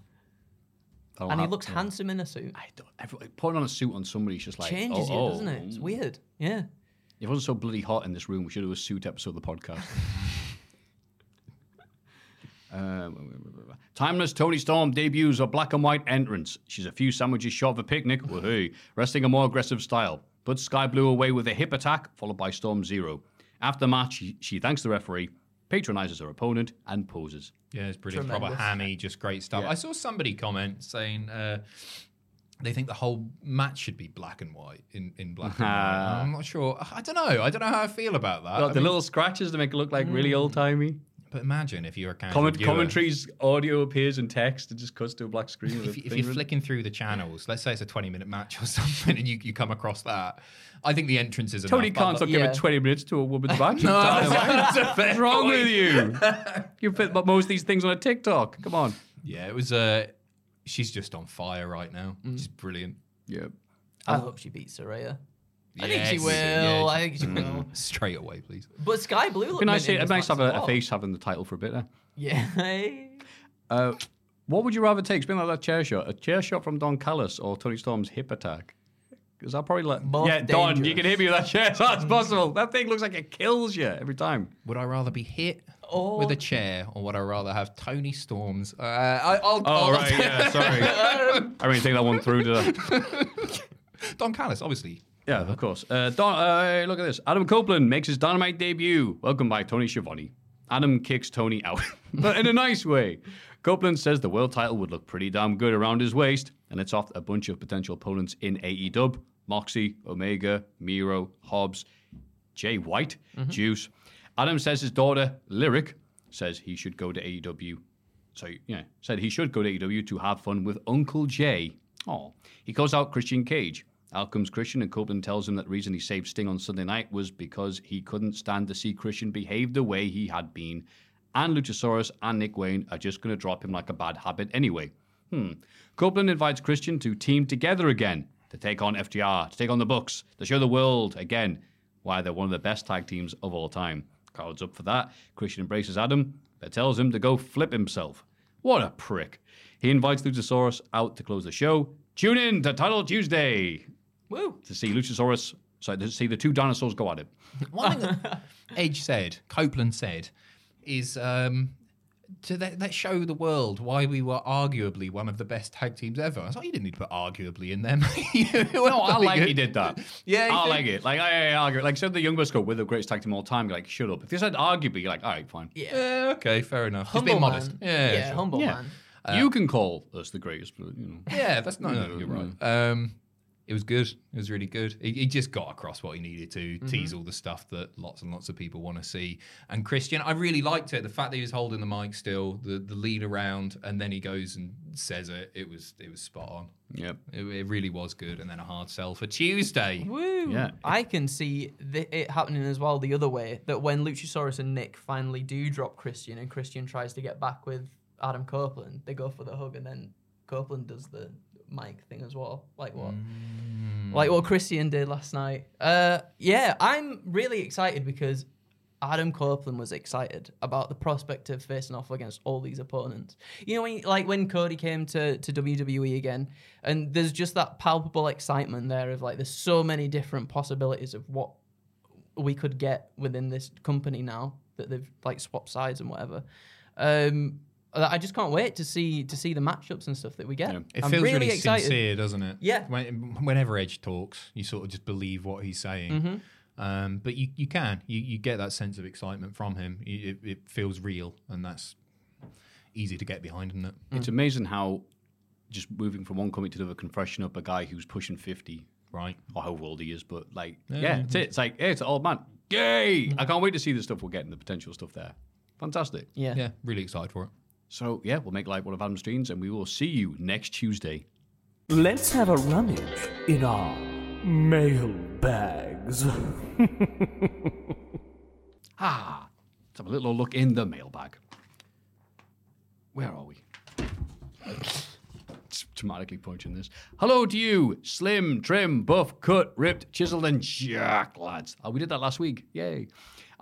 Oh, and he looks yeah. handsome in a suit. I don't, every, putting on a suit on somebody is just like Changes oh, you, oh, doesn't it? It's weird. Yeah. If it wasn't so bloody hot in this room, we should do a suit episode of the podcast. Um, Timeless Toni Storm debuts a black and white entrance. She's a few sandwiches short of a picnic, woohoo, resting a more aggressive style. But Skye Blue away with a hip attack, followed by Storm Zero. After the match, she, she thanks the referee, patronizes her opponent, and poses. Yeah, it's brilliant. Proper Tremendous. hammy, just great stuff. Yeah. I saw somebody comment saying uh, they think the whole match should be black and white in, in black and white. I'm not sure. I don't know. I don't know how I feel about that. Got the mean, little scratches to make it look like really old timey. But imagine if you're a casual Comment, viewer. commentaries, audio appears in text and just cuts to a black screen. If, if you're flicking through the channels, let's say it's a 20 minute match or something, and you, you come across that, I think the entrance is Tony enough. can't but- give yeah. it 20 minutes to a woman's match. No, that's a fair What's wrong point. with you? You fit most of these things on a TikTok. Come on. Yeah, it was. Uh, she's just on fire right now. Mm. She's brilliant. Yeah. I hope she beats Saraya. I think Yes, she will. yeah, I think she will. Straight away, please. But Skye Blue looked Be nice, mint it'd be nice to have as a, a face having the title for a bit there. Yeah. Uh, what would you rather take? Spin like that chair shot. A chair shot from Don Callis or Toni Storm's hip attack? Because I'll probably let. Both yeah, Don, you dangerous. can hit me with that chair as hard as possible. That thing looks like it kills you every time. Would I rather be hit Or- with a chair, or would I rather have Toni Storm's? Uh, I, I'll, Oh, I'll right, yeah, sorry. I really think that one through, did I? Don Callis, obviously. Yeah, of course. Uh, Don, uh, look at this. Adam Copeland makes his Dynamite debut. Welcome by Tony Schiavone. Adam kicks Tony out, but in a nice way. Copeland says the world title would look pretty damn good around his waist, and it's off a bunch of potential opponents in AEW Moxie, Omega, Miro, Hobbs, Jay White, Juice. Adam says his daughter, Lyric, says he should go to AEW. So, yeah, said he should go to AEW to have fun with Uncle Jay. Oh, he calls out Christian Cage. Out comes Christian, and Copeland tells him that the reason he saved Sting on Sunday night was because he couldn't stand to see Christian behave the way he had been. And Luchasaurus and Nick Wayne are just going to drop him like a bad habit anyway. Hmm. Copeland invites Christian to team together again, to take on FTR, to take on the Bucks, to show the world again why they're one of the best tag teams of all time. Crowd's up for that. Christian embraces Adam, but tells him to go flip himself. What a prick. He invites Luchasaurus out to close the show. Tune in to Title Tuesday Woo. to see Luchasaurus, so to see the two dinosaurs go at it. One thing that Edge said, Copeland said, is um, to let, let's show the world why we were arguably one of the best tag teams ever. I was like, you didn't need to put arguably in there. No, I like he did that. Yeah, I think- like it. Like, I, I argue. Like, said the Young Bucks go, we're the greatest tag team of all time. You're like, shut up. If you said arguably, you're like, all right, fine. Yeah, okay, fair enough. Just Humble being man. modest. Yeah, Yeah, sure. humble Yeah. man. you can call us the greatest, but, you know. Yeah, that's no, no, you're right. Um, it was good. It was really good. He, he just got across what he needed to, mm-hmm. tease all the stuff that lots and lots of people want to see. And Christian, I really liked it. The fact that he was holding the mic still, the the lead around, and then he goes and says it. It was it was spot on. Yep. It, it really was good. And then a hard sell for Tuesday. Woo. Yeah. I can see th- it happening as well the other way that when Luchasaurus and Nick finally do drop Christian and Christian tries to get back with Adam Copeland, they go for the hug and then Copeland does the mic thing as well. Like what? Like what Christian did last night. Uh, yeah, I'm really excited because Adam Copeland was excited about the prospect of facing off against all these opponents. You know, when, like when Cody came to, to WWE again, and there's just that palpable excitement there of like, there's so many different possibilities of what we could get within this company now that they've like swapped sides and whatever. Um, I just can't wait to see to see the matchups and stuff that we get. It I'm feels really, really, excited. sincere, doesn't it? Yeah. When, whenever Edge talks, you sort of just believe what he's saying. Mm-hmm. Um, but you, you can. You, you get that sense of excitement from him. It, it feels real, and that's easy to get behind, isn't it? It's amazing how just moving from one comic to another can freshen up a guy who's pushing 50 Right. or how old he is, but like, yeah, it's it. It's like, hey, it's an old man. Yay! I can't wait to see the stuff we're getting, the potential stuff there. Fantastic. Yeah. Yeah, really excited for it. So, yeah, we'll make like one of Adam's dreams, and we will see you next Tuesday. Let's have a rummage in our mail bags. Ah, let's have a little look in the mailbag. Where are we? Dramatically punching this. Hello to you, slim, trim, buff, cut, ripped, chiseled, and jack lads. Oh, we did that last week. Yay.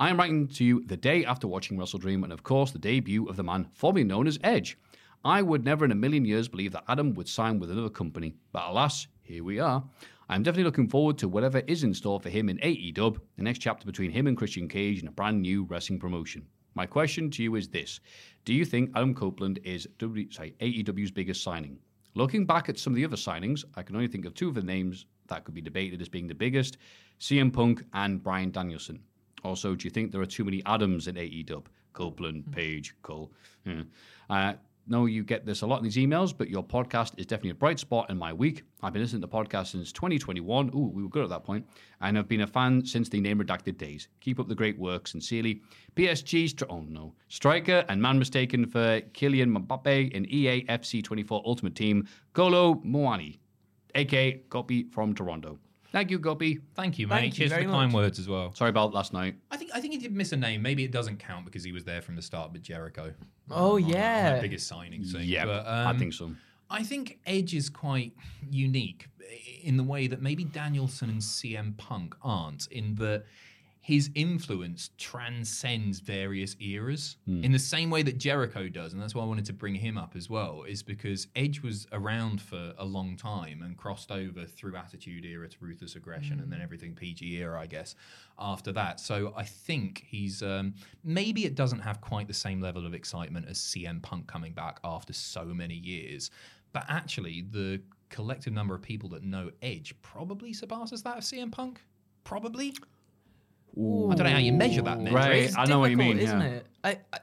I am writing to you the day after watching Wrestle Dream and, of course, the debut of the man formerly known as Edge. I would never in a million years believe that Adam would sign with another company, but alas, here we are. I'm definitely looking forward to whatever is in store for him in AEW, the next chapter between him and Christian Cage in a brand new wrestling promotion. My question to you is this Do you think Adam Copeland is w, sorry, AEW's biggest signing? Looking back at some of the other signings, I can only think of two of the names that could be debated as being the biggest CM Punk and Bryan Danielson. Also, do you think there are too many Adams in AEW? Copeland, Page, Cole. Yeah. Uh, know you get this a lot in these emails, but your podcast is definitely a bright spot in my week. I've been listening to the podcast since 2021. Ooh, we were good at that point, and I've been a fan since the name redacted days. Keep up the great work, sincerely. PSG, stri- oh no, striker and man mistaken for Kylian Mbappe in E EA FC 24 Ultimate Team, Kolo Muani, aka Gopi from Toronto. Thank you, Gobby. Thank you, mate. Thank you Cheers for very the kind much. words as well. Sorry about last night. I think I think he did miss a name. Maybe it doesn't count because he was there from the start, but Jericho. Oh, on that- on yeah. that biggest signing thing. Yeah, but, I um, think so. I think Edge is quite unique in the way that maybe Danielson and CM Punk aren't, in that his influence transcends various eras Hmm. in the same way that Jericho does. And that's why I wanted to bring him up as well, is because Edge was around for a long time and crossed over through Attitude Era to Ruthless Aggression and then everything PG era, I guess, after that. So I think he's um, maybe it doesn't have quite the same level of excitement as CM Punk coming back after so many years. But actually, the collective number of people that know Edge probably surpasses that of CM Punk. Probably. I don't know how you measure that, Nedry. Right, It's I know what you mean, isn't yeah. it? I, I,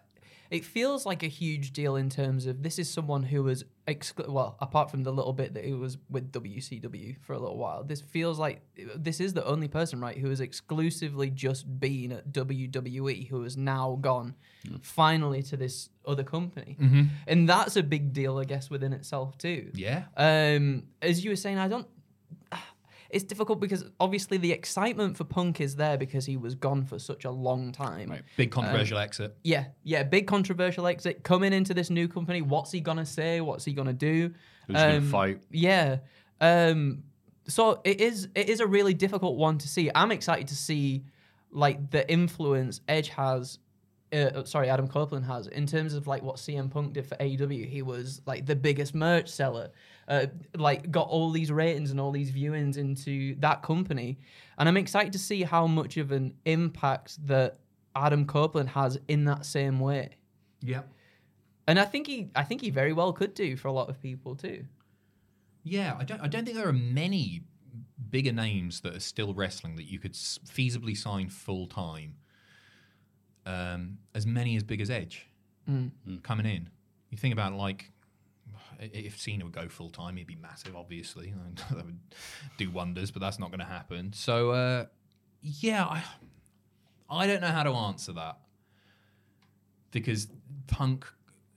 it feels like a huge deal in terms of this is someone who was exclu- well, apart from the little bit that he was with WCW for a little while. This feels like this is the only person, right, who has exclusively just been at WWE, who has now gone finally to this other company, and that's a big deal, I guess, within itself too. Yeah. Um, as you were saying, I don't. It's difficult because obviously the excitement for Punk is there because he was gone for such a long time. Right. Big controversial exit. Yeah, yeah, big controversial exit coming into this new company. What's he gonna say? What's he gonna do? Who's gonna Um, fight? Yeah. Um, so it is. It is a really difficult one to see. I'm excited to see like the influence Edge has. Uh, sorry, Adam Copeland has in terms of like what CM Punk did for AEW. He was like the biggest merch seller, uh, like got all these ratings and all these viewings into that company, and I'm excited to see how much of an impact that Adam Copeland has in that same way. Yeah. And I think he, I think he very well could do for a lot of people too. Yeah, I don't. I don't think there are many bigger names that are still wrestling that you could feasibly sign full time. Um, as many as big as Edge coming in. You think about like i- if Cena would go full time, he'd be massive. Obviously, that would do wonders, but that's not going to happen. So uh, yeah, I I don't know how to answer that because Punk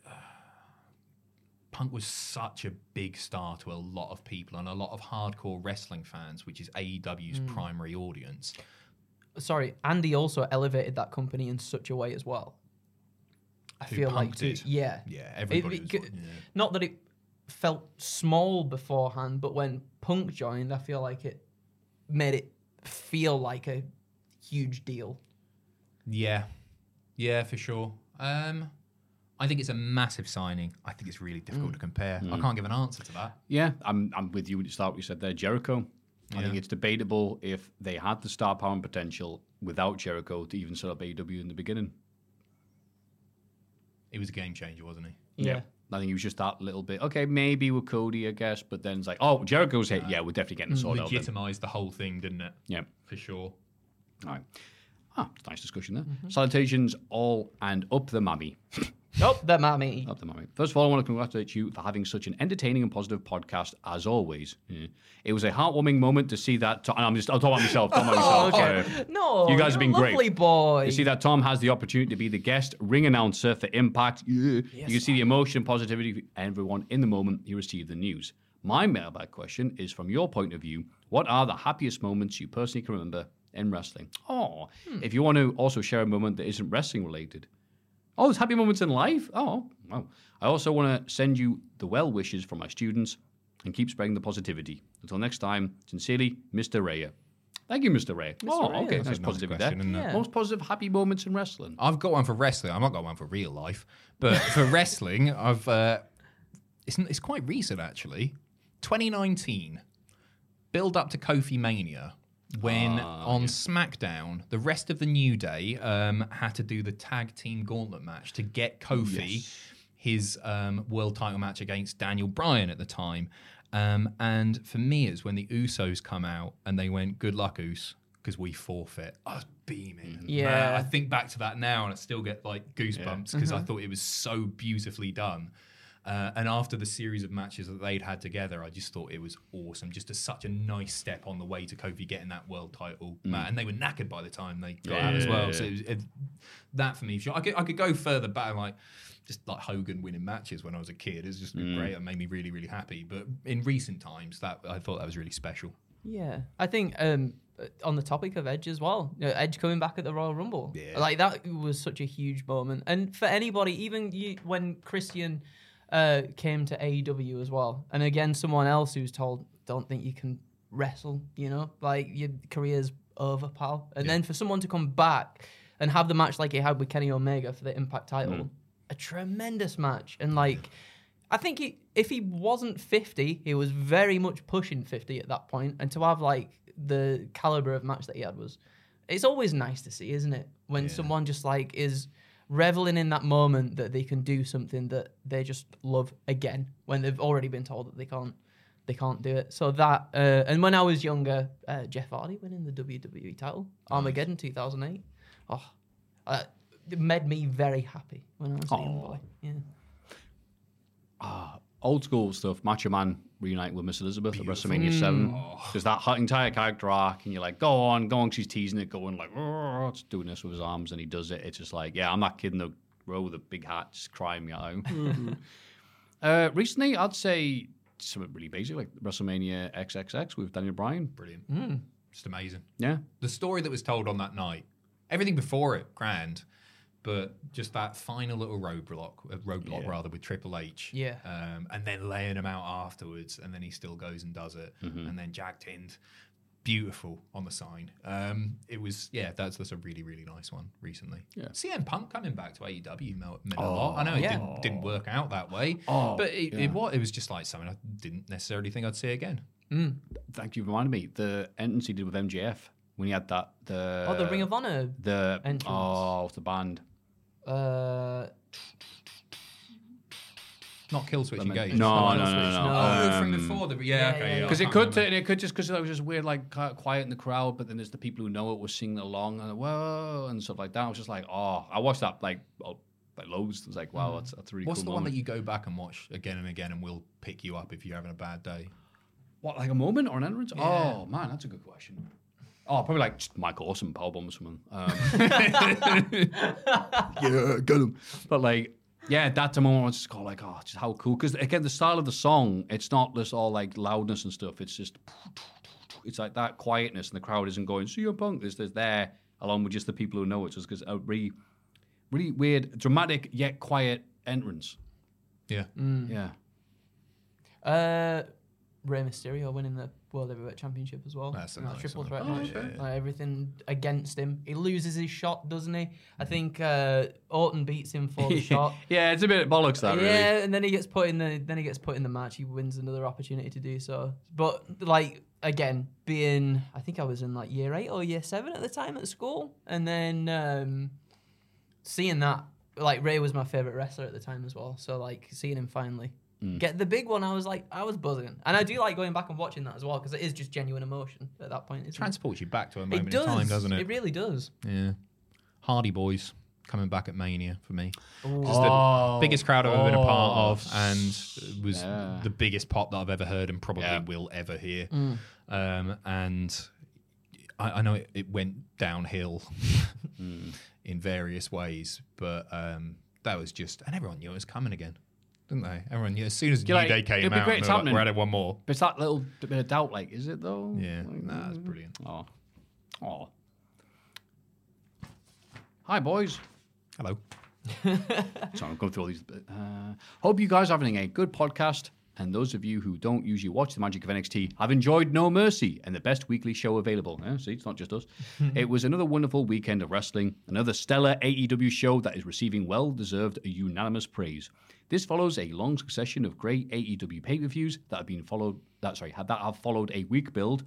Punk was such a big star to a lot of people and a lot of hardcore wrestling fans, which is AEW's primary audience. Sorry, Andy also elevated that company in such a way as well. I Who feel like did? yeah, Yeah, everybody It- it- one, yeah. Not that it felt small beforehand, but when Punk joined, I feel like it made it feel like a huge deal. Yeah, yeah, for sure. Um, I think it's a massive signing. I think it's really difficult to compare. I can't give an answer to that. Yeah, I'm I'm with you at the start. What you said there, Jericho. I think it's debatable if they had the star power and potential without Jericho to even set up AEW in the beginning. It was a game changer, wasn't he? Yeah. I think he was just that little bit. Okay, maybe with Cody, I guess, but then it's like, oh, Jericho's hit. Yeah, we're definitely getting the sword. Legitimized the whole thing, didn't it? Yeah. For sure. All right. Ah, nice discussion there. Salutations all and up the mammy. Oh, that might me. Up the mammy. First of all, I want to congratulate you for having such an entertaining and positive podcast as always. Yeah. It was a heartwarming moment to see that. To- and I'm just, I'll talk about myself. Talk about Oh, myself. okay. sorry. No, You guys have been a great. lovely boy. You see that Tom has the opportunity to be the guest ring announcer for Impact. Yeah. you can see the emotion and positivity of everyone in the moment he received the news. My mailbag question is from your point of view, what are the happiest moments you personally can remember in wrestling. Oh, if you want to also share a moment that isn't wrestling related. Oh, there's happy moments in life. Oh, wow. I also want to send you the well wishes from my students and keep spreading the positivity. Until next time, sincerely, Mr. Raya. Thank you, Mr. Ray. Oh, Raya. okay, That's nice positivity question, there. Yeah. Most positive, happy moments in wrestling. I've got one for wrestling. I've not got one for real life, but for wrestling, I've. Uh, it's it's quite recent actually. 2019, build up to Kofi Mania, when on SmackDown, the rest of the New Day um, had to do the tag team gauntlet match to get Kofi his um, world title match against Daniel Bryan at the time. Um, and for me, it's when the Usos come out and they went, "Good luck, Us," because we forfeit. I was beaming. Yeah. Man, I think back to that now and I still get like goosebumps because I thought it was so beautifully done. Uh, and after the series of matches that they'd had together, I just thought it was awesome. Just a, such a nice step on the way to Kofi getting that world title. Ma- And they were knackered by the time they got out as well. So it was, it, that for me, I could, I could go further back, like just like Hogan winning matches when I was a kid. It's just been great. It made me really, really happy. But in recent times, that I thought that was really special. Yeah, I think um, uh, on the topic of Edge as well, you know, Edge coming back at the Royal Rumble, Yeah. like that was such a huge moment. And for anybody, even you, when Christian uh, came to AEW as well, and again, someone else who's told, "Don't think you can wrestle," you know, like your career's over, pal. And then for someone to come back and have the match like he had with Kenny Omega for the Impact title, a tremendous match, and like. I think he, if he wasn't 50, he was very much pushing 50 at that point. point, and to have like the caliber of match that he had was, it's always nice to see, isn't it? When someone just like is reveling in that moment that they can do something that they just love again when they've already been told that they can't, they can't do it. So that, uh, and when I was younger, uh, Jeff Hardy winning the WWE title, Armageddon 2008, oh, uh, it made me very happy when I was a young boy. Yeah. old school stuff. Macho Man reuniting with Miss Elizabeth at WrestleMania Seven. Mm. Oh. There's that whole entire character arc, and you're like, go on, go on. She's teasing it, going like, oh, it's doing this with his arms, and he does it. It's just like, yeah, I'm that kid in the row with the big hat, just crying me out. Mm-hmm. uh, recently, I'd say something really basic like WrestleMania XXX with Daniel Bryan. Brilliant. Mm. Just amazing. Yeah, the story that was told on that night, everything before it, grand, but just that final little roadblock, uh, roadblock rather, with Triple H, Yeah. um, and then laying him out afterwards, and then he still goes and does it, and then Jack Tind, beautiful on the sign. Um, it was yeah, that's that's a really really nice one recently. Yeah. CM Punk coming back to AEW meant, meant a lot. I know it yeah. didn't, didn't work out that way, Oh, but it, yeah. it was it was just like something I didn't necessarily think I'd see again. thank you for reminding me. The entrance he did with MJF when he had that the Oh, the Ring of Honor. the entrance. oh the band. Uh, Not kill switch Lemon- engage. No, no, no, Switch, no, no. Oh, Um, from before the yeah, yeah, okay, yeah, yeah, Because it could, remember. it could just because it was just weird, like quiet in the crowd, but then there's the people who know it were singing along and whoa and stuff like that. I was just like, oh, I watched that like oh, like loads. It was like, wow, that's that's a really What's cool. the one that you go back and watch again and again, and we'll pick you up if you're having a bad day? What like a moment or an entrance? Oh man, that's a good question. Oh, probably like just Michael Awesome powerbomb or something. Um, yeah, get him. But like, yeah, that's the moment I was just go like, oh, just how cool. Because again, the style of the song, it's not this all like loudness and stuff. It's just, it's like that quietness, and the crowd isn't going, see your punk. There's, there's there along with just the people who know it. Just because a really, really weird, dramatic yet quiet entrance. Yeah, Yeah. uh, Rey Mysterio winning the World Heavyweight Championship as well. That's a In that nice triple one. threat Oh, match. yeah, yeah. Like, everything against him. He loses his shot, doesn't he? I think uh, Orton beats him for the shot. yeah, it's a bit bollocks that really. Yeah, and then he gets put in the then he gets put in the match. He wins another opportunity to do so. But like again, being I think I was in like year eight or year seven at the time at school, and then um, seeing that like Rey was my favorite wrestler at the time as well. So like seeing him finally get the big one, I was like I was buzzing, and I do like going back and watching that as well because it is just genuine emotion at that point. Isn't it? transports you back to a moment does. in time, doesn't it? It really does. yeah, Hardy Boys coming back at Mania for me. Ooh. Just the biggest crowd I've ever been a part Oh, of, and it was yeah. the biggest pop that I've ever heard and probably Yeah. will ever hear. Mm. Um, and I, I know it, it went downhill Mm. in various ways, but um, that was just, and everyone knew it was coming again, didn't they? Everyone knew as soon as New like, Day came it'd be out, great, it's like, happening. we're adding one more. But it's that little bit of doubt, like, is it though? Yeah, Like, nah, that's brilliant. Oh, oh, Hi, boys. Hello. So I'm going through all these. Uh, hope you guys are having a good podcast. And those of you who don't usually watch the magic of NXT have enjoyed No Mercy and the best weekly show available. Yeah, see, it's not just us. it was another wonderful weekend of wrestling, another stellar AEW show that is receiving well deserved unanimous praise. This follows a long succession of great AEW pay per views that have been followed. That sorry, had that have followed a week build.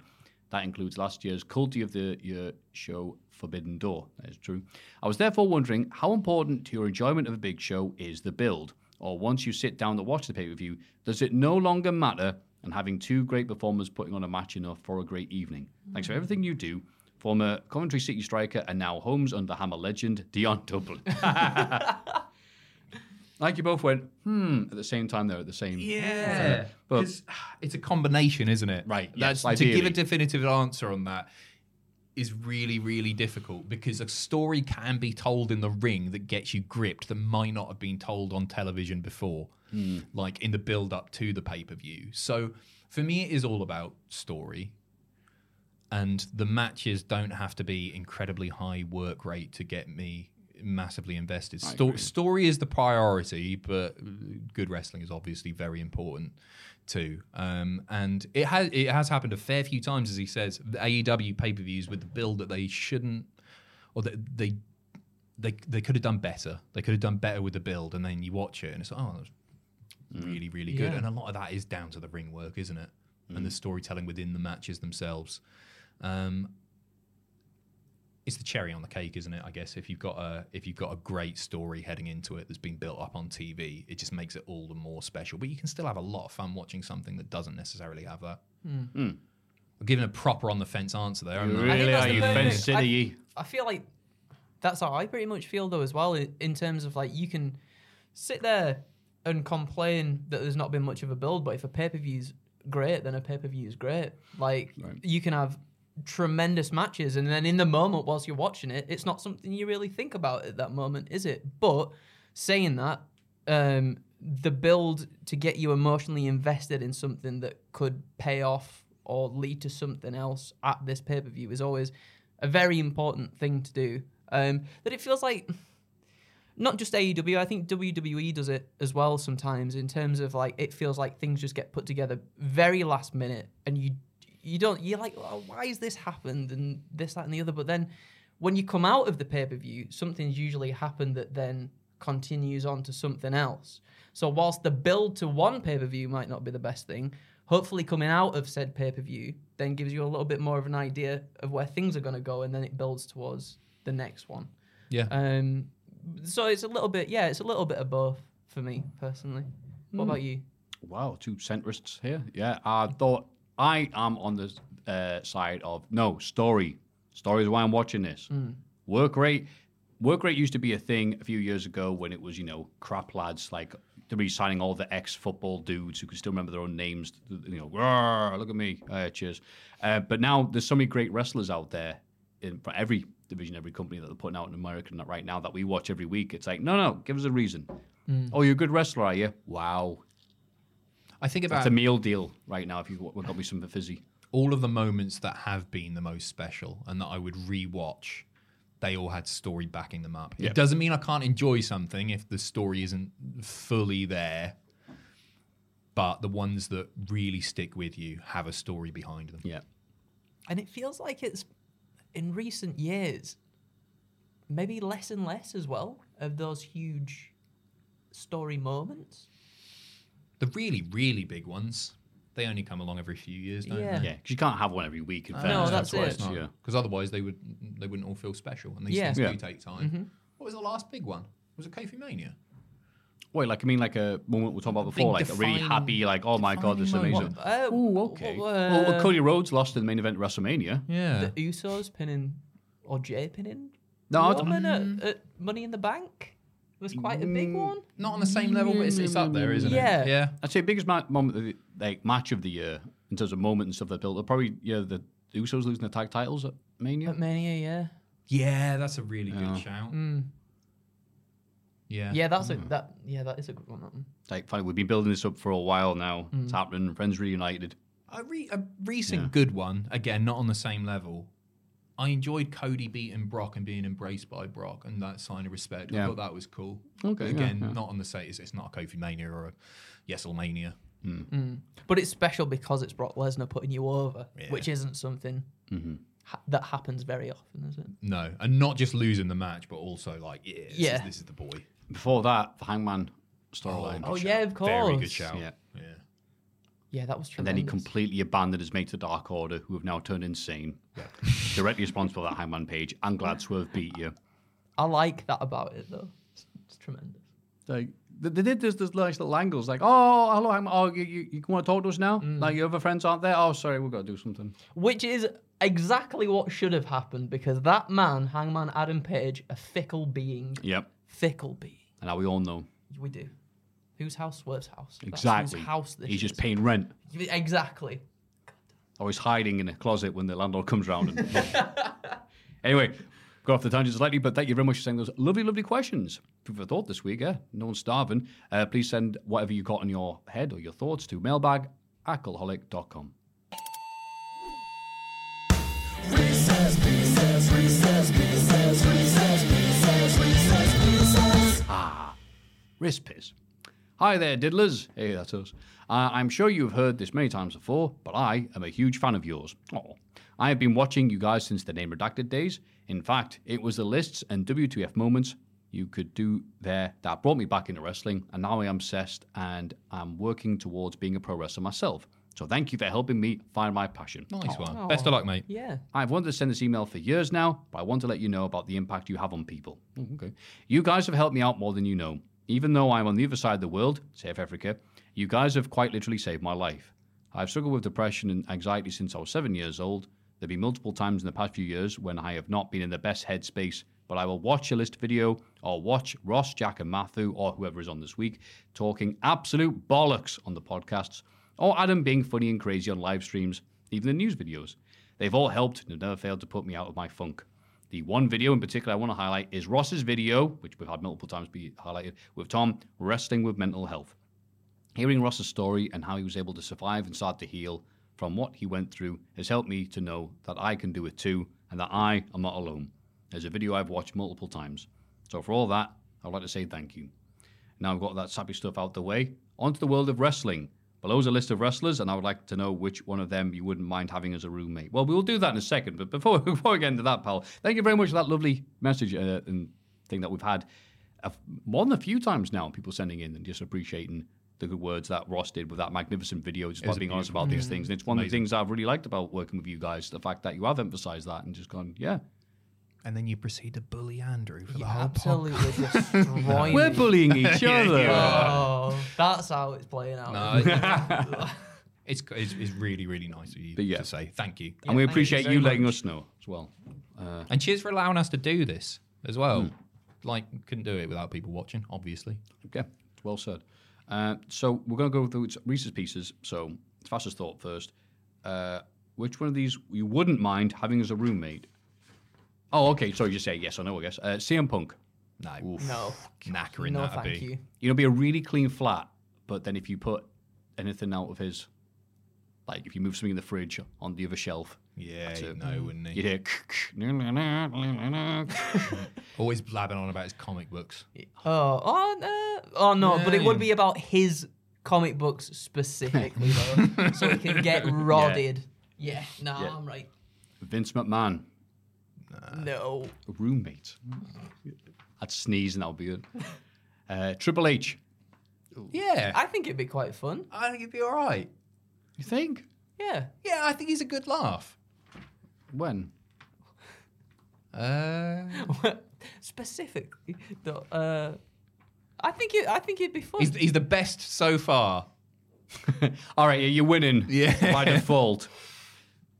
That includes last year's Culty of the Year show, Forbidden Door. That is true. I was therefore wondering how important to your enjoyment of a big show is the build, or once you sit down to watch the pay per view, does it no longer matter? And having two great performers putting on a match enough for a great evening. Thanks for hmm. everything you do. Former Coventry City striker and now Homes under Hammer legend, Dion Dublin. like you both went, hmm, at the same time, they're at the same. Yeah, But- it's a combination, isn't it? Right, That's yes, to give a definitive answer on that is really, really difficult because a story can be told in the ring that gets you gripped that might not have been told on television before, Hmm. like in the build up to the pay per view. So for me, it is all about story. And the matches don't have to be incredibly high work rate to get me massively invested. Sto- story is the priority, but good wrestling is obviously very important too. Um, and it has it has happened a fair few times, as he says, the AEW pay per views with the build that they shouldn't, or that they they they could have done better. They could have done better with the build, and then you watch it and it's like, oh, that was really really good. Yeah. And a lot of that is down to the ring work, isn't it? And the storytelling within the matches themselves. Um, it's the cherry on the cake, isn't it? I guess if you've got a if you've got a great story heading into it that's been built up on TV, it just makes it all the more special. But you can still have a lot of fun watching something that doesn't necessarily have that. Hmm. I'm hmm. giving a proper on the fence answer there. Aren't I? really that's are, the you fence city. I feel like that's how I pretty much feel though as well in, in terms of like you can sit there and complain that there's not been much of a build, but if a pay per view's great, then a pay per view is great. Like you can have tremendous matches, and then in the moment whilst you're watching it, it's not something you really think about at that moment, is it? But saying that, um, the build to get you emotionally invested in something that could pay off or lead to something else at this pay per view is always a very important thing to do. Um, that it feels like not just AEW, I think WWE does it as well sometimes in terms of like it feels like things just get put together very last minute and you you don't you're like oh, why has this happened and this that and the other but then when you come out of the pay-per-view something's usually happened that then continues on to something else. So whilst the build to one pay-per-view might not be the best thing, hopefully coming out of said pay-per-view then gives you a little bit more of an idea of where things are going to go and then it builds towards the next one. Yeah. Um, so it's a little bit, yeah, it's a little bit of both for me personally. What about you? Wow, two centrists here. Yeah, I thought I am on the uh, side of no story. Story is why I'm watching this. Work rate. Work rate used to be a thing a few years ago when it was, you know, crap lads like to be signing all the ex football dudes who could still remember their own names. You know, look at me. Uh, cheers. Uh, but now there's so many great wrestlers out there in for every division, every company that they're putting out in America right now that we watch every week. It's like, no, no, give us a reason. Oh, you're a good wrestler, are you? Wow. I think about That's a meal deal right now if you've got got me something fizzy. all of the moments that have been the most special and that I would rewatch, they all had story backing them up. Yep. It doesn't mean I can't enjoy something if the story isn't fully there. But the ones that really stick with you have a story behind them. Yeah. And it feels like it's in recent years, maybe less and less as well of those huge story moments. The really, really big ones, they only come along every few years, don't Yeah. they? Yeah, because you can't have one every week. In No, fairness, that's why it. it's- Yeah. Because otherwise they would they wouldn't all feel special, and these Yeah. things Yeah. do take time. What was the last big one? Was it Kofi Mania? Wait, like I mean, like a moment we were talking about before, like a really happy, like, oh my god, this is amazing. moment. Uh, Oh, okay. well, well, uh, Cody Rhodes lost in the main event of WrestleMania. Yeah. the Usos pinning or Jey pinning No, I Roman don't- at, at Money in the Bank was quite a big one. Not on the same level, but it's, it's up there, isn't Yeah. it? Yeah. I'd say biggest ma- moment, of the, like match of the year in terms of moment and stuff that built. up, Probably yeah, the Usos losing the tag titles at Mania. At Mania, yeah. Yeah, that's a really Yeah. good shout. Mm. Yeah. Yeah, that's a that yeah, that is a good one. That one. Like, finally, we've been building this up for a while now. Mm. It's happening. Friends reunited. A, re- a recent Yeah. good one, again, not on the same level. I enjoyed Cody beating Brock and being embraced by Brock and that sign of respect. I thought that was cool. Okay, yeah, Again, yeah. not on the say it's, it's not a Kofi Mania or a Yeselmania. But it's special because it's Brock Lesnar putting you over, Yeah. which isn't something Mm-hmm. ha- that happens very often, is it? No, and not just losing the match, but also like, yeah, this, Yeah. Is, this is the boy. Before that, the Hangman storyline. Oh, yeah, of course. Very good shout. Yeah. yeah. Yeah, that was true. And then he completely abandoned his mate to Dark Order, who have now turned insane. Yeah. Directly responsible for that Hangman Page. I'm glad Swerve beat you. I like that about it though. It's, it's tremendous. Like they, they did this, this nice little angles, like, oh, hello, Hangman. Oh, you, you, you want to talk to us now? Mm. Like your other friends aren't there? Oh, sorry, we've got to do something. Which is exactly what should have happened because that man, Hangman Adam Page, a fickle being, Yep. fickle being. And now we all know We do. Whose house? Swerve's house. That's exactly. Whose house this He's just is. paying rent. Exactly. Or he's hiding in a closet when the landlord comes round. And... anyway, go off the tangent slightly, but thank you very much for sending those lovely, lovely questions. Food for thought this week, yeah? No one's starving. Uh, please send whatever you got in your head or your thoughts to mailbag at cultaholic.com. Ah, wrist piss. Hi there, diddlers. Hey, that's us. Uh, I'm sure you've heard this many times before, but I am a huge fan of yours. Oh, I have been watching you guys since the Name Redacted days. In fact, it was the lists and WTF moments you could do there that brought me back into wrestling, and now I am obsessed and I'm working towards being a pro wrestler myself. So thank you for helping me find my passion. Nice one. Best of luck, mate. Yeah. I've wanted to send this email for years now, but I want to let you know about the impact you have on people. Oh, okay. You guys have helped me out more than you know. Even though I'm on the other side of the world, South Africa, you guys have quite literally saved my life. I've struggled with depression and anxiety since I was seven years old. There have been multiple times in the past few years when I have not been in the best headspace, but I will watch a list video or watch Ross, Jack, and Matthew, or whoever is on this week, talking absolute bollocks on the podcasts, or Adam being funny and crazy on live streams, even the news videos. They've all helped and have never failed to put me out of my funk. The one video in particular I want to highlight is Ross's video, which we've had multiple times be highlighted, with Tom wrestling with mental health. Hearing Ross's story and how he was able to survive and start to heal from what he went through has helped me to know that I can do it too and that I am not alone. There's a video I've watched multiple times. So for all that, I'd like to say thank you. Now I've got that sappy stuff out the way, onto the world of wrestling. Below is a list of wrestlers, and I would like to know which one of them you wouldn't mind having as a roommate. Well, we'll do that in a second, but before, before we get into that, pal, thank you very much for that lovely message uh, and thing that we've had a, more than a few times now. People sending in and just appreciating the good words that Ross did with that magnificent video, just being honest about these things. And it's one of the things I've really liked about working with you guys, the fact that you have emphasized that and just gone, yeah. And then you proceed to bully Andrew for the whole Absolutely podcast. destroying We're me. bullying each Yeah, other. yeah. Oh, that's how it's playing out. No, it's, it's it's really really nice of you But yeah. to say thank you, and we thank you appreciate very you letting us know as well. Uh, and cheers for allowing us to do this as well. Hmm. Like couldn't do it without people watching, obviously. Okay, well said. Uh, so we're going to go through Reese's pieces. So fastest thought first. Uh, which one of these you wouldn't mind having as a roommate? Oh, okay. So you just say yes or no, I guess. Uh, CM Punk. No, No. knackering No, that'd thank be. you. You know, be a really clean flat, but then if you put anything out of his, like if you move something in the fridge on the other shelf, Yeah, that's it. know, wouldn't he? You'd hear. Always blabbing on about his comic books. Oh, oh, no. oh no, but it would be about his comic books specifically, though, so he can get rodded. Yeah, no, Yeah. I'm right. Vince McMahon, No. a roommate. I'd sneeze and that would be it. Uh, Triple H. Yeah, I think it'd be quite fun. I think he'd be all right. You think? Yeah. Yeah, I think he's a good laugh. When? Uh, Specifically, though, uh, I think it. I think it'd be fun. he's he's the best so far. All right, you're winning. Yeah. By default.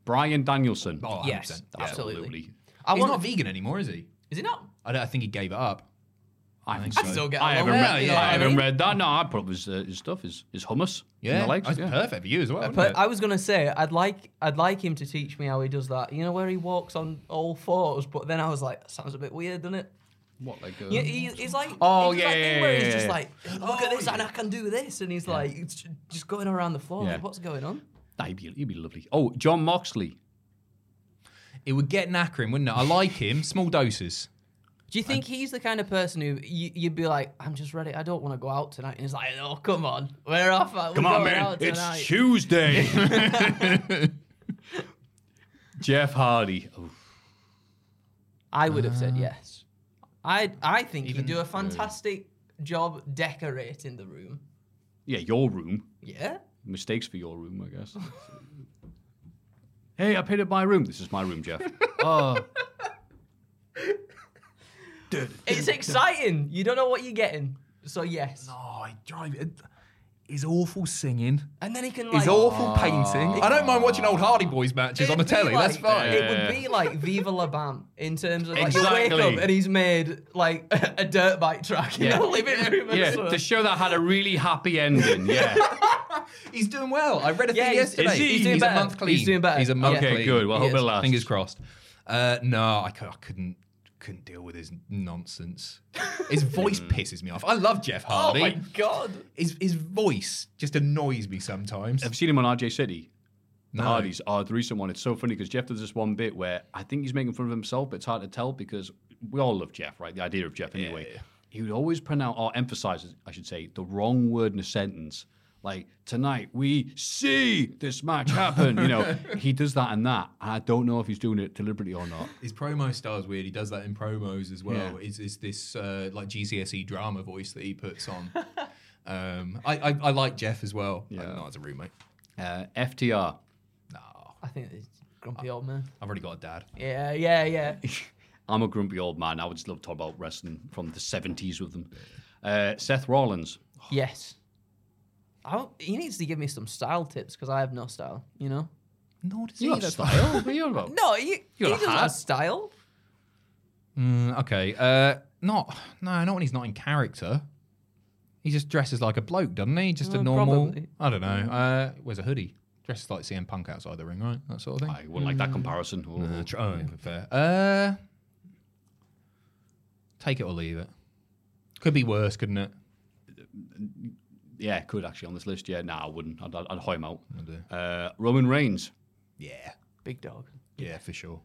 Bryan Danielson. Oh, 100%. Yes, Yeah. absolutely. I I he's want. not vegan anymore, is he? Is he not? I, don't, I think he gave it up. I think I'd still get I along haven't, with read, it, you know I what I haven't mean? read that. No, I put up his, uh, his stuff, his, his hummus. in Yeah, the legs. that's yeah. perfect for you as well. Uh, wouldn't But it? I was gonna say I'd like I'd like him to teach me how he does that. You know where he walks on all fours, but then I was like, that sounds a bit weird, doesn't it? What, like, uh, Yeah, he, he's like, Oh, he does yeah, that thing yeah, where yeah, he's just yeah. like, look at this, and I can do this, and he's like, it's ju- just going around the floor. Yeah. Like, what's going on? Nah, he'd, be, he'd be lovely. Oh, Jon Moxley. It would get knackering, wouldn't it? I like him, small doses. Do you think he's the kind of person who you, you'd be like, I'm just ready. I don't want to go out tonight. And he's like, Oh, come on, we're off. We're Come on, going man. out It's. Tuesday. Jeff Hardy. Oh, I would have Uh, said yes. I I think Even- he'd do a fantastic job decorating the room. yeah, your room. Yeah. Mistakes for your room, I guess. hey, I painted my room. This is my room, Jeff. Oh, It's exciting. You don't know what you're getting. So yes. No, I drive it. His awful singing. And then he can like His awful painting. I don't mind watching old Hardy Boys matches on the It'd be telly. like- That's fine. It would be like Viva La Bam in terms of like you Exactly. wake up and he's made like a dirt bike track in Yeah. the living room. yeah, so- to show that had a really happy ending. Yeah. He's doing well. I read a Yeah, thing he's- yesterday. is he? He's doing a better. month clean. He's doing better. He's a month Yeah. Okay, clean. good. Well, He hope it is. lasts. Fingers crossed. Uh, no, I, I couldn't couldn't deal with his nonsense. His voice hmm. pisses me off. I love Jeff oh Hardy. oh my god. His his voice just annoys me sometimes. I've seen him on RJ City? The No. Hardys. Oh, the recent one. It's so funny because Jeff does this one bit where I think he's making fun of himself, but it's hard to tell because we all love Jeff, right? The idea of Jeff anyway. He would always pronounce or emphasize, I should say, the wrong word in a sentence. Like tonight we see this match happen. You know, he does that and that. I don't know if he's doing it deliberately or not. His promo style is weird. He does that in promos as well. Yeah. Is is this uh, like GCSE drama voice that he puts on? um, I, I I like Jeff as well. Yeah, Yeah. not as a roommate. Uh, FTR. No, I think it's grumpy old man. I've already got a dad. Yeah, yeah, yeah. I'm a grumpy old man. I would just love to talk about wrestling from the 70s with them. Uh, Seth Rollins. yes. I don't, he needs to give me some style tips because I have no style. You know. Nor does You he. got style. What are you on about? No, he, he doesn't hat. have style. Mm, okay. Uh, not no, not when he's not in character. He just dresses like a bloke, doesn't he? Just a Uh, normal. probably. I don't know. Uh, wears a hoodie. Dresses like CM Punk outside the ring, right? That sort of thing. I wouldn't like that comparison. Oh. Uh, tr- oh, fair. Uh, take it or leave it. Could be worse, couldn't it? Yeah, could actually on this list. Yeah, nah, I wouldn't. I'd, I'd, I'd hoy him out. I do. Uh, Roman Reigns. Yeah, Big dog. yeah, for sure.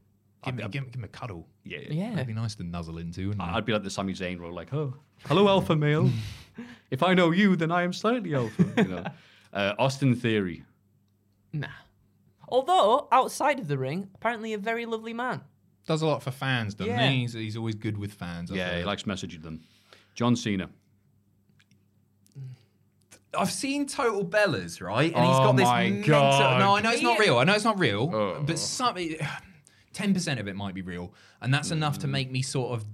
Give, me, I'd- give, me- give him a cuddle. Yeah, Yeah. That'd be nice to nuzzle into. wouldn't it? I'd be like the Sami Zayn role, like, oh, hello, alpha male. if I know you, then I am slightly alpha. You know. Uh, Austin Theory. Nah. Although outside of the ring, apparently a very lovely man. Does a lot for fans, doesn't Yeah. he? He's, he's always good with fans. I Yeah, he likes messaging them. John Cena. I've seen Total Bellas, right? And he's Oh got this my mental. God. No, I know it's not real. I know it's not real, Oh. but some ten percent of it might be real, and that's enough to hmm. make me sort of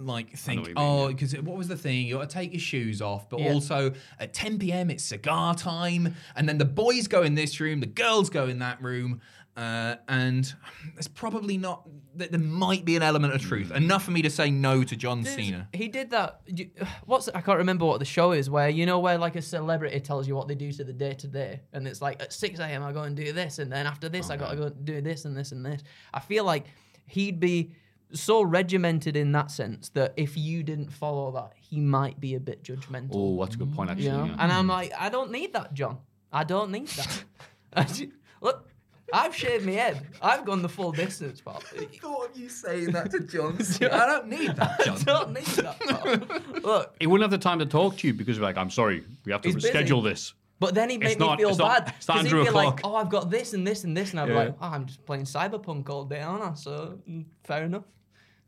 like think, what you mean, oh, yeah. because what was the thing? You got to take your shoes off, but Yeah. also at 10 p.m. it's cigar time, and then the boys go in this room, the girls go in that room, uh, and there's probably not. There there might be an element of truth, enough for me to say no to John There's- Cena. He did that. you- What's I can't remember what the show is. Where you know where like a celebrity tells you what they do to the day to day, and it's like at six a.m. I go and do this, and then after this I got to go and do this and this and this. I feel like he'd be so regimented in that sense that if you didn't follow that, he might be a bit judgmental. Oh, that's a good point, actually. you know? yeah. And I'm like, I don't need that, John. I don't need that. I ju- Look, I've shaved my head. I've gone the full distance, pal. thought of you saying that to John. I don't need that, John. I don't need that, pal. Look, He wouldn't have the time to talk to you because, you're like, I'm sorry, we have to He's busy. reschedule this. But then he'd make It's me not- feel it's not- bad it's not because he'd Andrew be like, o'clock. "Oh, I've got this and this and this," and I'd be like, "Oh, I'm just playing Cyberpunk all day, aren't I?" So mm, fair enough.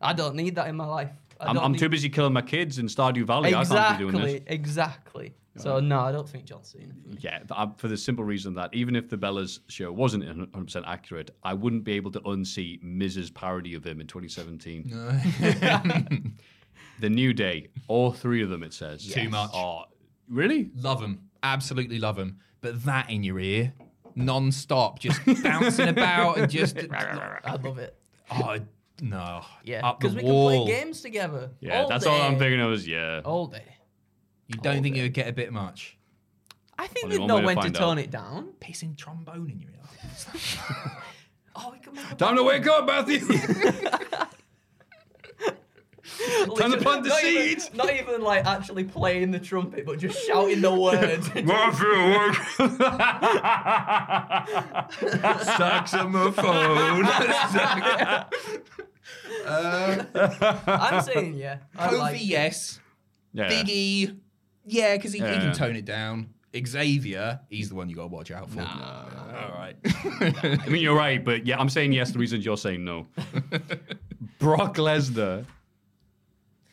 I don't need that in my life. I I'm, don't I'm need- too busy killing my kids in Stardew Valley. I can't be doing Exactly, this. exactly. So no, I don't think John Cena. Yeah, for the simple reason that even if the Bellas show wasn't 100% accurate, I wouldn't be able to unsee Miz's parody of him in 2017. the New Day, all three of them, it says. Too much. Oh, really? Love them, absolutely love them. But that in your ear, non-stop, just bouncing about and just I love it. oh no, Yeah, because we can wall. play games together. Yeah, all that's day. all I'm thinking of is, yeah. All day. You don't think it would get a bit much? I think Only they'd one know way to when to find tone out. it down. Pissing trombone in your ear. Oh, we can make a Time to wake up, Matthew! Time to plant the not even- seeds. not even like actually playing the trumpet, but just shouting the words. Saxophone. Uh, I'm saying yeah. I Kofi, like it. yes. Yeah. Biggie, yeah, because he, he Yeah. can tone it down. Xavier, he's the one you got to watch out for. All right. I mean, you're right, but yeah, I'm saying yes. The reasons you're saying no. Brock Lesnar.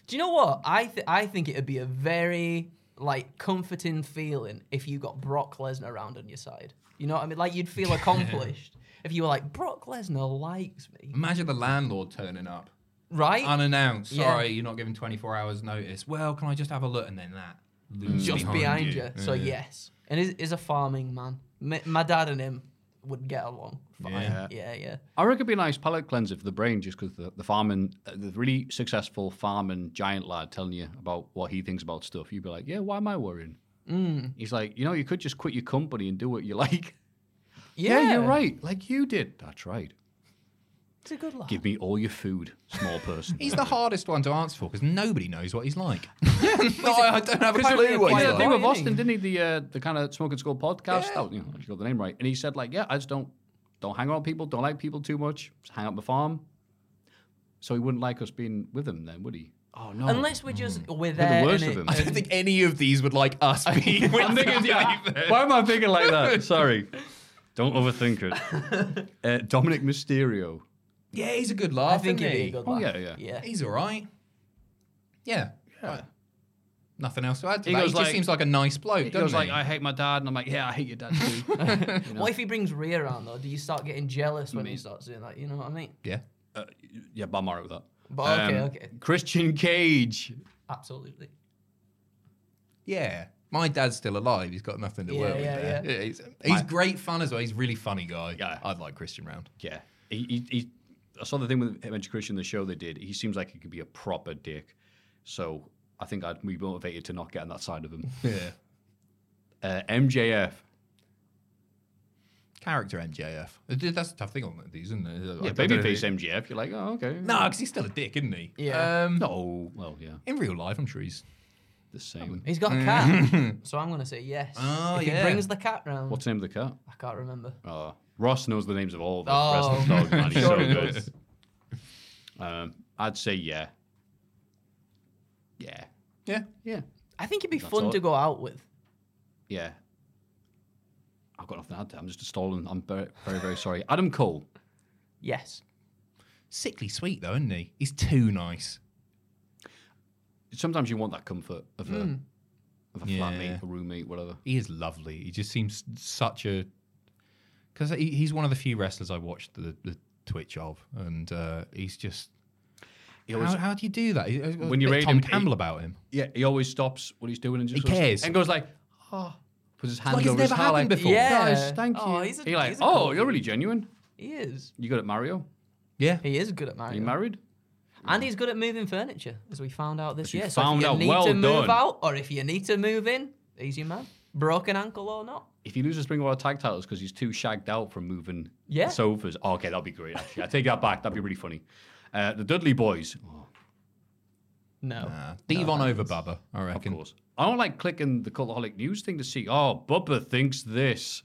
Do you know what? I th- I think it'd be a very like comforting feeling if you got Brock Lesnar around on your side. You know what I mean? Like you'd feel accomplished if you were like Brock Lesnar likes me, Imagine the landlord turning up right? unannounced. Yeah. Sorry, you're not giving 24 hours notice. Well, can I just have a look? And then that. Looms just behind you. So yes, and is is a farming man. My, my dad and him would get along fine. Yeah. Yeah, yeah. I reckon it'd be a nice palate cleanser for the brain just because the, the farming, uh, the really successful farming giant lad telling you about what he thinks about stuff. You'd be like, yeah, why am I worrying? Mm. He's like, you know, you could just quit your company and do what you like. Yeah, Yeah, you're right. Like you did. That's right. It's a good lad. Give me all your food, small person. He's the hardest one to answer for because nobody knows what he's like. no, I don't have a clue what he he's did a like. thing with Boy, Austin, didn't he? The uh, the kind of smoking school podcast. Oh, you know, you got the name right. And he said like, yeah, I just don't don't hang around people, don't like people too much. Just hang out on the farm. So he wouldn't like us being with him then, would he? Oh no. Unless we're just we're the worst of it- him. I don't think any of these would like us being with I'm thinking, yeah. Why am I thinking like that? Sorry. Don't overthink it. Uh, Dominik Mysterio. Yeah, he's a good laugh. I think isn't it'd be he? a good Oh, yeah, yeah. yeah. He's all right. Yeah. Right. Nothing else to add to He that. goes He just like- seems like a nice bloke, He doesn't goes like, he? I hate my dad, and I'm like, yeah, I hate your dad too. What if he brings Rhea around though? Do you start getting jealous when he starts doing that? You know what I mean? yeah. uh, yeah, but I'm alright with that. But okay, Um, okay, Christian Cage. absolutely. Yeah. My dad's still alive. He's got nothing to Yeah, worry with yeah, there. yeah. he's he's great fun as well. He's a really funny guy. Yeah. I'd like Christian round. Yeah. He, he, he, I saw the thing with him and Christian, the show they did. He seems like he could be a proper dick. So I think I'd be motivated to not get on that side of him. Yeah. Uh, MJF. Character MJF. That's a tough thing on these, isn't it? Yeah, I don't babyface if- MJF. You're like, oh, okay. No, because he's still a dick, isn't he? Yeah. Um, No. Well, yeah. In real life, I'm sure he's. The same. He's got a cat, so I'm gonna say yes. Oh, if yeah. he brings the cat round, What's the name of the cat? I can't remember. Uh, Ross knows the names of all the Oh. wrestling dogs, man. He's so good. Um, I'd say yeah. Yeah. Yeah. Yeah. I think it'd be That's fun all. to go out with. Yeah. I've got nothing to add. to- I'm just a stalling. I'm very, very, very sorry. Adam Cole. Yes. Sickly sweet, though, isn't he? He's too nice. Sometimes you want that comfort of a, of a Yeah. flatmate, a roommate, whatever. He is lovely. He just seems such a. Because he, he's one of the few wrestlers I watched the, the Twitch of, and uh, he's just. He always, How, how do you do that? He- When when you you rate Tom him, Campbell he- about him. yeah, he always stops what he's doing and just He goes, cares. and goes like, oh, puts his hand like it's over his never heart, happened like, before. Yeah. Guys, thank you. Oh, he's a- You're like, he's a oh, cool you're dude. really genuine. He is. You good at Mario? Yeah. He is good at Mario. Are Mario. you married? And he's good at moving furniture, as we found out this As we year. So found if you out, need well to move done. out, or if you need to move in, he's your man. Broken ankle or not. If he loses Ring of Honor tag titles because he's too shagged out from moving Yeah. sofas, oh, okay, that'd be great. Actually, I take that back. That'd be really funny. Uh, the Dudley Boyz, oh, No. Nah. Devon over Bubba, I of reckon. course. I don't like clicking the Cultaholic News thing to see. Oh, Bubba thinks this.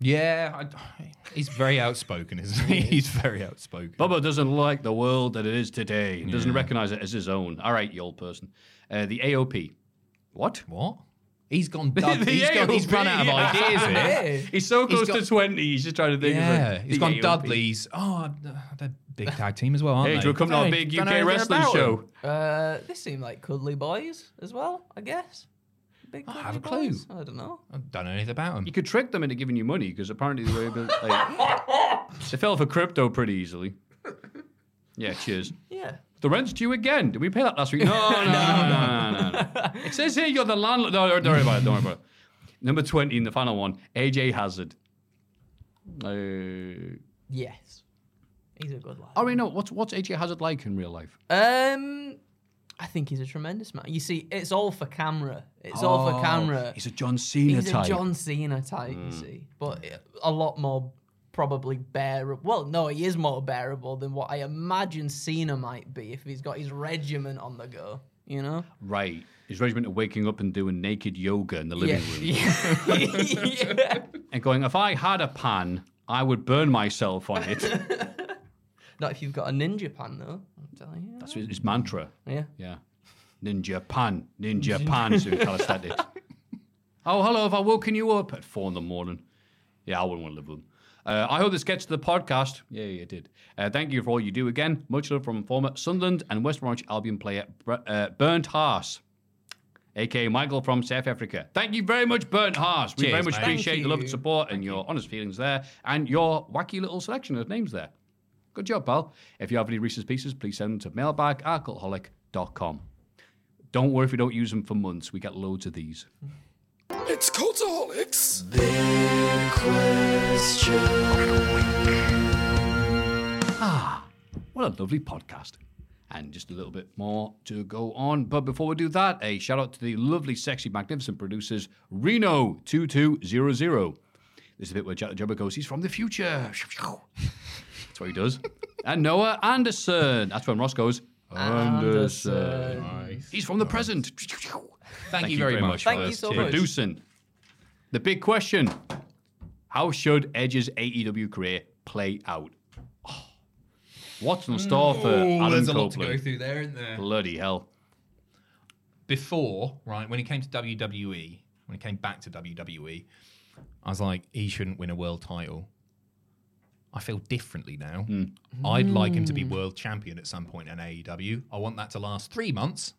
Yeah, I, he's very outspoken, isn't he? He's very outspoken. Bubba doesn't like the world that it is today. He doesn't Yeah. recognize it as his own. All right, you old person. Uh, the AOP. What? What? He's gone. Dud- The he's, gone he's run out of yeah. ideas here. He's so He's close got- to 20. He's just trying to think. Yeah, of like, he's the gone AOP. Dudley's. Oh, they're big tag team as well, aren't Hey, they? do you come to our Don't big UK wrestling show? them. Uh, they seem like cuddly boys as well, I guess. Big I cuddly have a clue. boys? I don't know. I don't know anything about them. You could trick them into giving you money because apparently they were able like, they fell for crypto pretty easily. Yeah, cheers. Yeah. The rent's due again. Did we pay that last week? No, no, no, no, no, no. It says here you're the landlord. No, don't worry about it. Don't worry about it. Number 20 in the final one, AJ Hazard. Uh, Yes. He's a good lad. I already know. What's, what's AJ Hazard like in real life? Um, I think he's a tremendous man. You see, it's all for camera. It's all for camera. He's a John Cena type. He's type. a John Cena type, you see, but a lot more probably bearable. Well, no, he is more bearable than what I imagine Cena might be if he's got his regiment on the go. You know? Right. His regiment of waking up and doing naked yoga in the living room. yeah. And going, if I had a pan, I would burn myself on it. Not if you've got a ninja pan, though. I'm telling you. That's his mantra. Yeah. Yeah. Ninja pan, ninja pan, doing calisthenics. oh, hello, have I woken you up at four in the morning? Yeah, I wouldn't want to live with them. Uh, I hope this gets to the podcast. Yeah, it did. Uh, thank you for all you do again. Much love from former Sunderland and West Bromwich Albion player Br- uh, Bernd Haas, aka Michael from South Africa. Thank you very much, Bernd Haas. We Cheers, very much mate. appreciate Thank your love you. and support and your honest feelings there and your wacky little selection of names there. Good job, pal. If you have any Reese's Pieces, please send them to mailbag at cultaholic.com. Don't worry if we don't use them for months. We get loads of these. It's Cultaholics. Ah, what a lovely podcast. And just a little bit more to go on. But before we do that, a shout out to the lovely, sexy, magnificent producers, Reno2200. This is a bit where Jack the Jobber goes, he's from the future. That's what he does. and Noah Anderson. That's when Ross goes, Anderson. He's from the present. Thank, you very, much. Thank for you so Tim. much. Producing. The big question How should Edge's AEW career play out? Oh, what's in store for Adam there's a lot to go through there, isn't there? Bloody hell. Before, right, when he came to WWE, when he came back to WWE, I was like, he shouldn't win a world title. I feel differently now. Hmm. I'd like him to be hmm. world champion at some point in AEW. I want that to last three months.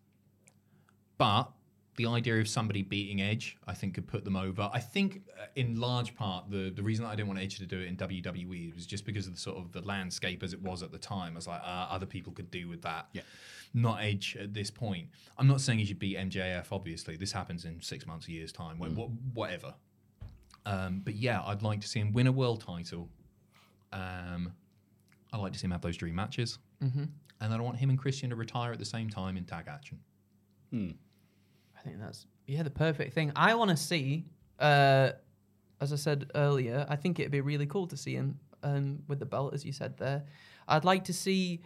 But the idea of somebody beating Edge, I think, could put them over. I think, uh, in large part, the the reason that I didn't want Edge to do it in WWE was just because of the sort of the landscape as it was at the time. I was like, uh, other people could do with that. Yeah. Not Edge at this point. I'm not saying he should beat MJF. Obviously, this happens in six months, a year's time, wh- wh- whatever. Um, but yeah, I'd like to see him win a world title. Um, I'd like to see him have those dream matches. Mm-hmm. And then I want him and Christian to retire at the same time in tag action. I think that's yeah the perfect thing. I want to see, uh, as I said earlier, I think it'd be really cool to see him um, with the belt, as you said there. I'd like to see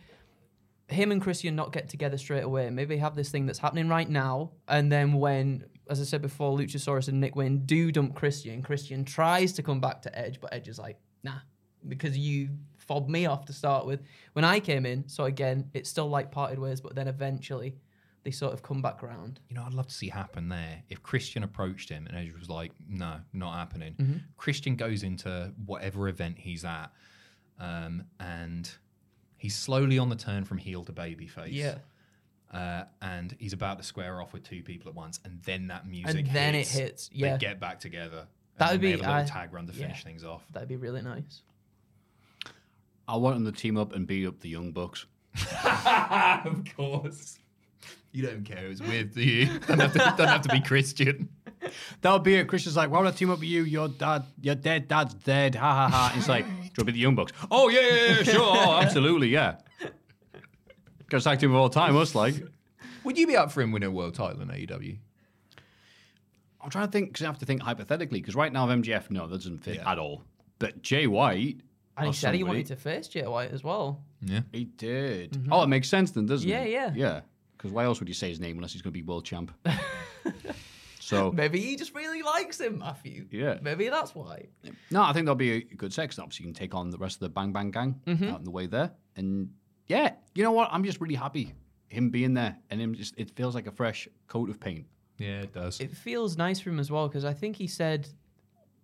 him and Christian not get together straight away. Maybe have this thing that's happening right now, and then when, as I said before, Luchasaurus and Nick Wayne do dump Christian, Christian tries to come back to Edge, but Edge is like, nah, because you fobbed me off to start with. When I came in, so again, it's still like parted ways, but then eventually they sort of come back round. You know, I'd love to see happen there. If Christian approached him and Edge was like, no, not happening. Mm-hmm. Christian goes into whatever event he's at um, and he's slowly on the turn from heel to babyface. Yeah. Uh, and he's about to square off with two people at once, and then that music And then it hits, hits, yeah. They get back together. That would be- have a little I- tag run to yeah. finish things off. That'd be really nice. I want them to team up and beat up the Young Bucks. of course. You don't care. It's weird, do you? Don't have to, don't have to be Christian. That'll be it. Christian's like, why would I team up with you? Your dad, your dead dad's dead. Ha ha ha. He's like, do you want to be the Young Bucks? Oh, yeah, yeah, yeah, sure. Oh, absolutely, yeah. Goes tag team all the time, us like. Would you be up for him winning a world title in AEW? I'm trying to think, because I have to think hypothetically, because right now, of MJF, no, that doesn't fit Yeah. at all. But Jay White. And he or said he somebody- wanted to face Jay White as well. Yeah. He did. Mm-hmm. Oh, it makes sense then, doesn't it? Yeah, it? yeah. Yeah. Because why else would you say his name unless he's going to be world champ? so, Maybe he just really likes him, Matthew. Yeah. Maybe that's why. no, I think that'll be a good sex. Obviously, you can take on the rest of the Bang Bang Gang mm-hmm. out in the way there. And yeah, you know what? I'm just really happy him being there. And him just, it feels like a fresh coat of paint. Yeah, it does. It feels nice for him as well because I think he said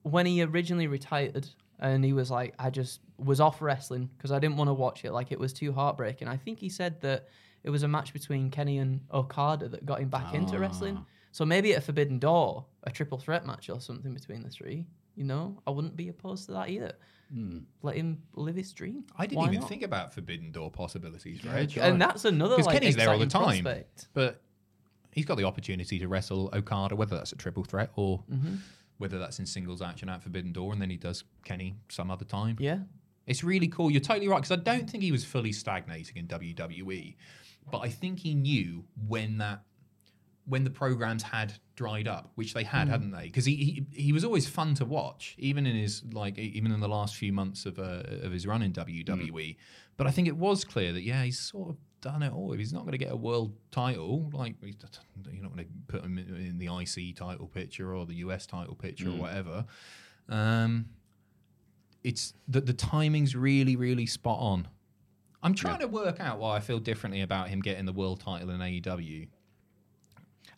when he originally retired and he was like, I just was off wrestling because I didn't want to watch it. Like it was too heartbreaking. I think he said that it was a match between Kenny and Okada that got him back into wrestling. So maybe at a Forbidden Door, a triple threat match or something between the three. You know, I wouldn't be opposed to that either. Let him live his dream. I didn't Why even not? think about Forbidden Door possibilities, right? And that's another Because like Kenny's there all the time, prospect. but he's got the opportunity to wrestle Okada, whether that's a triple threat or Mm-hmm. whether that's in singles action at Forbidden Door, and then he does Kenny some other time. Yeah. It's really cool. You're totally right because I don't think he was fully stagnating in WWE, but I think he knew when that when the programs had dried up, which they had, Mm. hadn't they? Because he, he he was always fun to watch, even in his like even in the last few months of uh, of his run in WWE. But I think it was clear that yeah, he's sort of done it all. If he's not going to get a world title, like you're not going to put him in the IC title picture or the US title picture or Mm. whatever. Um, it's that the timing's really really spot on. I'm trying to work out why I feel differently about him getting the world title in AEW.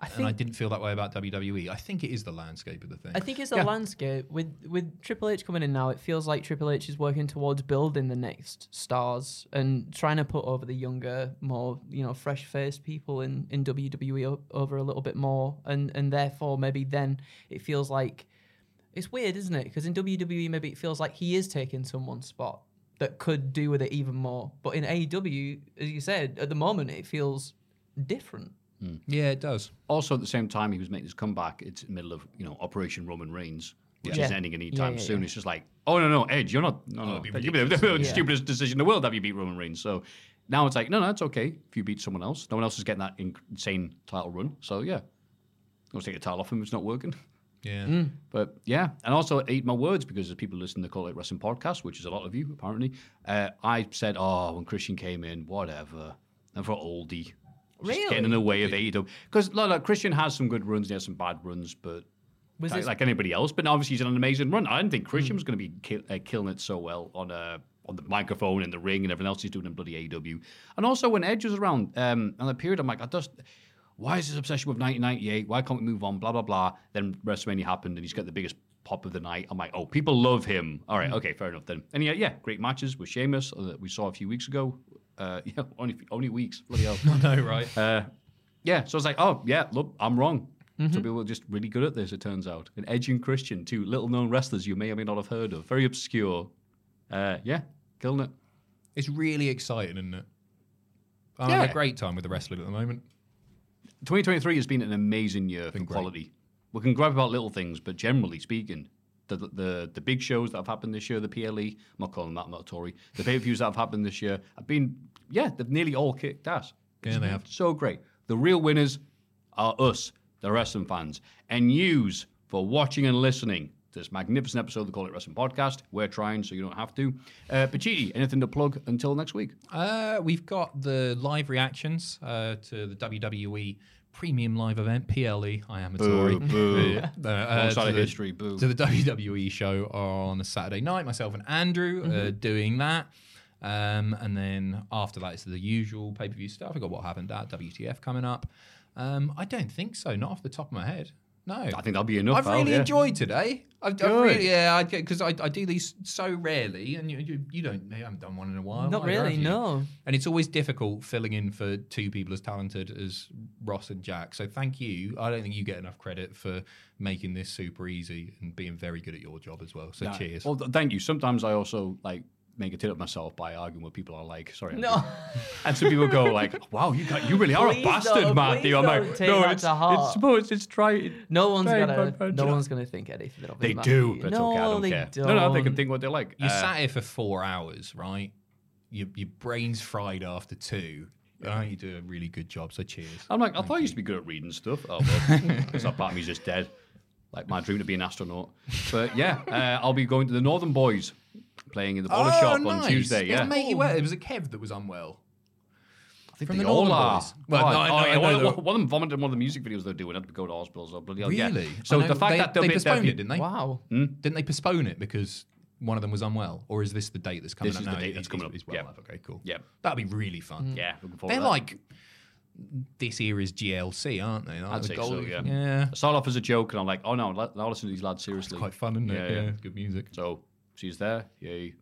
I and I didn't feel that way about WWE. I think it is the landscape of the thing. I think it's the landscape with with Triple H coming in now. It feels like Triple H is working towards building the next stars and trying to put over the younger, more you know, fresh faced people in in WWE o- over a little bit more, and and therefore maybe then it feels like it's weird, isn't it? Because in WWE maybe it feels like he is taking someone's spot that could do with it even more, but in AEW, as you said, at the moment it feels different. Hmm. Yeah, it does. Also, at the same time, he was making his comeback. It's in the middle of you know Operation Roman Reigns, which Yeah. is ending anytime Yeah, time yeah, soon. yeah. It's just like, oh no, no, Edge, you're not. No, no, it'd be that'd be the, Yeah. stupidest decision in the world. Have you beat Roman Reigns? So now it's like, no, no, it's okay if you beat someone else. No one else is getting that insane title run. So yeah, I'll take the title off him. It's not working. Yeah. But yeah, and also eat my words because there's people listening to the Cultaholic Wrestling podcast, which is a lot of you apparently. Uh, I said, oh, when Christian came in, whatever. And for oldie, just getting in the way of AEW. Because look, look, Christian has some good runs, he has some bad runs, but Was like, this- like anybody else. But obviously, he's an amazing run. I didn't think Christian was going to be kill, uh, killing it so well on uh, on the microphone and the ring and everything else he's doing in bloody AEW. And also when Edge was around, um, on the period, I'm like, I just. Why is this obsession with 1998? Why can't we move on? Blah blah blah. Then WrestleMania happened, and he's got the biggest pop of the night. I'm like, oh, people love him. All right, okay, fair enough then. And yeah, yeah, great matches with Sheamus uh, that we saw a few weeks ago. Uh, yeah, only only weeks. Bloody hell. I know, right? Uh, yeah, so I was like, oh, yeah, look, I'm wrong. Mm-hmm. So people are just really good at this, it turns out. And Edge and Christian, two little known wrestlers you may or may not have heard of. Very obscure. Uh, yeah, killing it. It's really exciting, isn't it? I'm Yeah. having a great time with the wrestling at the moment. 2023 has been an amazing year for great. quality. We can gripe about little things, but generally speaking, the, the the big shows that have happened this year, the PLE, I'm not calling that, I'm not a Tory, the pay per views that have happened this year have been, yeah, they've nearly all kicked ass. Yeah, they have. So great. The real winners are us, the wrestling fans, and yous for watching and listening this magnificent episode of the Cultaholic Wrestling podcast. We're trying, so you don't have to. Uh, Pacitti, anything to plug until next week? Uh, we've got the live reactions uh, to the WWE Premium Live event, PLE. I am a Tory. boo. Yeah. Uh, uh, side to of the- history, boo. To the WWE show on a Saturday night. Myself and Andrew uh, Mm-hmm. doing that. Um, and then after that, it's the usual pay per view stuff. We've got What Happened at WTF coming up. Um, I don't think so, not off the top of my head. No. I think that'll be enough. I've really yeah. enjoyed today. I've, I've Good. really, yeah, because I, I do these so rarely, and you, you, you don't, you haven't done one in a while. Not either, really, no. And it's always difficult filling in for two people as talented as Ross and Jack. So thank you. I don't think you get enough credit for making this super easy and being very good at your job as well. So Yeah. cheers. Well, th- thank you. Sometimes I also like make a tit of myself by arguing with people I like. Sorry. No. And some people go like, "Wow, you got you really are Please a bastard, Matthew." I'm like, "No, it's, to heart." it's supposed it's try." No one's try- gonna. but- but- No one's gonna think anything of They it. do, Matthew. but it's no, okay. I don't they care. Don't. No, no, they can think what they like. You Uh, sat here for four hours, right? Your, your brain's fried after two. I think you do a really good job. So cheers. I'm like, I thought I used to be good at reading stuff. Oh, well, because that part of me's just dead. Like my dream to be an astronaut. But yeah, uh, I'll be going to the Northern Boys playing in the oh, Boiler Shop on Tuesday. It was Yeah, Matey well. It was a Kev that was unwell. I think from they the all are. Boys. Well, Oh, no, I oh, yeah, one, of- one of them vomited in one of the music videos they're doing. had to go to hospital. So bloody hell, yeah. Really? So the fact they, that they be- postponed it, didn't they? Wow. Hmm? Didn't they postpone it because one of them was unwell, or is this the date that's coming This up is now? the date that's coming up. it's well Yeah. Okay, cool. Yeah. that'd be really fun. Hmm. Yeah, looking forward They're like this era's GLC, aren't they? Like I'd the say so, yeah. Yeah. I started off as a joke, and I'm like, oh no, now listen to these lads seriously. Quite fun, isn't it? Yeah, yeah. it's good music. So she's there. Yay.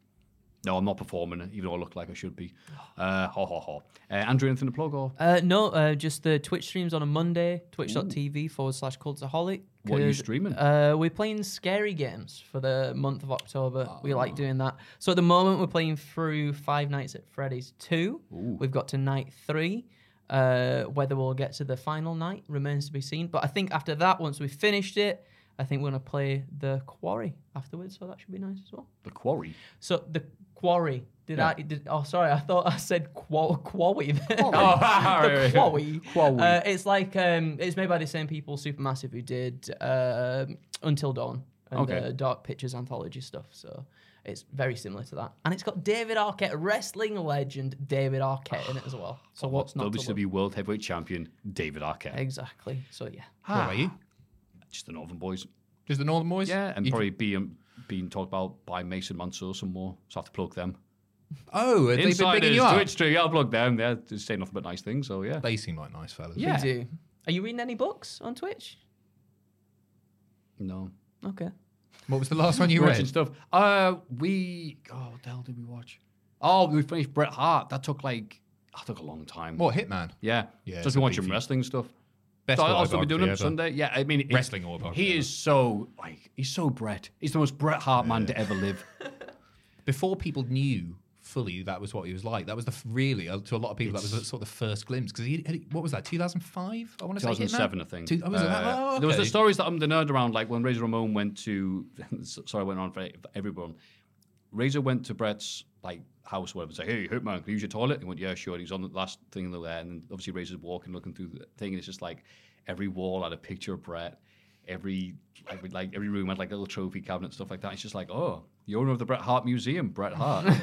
No, I'm not performing, even though I look like I should be. Uh, ho, ho, ho. Uh, Andrew, anything to plug? Or Uh, no, uh, just the Twitch streams on a Monday, twitch.tv forward slash cultaholic. What are you streaming? Uh, we're playing scary games for the month of October. We like doing that. So at the moment, we're playing through Five Nights at Freddy's 2. We've got to night three. Uh, whether we'll get to the final night remains to be seen. But I think after that, once we've finished it, I think we're gonna play the Quarry afterwards, so that should be nice as well. The Quarry. So the Quarry. Did Yeah. I? Did, oh, sorry. I thought I said Qua- Quarry. there. Oh, the right. Quarry. Quarry. Uh, it's like um, it's made by the same people, Supermassive, who did uh, Until Dawn and Okay. the Dark Pictures anthology stuff. So it's very similar to that, and it's got David Arquette, wrestling legend David Arquette, in it as well. So what's not to love? WCW World Heavyweight Champion David Arquette. Exactly. So yeah. What are you? Just the Northern Boys. Just the Northern Boys? Yeah, and You- probably being being talked about by Mason Mansour some more. So I have to plug them. Oh, have they been Insiders, bigging you up? Twitch stream. Yeah, I'll plug them. They're just saying nothing but nice things. So yeah. They seem like nice fellas. We do. Are you reading any books on Twitch? No. Okay. What was the last one you Watching read? stuff. Uh, we. Oh, what the hell did we watch? Oh, we finished Bret Hart. That took like. That took a long time. What, Hitman? Yeah. Yeah, Just it's been watching beefy- wrestling stuff. Best so I'll still be doing it ever. Sunday. Yeah, I mean, Wrestling autobiography He ever. is so like he's so Bret. He's the most Bret Hart man to ever live. Before people knew fully that was what he was like, that was the really uh, to a lot of people that was the, sort of the first glimpse because he, what was that 2005? I want to say 2007, I think. Two, oh, was it that? Uh, Oh, There was the stories that I'm the nerd around, like when Razor Ramon went to. sorry, I went on for everyone. Razor went to Bret's like house, or whatever, and said, "Hey, Hitman, can you use your toilet?" He went, "Yeah, sure." And he was on the last thing in the there, and then obviously Razor's walking, looking through the thing, and it's just like every wall had a picture of Bret. Every like, like every room had like a little trophy cabinet stuff like that. It's just like, oh, the owner of the Bret Hart Museum, Bret Hart.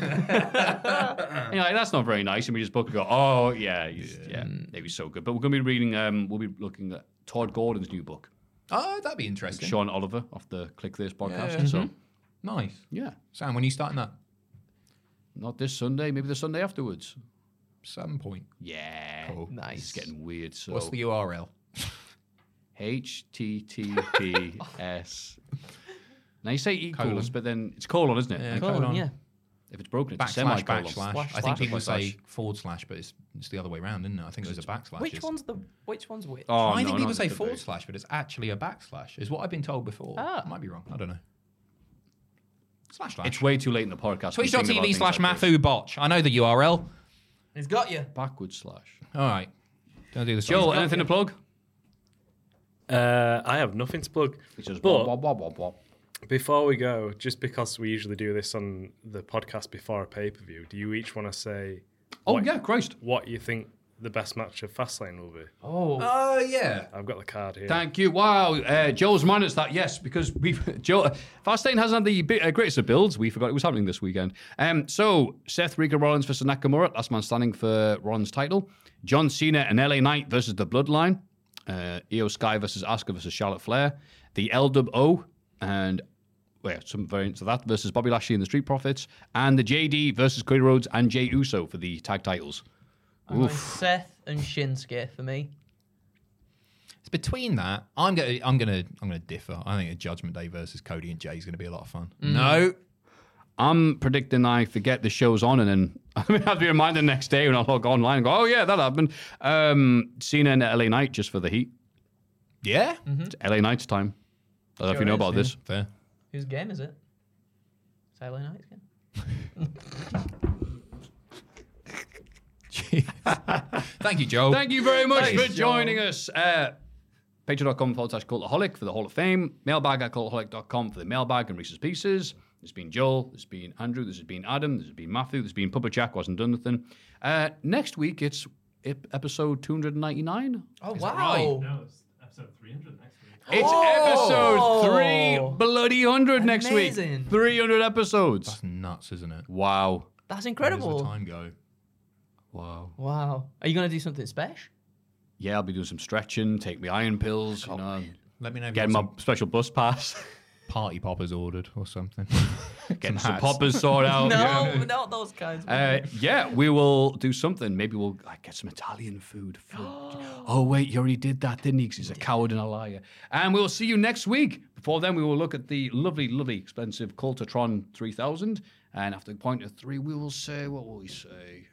You're like, that's not very nice. And we just book and go, oh yeah, he's, yeah, it was so good. But we're going to be reading. Um, we'll be looking at Tod Gordon's new book. Oh, that'd be interesting. Sean Oliver off the Click This podcast. Yeah. So Mhm. Nice. yeah, Sam, when are you starting that? Not this Sunday, maybe the Sunday afterwards. Some point. Yeah, Cool. Nice. It's getting weird. So What's the URL? HTTPS. now you say equals, Colon. but then it's colon, isn't it? Yeah, Colon, colon. yeah. If it's broken, it's a Backslash, semicolon. backslash. Slash, I think people say forward slash, but it's, it's the other way around, isn't it? I think there's a backslash. Which one's the which one's which? Oh, I no, think people say forward slash, but it's actually a backslash, is what I've been told before. Ah. I might be wrong. I don't know. Slash slash. It's way too late in the podcast. to be about Twitch.tv things slash like this. Matthew Botch. I know the URL. He's got you. Backward slash. All right. Don't do this. Joel, anything to plug? Uh, I have nothing to plug. It's just But- wah, wah, wah, wah, wah. Before we go, just because we usually do this on the podcast before a pay per view, do you each want to say Oh what, yeah, Christ. what you think the best match of Fastlane will be? Oh, Oh, yeah. I've got the card here. Thank you. Wow, uh, Joel's reminded us that yes, because we've Joel Fastlane hasn't had the bi- uh, greatest of builds. We forgot it was happening this weekend. Um, so Seth Rico Rollins versus Nakamura, last man standing for Rollins' title. John Cena and LA Knight versus the Bloodline. Uh, Iyo Sky versus Asuka versus Charlotte Flair. The LWO and well, some variants of that versus Bobby Lashley and the Street Profits, and the JD versus Cody Rhodes and Jey Uso for the tag titles. I'm going Oof. Seth and Shinsuke for me. It's between that. I'm gonna. I'm gonna. I'm gonna differ. I think a Judgment Day versus Cody and Jey is gonna be a lot of fun. No. I'm predicting I forget the show's on and then I mean, have to be reminded the next day when I log online and go, oh, yeah, that happened. Um, Cena and LA Knight just for the heat. Yeah. It's LA Knight's time. I don't know if Sure you know is, about yeah. this. Fair. Whose game is it? LA Knight's game. Thank you, Joe. Thank you very much Thanks, for joining us. Uh, Patreon.com forward slash cultaholic for the Hall of Fame. Mailbag at cultaholic.com for the mailbag and Reese's Pieces. There's been Joel, there's been Andrew, there's been Adam, there's been Matthew, there's been Papa Jack, wasn't done nothing. Uh, next week, it's episode 299. Oh Is wow! right? No, it's episode 300 next week. It's Oh! episode three bloody hundred next week. 300 episodes. That's nuts, isn't it? Wow. That's Where does incredible. the time go? Wow. Wow. Are you gonna do something special? Yeah, I'll be doing some stretching, take my iron pills, you know, Let me know. If getting you my got special bus pass, party poppers ordered or something. getting some, hats. poppers sorted out. no, yeah. not those kinds. Uh, yeah, we will do something. Maybe we'll like, get some Italian food. food. oh, wait, you already did that, didn't he? 'Cause he's a coward and a liar. And we'll see you next week. Before then, we will look at the lovely, lovely, expensive Cultatron 3000. And after the point of three, we will say, what will we say?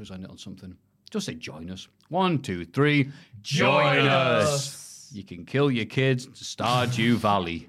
Where's I on something? Just say join us. One, two, three. Join, us. You can kill your kids to Stardew Valley.